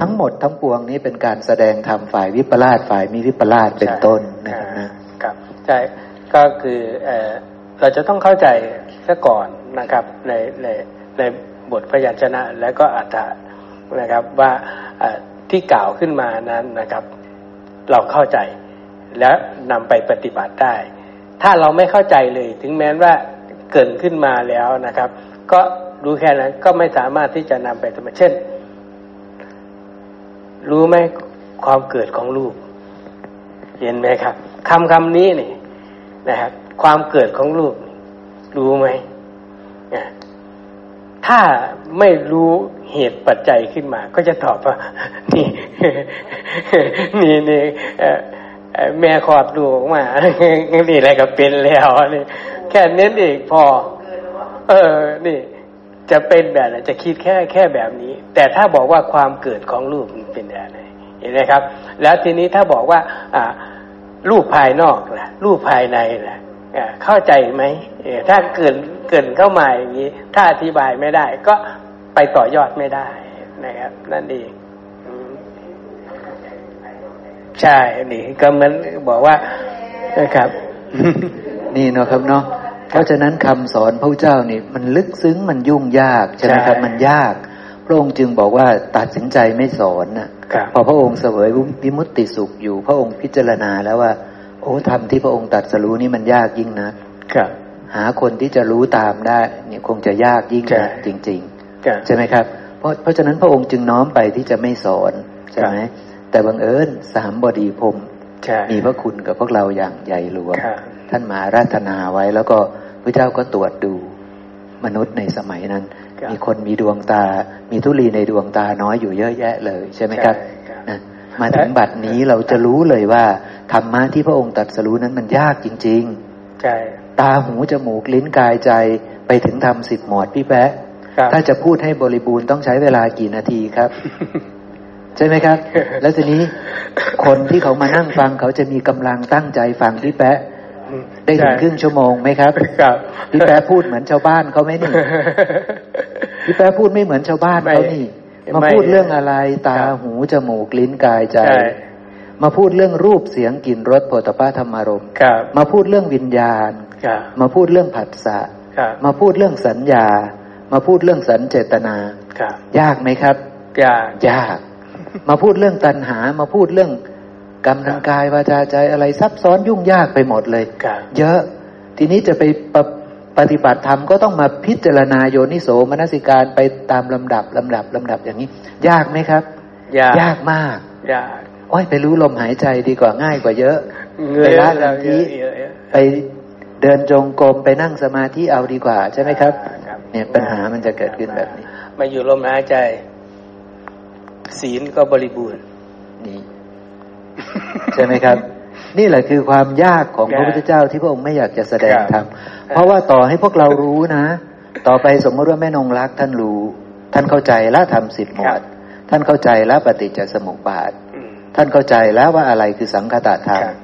ทั้งหมดทั้งปวงนี้เป็นการแสดงธรรมฝ่ายวิปลาสฝ่ายมีวิปลาสเป็นต้นนะครับนะครับใช่ก็คือเอ่อเราจะต้องเข้าใจซะก่อนนะครับในในในบทพยัญชนะและก็อัฏฐะนะครับว่าเอ่อที่กล่าวขึ้นมานั้นนะครับ เราเข้าใจและนำไปปฏิบัติได้ ถ้าเราไม่เข้าใจเลย ถึงแม้ว่าเกิดขึ้นมาแล้วนะครับ ก็ รู้แค่นั้นก็ไม่สามารถที่จะนำไปทำเช่น รู้ไหมความเกิดของลูกเห็นไหมครับคำคำนี้นี่นะครับ ความเกิดของลูกรู้ไหมถ้าไม่รู้เหตุปัจจัยขึ้นมา ก็จะตอบว่า นี่นี่นี่เอ่อเอ่อแม่คลอดลูออกมานี่อะไรก็เป็นแล้วนี่แค่เน้นเองพอ เออ นี่ จะเป็นแบบไหนจะคิดแค่แค่แบบนี้ แต่ถ้าบอกว่าความเกิดของลูกมันเป็นแบบไหนเห็นไหมครับ แล้วทีนี้ถ้าบอกว่าอ่ารูปภายนอกล่ะ รูปภายในล่ะเข้าใจไหมถ้าเกินเกินเข้ามาอย่างนี้ ถ้าอธิบายไม่ได้ ก็ไปต่อยอดไม่ได้นะครับ นั่นเองใช่นี่ก็เหมือนบอกว่านะครับ นี่เนาะครับเนาะ เพราะฉะนั้นคำสอนพระเจ้านี่มันลึกซึ้งมันยุ่งยากใช่ไหมครับใช่มันยาก พระองค์จึงบอกว่าตัดสินใจไม่สอนนะครับพอพระองค์เสวยวิมุตติสุขอยู่ พระองค์พิจารณาแล้วว่า โอ้ธรรมที่พระองค์ตรัดสรู้นี่มันยากยิ่งนะครับหาคนที่จะรู้ตามได้เนี่ยคงจะยากยิ่งใช่นะจริงครับๆใช่ไหมครับ เพราะเพราะฉะนั้นพระองค์จึงน้อมไปที่จะไม่สอนใช่ไหมแต่บังเอิญสามบดีพรหมใช่มีพระคุณกับพวกเราอย่างใหญ่หลวงครับ ท่านมาอาราธนาไว้ แล้วก็พระเจ้าก็ตรวจดูมนุษย์ในสมัยนั้นครับมีคนมีดวงตา มีทุลีในดวงตาน้อยอยู่เยอะแยะเลย ใช่ไหมครับใช่ครับนะมาถึงบัดนี้เราจะรู้เลยว่าธรรมะที่พระองค์ตรัสรู้นั้นมันยากจริงๆใช่ตาหูจมูกลิ้นกายใจไปถึงทำสิบหมวดพี่แป๊ะครับถ้าจะพูดให้บริบูรณ์ต้องใช้เวลากี่นาทีครับ ใช่ไหมครับ แล้วทีนี้คนที่เขามานั่งฟังเขาจะมีกำลังตั้งใจฟังพี่แป๊ะ ได้ถึงครึ่งชั่วโมงไหมครับครับพี่แป๊ะพูดเหมือนชาวบ้านเขาไหมนี่พี่แป๊ะพูดไม่เหมือนชาวบ้านเขานี่ไม่มาไม่พูดเรื่องอะไรตาครับหูจมูกลิ้นกายใจใช่มาพูดเรื่องรูปเสียงกลิ่นรสโผฏฐัพพะธรรมารมณ์ครับมาพูดเรื่องวิญญาณครับมาพูดเรื่องผัสสะครับมาพูดเรื่องสัญญา มาพูดเรื่องสัญเจตนาครับยากไหมครับ ยากยาก มาพูดเรื่องตัณหา มาพูดเรื่อง กรรมทางกายวาจาใจอะไรซับซ้อนยุ่งยากไปหมดเลยครับเยอะ ทีนี้จะไปปฏิปฏิบัติธรรมก็ต้องมาพิจารณาโยนิโสมนสิการไปตามลำดับลำดับลำดับอย่างนี้ ยากไหมครับ ยากยากมาก ยากโอ้ยไปรู้ลมหายใจดีกว่าง่ายกว่าเยอะเงไปยละเราลัทเยธิอะเยอะเยอะไปเดินจงกรมไปนั่งสมาธิเอาดีกว่า ใช่ไหมครับครับ เนี่ยปัญหามันจะเกิดขึ้นแบบนี้ มาอยู่ลมหายใจ ศีลก็บริบูรณ์นี่ ใช่ไหมครับ นี่แหละคือความยากของพระพุทธเจ้าที่พระองค์ไม่อยากจะแสดงครับธรรมเพราะว่าต่อให้พวกเรารู้นะ ต่อไปสมมติว่าแม่นงรักท่านรู้ ท่านเข้าใจแล้วทำสิบหมวดท่านเข้าใจแล้วปฏิจจสมุปบาทอืมท่านเข้าใจแล้วว่าอะไรคือสังคตธรรมครับ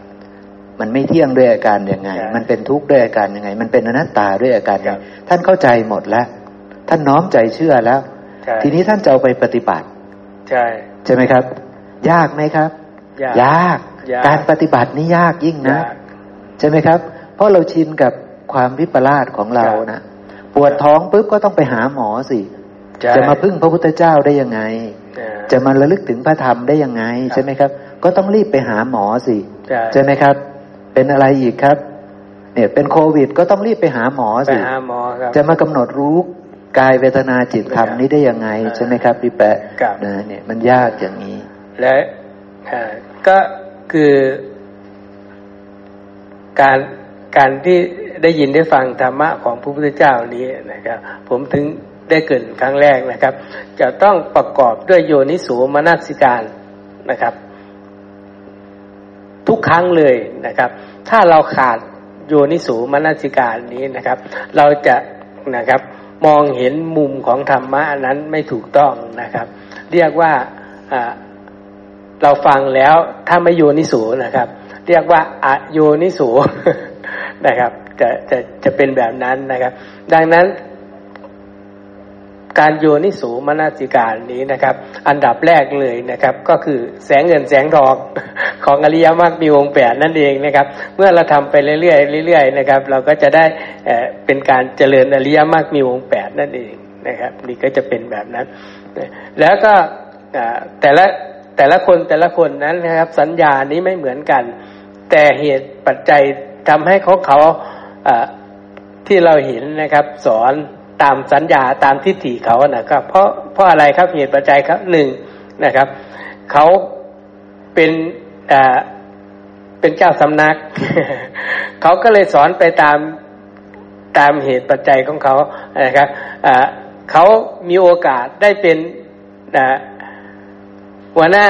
มันไม่เที่ยงด้วยอาการยังไงใช่มันเป็นทุกข์ด้วยอาการยังไง มันเป็นอนัตตาด้วยอาการยังครัไงบท่านเข้าใจหมดแล้ว ท่านน้อมใจเชื่อแล้วใช่ทีนี้ท่านจะเอาไปปฏิบัติ ใช่ ใช่ไหมครับ ยากไหมครับ ยากยา กยากการปฏิบัตินี่ยากยิ่งนะยากใช่ไหมครับ เพราะเราชินกับความวิปลาสของเราครับนะปวดท้องปุ๊บก็ต้องไปหาหมอสิใช่จะมาพึ่งพระพุทธเจ้าได้ยังไงอ่าจะมาระลึกถึงพระธรรมได้ยังไงครับใช่ไหมครับ ก็ต้องรีบไปหาหมอสิใช่ใช่ไหมครับ เป็นอะไรอีกครับ เนี่ยเป็นโควิดก็ต้องรีบไปหาหมอไปสิหาหมอครับจะมากำหนดรู้กายเวทนาจิตธรรมนี้ได้ยังไงครับใช่ไหมครับ พี่แปะครับนะเนี่ยมันยากอย่างนี้ และอ่าก็ คือการการที่ได้ยินได้ฟังธรรมะของพระพุทธเจ้านี้นะครับ ผมถึงได้เกรินครั้งแรกนะครับ จะต้องประกอบด้วยโยนิสูมนัสิการนะครับ ทุกครั้งเลยนะครับ ถ้าเราขาดโยนิสูมนัสิการนี้นะครับ เราจะนะครับมองเห็นมุมของธรรมะนั้นไม่ถูกต้องนะครับ เรียกว่า เราฟังแล้วถ้าไม่โยนิสูนะครับ เรียกว่าอโยนิสูนะครับ จะจะจะเป็นแบบนั้นนะครับ ดังนั้น การโยนิสูมนสิการนี้นะครับ อันดับแรกเลยนะครับ ก็คือแสงเงินแสงทองของอริยมรรคมีองค์แปดนั่นเองนะครับ เมื่อเราทำไปเรื่อยๆเรื่อยๆนะครับ เราก็จะได้เป็นการเจริญอริยมรรคมีองค์แปดนั่นเองนะครับ นี่ก็จะเป็นแบบนั้น แล้วก็แต่ละ แต่ละคนแต่ละคนนั้นนะครับ สัญญานี้ไม่เหมือนกัน แต่เหตุปัจจัยทำให้เขาเขาที่เราเห็นนะครับ สอนตามสัญญาตามทิฏฐิเขานะครับเพราะเพราะอะไรครับเหตุปัจจัยครับหนึ่งนะครับเขาเป็นเป็นเจ้าสำนัก เขาก็เลยสอนไปตามตามเหตุปัจจัยของเขานะครับเขามีโอกาสได้เป็น หัวหน้า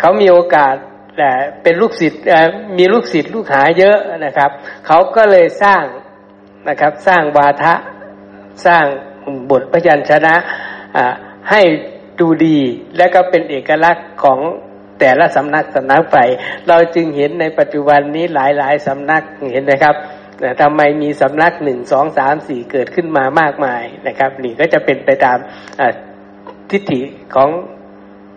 เขามีโอกาสแต่เป็นลูกศิษย์มีลูกศิษย์ลูกหาเยอะนะครับ เขาก็เลยสร้างนะครับ สร้างวาทะสร้างบทพยัญชนะให้ดูดีและก็เป็นเอกลักษณ์ของแต่ละสำนักสำนักไป เราจึงเห็นในปัจจุบันนี้หลายๆสำนักเห็นนะครับแต่ทำไมมีสำนักหนึ่งสองสามสี่เกิดขึ้นมามากมายนะครับ นี่ก็จะเป็นไปตามทิฏฐิของ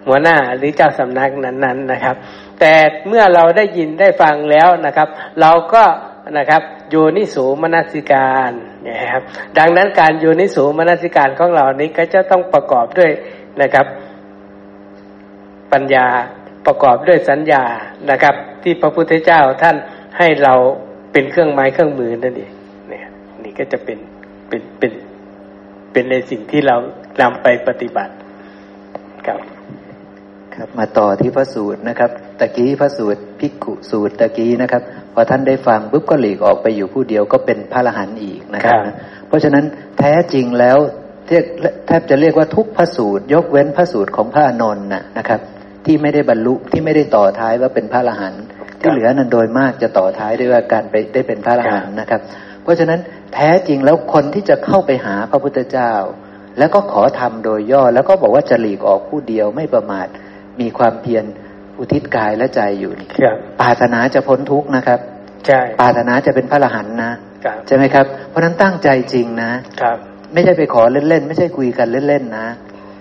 หัวหน้าหรือเจ้าสำนักนั้นๆนะครับ แต่เมื่อเราได้ยินได้ฟังแล้วนะครับ เราก็นะครับโยนิสูมนสิการนะครับ ดังนั้นการโยนิสูมนสิการของเรานี้ก็จะต้องประกอบด้วยนะครับ ปัญญาประกอบด้วยสัญญานะครับ ที่พระพุทธเจ้าท่านให้เราเป็นเครื่องไม้เครื่องมือนั่นเองเนี่ยนี่ก็จะเป็นเป็นเป็นเป็นในสิ่งที่เรานำไปปฏิบัติครับ ครับมาต่อที่พระสูตรนะครับตะกี้พระสูตรภิกขุสูตรตะกี้นะครับ พอท่านได้ฟังปุ๊บก็หลีกออกไปอยู่ผู้เดียวก็เป็นพระอรหันต์อีกนะครับครับเพราะฉะนั้นแท้จริงแล้วเรียกแทบจะเรียกว่าทุกพระสูตร ยกเว้นพระสูตรของพระอานนท์นะนะครับ ที่ไม่ได้บรรลุที่ไม่ได้ต่อท้ายว่าเป็นพระอรหันต์ที่เหลือนั้นโดยมากจะต่อท้ายด้วยว่าการไปได้เป็นพระอรหันต์นะครับ เพราะฉะนั้นแท้จริงแล้วคนที่จะเข้าไปหาพระพุทธเจ้า แล้วก็ขอทำโดยย่อแล้วก็บอกว่าจะหลีกออกผู้เดียวไม่ประมาท มีความเพียรอุทิศกายและใจอยู่นี่ครับปรารถนาจะพ้นทุกข์นะครับใช่ปรารถนาจะเป็นพระอรหันต์นะครับใช่ไหมครับ เพราะฉะนั้นตั้งใจจริงนะครับ ไม่ใช่ไปขอเล่นๆไม่ใช่คุยกันเล่นๆนะ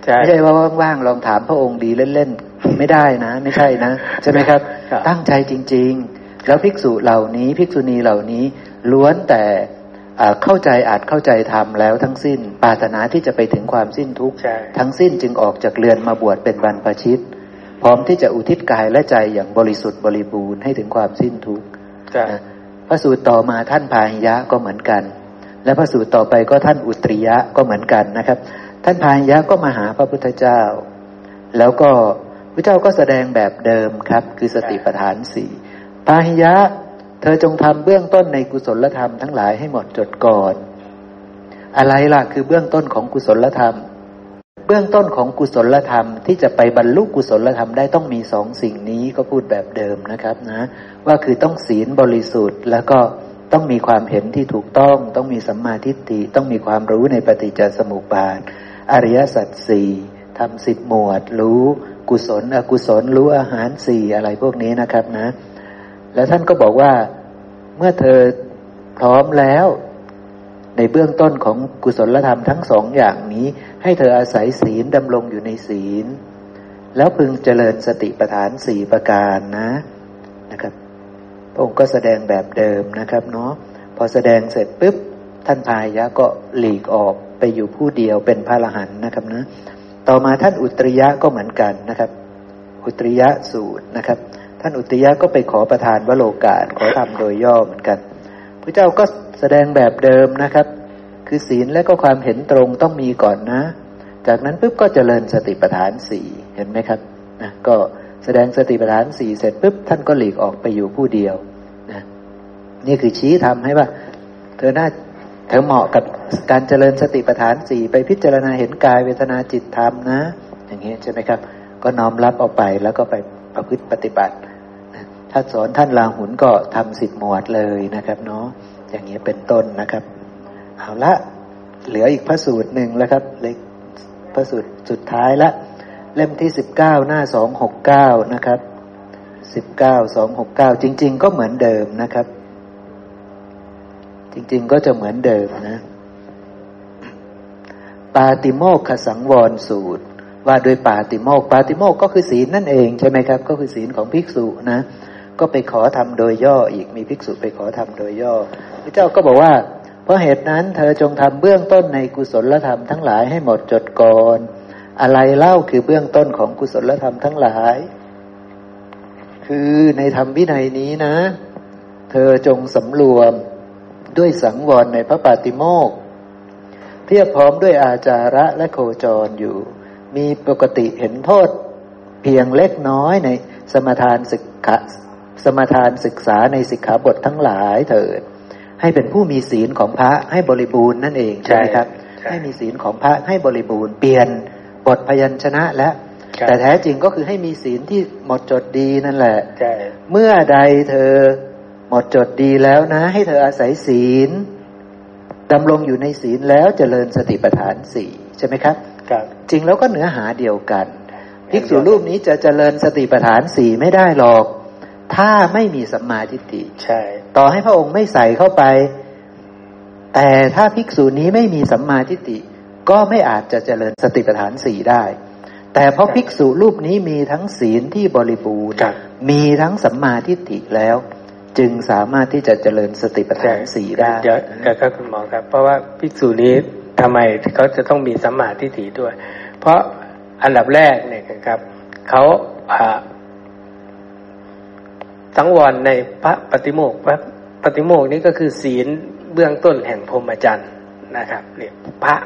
ใช่ไม่ใช่ว่าว่างๆลองถามพระองค์ดีเล่นๆไม่ได้นะ ไม่ใช่นะใช่ไหมครับครับตั้งใจจริง ๆ แล้วภิกษุเหล่านี้ภิกษุณีเหล่านี้ล้วนแต่อ่าเข้าใจอาจเข้าใจธรรมแล้วทั้งสิ้น ปรารถนาที่จะไปถึงความสิ้นทุกข์ใช่ทั้งสิ้นจึงออกจากเรือนมาบวชเป็นบรรพชิตพ ร้อมที่จะอุทิศกายและใจอย่างบริสุทธิ์บริบูรณ์ให้ถึงความสิ้นทุกข์ใช่นะพระสูตรต่อมาท่านพาหิยะก็เหมือนกัน และพระสูตรต่อไปก็ท่านอุตริยะก็เหมือนกันนะครับ ท่านพาหิยะก็มาหาพระพุทธเจ้า แล้วก็พระเจ้าก็แสดงแบบเดิมครับ คือสติปัฏฐานสี่พาหิยะ เธอจงทำเบื้องต้นในกุศลธรรมทั้งหลายให้หมดจดก่อน อะไรล่ะคือเบื้องต้นของกุศลธรรม เบื้องต้นของกุศลธรรมที่จะไปบรรลุกุศลธรรมได้ต้องมีสองสิ่งนี้ก็พูดแบบเดิมนะครับนะ ว่าคือต้องศีลบริสุทธิ์ แล้วก็ต้องมีความเห็นที่ถูกต้อง ต้องมีสัมมาทิฏฐิต้องมีความรู้ในปฏิจจสมุปบาท อริยสัจสี่ทำสิบหมวด รู้กุศล อกุศลรู้อาหารสี่อะไรพวกนี้นะครับนะ แล้วท่านก็บอกว่าเมื่อเธอพร้อมแล้ว ในเบื้องต้นของกุศลธรรมทั้งสองอย่างนี้ ให้เธออาศัยศีลดำรงอยู่ในศีล แล้วพึงเจริญสติปัฏฐานสี่ประการนะนะครับ พระองค์ก็แสดงแบบเดิมนะครับเนาะพอแสดงเสร็จปุ๊บท่านพายะก็หลีกออกไปอยู่ผู้เดียวเป็นพระอรหันต์นะครับนะต่อมาท่านอุตริยะก็เหมือนกันนะครับ อุตริยะสูตรนะครับ ท่านอุตริยะก็ไปขอประทานวโรกาสขอทำโดยย่อเหมือนกันพระเจ้าก็แสดงแบบเดิมนะครับ คือศีลและก็ความเห็นตรงต้องมีก่อนนะ จากนั้นปุ๊บก็เจริญสติปัฏฐานสี่เห็นไหมครับนะก็แสดงสติปัฏฐานสี่เสร็จปุ๊บท่านก็หลีกออกไปอยู่ผู้เดียวนะนี่คือชี้ทำให้ว่า เธอน่าเธอเหมาะกับการเจริญสติปัฏฐานสี่ไปพิจารณาเห็นกายเวทนาจิตธรรมนะ อย่างนี้ใช่ไหมครับ ก็น้อมรับเอาไปแล้วก็ไปประพฤติปฏิบัติถ้าสอนท่านลาหุนก็ทำสิบหมวดเลยนะครับเนาะอย่างนี้เป็นต้นนะครับ เอาละเหลืออีกพระสูตรหนึ่งแล้วครับเล็กพระสูตรสุดท้ายละ เล่มที่สิบเก้าหน้าสองหกเก้านะครับสิบเก้าสองหกเก้าจริง ๆ ก็เหมือนเดิมนะครับ จริง ๆ ก็จะเหมือนเดิมนะ ปาติโมกขสังวรสูตร ว่าโดยปาติโมกปาติโมกก็คือศีลนั่นเองใช่ไหมครับ ก็คือศีลของภิกษุนะ ก็ไปขอทำโดยย่ออีกมีภิกษุไปขอทำโดยย่อพระเจ้าก็บอกว่า เพราะเหตุนั้นเธอจงทำเบื้องต้นในกุศลธรรมทั้งหลายให้หมดจดก่อนอะไรเล่าคือเบื้องต้นของกุศลธรรมทั้งหลาย คือในธรรมวินัยนี้นะ เธอจงสำรวมด้วยสังวรในพระปาติโมกเพียบพร้อมด้วยอาจาระและโคจรอยู่ มีปกติเห็นโทษ เพียงเล็กน้อยในสมทานศึกษาสมทานศึกษาในสิกขาบททั้งหลายเถิด ให้เป็นผู้มีศีลของพระให้บริบูรณ์นั่นเองใช่ไหมครับ ให้มีศีลของพระให้บริบูรณ์เปลี่ยนบทพยัญชนะและ แต่แท้จริงก็คือให้มีศีลที่หมดจดดีนั่นแหละเมื่อใดเธอหมดจดดีแล้วนะ ให้เธออาศัยศีลดำรงอยู่ในศีลแล้วเจริญสติปัฏฐานสี่ใช่ไหมครับครับจริงแล้วก็เนื้อหาเดียวกันภิกษุรูปนี้จะเจริญสติปัฏฐานสี่ไม่ได้หรอก ถ้าไม่มีสัมมาทิฏฐิใช่ ต่อให้พระองค์ไม่ใส่เข้าไป แต่ถ้าภิกษุนี้ไม่มีสัมมาทิฏฐิก็ไม่อาจจะเจริญสติปัฏฐานสี่ได้ แต่เพราะภิกษุรูปนี้มีทั้งศีลที่บริบูรณ์มีทั้งสัมมาทิฏฐิแล้ว จึงสามารถที่จะเจริญสติปัฏฐานสี่ได้เดี๋ยวครับคุณหมอครับ เพราะว่าภิกษุนี้ทำไมเขาจะต้องมีสัมมาทิฏฐิด้วย เพราะอันดับแรกเนี่ยครับเขา สังวรในพระปฏิโมกข์พระปฏิโมกข์นี้ก็คือศีลเบื้องต้นแห่งพรหมจรรย์นะครับเนี่ยพระ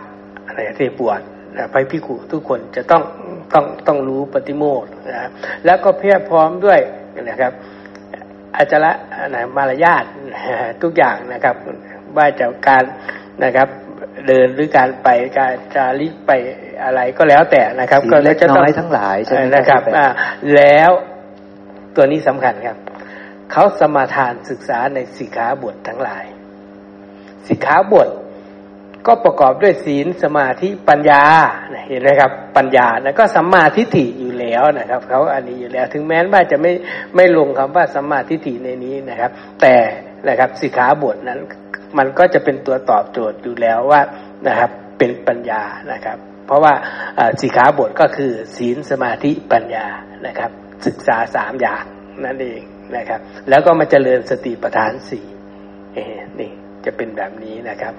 อะไรที่บวชไปพิกุทุกคนจะต้องต้องต้องรู้ปฏิโมกข์นะครับแล้วก็เพียรพร้อมด้วยนะครับอาจาระนะมารยาททุกอย่างนะครับว่าจะการนะครับเดินหรือการไปการจาริกไปอะไรก็แล้วแต่นะครับ ก็เล็กน้อยทั้งหลายใช่ไหมนะครับแล้วตัวนี้สำคัญครับ เขาสมาทานศึกษาในสิกขาบททั้งหลาย สิกขาบทก็ประกอบด้วยศีลสมาธิปัญญาเห็นไหมครับ ปัญญาแล้วก็สัมมาทิฏฐิอยู่แล้วนะครับเขาอันนี้อยู่แล้ว ถึงแม้ว่าจะไม่ไม่ลงคำว่าสัมมาทิฏฐิในนี้นะครับ แต่นะครับสิกขาบทนั้น มันก็จะเป็นตัวตอบโจทย์อยู่แล้วว่านะครับ เป็นปัญญานะครับ เพราะว่าสิกขาบทก็คือศีลสมาธิปัญญานะครับ ศึกษาสามอย่างนั่นเอง นะครับ แล้วก็มาเจริญสติปัฏฐานสี่นี่จะเป็นแบบนี้นะครับ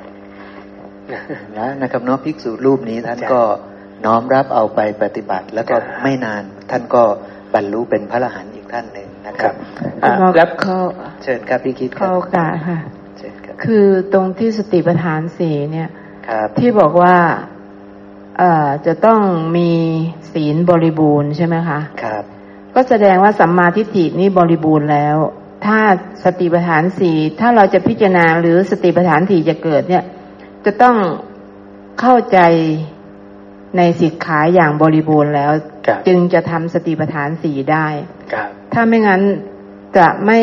นะนะครับน้องภิกษุรูปนี้ท่านก็น้อมรับเอาไปปฏิบัติ แล้วก็ไม่นานท่านก็บรรลุเป็นพระอรหันต์อีกท่านหนึ่งนะครับรับเขาเชิญครับพี่คิดเข้ากาค่ะเชิญครับคือตรงที่สติปัฏฐานสี่เนี่ยครับที่บอกว่าเอ่อจะต้องมีศีลบริบูรณ์ใช่ไหมคะครับ ก็แสดงว่าสัมมาทิฏฐินี่บริบูรณ์แล้ว ถ้าสติปัฏฐานสี่ถ้าเราจะพิจารณาหรือสติปัฏฐานสี่จะเกิดเนี่ย จะต้องเข้าใจในสิกขาอย่างบริบูรณ์แล้ว จึงจะทำสติปัฏฐานสี่ได้ถ้าไม่งั้นจะไม่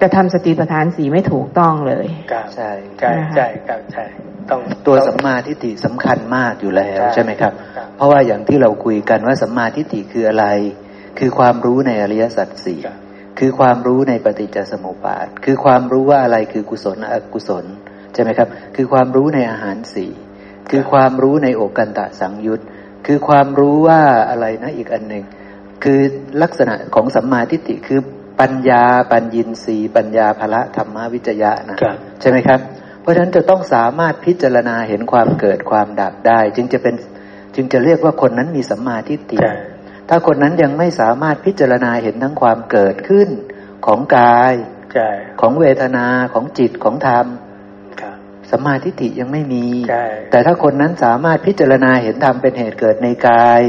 จะทำสติปัฏฐานสีไม่ถูกต้องเลยใช่ใช่ใช่ครับใช่ ต้องตัวสัมมาทิฏฐิสำคัญมากอยู่แล้วใช่ไหมครับ เพราะว่าอย่างที่เราคุยกันว่าสัมมาทิฏฐิคืออะไร คือความรู้ในอริยสัจสี่คือความรู้ในปฏิจจสมุปบาท คือความรู้ว่าอะไรคือกุศลอกุศลใช่ไหมครับ คือความรู้ในอาหารสี่คือความรู้ในโอกันตะสังยุตคือความรู้ว่าอะไรนะอีกอันหนึ่งคือลักษณะของสัมมาทิฏฐิคือปัญญาปัญญินรีปัญญาภละธรรมวิจยะนะใช่ไหมครับ เพราะฉะนั้นจะต้องสามารถพิจารณาเห็นความเกิดความดับได้ จึงจะเป็นจึงจะเรียกว่าคนนั้นมีสัมมาทิฏฐิถ้าคนนั้นยังไม่สามารถพิจารณาเห็นทั้งความเกิดขึ้นของกายของเวทนาของจิตของธรรมสัมมาทิฏฐิยังไม่มี แต่ถ้าคนนั้นสามารถพิจารณาเห็นธรรมเป็นเหตุเกิดในกาย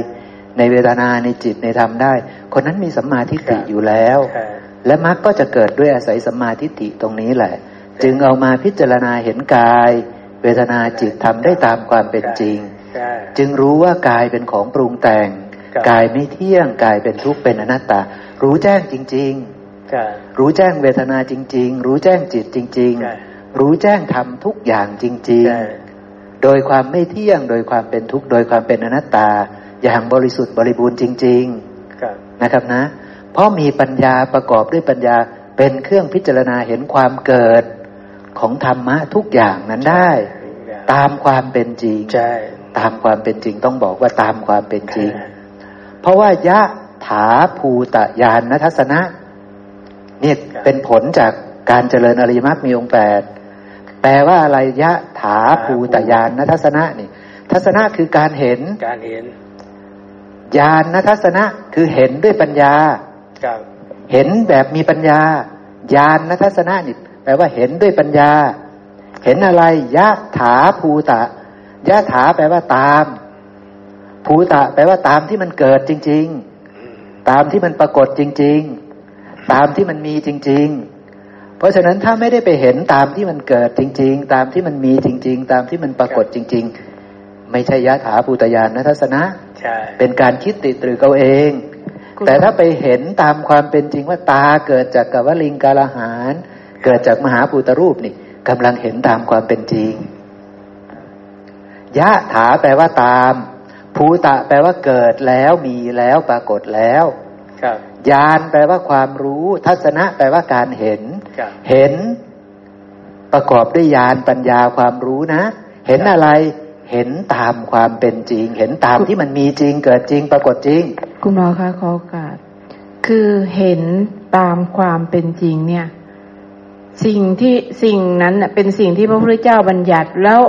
ในเวทนาในจิตในธรรมได้ คนนั้นมีสัมมาทิฏฐิอยู่แล้ว และมรรคก็จะเกิดด้วยอาศัยสัมมาทิฏฐิตรงนี้แหละ จึงเอามาพิจารณาเห็นกาย เวทนาจิตทำได้ตามความเป็นจริง จึงรู้ว่ากายเป็นของปรุงแต่ง กายไม่เที่ยงกายเป็นทุกข์เป็นอนัตตา รู้แจ้งจริง ๆ รู้แจ้งเวทนาจริง ๆ รู้แจ้งจิตจริง ๆ รู้แจ้งทำทุกอย่างจริง ๆ โดยความไม่เที่ยงโดยความเป็นทุกข์โดยความเป็นอนัตตา อย่างบริสุทธิ์บริบูรณ์จริง ๆนะครับนะ เพราะมีปัญญาประกอบด้วยปัญญาเป็นเครื่องพิจารณาเห็นความเกิด ของธรรมะทุกอย่างนั้นได้ ตามความเป็นจริงตามความเป็นจริงต้องบอกว่าตามความเป็นจริง เพราะว่ายะถาภูตยานนทัศนะเนี่ยเป็นผลจากการเจริญอริมักมีองค์แปดแปลว่าอะไรยะถาภูตยานนทัศนะนี่ ทัศนะคือการเห็นการเห็นญาณทัศนะคือเห็นด้วยปัญญาเห็นแบบมีปัญญาญาณทัศนะนี่ แปลว่าเห็นด้วยปัญญา เห็นอะไรยะถาภูตะยะถาแปลว่าตาม ภูตะ แปลว่าตามที่มันเกิดจริง ๆ ตามที่มันปรากฏจริง ๆ ตามที่มันมีจริง ๆ เพราะฉะนั้นถ้าไม่ได้ไปเห็นตามที่มันเกิดจริง ๆ ตามที่มันมีจริง ๆ ตามที่มันปรากฏจริง ๆ ไม่ใช่ยะถาภูตยานนทัศนะเป็นการคิดติดตรึกเอาเอง แต่ถ้าไปเห็นตามความเป็นจริงว่าตาเกิดจากกวลิงกาลหาร เกิดจากมหาภูตรูปนี่กำลังเห็นตามความเป็นจริง ยะถาแปลว่าตามภูตะแปลว่าเกิดแล้วมีแล้วปรากฏแล้วญาณแปลว่าความรู้ ทัศนะแปลว่าการเห็น เห็นประกอบด้วยญาณปัญญาความรู้นะ เห็นอะไรเห็นตามความเป็นจริง เห็นตามที่มันมีจริงเกิดจริง ปรากฏจริง คุณหมอคะขอโอกาส คือเห็นตามความเป็นจริงเนี่ย สิ่งที่สิ่งนั้นเป็นสิ่งที่พระพุทธเจ้าบัญญัติแล้ว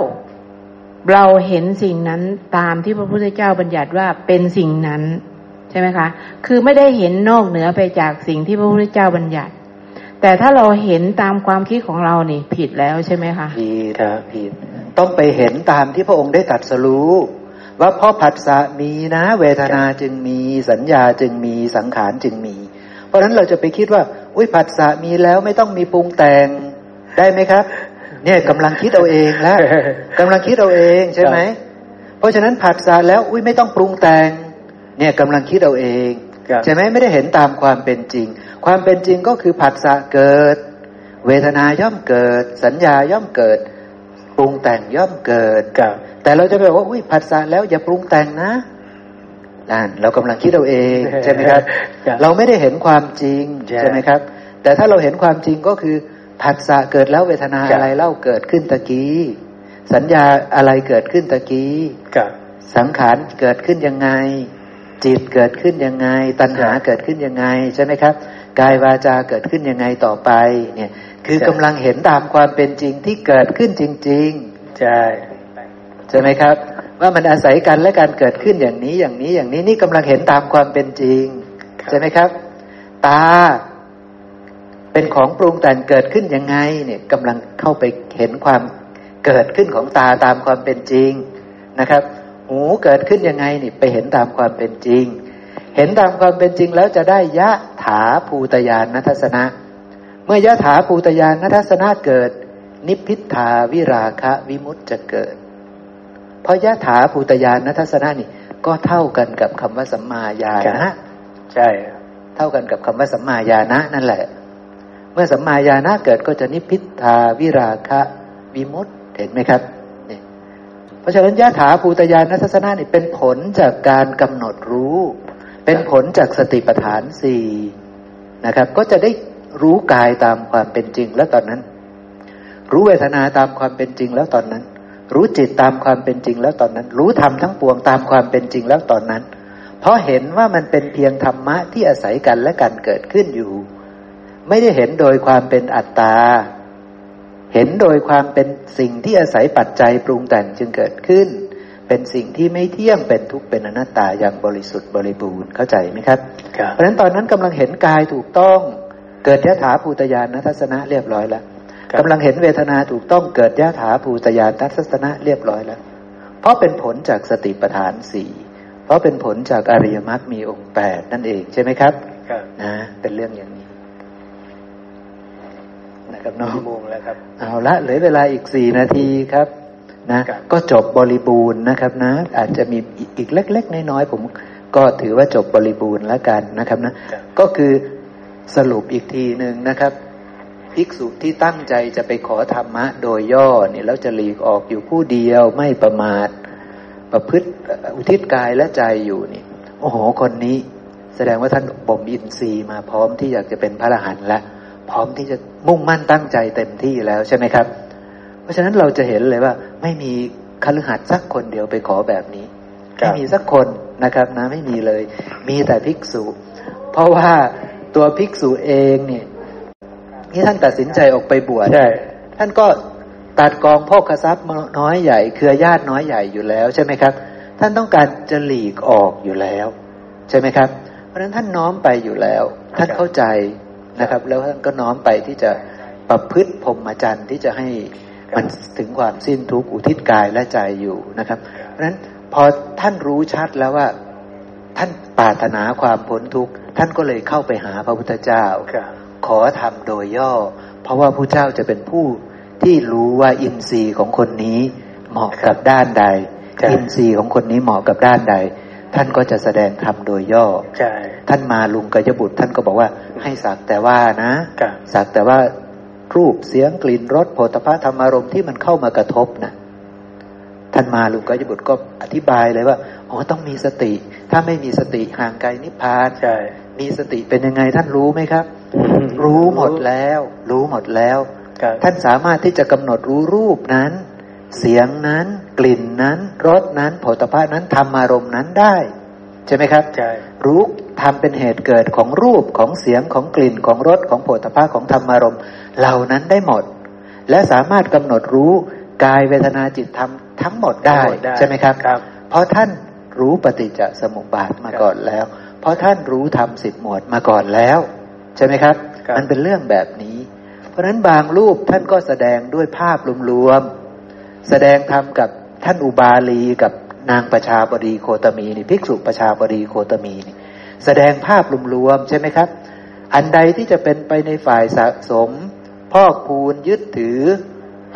เราเห็นสิ่งนั้นตามที่พระพุทธเจ้าบัญญัติว่าเป็นสิ่งนั้นใช่ไหมคะ คือไม่ได้เห็นนอกเหนือไปจากสิ่งที่พระพุทธเจ้าบัญญัติ แต่ถ้าเราเห็นตามความคิดของเรานี่ผิดแล้วใช่ไหมคะผิดครับผิด ต้องไปเห็นตามที่พระองค์ได้ตรัสรู้ ว่าเพราะผัสสะมีนะ เวทนาจึงมีสัญญาจึงมีสังขารจึงมี ราะฉะนั้นเราจะไปคิดว่า อุ้ยผัสสะมีแล้วไม่ต้องมีปรุงแต่งได้ไหมครับ เนี่ยกำลังคิดเอาเองแล้วกำลังคิดเอาเองใช่ไหมเพราะฉะนั้นผัสสะแล้วอุ้ยไม่ต้องปรุงแต่ง เนี่ยกำลังคิดเอาเองใช่ไหมไม่ได้เห็นตามความเป็นจริง ความเป็นจริงก็คือผัสสะเกิด เวทนาย่อมเกิด สัญญาย่อมเกิด ปรุงแต่งย่อมเกิดแต่เราจะไปบอกว่าอุ้ยผัสสะแล้วอย่าปรุงแต่งนะ นั่นเรากำลังคิดเอาเองใช่ไหมครับ เราไม่ได้เห็นความจริงใช่ไหมครับ แต่ถ้าเราเห็นความจริงก็คือผัสสะเกิดแล้วเวทนาอะไรเล่าเกิดขึ้นตะกี้ สัญญาอะไรเกิดขึ้นตะกี้สังขารเกิดขึ้นยังไง จิตเกิดขึ้นยังไง ตัณหาเกิดขึ้นยังไงใช่ไหมครับกายวาจาเกิดขึ้นยังไงต่อไป เนี่ย คือกำลังเห็นตามความเป็นจริงที่เกิดขึ้นจริง ๆ ใช่ใช่ไหมครับ ว่ามันอาศัยกันและการเกิดขึ้นอย่างนี้อย่างนี้อย่างนี้นี่กำลังเห็นตามความเป็นจริงใช่ไหมครับ ตาเป็นของปรุงแต่งเกิดขึ้นยังไงเนี่ยกำลังเข้าไปเห็นความเกิดขึ้นของตาตามความเป็นจริงนะครับ หูเกิดขึ้นยังไงนี่ไปเห็นตามความเป็นจริง เห็นตามความเป็นจริงแล้วจะได้ยะถถาภูตยานนัทสนะ เมื่อยะถาภูตยานนัทสนะเกิด นิพพิทาวิราคะวิมุตจะเกิด เพราะยะถาภูตยานนัทสนะนี่ ก็เท่ากันกับคำว่าสัมมาญาณะใช่ เท่ากันกับคำว่าสัมมาญาณะนั่นแหละ เมื่อสัมมาญาณะเกิดก็จะนิพพิทาวิราคะวิมุตเห็นไหมครับนี่เพราะฉะนั้นยะถาภูตยานนัทสนะนี่เป็นผลจากการกำหนดรู้ เป็นผลจากสติปัฏฐานสี่นะครับ ก็จะได้รู้กายตามความเป็นจริงแล้วตอนนั้น รู้เวทนาตามความเป็นจริงแล้วตอนนั้น รู้จิตตามความเป็นจริงแล้วตอนนั้น รู้ธรรมทั้งปวงตามความเป็นจริงแล้วตอนนั้น เพราะเห็นว่ามันเป็นเพียงธรรมะที่อาศัยกันและกันเกิดขึ้นอยู่ ไม่ได้เห็นโดยความเป็นอัตตา เห็นโดยความเป็นสิ่งที่อาศัยปัจจัยปรุงแต่งจึงเกิดขึ้น เป็นสิ่งที่ไม่เที่ยงเป็นทุกข์เป็นอนัตตาอย่างบริสุทธิ์บริบูรณ์เข้าใจไหมครับ เพราะฉะนั้นตอนนั้นกำลังเห็นกายถูกต้อง เกิดยะถาภูตยานทัศนะเรียบร้อยแล้ว กำลังเห็นเวทนาถูกต้องเกิดยะถาภูตยานทัศนะเรียบร้อยแล้ว เพราะเป็นผลจากสติปัฏฐานสี่เพราะเป็นผลจากอริยมรรคมีองค์แปดนั่นเองใช่ไหมครับนะเป็นเรื่องอย่างนี้นะครับน้องโมงแล้วครับเอาละเหลือเวลาอีกสี่นาทีครับนะก็จบบริบูรณ์นะครับนะ อาจจะมีอีกเล็ก ๆ น้อยๆผมก็ถือว่าจบบริบูรณ์แล้วกันนะครับนะ ก็คือสรุปอีกทีหนึ่งนะครับ ภิกษุที่ตั้งใจจะไปขอธรรมะโดยย่อเนี่ยแล้วจะหลีกออกอยู่ผู้เดียวไม่ประมาท ประพฤติอุทิศกายและใจอยู่นี่ โอ้โหคนนี้ แสดงว่าท่านบ่มอินทรีย์มาพร้อมที่อยากจะเป็นพระอรหันต์แล้วพร้อมที่จะมุ่งมั่นตั้งใจเต็มที่แล้วใช่ไหมครับ เพราะฉะนั้นเราจะเห็นเลยว่า ไม่มีคฤหัสถ์สักคนเดียวไปขอแบบนี้ไม่มีสักคนนะครับนะไม่มีเลย มีแต่ภิกษุ เพราะว่าตัวภิกษุเองเนี่ย ที่ท่านตัดสินใจออกไปบวชท่านก็ตัดกองพ่อกทรัพย์น้อยใหญ่ เครือญาติน้อยใหญ่อยู่แล้วใช่ไหมครับ ท่านต้องการจะหลีกออกอยู่แล้ว ใช่ไหมครับ เพราะฉะนั้นท่านน้อมไปอยู่แล้ว ท่านเข้าใจนะครับ แล้วท่านก็น้อมไปที่จะประพฤติพรหมจรรย์ที่จะให้มันถึงความสิ้นทุกข์อุทิศกายและใจอยู่นะครับ เพราะฉะนั้นพอท่านรู้ชัดแล้วว่าท่านปรารถนาความพ้นทุกข์ท่านก็เลยเข้าไปหาพระพุทธเจ้า ขอทำโดยย่อ เพราะว่าพระเจ้าจะเป็นผู้ที่รู้ว่าอินทรีย์ของคนนี้เหมาะกับด้านใด อินทรีย์ของคนนี้เหมาะกับด้านใด ท่านก็จะแสดงธรรมโดยย่อท่านมาลุงกยบุตร ท่านก็บอกว่าให้สักแต่ว่านะสักแต่ว่ารูปเสียงกลิ่นรสโผฏฐะธรรมารมที่มันเข้ามากระทบนะท่านมาลุงกยบุตรก็อธิบายเลยว่าอ๋อต้องมีสติ ถ้าไม่มีสติห่างไกลนิพพานใช่ มีสติเป็นยังไงท่านรู้ไหมครับ รู้หมดแล้ว รู้หมดแล้ว ท่านสามารถที่จะกำหนดรู้รูปนั้น เสียงนั้นกลิ่นนั้นรสนั้นโผฏฐะนั้นธรรมารมนั้นได้ ใช่ไหมครับใช่รู้ทำเป็นเหตุเกิดของรูปของเสียงของกลิ่นของรสของโผฏฐะของธรรมารมเหล่านั้นได้หมด และสามารถกำหนดรู้กายเวทนาจิตธรรมทั้งหมดได้ใช่ไหมครับรบเพราะท่านรู้ปฏิจจสมุปบาทมาก่อนแล้วเพ ราะท่านรู้ธรรมสิบหมวดมาก่อนแล้ว ใช่ไหมครับ มันเป็นเรื่องแบบนี้ เพราะฉะนั้นบางรูปท่านก็แสดงด้วยภาพรวมๆแสดงธรรมกับท่านอุบาลีกับนางประชาบดีโคตมีนี่ภิกษุประชาบดีโคตมีนี่แสดงภาพรวมๆใช่ไหมครับ อันใดที่จะเป็นไปในฝ่ายสะสมพอกพูนยึดถือ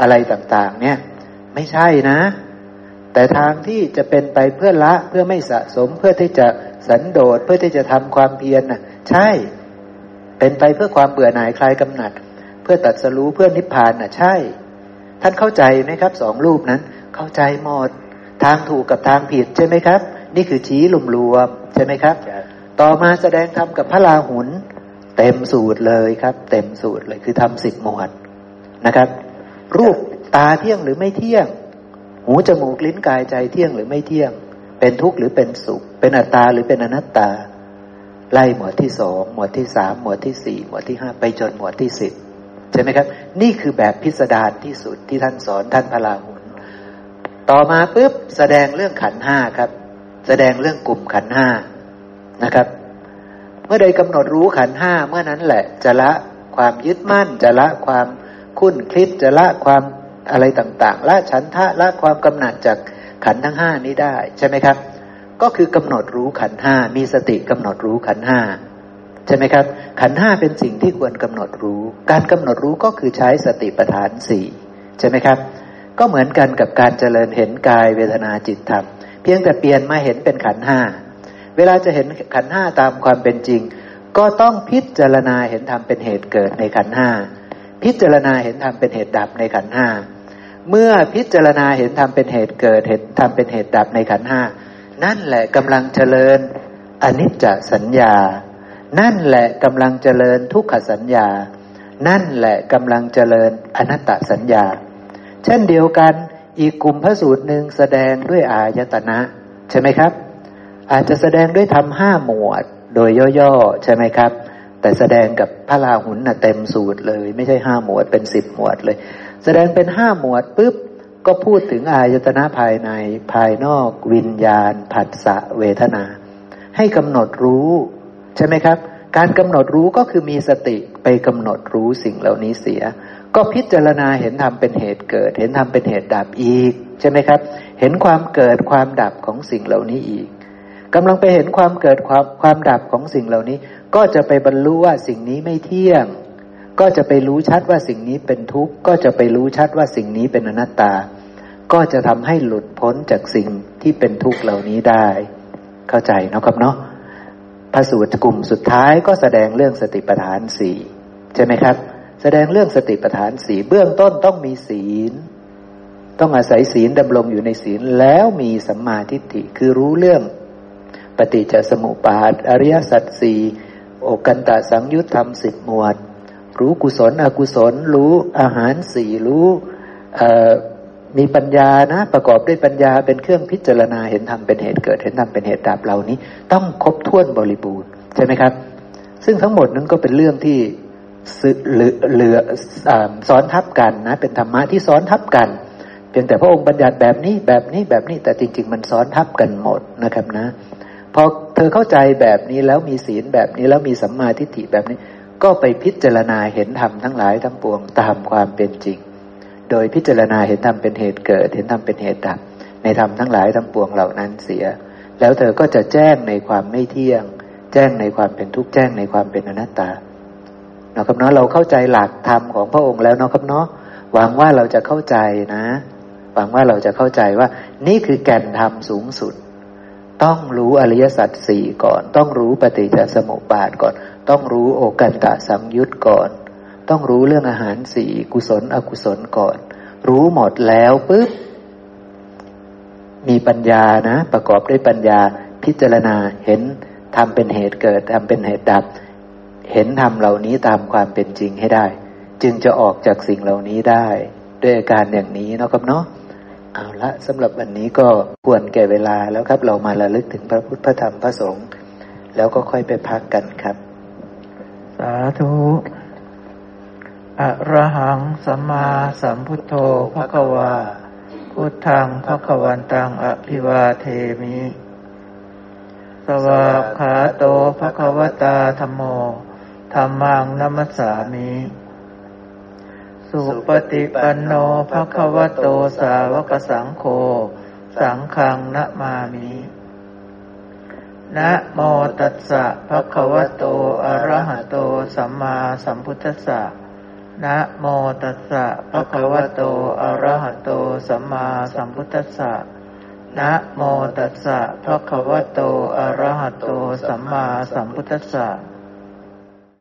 อะไรต่าง ๆ เนี่ย ไม่ใช่นะ แต่ทางที่จะเป็นไปเพื่อละเพื่อไม่สะสมเพื่อที่จะสันโดษเพื่อที่จะทำความเพียรน่ะใช่ เป็นไปเพื่อความเบื่อหน่ายคลายกำหนัด เพื่อตัดสรู้เพื่อนิพพานน่ะใช่ ท่านเข้าใจไหมครับสองรูปนั้น เข้าใจหมดทางถูกกับทางผิดใช่ไหมครับ นี่คือชี้ลุมรวมใช่ไหมครับ ต่อมาแสดงธรรมกับพระลาหุนเต็มสูตรเลยครับ เต็มสูตรเลยคือทำสิบหมวดนะครับ รูปตาเที่ยงหรือไม่เที่ยง หูจมูกลิ้นกายใจเที่ยงหรือไม่เที่ยง เป็นทุกข์หรือเป็นสุข เป็นอัตตาหรือเป็นอนัตตา ไล่หมวดที่สองหมวดที่สามหมวดที่สี่หมวดที่ห้าไปจนหมวดที่สิบใช่ไหมครับ นี่คือแบบพิสดารที่สุดที่ท่านสอนท่านพระลาหุนต่อมาปุ๊บแสดงเรื่องขันห้าครับ แสดงเรื่องกลุ่มขันห้านะครับ เมื่อใดกำหนดรู้ขันห้าเมื่อนั้นแหละจะละความยึดมั่นจะละความคุ้นคิดจะละความ อะไรต่างๆ ละฉันทะละความกำหนัดจากขันทั้งห้านี้ได้ใช่ไหมครับ ก็คือกำหนดรู้ขันห้ามีสติกำหนดรู้ขันห้าใช่ไหมครับ ขันห้าเป็นสิ่งที่ควรกำหนดรู้ การกำหนดรู้ก็คือใช้สติปัฏฐานสี่ใช่ไหมครับ ก็เหมือนกันกับการเจริญเห็นกายเวทนาจิตธรรม เพียงแต่เปลี่ยนมาเห็นเป็นขันห้าเวลาจะเห็นขันห้าตามความเป็นจริง ก็ต้องพิจารณาเห็นธรรมเป็นเหตุเกิดในขันห้า พิจารณาเห็นธรรมเป็นเหตุดับในขันห้าเมื่อพิจารณาเห็นธรรมเป็นเหตุเกิดเห็นธรรมเป็นเหตุดับในขันห้านั่นแหละกำลังเจริญอนิจจสัญญา นั่นแหละกำลังเจริญทุกขสัญญา นั่นแหละกำลังเจริญอนัตตสัญญา เช่นเดียวกันอีกกลุ่มพระสูตรหนึ่งแสดงด้วยอายตนะ ใช่ไหมครับ อาจจะแสดงด้วยทำห้าหมวดโดยย่อๆใช่ไหมครับ แต่แสดงกับพระราหุลน่ะเต็มสูตรเลย ไม่ใช่ห้าหมวดเป็นสิบหมวดเลย แสดงเป็นห้าหมวดปุ๊บก็พูดถึงอายตนะภายในภายนอกวิญญาณ ผัสสะเวทนา ให้กำหนดรู้ ใช่ไหมครับ การกำหนดรู้ก็คือมีสติไปกำหนดรู้สิ่งเหล่านี้เสีย ก็พิจารณาเห็นธรรมเป็นเหตุเกิด เห็นธรรมเป็นเหตุดับอีก ใช่ไหมครับ เห็นความเกิดความดับของสิ่งเหล่านี้อีกกำลังไปเห็นความเกิดความความดับของสิ่งเหล่านี้ ก็จะไปบรรลุว่าสิ่งนี้ไม่เที่ยง ก็จะไปรู้ชัดว่าสิ่งนี้เป็นทุกข์ ก็จะไปรู้ชัดว่าสิ่งนี้เป็นอนัตตา ก็จะทำให้หลุดพ้นจากสิ่งที่เป็นทุกข์เหล่านี้ได้ เข้าใจนะครับเนาะพระสูตรกลุ่มสุดท้ายก็แสดงเรื่องสติปัฏฐานสี่ใช่ไหมครับ แสดงเรื่องสติปัฏฐานสี่เบื้องต้นต้องมีศีล ต้องอาศัยศีลดำรงอยู่ในศีลแล้วมีสัมมาทิฏฐิคือรู้เรื่อง ปฏิจจสมุปบาท อริยสัจสี่ โอกันตะสังยุตธรรมสิบหมวด รู้กุศลอกุศล รู้อาหารสี่รู้มีปัญญานะ ประกอบด้วยปัญญาเป็นเครื่องพิจารณาเห็นธรรมเป็นเหตุเกิด เห็นธรรมเป็นเหตุดับเหล่านี้ ต้องครบถ้วนบริบูรณ์ใช่ไหมครับ ซึ่งทั้งหมดนั้นก็เป็นเรื่องที่เหลือซ้อนทับกันนะ เป็นธรรมะที่ซ้อนทับกันเพียงแต่พระองค์บัญญัติแบบนี้แบบนี้แบบนี้แต่จริง ๆ มันซ้อนทับกันหมดนะครับนะ พอเธอเข้าใจแบบนี้แล้วมีศีลแบบนี้แล้วมีสัมมาทิฏฐิแบบนี้ ก็ไปพิจารณาเห็นธรรมทั้งหลายทั้งปวงตามความเป็นจริง โดยพิจารณาเห็นธรรมเป็นเหตุเกิด เห็นธรรมเป็นเหตุดับในธรรมทั้งหลายทั้งปวงเหล่านั้นเสีย แล้วเธอก็จะแจ้งในความไม่เที่ยง แจ้งในความเป็นทุกข์แจ้งในความเป็นอนัตตาเนาะครับเนาะเราเข้าใจหลักธรรมของพระองค์แล้วเนาะครับเนาะหวังว่าเราจะเข้าใจนะหวังว่าเราจะเข้าใจว่า นี่คือแก่นธรรมสูงสุด ต้องรู้อริยสัจสี่ก่อน ต้องรู้ปฏิจจสมุปบาทก่อน ต้องรู้โอกันตะสังยุตก่อน ต้องรู้เรื่องอาหารสี่กุศลอกุศลก่อน รู้หมดแล้วปุ๊บมีปัญญานะ ประกอบด้วยปัญญาพิจารณาเห็นทำเป็นเหตุเกิดทำเป็นเหตุดับ เห็นทำเหล่านี้ตามความเป็นจริงให้ได้ จึงจะออกจากสิ่งเหล่านี้ได้ ด้วยอาการอย่างนี้นะครับเนาะ เอาละสำหรับวันนี้ก็ควรแก่เวลาแล้วครับ เรามาระลึกถึงพระพุทธพระธรรมพระสงฆ์แล้วก็ค่อยไปพักกันครับ สาธุอระหังสัมมาสัมพุทโธพระกวา พุทธังพระกวันตังอภิวาเทมิ สวากขาโตพระกวตาธรรมโมธรรมังนัมสามิ สุปฏิปันโนภะคะวะโตสาวกสังโฆสังฆังนะมามินะโมตัสสะภะคะวะโต อะระหะโต สัมมาสัมพุทธัสสะนะโมตัสสะภะคะวะโต อะระหะโต สัมมาสัมพุทธัสสะนะโมตัสสะภะคะวะโต อะระหะโต สัมมาสัมพุทธัสสะ